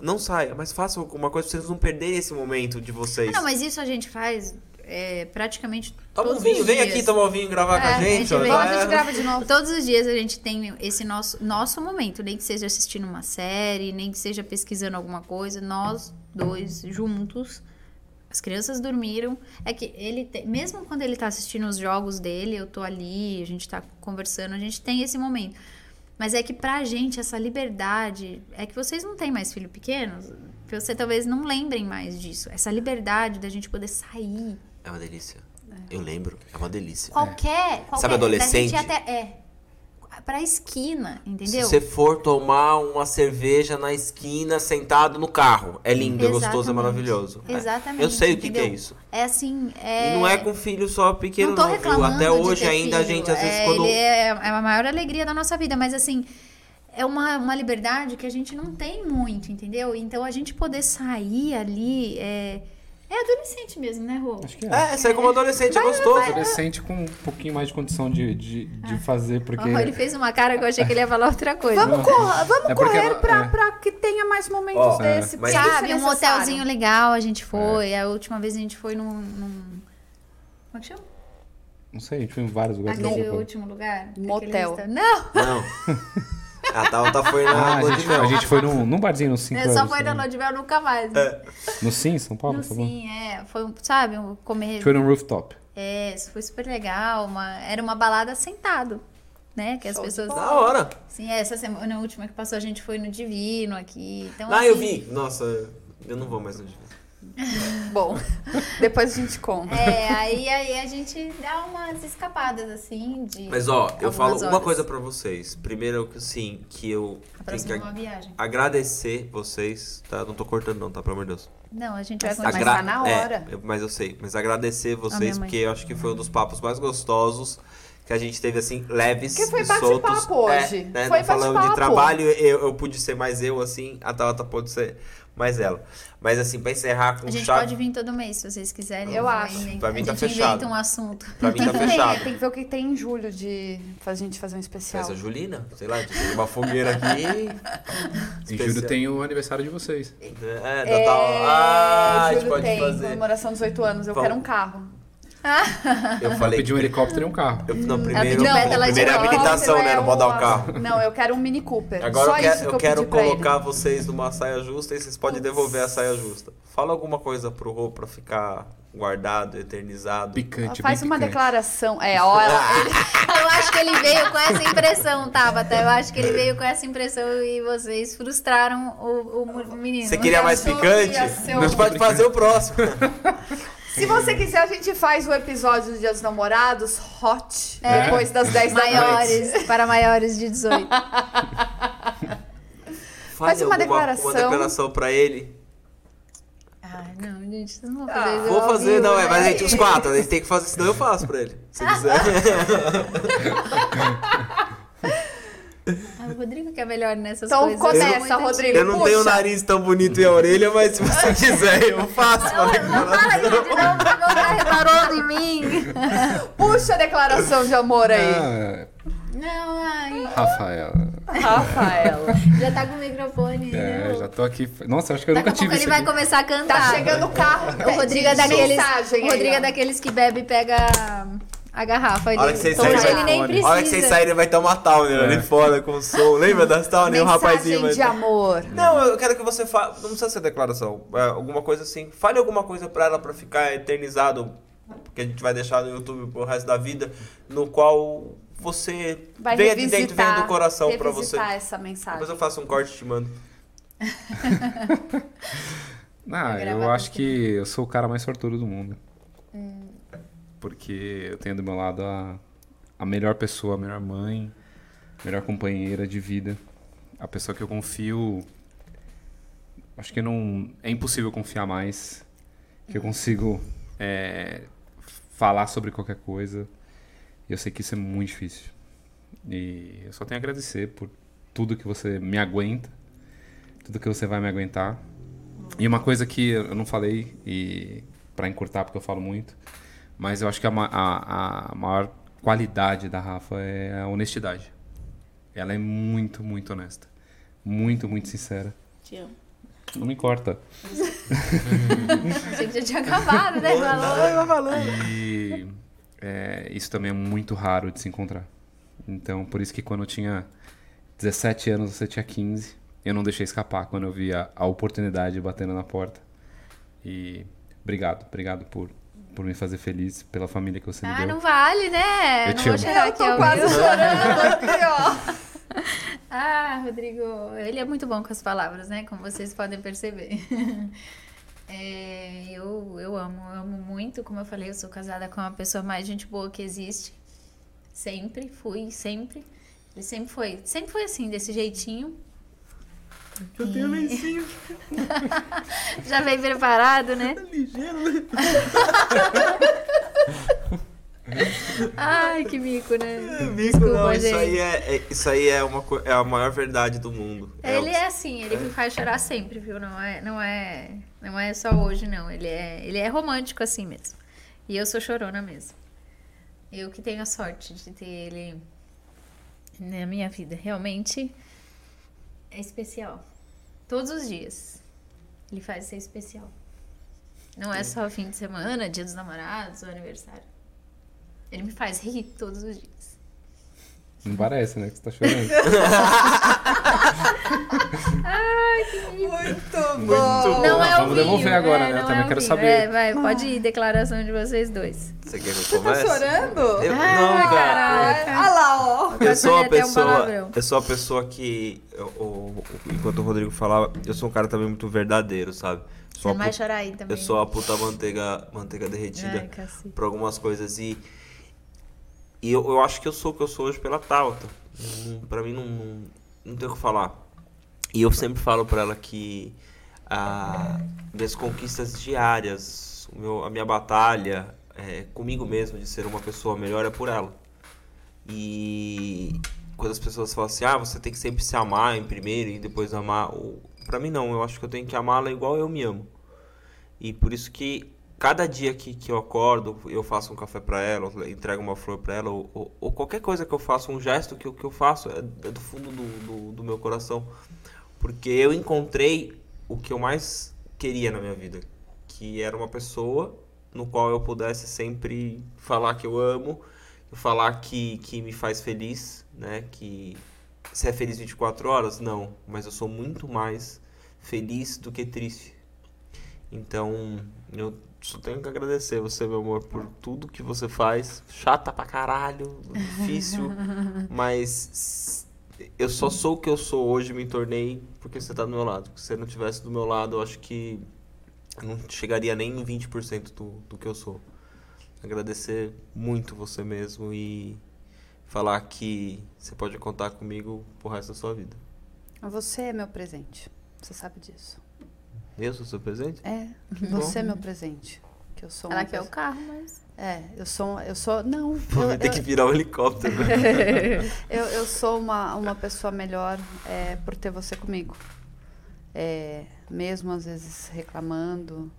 Speaker 2: Não saia, mas faça alguma coisa pra vocês não perderem esse momento de vocês.
Speaker 4: Ah, não, mas isso a gente faz é, praticamente
Speaker 2: Toma um vinho, vem aqui tomar um vinho e gravar com
Speaker 4: É,
Speaker 2: a
Speaker 4: a
Speaker 2: gente.
Speaker 4: gente
Speaker 2: ó,
Speaker 4: vem.
Speaker 2: já
Speaker 3: Depois a
Speaker 2: é.
Speaker 3: gente grava de novo.
Speaker 4: Todos os dias a gente tem esse nosso, nosso momento, nem que seja assistindo uma série, nem que seja pesquisando alguma coisa, nós dois juntos. As crianças dormiram. É que ele, tem- mesmo quando ele tá assistindo os jogos dele, eu tô ali, a gente tá conversando, a gente tem esse momento. Mas é que pra gente, essa liberdade. É que vocês não têm mais filho pequeno, que você talvez não lembrem mais disso. Essa liberdade da gente poder sair.
Speaker 2: É uma delícia. Eu lembro, é uma delícia.
Speaker 4: Qualquer. qualquer
Speaker 2: Sabe adolescente?
Speaker 4: Até, é. Pra esquina, entendeu?
Speaker 2: Se você for tomar uma cerveja na esquina, sentado no carro, é lindo, é gostoso, é
Speaker 4: Exatamente.
Speaker 2: maravilhoso. É.
Speaker 4: Exatamente.
Speaker 2: Eu sei o que, que é isso.
Speaker 4: É assim. É...
Speaker 2: E não é com filho só pequeno,
Speaker 4: não tô
Speaker 2: não,
Speaker 4: reclamando
Speaker 2: Até hoje ainda a
Speaker 4: filho.
Speaker 2: gente, às vezes,
Speaker 4: é,
Speaker 2: quando.
Speaker 4: Ele é, é a maior alegria da nossa vida, mas assim. É uma, uma liberdade que a gente não tem muito, entendeu? Então a gente poder sair ali é, É adolescente mesmo, né, Rô?
Speaker 5: Acho que é.
Speaker 2: É, sai como adolescente, é gostoso.
Speaker 5: Adolescente com um pouquinho mais de condição de, de, de fazer, porque.
Speaker 4: Ó, ele fez uma cara que eu achei que ele ia falar outra coisa.
Speaker 3: Vamos, correr, vamos
Speaker 5: É
Speaker 3: correr
Speaker 5: ela-
Speaker 3: pra,
Speaker 5: é.
Speaker 3: pra que tenha mais momentos
Speaker 2: Ó,
Speaker 3: desse. é
Speaker 4: Sabe, um
Speaker 3: necessário.
Speaker 4: motelzinho legal a gente foi. A última vez a gente foi num. num... Como é que chama?
Speaker 5: Não sei, a gente foi em vários lugares.
Speaker 4: Aquele último lugar?
Speaker 3: Motel.
Speaker 4: Não!
Speaker 2: Não. *laughs* A Tabata foi
Speaker 5: Ah,
Speaker 2: na
Speaker 5: a
Speaker 2: Lua de
Speaker 5: gente,
Speaker 2: Mel.
Speaker 5: a gente foi num, num barzinho no 5
Speaker 4: É, só foi na Lua de Mel nunca mais. né?
Speaker 5: No Sim, São Paulo?
Speaker 4: No
Speaker 5: tá
Speaker 4: sim, é. Foi, um- sabe, um comer.
Speaker 5: foi num rooftop.
Speaker 4: É, foi super legal. Uma, era uma balada sentado. Né? Que as pessoas.
Speaker 2: Da hora.
Speaker 4: Sim, essa semana última que passou, a gente foi no Divino aqui. Então,
Speaker 2: Ah, eu
Speaker 4: assim,
Speaker 2: vi. Nossa, eu não vou mais no Divino.
Speaker 3: Bom, depois a gente conta.
Speaker 4: É, aí, aí a gente dá umas escapadas, assim, de.
Speaker 2: Mas ó, eu falo uma
Speaker 4: horas.
Speaker 2: coisa pra vocês. Primeiro, que sim, que eu
Speaker 4: A
Speaker 2: tenho
Speaker 4: próxima
Speaker 2: que
Speaker 4: é uma viagem.
Speaker 2: agradecer vocês, tá? Não tô cortando não, tá? Pelo amor de Deus.
Speaker 4: Não, a gente vai.
Speaker 3: Agra- tá na
Speaker 2: é,
Speaker 3: hora.
Speaker 2: eu- mas eu sei. Mas agradecer vocês, porque eu acho que foi um dos papos mais gostosos que a gente teve, assim, leves
Speaker 3: Que foi
Speaker 2: e soltos.
Speaker 3: hoje.
Speaker 2: É, né?
Speaker 3: Foi
Speaker 2: falando de trabalho, eu, eu pude ser mais eu, assim, a Tabata pode ser mais ela. Mas, assim, pra encerrar com
Speaker 4: A gente
Speaker 2: chave...
Speaker 4: pode vir todo mês, se vocês quiserem.
Speaker 3: Eu acho.
Speaker 2: Pra mim
Speaker 4: a
Speaker 2: tá
Speaker 4: gente
Speaker 2: fechado.
Speaker 4: um assunto.
Speaker 2: Pra mim tá
Speaker 3: Tem, *laughs*
Speaker 2: fechado.
Speaker 3: tem que ver o que tem em julho de pra gente fazer um especial.
Speaker 2: Festa Julina, sei lá, de uma fogueira aqui. *laughs*
Speaker 5: Em julho tem o aniversário de vocês.
Speaker 2: É, da tal. Ah, a gente
Speaker 3: julho
Speaker 2: pode
Speaker 3: tem
Speaker 2: fazer.
Speaker 3: comemoração dos 18 anos. Eu
Speaker 2: Vamos.
Speaker 3: quero um carro.
Speaker 2: Eu *laughs* falei.
Speaker 5: pedi um helicóptero e um carro.
Speaker 2: Eu, não, primeiro,
Speaker 4: de
Speaker 2: primeiro é a
Speaker 4: rosa.
Speaker 2: habilitação, né? Não pode dar o
Speaker 3: É
Speaker 2: carro.
Speaker 3: Não, eu quero um Mini Cooper.
Speaker 2: Agora
Speaker 3: Só
Speaker 2: eu quero,
Speaker 3: isso que
Speaker 2: eu
Speaker 3: eu
Speaker 2: quero
Speaker 3: pedi pra ele.
Speaker 2: colocar vocês numa saia justa e vocês podem devolver a saia justa. Fala alguma coisa pro Rô pra ficar guardado, eternizado.
Speaker 5: Picante,
Speaker 3: Faz
Speaker 5: bem
Speaker 3: uma
Speaker 5: picante.
Speaker 3: declaração. É, ó, ela- *laughs* ele-
Speaker 4: Eu acho que ele veio com essa impressão, Tabata. Eu acho que ele veio com essa impressão e vocês frustraram o, o menino.
Speaker 2: Você queria mais
Speaker 3: achou que
Speaker 2: picante?
Speaker 3: um-
Speaker 2: pode fazer o próximo. *laughs*
Speaker 3: Se você quiser, a gente faz o episódio do Dia dos Namorados hot
Speaker 4: É.
Speaker 3: depois das 10 da noite.
Speaker 4: Maiores, para maiores de 18.
Speaker 3: Faz uma declaração.
Speaker 2: Uma declaração pra ele.
Speaker 4: Ai, não, gente, vocês não vão
Speaker 3: Ah,
Speaker 4: fazer isso
Speaker 2: Vou fazer,
Speaker 4: vivo,
Speaker 2: não, é,
Speaker 4: né?
Speaker 2: mas a gente, os quatro, a gente tem que fazer, senão eu faço pra ele. Se quiser. *laughs*
Speaker 4: Ah, o Rodrigo que é melhor nessas
Speaker 3: Então
Speaker 4: coisas.
Speaker 3: começa,
Speaker 4: Eu sou muito
Speaker 3: Rodrigo.
Speaker 2: Eu não
Speaker 3: Puxa.
Speaker 2: tenho o nariz tão bonito e a orelha, mas se você *laughs* quiser, eu faço uma
Speaker 4: Não,
Speaker 2: declaração.
Speaker 4: não fala, gente, não, não, não reparou em mim. *laughs*
Speaker 3: Puxa a declaração de amor aí.
Speaker 5: Ah,
Speaker 4: Não, ai,
Speaker 5: Rafaela.
Speaker 3: Rafaela. *laughs*
Speaker 4: já tá com o microfone.
Speaker 5: É,
Speaker 4: né?
Speaker 5: já tô aqui. Nossa, acho que eu
Speaker 4: Daqui
Speaker 5: nunca tive
Speaker 4: ele
Speaker 5: isso
Speaker 4: vai
Speaker 5: aqui.
Speaker 4: começar a cantar.
Speaker 3: Tá chegando o carro.
Speaker 4: O Rodrigo é
Speaker 3: de
Speaker 4: daqueles,
Speaker 3: mensagem
Speaker 4: o Rodrigo é daqueles que bebe e pega a garrafa. Ele,
Speaker 2: A hora que vocês saírem,
Speaker 4: ele nem
Speaker 3: vai-
Speaker 4: precisa.
Speaker 2: A hora que vocês saírem vai ter uma Towner ali fora com som. Lembra das Towner? Um rapazinho
Speaker 3: Mensagem de amor.
Speaker 2: Não, eu quero que você fale. Não precisa ser declaração. É, alguma coisa assim. Fale alguma coisa pra ela pra ficar eternizado. Que a gente vai deixar no YouTube pro resto da vida. No qual você
Speaker 3: Vai
Speaker 2: venha de dentro, venha do coração pra você.
Speaker 3: essa mensagem.
Speaker 2: Depois eu faço um corte e te mando. *laughs*
Speaker 4: Gravar
Speaker 5: eu acho que eu sou o cara mais sortudo do mundo. Porque eu tenho do meu lado a, a melhor pessoa, a melhor mãe, a melhor companheira de vida. A pessoa que eu confio. Acho que não. É impossível confiar mais. Que eu consigo é, falar sobre qualquer coisa. Eu sei que isso é muito difícil. E eu só tenho a agradecer por tudo que você me aguenta, tudo que você vai me aguentar. E uma coisa que eu não falei, e para encurtar, porque eu falo muito, mas eu acho que a, a- a maior qualidade da Rafa é a honestidade. Ela é muito, muito honesta. Muito, muito sincera.
Speaker 4: Te amo.
Speaker 5: Não me importa.
Speaker 4: Achei *laughs* que já tinha acabado, né? Falou.
Speaker 5: E é, isso também é muito raro de se encontrar. Então, por isso que quando eu tinha 17 anos, você tinha 15, eu não deixei escapar quando eu vi a, a oportunidade batendo na porta. E obrigado, obrigado por, por me fazer feliz, pela família que você me
Speaker 4: Ah,
Speaker 5: deu.
Speaker 4: não vale, né?
Speaker 5: Eu
Speaker 4: não
Speaker 5: te
Speaker 4: vou
Speaker 5: amo.
Speaker 4: chorar
Speaker 3: Eu
Speaker 4: aqui
Speaker 3: tô
Speaker 4: ao
Speaker 3: quase chorando aqui, ó. *laughs*
Speaker 4: Ah, Rodrigo, ele é muito bom com as palavras, né? Como vocês podem perceber. *laughs* É, eu, eu amo, eu amo muito. Como eu falei, eu sou casada com a pessoa mais gente boa que existe. Sempre, fui, sempre. Ele sempre foi, sempre foi assim, desse jeitinho.
Speaker 2: Eu tenho lencinho. *laughs*
Speaker 4: Já veio preparado, né? *laughs*
Speaker 2: ligeiro.
Speaker 4: Ai, que mico, né?
Speaker 2: Mico,
Speaker 4: Desculpa,
Speaker 2: não, isso aí, é, é- isso aí é, uma, é a maior verdade do mundo. É
Speaker 4: Ele é assim, ele me faz chorar sempre, viu? Não é, não é, não é só hoje, não. Ele é, ele é romântico assim mesmo. E eu sou chorona mesmo. Eu que tenho a sorte de ter ele na minha vida. Realmente é especial. Todos os dias. Ele faz ser especial. Não é só fim de semana, dia dos namorados ou aniversário. Ele me faz rir todos os dias.
Speaker 5: Não parece, né? Que você tá chorando. *laughs*
Speaker 3: Muito
Speaker 2: Muito
Speaker 3: bom.
Speaker 4: Não é
Speaker 5: vamos devolver
Speaker 4: vinho,
Speaker 5: agora,
Speaker 4: é,
Speaker 5: né? Eu
Speaker 4: não
Speaker 5: também
Speaker 4: é
Speaker 5: quero
Speaker 4: vinho.
Speaker 5: saber.
Speaker 4: É, vai, pode ir, declaração de vocês dois.
Speaker 2: Você quer que eu
Speaker 3: Você tá
Speaker 2: comece?
Speaker 3: chorando?
Speaker 2: Eu, não,
Speaker 4: Ai,
Speaker 2: cara.
Speaker 3: Olha lá, ó.
Speaker 2: Eu sou,
Speaker 4: um
Speaker 2: pessoa,
Speaker 4: palavrão.
Speaker 2: eu sou uma pessoa que, eu- o- enquanto o Rodrigo falava, eu sou um cara também muito verdadeiro, sabe?
Speaker 4: Você
Speaker 2: Sou
Speaker 4: não
Speaker 2: uma
Speaker 4: vai chorar aí também.
Speaker 2: eu sou a puta manteiga, manteiga derretida
Speaker 4: Ai,
Speaker 2: por algumas coisas e e eu, eu acho que eu sou o que eu sou hoje pela Tauta. Não- Pra mim não, não, não tem o que falar. E eu sempre falo pra ela que a, minhas conquistas diárias, meu, a minha batalha é, comigo mesmo de ser uma pessoa melhor é por ela. E quando as pessoas falam assim, ah, você tem que sempre se amar em primeiro e depois amar. Pra mim não, eu acho que eu tenho que amá-la igual eu me amo. E por isso que cada dia que, que eu acordo, eu faço um café pra ela, entrego uma flor pra ela, ou, ou- ou qualquer coisa que eu faço, um gesto que, que eu faço, é, é do fundo do, do, do meu coração. Porque eu encontrei o que eu mais queria na minha vida, que era uma pessoa no qual eu pudesse sempre falar que eu amo, falar que, que me faz feliz, né? Que você é feliz 24 horas? Não, mas eu sou muito mais feliz do que triste. Então, eu só tenho que agradecer você, meu amor, por tudo que você faz. Chata pra caralho, difícil, *laughs* mas eu só sou o que eu sou hoje, me tornei porque você tá do meu lado. Se você não tivesse do meu lado, eu acho que eu não chegaria nem em 20% do, do que eu sou. Agradecer muito você mesmo e falar que você pode contar comigo pro resto da sua vida.
Speaker 3: Você é meu presente. Você sabe disso.
Speaker 2: Eu sou seu presente?
Speaker 3: É, você é meu presente. Que eu sou
Speaker 4: Ela quer o carro, mas.
Speaker 3: É, eu sou, eu sou, não,
Speaker 2: Vou
Speaker 3: eu,
Speaker 2: ter que
Speaker 3: eu,
Speaker 2: virar um helicóptero. né? *laughs*
Speaker 3: eu, eu sou uma, uma pessoa melhor é, por ter você comigo. É, mesmo às vezes reclamando,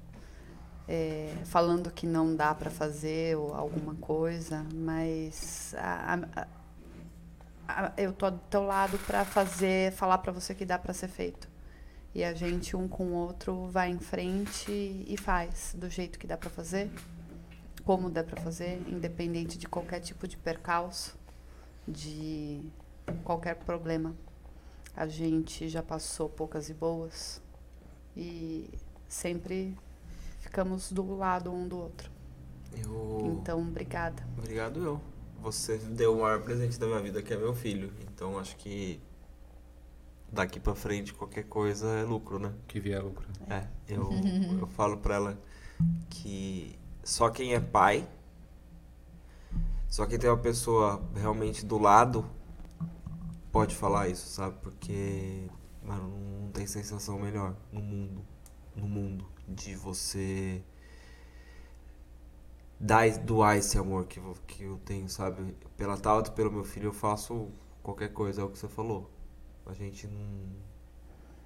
Speaker 3: é, falando que não dá para fazer ou alguma coisa, mas a- a- a- eu tô do teu lado para fazer, falar para você que dá para ser feito. E a gente um com o outro vai em frente e faz do jeito que dá para fazer, como dá para fazer, independente de qualquer tipo de percalço, de qualquer problema. A gente já passou poucas e boas e sempre ficamos do lado um do outro.
Speaker 2: Eu...
Speaker 3: Então, obrigada.
Speaker 2: Obrigado eu. Você deu o maior presente da minha vida, que é meu filho. Então acho que daqui pra frente qualquer coisa é lucro, né?
Speaker 5: Que vier lucro.
Speaker 2: É, eu, eu falo pra ela que só quem é pai, só quem tem uma pessoa realmente do lado pode falar isso, sabe? Porque, mano, não tem sensação melhor no mundo, no mundo, de você dar, doar esse amor que, que eu tenho, sabe? Pela Tauta, pelo meu filho, eu faço qualquer coisa, é o que você falou. A gente não.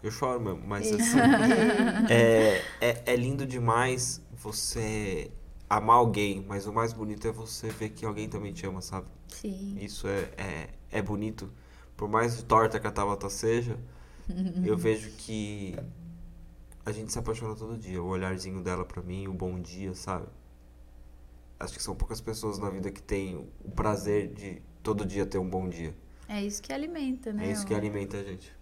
Speaker 2: Eu choro mesmo, mas assim. *laughs* é, é, é lindo demais você amar alguém, mas o mais bonito é você ver que alguém também te ama, sabe?
Speaker 4: Sim.
Speaker 2: Isso é, é, é bonito. Por mais torta que a Tabata seja, eu *laughs* vejo que a gente se apaixona todo dia. O olharzinho dela pra mim, o bom dia, sabe? Acho que são poucas pessoas na vida que têm o prazer de todo dia ter um bom dia.
Speaker 4: É isso que alimenta, né?
Speaker 2: É isso que alimenta a gente.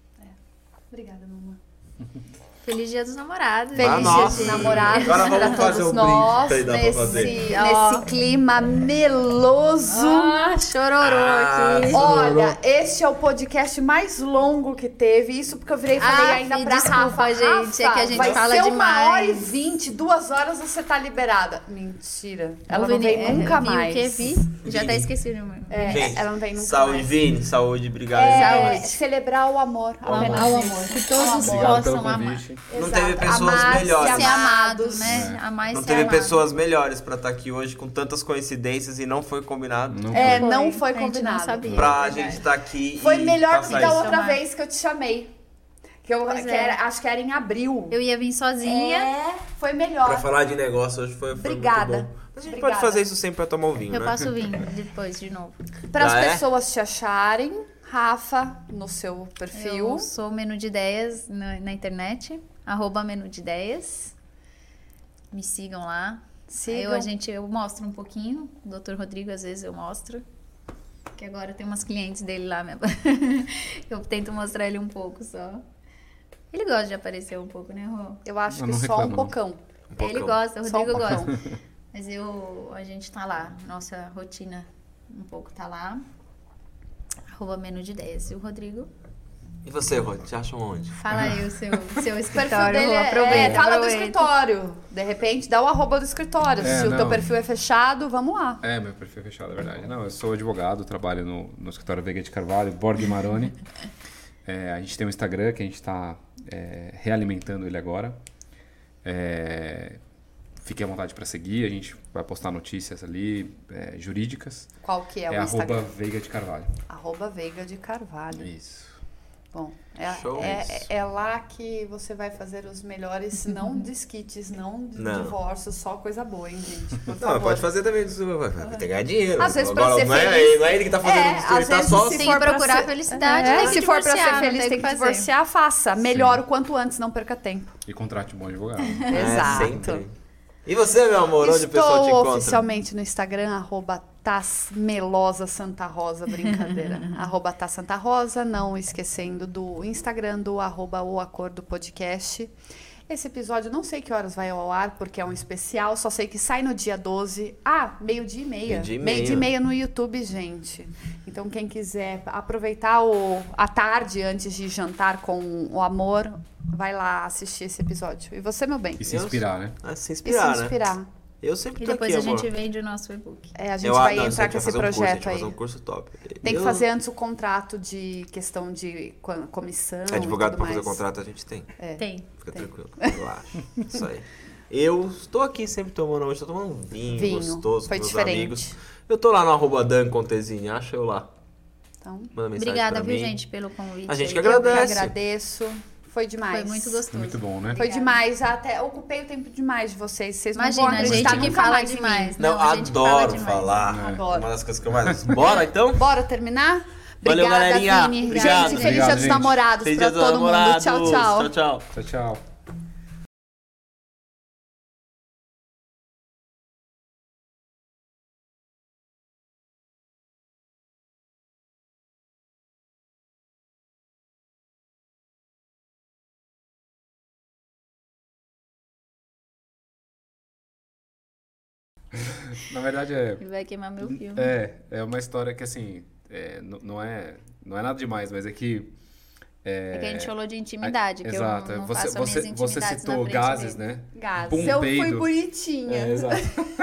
Speaker 3: Obrigada, mamãe. *laughs*
Speaker 4: Feliz Dia dos Namorados.
Speaker 3: Feliz
Speaker 2: Ah,
Speaker 3: Dia
Speaker 2: nossa.
Speaker 3: dos namorados
Speaker 2: Agora vamos
Speaker 3: pra
Speaker 2: fazer
Speaker 3: todos
Speaker 2: o brinde
Speaker 3: nós,
Speaker 2: que dá pra
Speaker 3: nesse,
Speaker 2: fazer.
Speaker 3: nesse clima meloso.
Speaker 4: Ah, chororô
Speaker 2: Ah,
Speaker 4: aqui.
Speaker 3: Olha, este é o podcast mais longo que teve. Isso porque eu virei e falei
Speaker 4: Ah,
Speaker 3: ainda pra
Speaker 4: desculpa,
Speaker 3: Rafa.
Speaker 4: gente, é
Speaker 3: Rafa,
Speaker 4: que a gente
Speaker 3: vai
Speaker 4: fala
Speaker 3: ser uma
Speaker 4: demais.
Speaker 3: hora e vinte, duas horas você tá liberada. Mentira. Ela
Speaker 4: O
Speaker 3: não
Speaker 4: Vini-
Speaker 3: vem
Speaker 4: é,
Speaker 3: nunca
Speaker 4: vi
Speaker 3: mais.
Speaker 4: O que vi? Já até
Speaker 2: Vini.
Speaker 4: esqueci o número.
Speaker 3: É,
Speaker 2: Gente,
Speaker 3: ela não vem nunca
Speaker 2: saúde,
Speaker 3: mais.
Speaker 2: Vini. Saúde, obrigado.
Speaker 3: É,
Speaker 4: Saúde.
Speaker 3: celebrar o amor. Apenas
Speaker 4: amor. Que todos
Speaker 3: Ao amor.
Speaker 5: Obrigado pelo
Speaker 4: possam amar.
Speaker 5: Convite.
Speaker 2: Não
Speaker 3: Exato.
Speaker 2: teve pessoas
Speaker 3: Amar-se,
Speaker 2: melhores.
Speaker 4: Ser amado,
Speaker 3: amados.
Speaker 4: né? Amar e
Speaker 2: Não
Speaker 4: ser
Speaker 2: teve
Speaker 4: amado.
Speaker 2: pessoas melhores pra estar aqui hoje com tantas coincidências e não foi combinado.
Speaker 5: Não
Speaker 3: É,
Speaker 5: foi.
Speaker 3: não foi
Speaker 4: A gente não
Speaker 3: combinado.
Speaker 4: sabia.
Speaker 2: Pra
Speaker 4: Verdade.
Speaker 2: gente estar aqui
Speaker 3: Foi
Speaker 2: e
Speaker 3: melhor que
Speaker 2: passar
Speaker 3: da outra
Speaker 4: Chamar.
Speaker 3: vez que eu te chamei. Que eu, que
Speaker 4: é.
Speaker 3: era- acho que era em abril.
Speaker 4: Eu ia vir sozinha.
Speaker 3: É, foi melhor.
Speaker 2: Pra falar de negócio hoje foi, foi
Speaker 3: Obrigada.
Speaker 2: muito bom. A gente
Speaker 3: Obrigada.
Speaker 2: pode fazer isso sempre pra tomar o vinho,
Speaker 4: Eu
Speaker 2: né?
Speaker 4: passo vinho depois, de novo.
Speaker 3: Para as
Speaker 2: Ah, é?
Speaker 3: pessoas te acharem, Rafa, no seu perfil.
Speaker 4: Eu sou Menu de Ideias na, na internet. Arroba Menu de Ideias. Me sigam lá.
Speaker 3: Sigam.
Speaker 4: Eu, a gente, eu mostro um pouquinho. O Dr. Rodrigo, às vezes, eu mostro. Que agora tem umas clientes dele lá. Minha... *laughs* eu tento mostrar ele um pouco só. Ele gosta de aparecer um pouco, né, Rô?
Speaker 3: Eu acho
Speaker 5: Eu
Speaker 3: que só
Speaker 5: reclamo,
Speaker 3: um pocão.
Speaker 2: Um
Speaker 4: Ele
Speaker 2: pocão.
Speaker 4: gosta, o
Speaker 3: um
Speaker 4: Rodrigo
Speaker 3: pocão.
Speaker 4: gosta. Mas eu, a gente tá lá. Nossa rotina um pouco tá lá. Arroba Menu de Ideias. E o Rodrigo,
Speaker 2: E você, Rod, te acham onde?
Speaker 4: fala aí o seu, *laughs* seu escritório.
Speaker 3: dele é,
Speaker 4: Aproveita,
Speaker 3: é, fala do
Speaker 4: aproveita.
Speaker 3: escritório. De repente, dá o arroba do escritório.
Speaker 5: É,
Speaker 3: Se o teu
Speaker 5: não.
Speaker 3: perfil é fechado, vamos lá.
Speaker 5: É, meu perfil é fechado, é verdade. Não, eu sou advogado, trabalho no, no escritório Veiga de Carvalho, Borg Maroni. *laughs* É, a gente tem um Instagram que a gente está realimentando ele agora. É, fique à vontade para seguir, a gente vai postar notícias ali é, jurídicas.
Speaker 3: Qual que é,
Speaker 5: É,
Speaker 3: o Instagram?
Speaker 5: arroba Veiga de Carvalho.
Speaker 3: Arroba Veiga de Carvalho.
Speaker 5: Isso.
Speaker 3: Bom, é,
Speaker 2: Show.
Speaker 3: é, é lá que você vai fazer os melhores, não *laughs* desquites, não de
Speaker 2: Não.
Speaker 3: divórcios, só coisa boa, hein, gente? Por
Speaker 2: Não,
Speaker 3: favor.
Speaker 2: pode fazer também. Vai ter que ganhar dinheiro.
Speaker 3: Às vezes, pra ser
Speaker 2: não, é,
Speaker 3: feliz-
Speaker 2: não é ele que tá fazendo
Speaker 3: É,
Speaker 2: isso, ele
Speaker 3: às
Speaker 2: tá
Speaker 3: vezes
Speaker 2: só...
Speaker 3: se
Speaker 4: Tem que procurar
Speaker 3: ser-
Speaker 4: felicidade,
Speaker 3: É,
Speaker 4: tem que
Speaker 3: se for pra ser feliz,
Speaker 4: tem
Speaker 3: que
Speaker 4: fazer.
Speaker 3: divorciar, faça. Melhor o quanto antes, não perca tempo.
Speaker 5: E contrate um bom advogado.
Speaker 2: É,
Speaker 3: Exato.
Speaker 2: sempre. E você, meu amor, onde o pessoal te
Speaker 3: Estou
Speaker 2: encontra?
Speaker 3: oficialmente no Instagram, arroba Tasmelosa Santa Rosa, brincadeira. *laughs* arroba Tá Santa Rosa, não esquecendo do Instagram do arroba O Acordo Podcast. Esse episódio não sei que horas vai ao ar, porque é um especial, só sei que sai no dia 12. Ah, meio-dia e meia.
Speaker 2: Meio-dia e meia.
Speaker 3: Meio-dia e meia no YouTube, gente. Então, quem quiser aproveitar o, a tarde antes de jantar com o amor, vai lá assistir esse episódio. E você, meu bem?
Speaker 5: E se inspirar, né?
Speaker 2: Ah, se
Speaker 3: E
Speaker 2: inspirar,
Speaker 3: se
Speaker 2: né? Eu sempre
Speaker 4: E
Speaker 2: tô
Speaker 4: depois
Speaker 2: aqui,
Speaker 4: a gente
Speaker 2: amor.
Speaker 4: vende o nosso e-book.
Speaker 3: É, a gente
Speaker 2: Eu-
Speaker 3: vai
Speaker 2: não,
Speaker 3: entrar
Speaker 2: gente
Speaker 3: com esse
Speaker 2: um curso, gente
Speaker 3: projeto
Speaker 2: vai
Speaker 3: aí.
Speaker 2: fazer um curso top.
Speaker 3: Tem que
Speaker 2: Eu-
Speaker 3: fazer antes o contrato de questão de comissão. e
Speaker 2: Advogado pra fazer
Speaker 3: mais.
Speaker 2: contrato a gente tem.
Speaker 4: Tem.
Speaker 2: Fica
Speaker 3: Tem.
Speaker 2: tranquilo, relaxa. Isso aí. Eu estou aqui sempre tomando, hoje tô tomando um vinho,
Speaker 3: Vinho.
Speaker 2: gostoso
Speaker 3: Foi
Speaker 2: com meus
Speaker 3: diferente.
Speaker 2: amigos. Eu tô lá no arroba Dan Contezinho, acha eu lá.
Speaker 3: Então,
Speaker 2: Manda mensagem
Speaker 4: Obrigada, viu,
Speaker 2: mim.
Speaker 4: gente, pelo convite.
Speaker 2: A gente
Speaker 4: aí.
Speaker 2: que
Speaker 3: eu que
Speaker 2: Agradece.
Speaker 3: agradeço. Foi demais.
Speaker 4: Foi muito gostoso.
Speaker 5: Muito bom, né?
Speaker 3: Foi demais. Até ocupei o tempo demais de vocês. Vocês
Speaker 4: Imagina,
Speaker 3: não
Speaker 4: a
Speaker 3: vão
Speaker 4: gente
Speaker 3: acreditar
Speaker 4: que fala demais.
Speaker 2: Não,
Speaker 4: a gente fala
Speaker 2: adoro
Speaker 4: demais.
Speaker 2: falar.
Speaker 5: É.
Speaker 3: Adoro.
Speaker 2: Uma das coisas que eu mais. Bora então?
Speaker 3: Bora terminar?
Speaker 2: Valeu,
Speaker 3: Obrigada,
Speaker 2: galerinha.
Speaker 3: Vini.
Speaker 2: Obrigado.
Speaker 3: Gente, feliz
Speaker 5: Obrigado,
Speaker 3: dia dos
Speaker 5: gente.
Speaker 3: namorados
Speaker 2: Feliz
Speaker 3: pra todo mundo. Tchau, tchau.
Speaker 2: Tchau, tchau.
Speaker 5: Tchau, tchau. Na verdade é.
Speaker 4: Ele vai queimar meu filme.
Speaker 5: É, é uma história que assim, é, não, é, não é nada demais, mas é que.
Speaker 4: É que a gente falou de intimidade, que
Speaker 5: Exato,
Speaker 4: eu não
Speaker 5: você,
Speaker 4: faço as
Speaker 5: você,
Speaker 4: minhas
Speaker 5: você
Speaker 4: intimidades
Speaker 5: citou gases,
Speaker 4: dele.
Speaker 5: né?
Speaker 3: Gases.
Speaker 5: Pum,
Speaker 3: eu fui bonitinha.
Speaker 5: É, exato.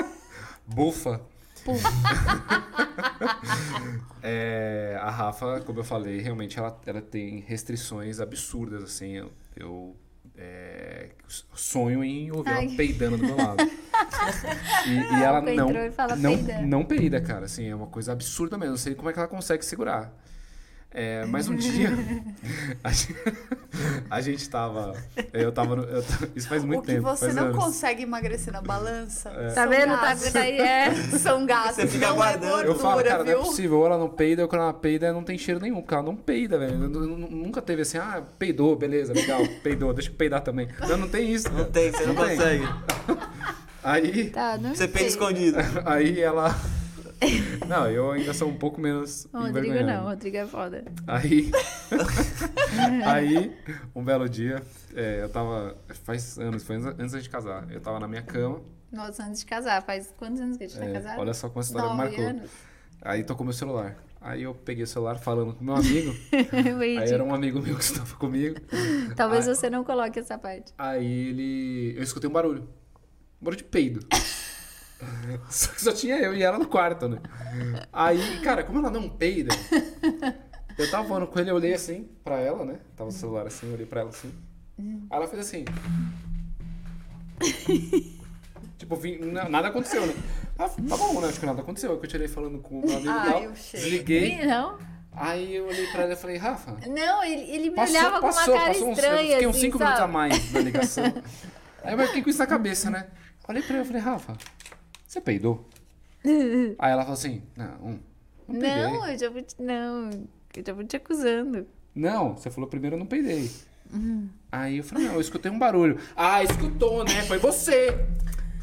Speaker 5: *laughs* Bufa. *laughs* É, a Rafa, como eu falei, realmente ela, ela tem restrições absurdas, assim. Eu, eu, é, sonho em ouvir
Speaker 4: Ai.
Speaker 5: ela peidando do meu lado. *laughs* E, e ela não, não, não peida, cara. Assim, é uma coisa absurda mesmo. Não sei como é que ela consegue segurar. É, mas um dia a gente, a gente tava. Eu tava. no- eu isso faz muito
Speaker 3: o que
Speaker 5: tempo.
Speaker 3: você não
Speaker 5: anos.
Speaker 3: consegue emagrecer na balança.
Speaker 5: É.
Speaker 4: Tá vendo? Tá vendo aí? É.
Speaker 3: São gases,
Speaker 2: Você fica
Speaker 3: não
Speaker 2: guardando.
Speaker 3: é gordura,
Speaker 5: Eu falo, cara,
Speaker 3: viu?
Speaker 5: não é possível. Ou ela não peida, ou quando ela peida, não tem cheiro nenhum. Porque ela não peida, velho. Nunca teve assim, ah, peidou, beleza, legal, peidou, deixa eu peidar também. Não, não tem isso.
Speaker 2: Não
Speaker 5: cara.
Speaker 2: tem, você não,
Speaker 5: tem.
Speaker 2: consegue.
Speaker 5: Aí,
Speaker 4: Tá, não
Speaker 2: Você peida escondido.
Speaker 5: aí ela. *laughs* Não, eu ainda sou um pouco menos.
Speaker 4: O Rodrigo não, o Rodrigo é foda.
Speaker 5: Aí, *laughs* aí, um belo dia, é, eu tava. Faz anos, foi antes da gente casar. Eu tava na minha cama.
Speaker 4: Nossa, antes de casar, faz quantos anos que a gente tá
Speaker 5: é,
Speaker 4: casado?
Speaker 5: olha só como essa história
Speaker 4: Nove
Speaker 5: marcou.
Speaker 4: anos.
Speaker 5: Aí tocou meu celular. Aí eu peguei o celular falando com meu amigo. *laughs* Aí era um amigo meu que estava comigo.
Speaker 4: Talvez
Speaker 5: Aí-
Speaker 4: você não coloque essa parte.
Speaker 5: Aí ele. Eu escutei um barulho. Um barulho de peido. *laughs* Só que só tinha eu e ela no quarto, né? Aí, cara, como ela não peida, eu tava falando com ele, eu olhei assim pra ela, né? Tava o celular assim, eu olhei pra ela assim. Aí ela fez assim. tipo, vim- na- nada aconteceu, né? Ah, tá bom, né? Acho que nada aconteceu. Que eu tirei falando com o meu amigo tal.
Speaker 3: cheiro.
Speaker 5: Desliguei.
Speaker 4: Não,
Speaker 5: Aí eu olhei pra ela e falei, Rafa.
Speaker 4: não, ele, ele me
Speaker 5: Passou,
Speaker 4: olhava
Speaker 5: passou,
Speaker 4: com uma cara
Speaker 5: passou uns.
Speaker 4: estranha,
Speaker 5: Eu fiquei uns
Speaker 4: assim,
Speaker 5: 5 minutos a mais na ligação. Aí eu fiquei com isso na cabeça, né? Olhei pra ela e falei, Rafa, você peidou? *laughs* Aí ela falou assim, não, não peidei.
Speaker 4: Não, eu já vou te, não, eu já vou te acusando.
Speaker 5: Não, você falou primeiro eu não peidei.
Speaker 4: Uhum.
Speaker 5: Aí eu falei, não, eu escutei um barulho. Ah, escutou, né? Foi você.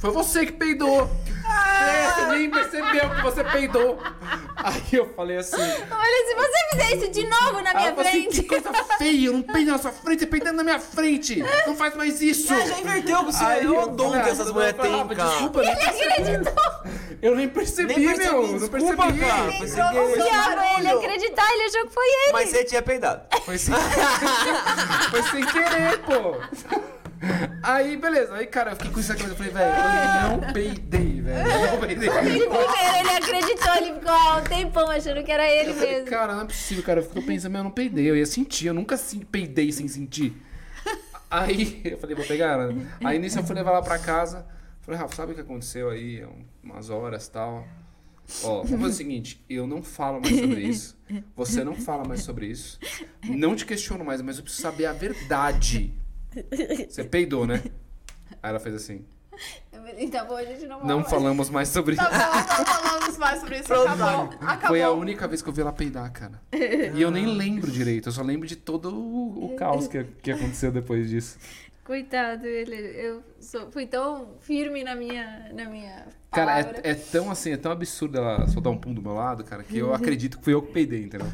Speaker 5: Foi você que peidou. É, você nem percebeu que você peidou. Aí eu falei assim.
Speaker 4: Olha, se você fizer isso de novo na minha
Speaker 5: falou assim, que
Speaker 4: frente.
Speaker 5: coisa feia, eu não peido na sua frente, você peidando na minha frente. Não faz mais isso.
Speaker 2: Ah, já inverteu você.
Speaker 5: Aí
Speaker 2: é o
Speaker 5: eu
Speaker 2: dom que
Speaker 5: ah,
Speaker 2: essas
Speaker 5: eu
Speaker 2: mulheres têm, cara.
Speaker 5: Desculpa, nem percebi. Eu nem percebi,
Speaker 2: Nem percebi,
Speaker 5: meu. Não
Speaker 2: desculpa,
Speaker 5: percebi.
Speaker 2: cara.
Speaker 3: No
Speaker 2: querer.
Speaker 3: seu
Speaker 4: Thiago, ele acreditar, ele achou que foi ele.
Speaker 2: Mas você tinha peidado.
Speaker 5: Foi sem... *laughs* Foi sem querer, pô. Aí, beleza. Aí, cara, eu fiquei com isso aqui. Eu falei, velho, eu não peidei, velho. Não peidei. *laughs*
Speaker 4: Ele primeiro, ele acreditou, ele ficou há um tempão achando que era ele
Speaker 5: falei,
Speaker 4: mesmo.
Speaker 5: cara, não é possível, cara. Eu fico pensando, eu não peidei. Eu ia sentir. Eu nunca peidei sem sentir. Aí, eu falei, vou pegar ela. Aí, nisso, eu fui levar ela pra casa. Falei, Rafa, sabe o que aconteceu aí? Umas horas e tal. Ó, vamos fazer o seguinte, eu não falo mais sobre isso. Você não fala mais sobre isso. Não te questiono mais, mas eu preciso saber a verdade. Você peidou, né? Aí ela fez assim.
Speaker 4: Tá bom, a gente não
Speaker 5: Não
Speaker 4: fala.
Speaker 5: falamos mais sobre isso.
Speaker 3: Tá bom, não falamos mais sobre isso. Acabou. Acabou.
Speaker 5: Foi a única vez que eu vi ela peidar, cara. E eu nem lembro direito, eu só lembro de todo o, o caos que, que aconteceu depois disso.
Speaker 4: Coitado, ele, eu sou- fui tão firme na minha, na minha
Speaker 5: Cara, é, é tão assim, é tão absurdo ela soltar um pum do meu lado, cara, que eu *laughs* acredito que fui eu que peidei, entendeu?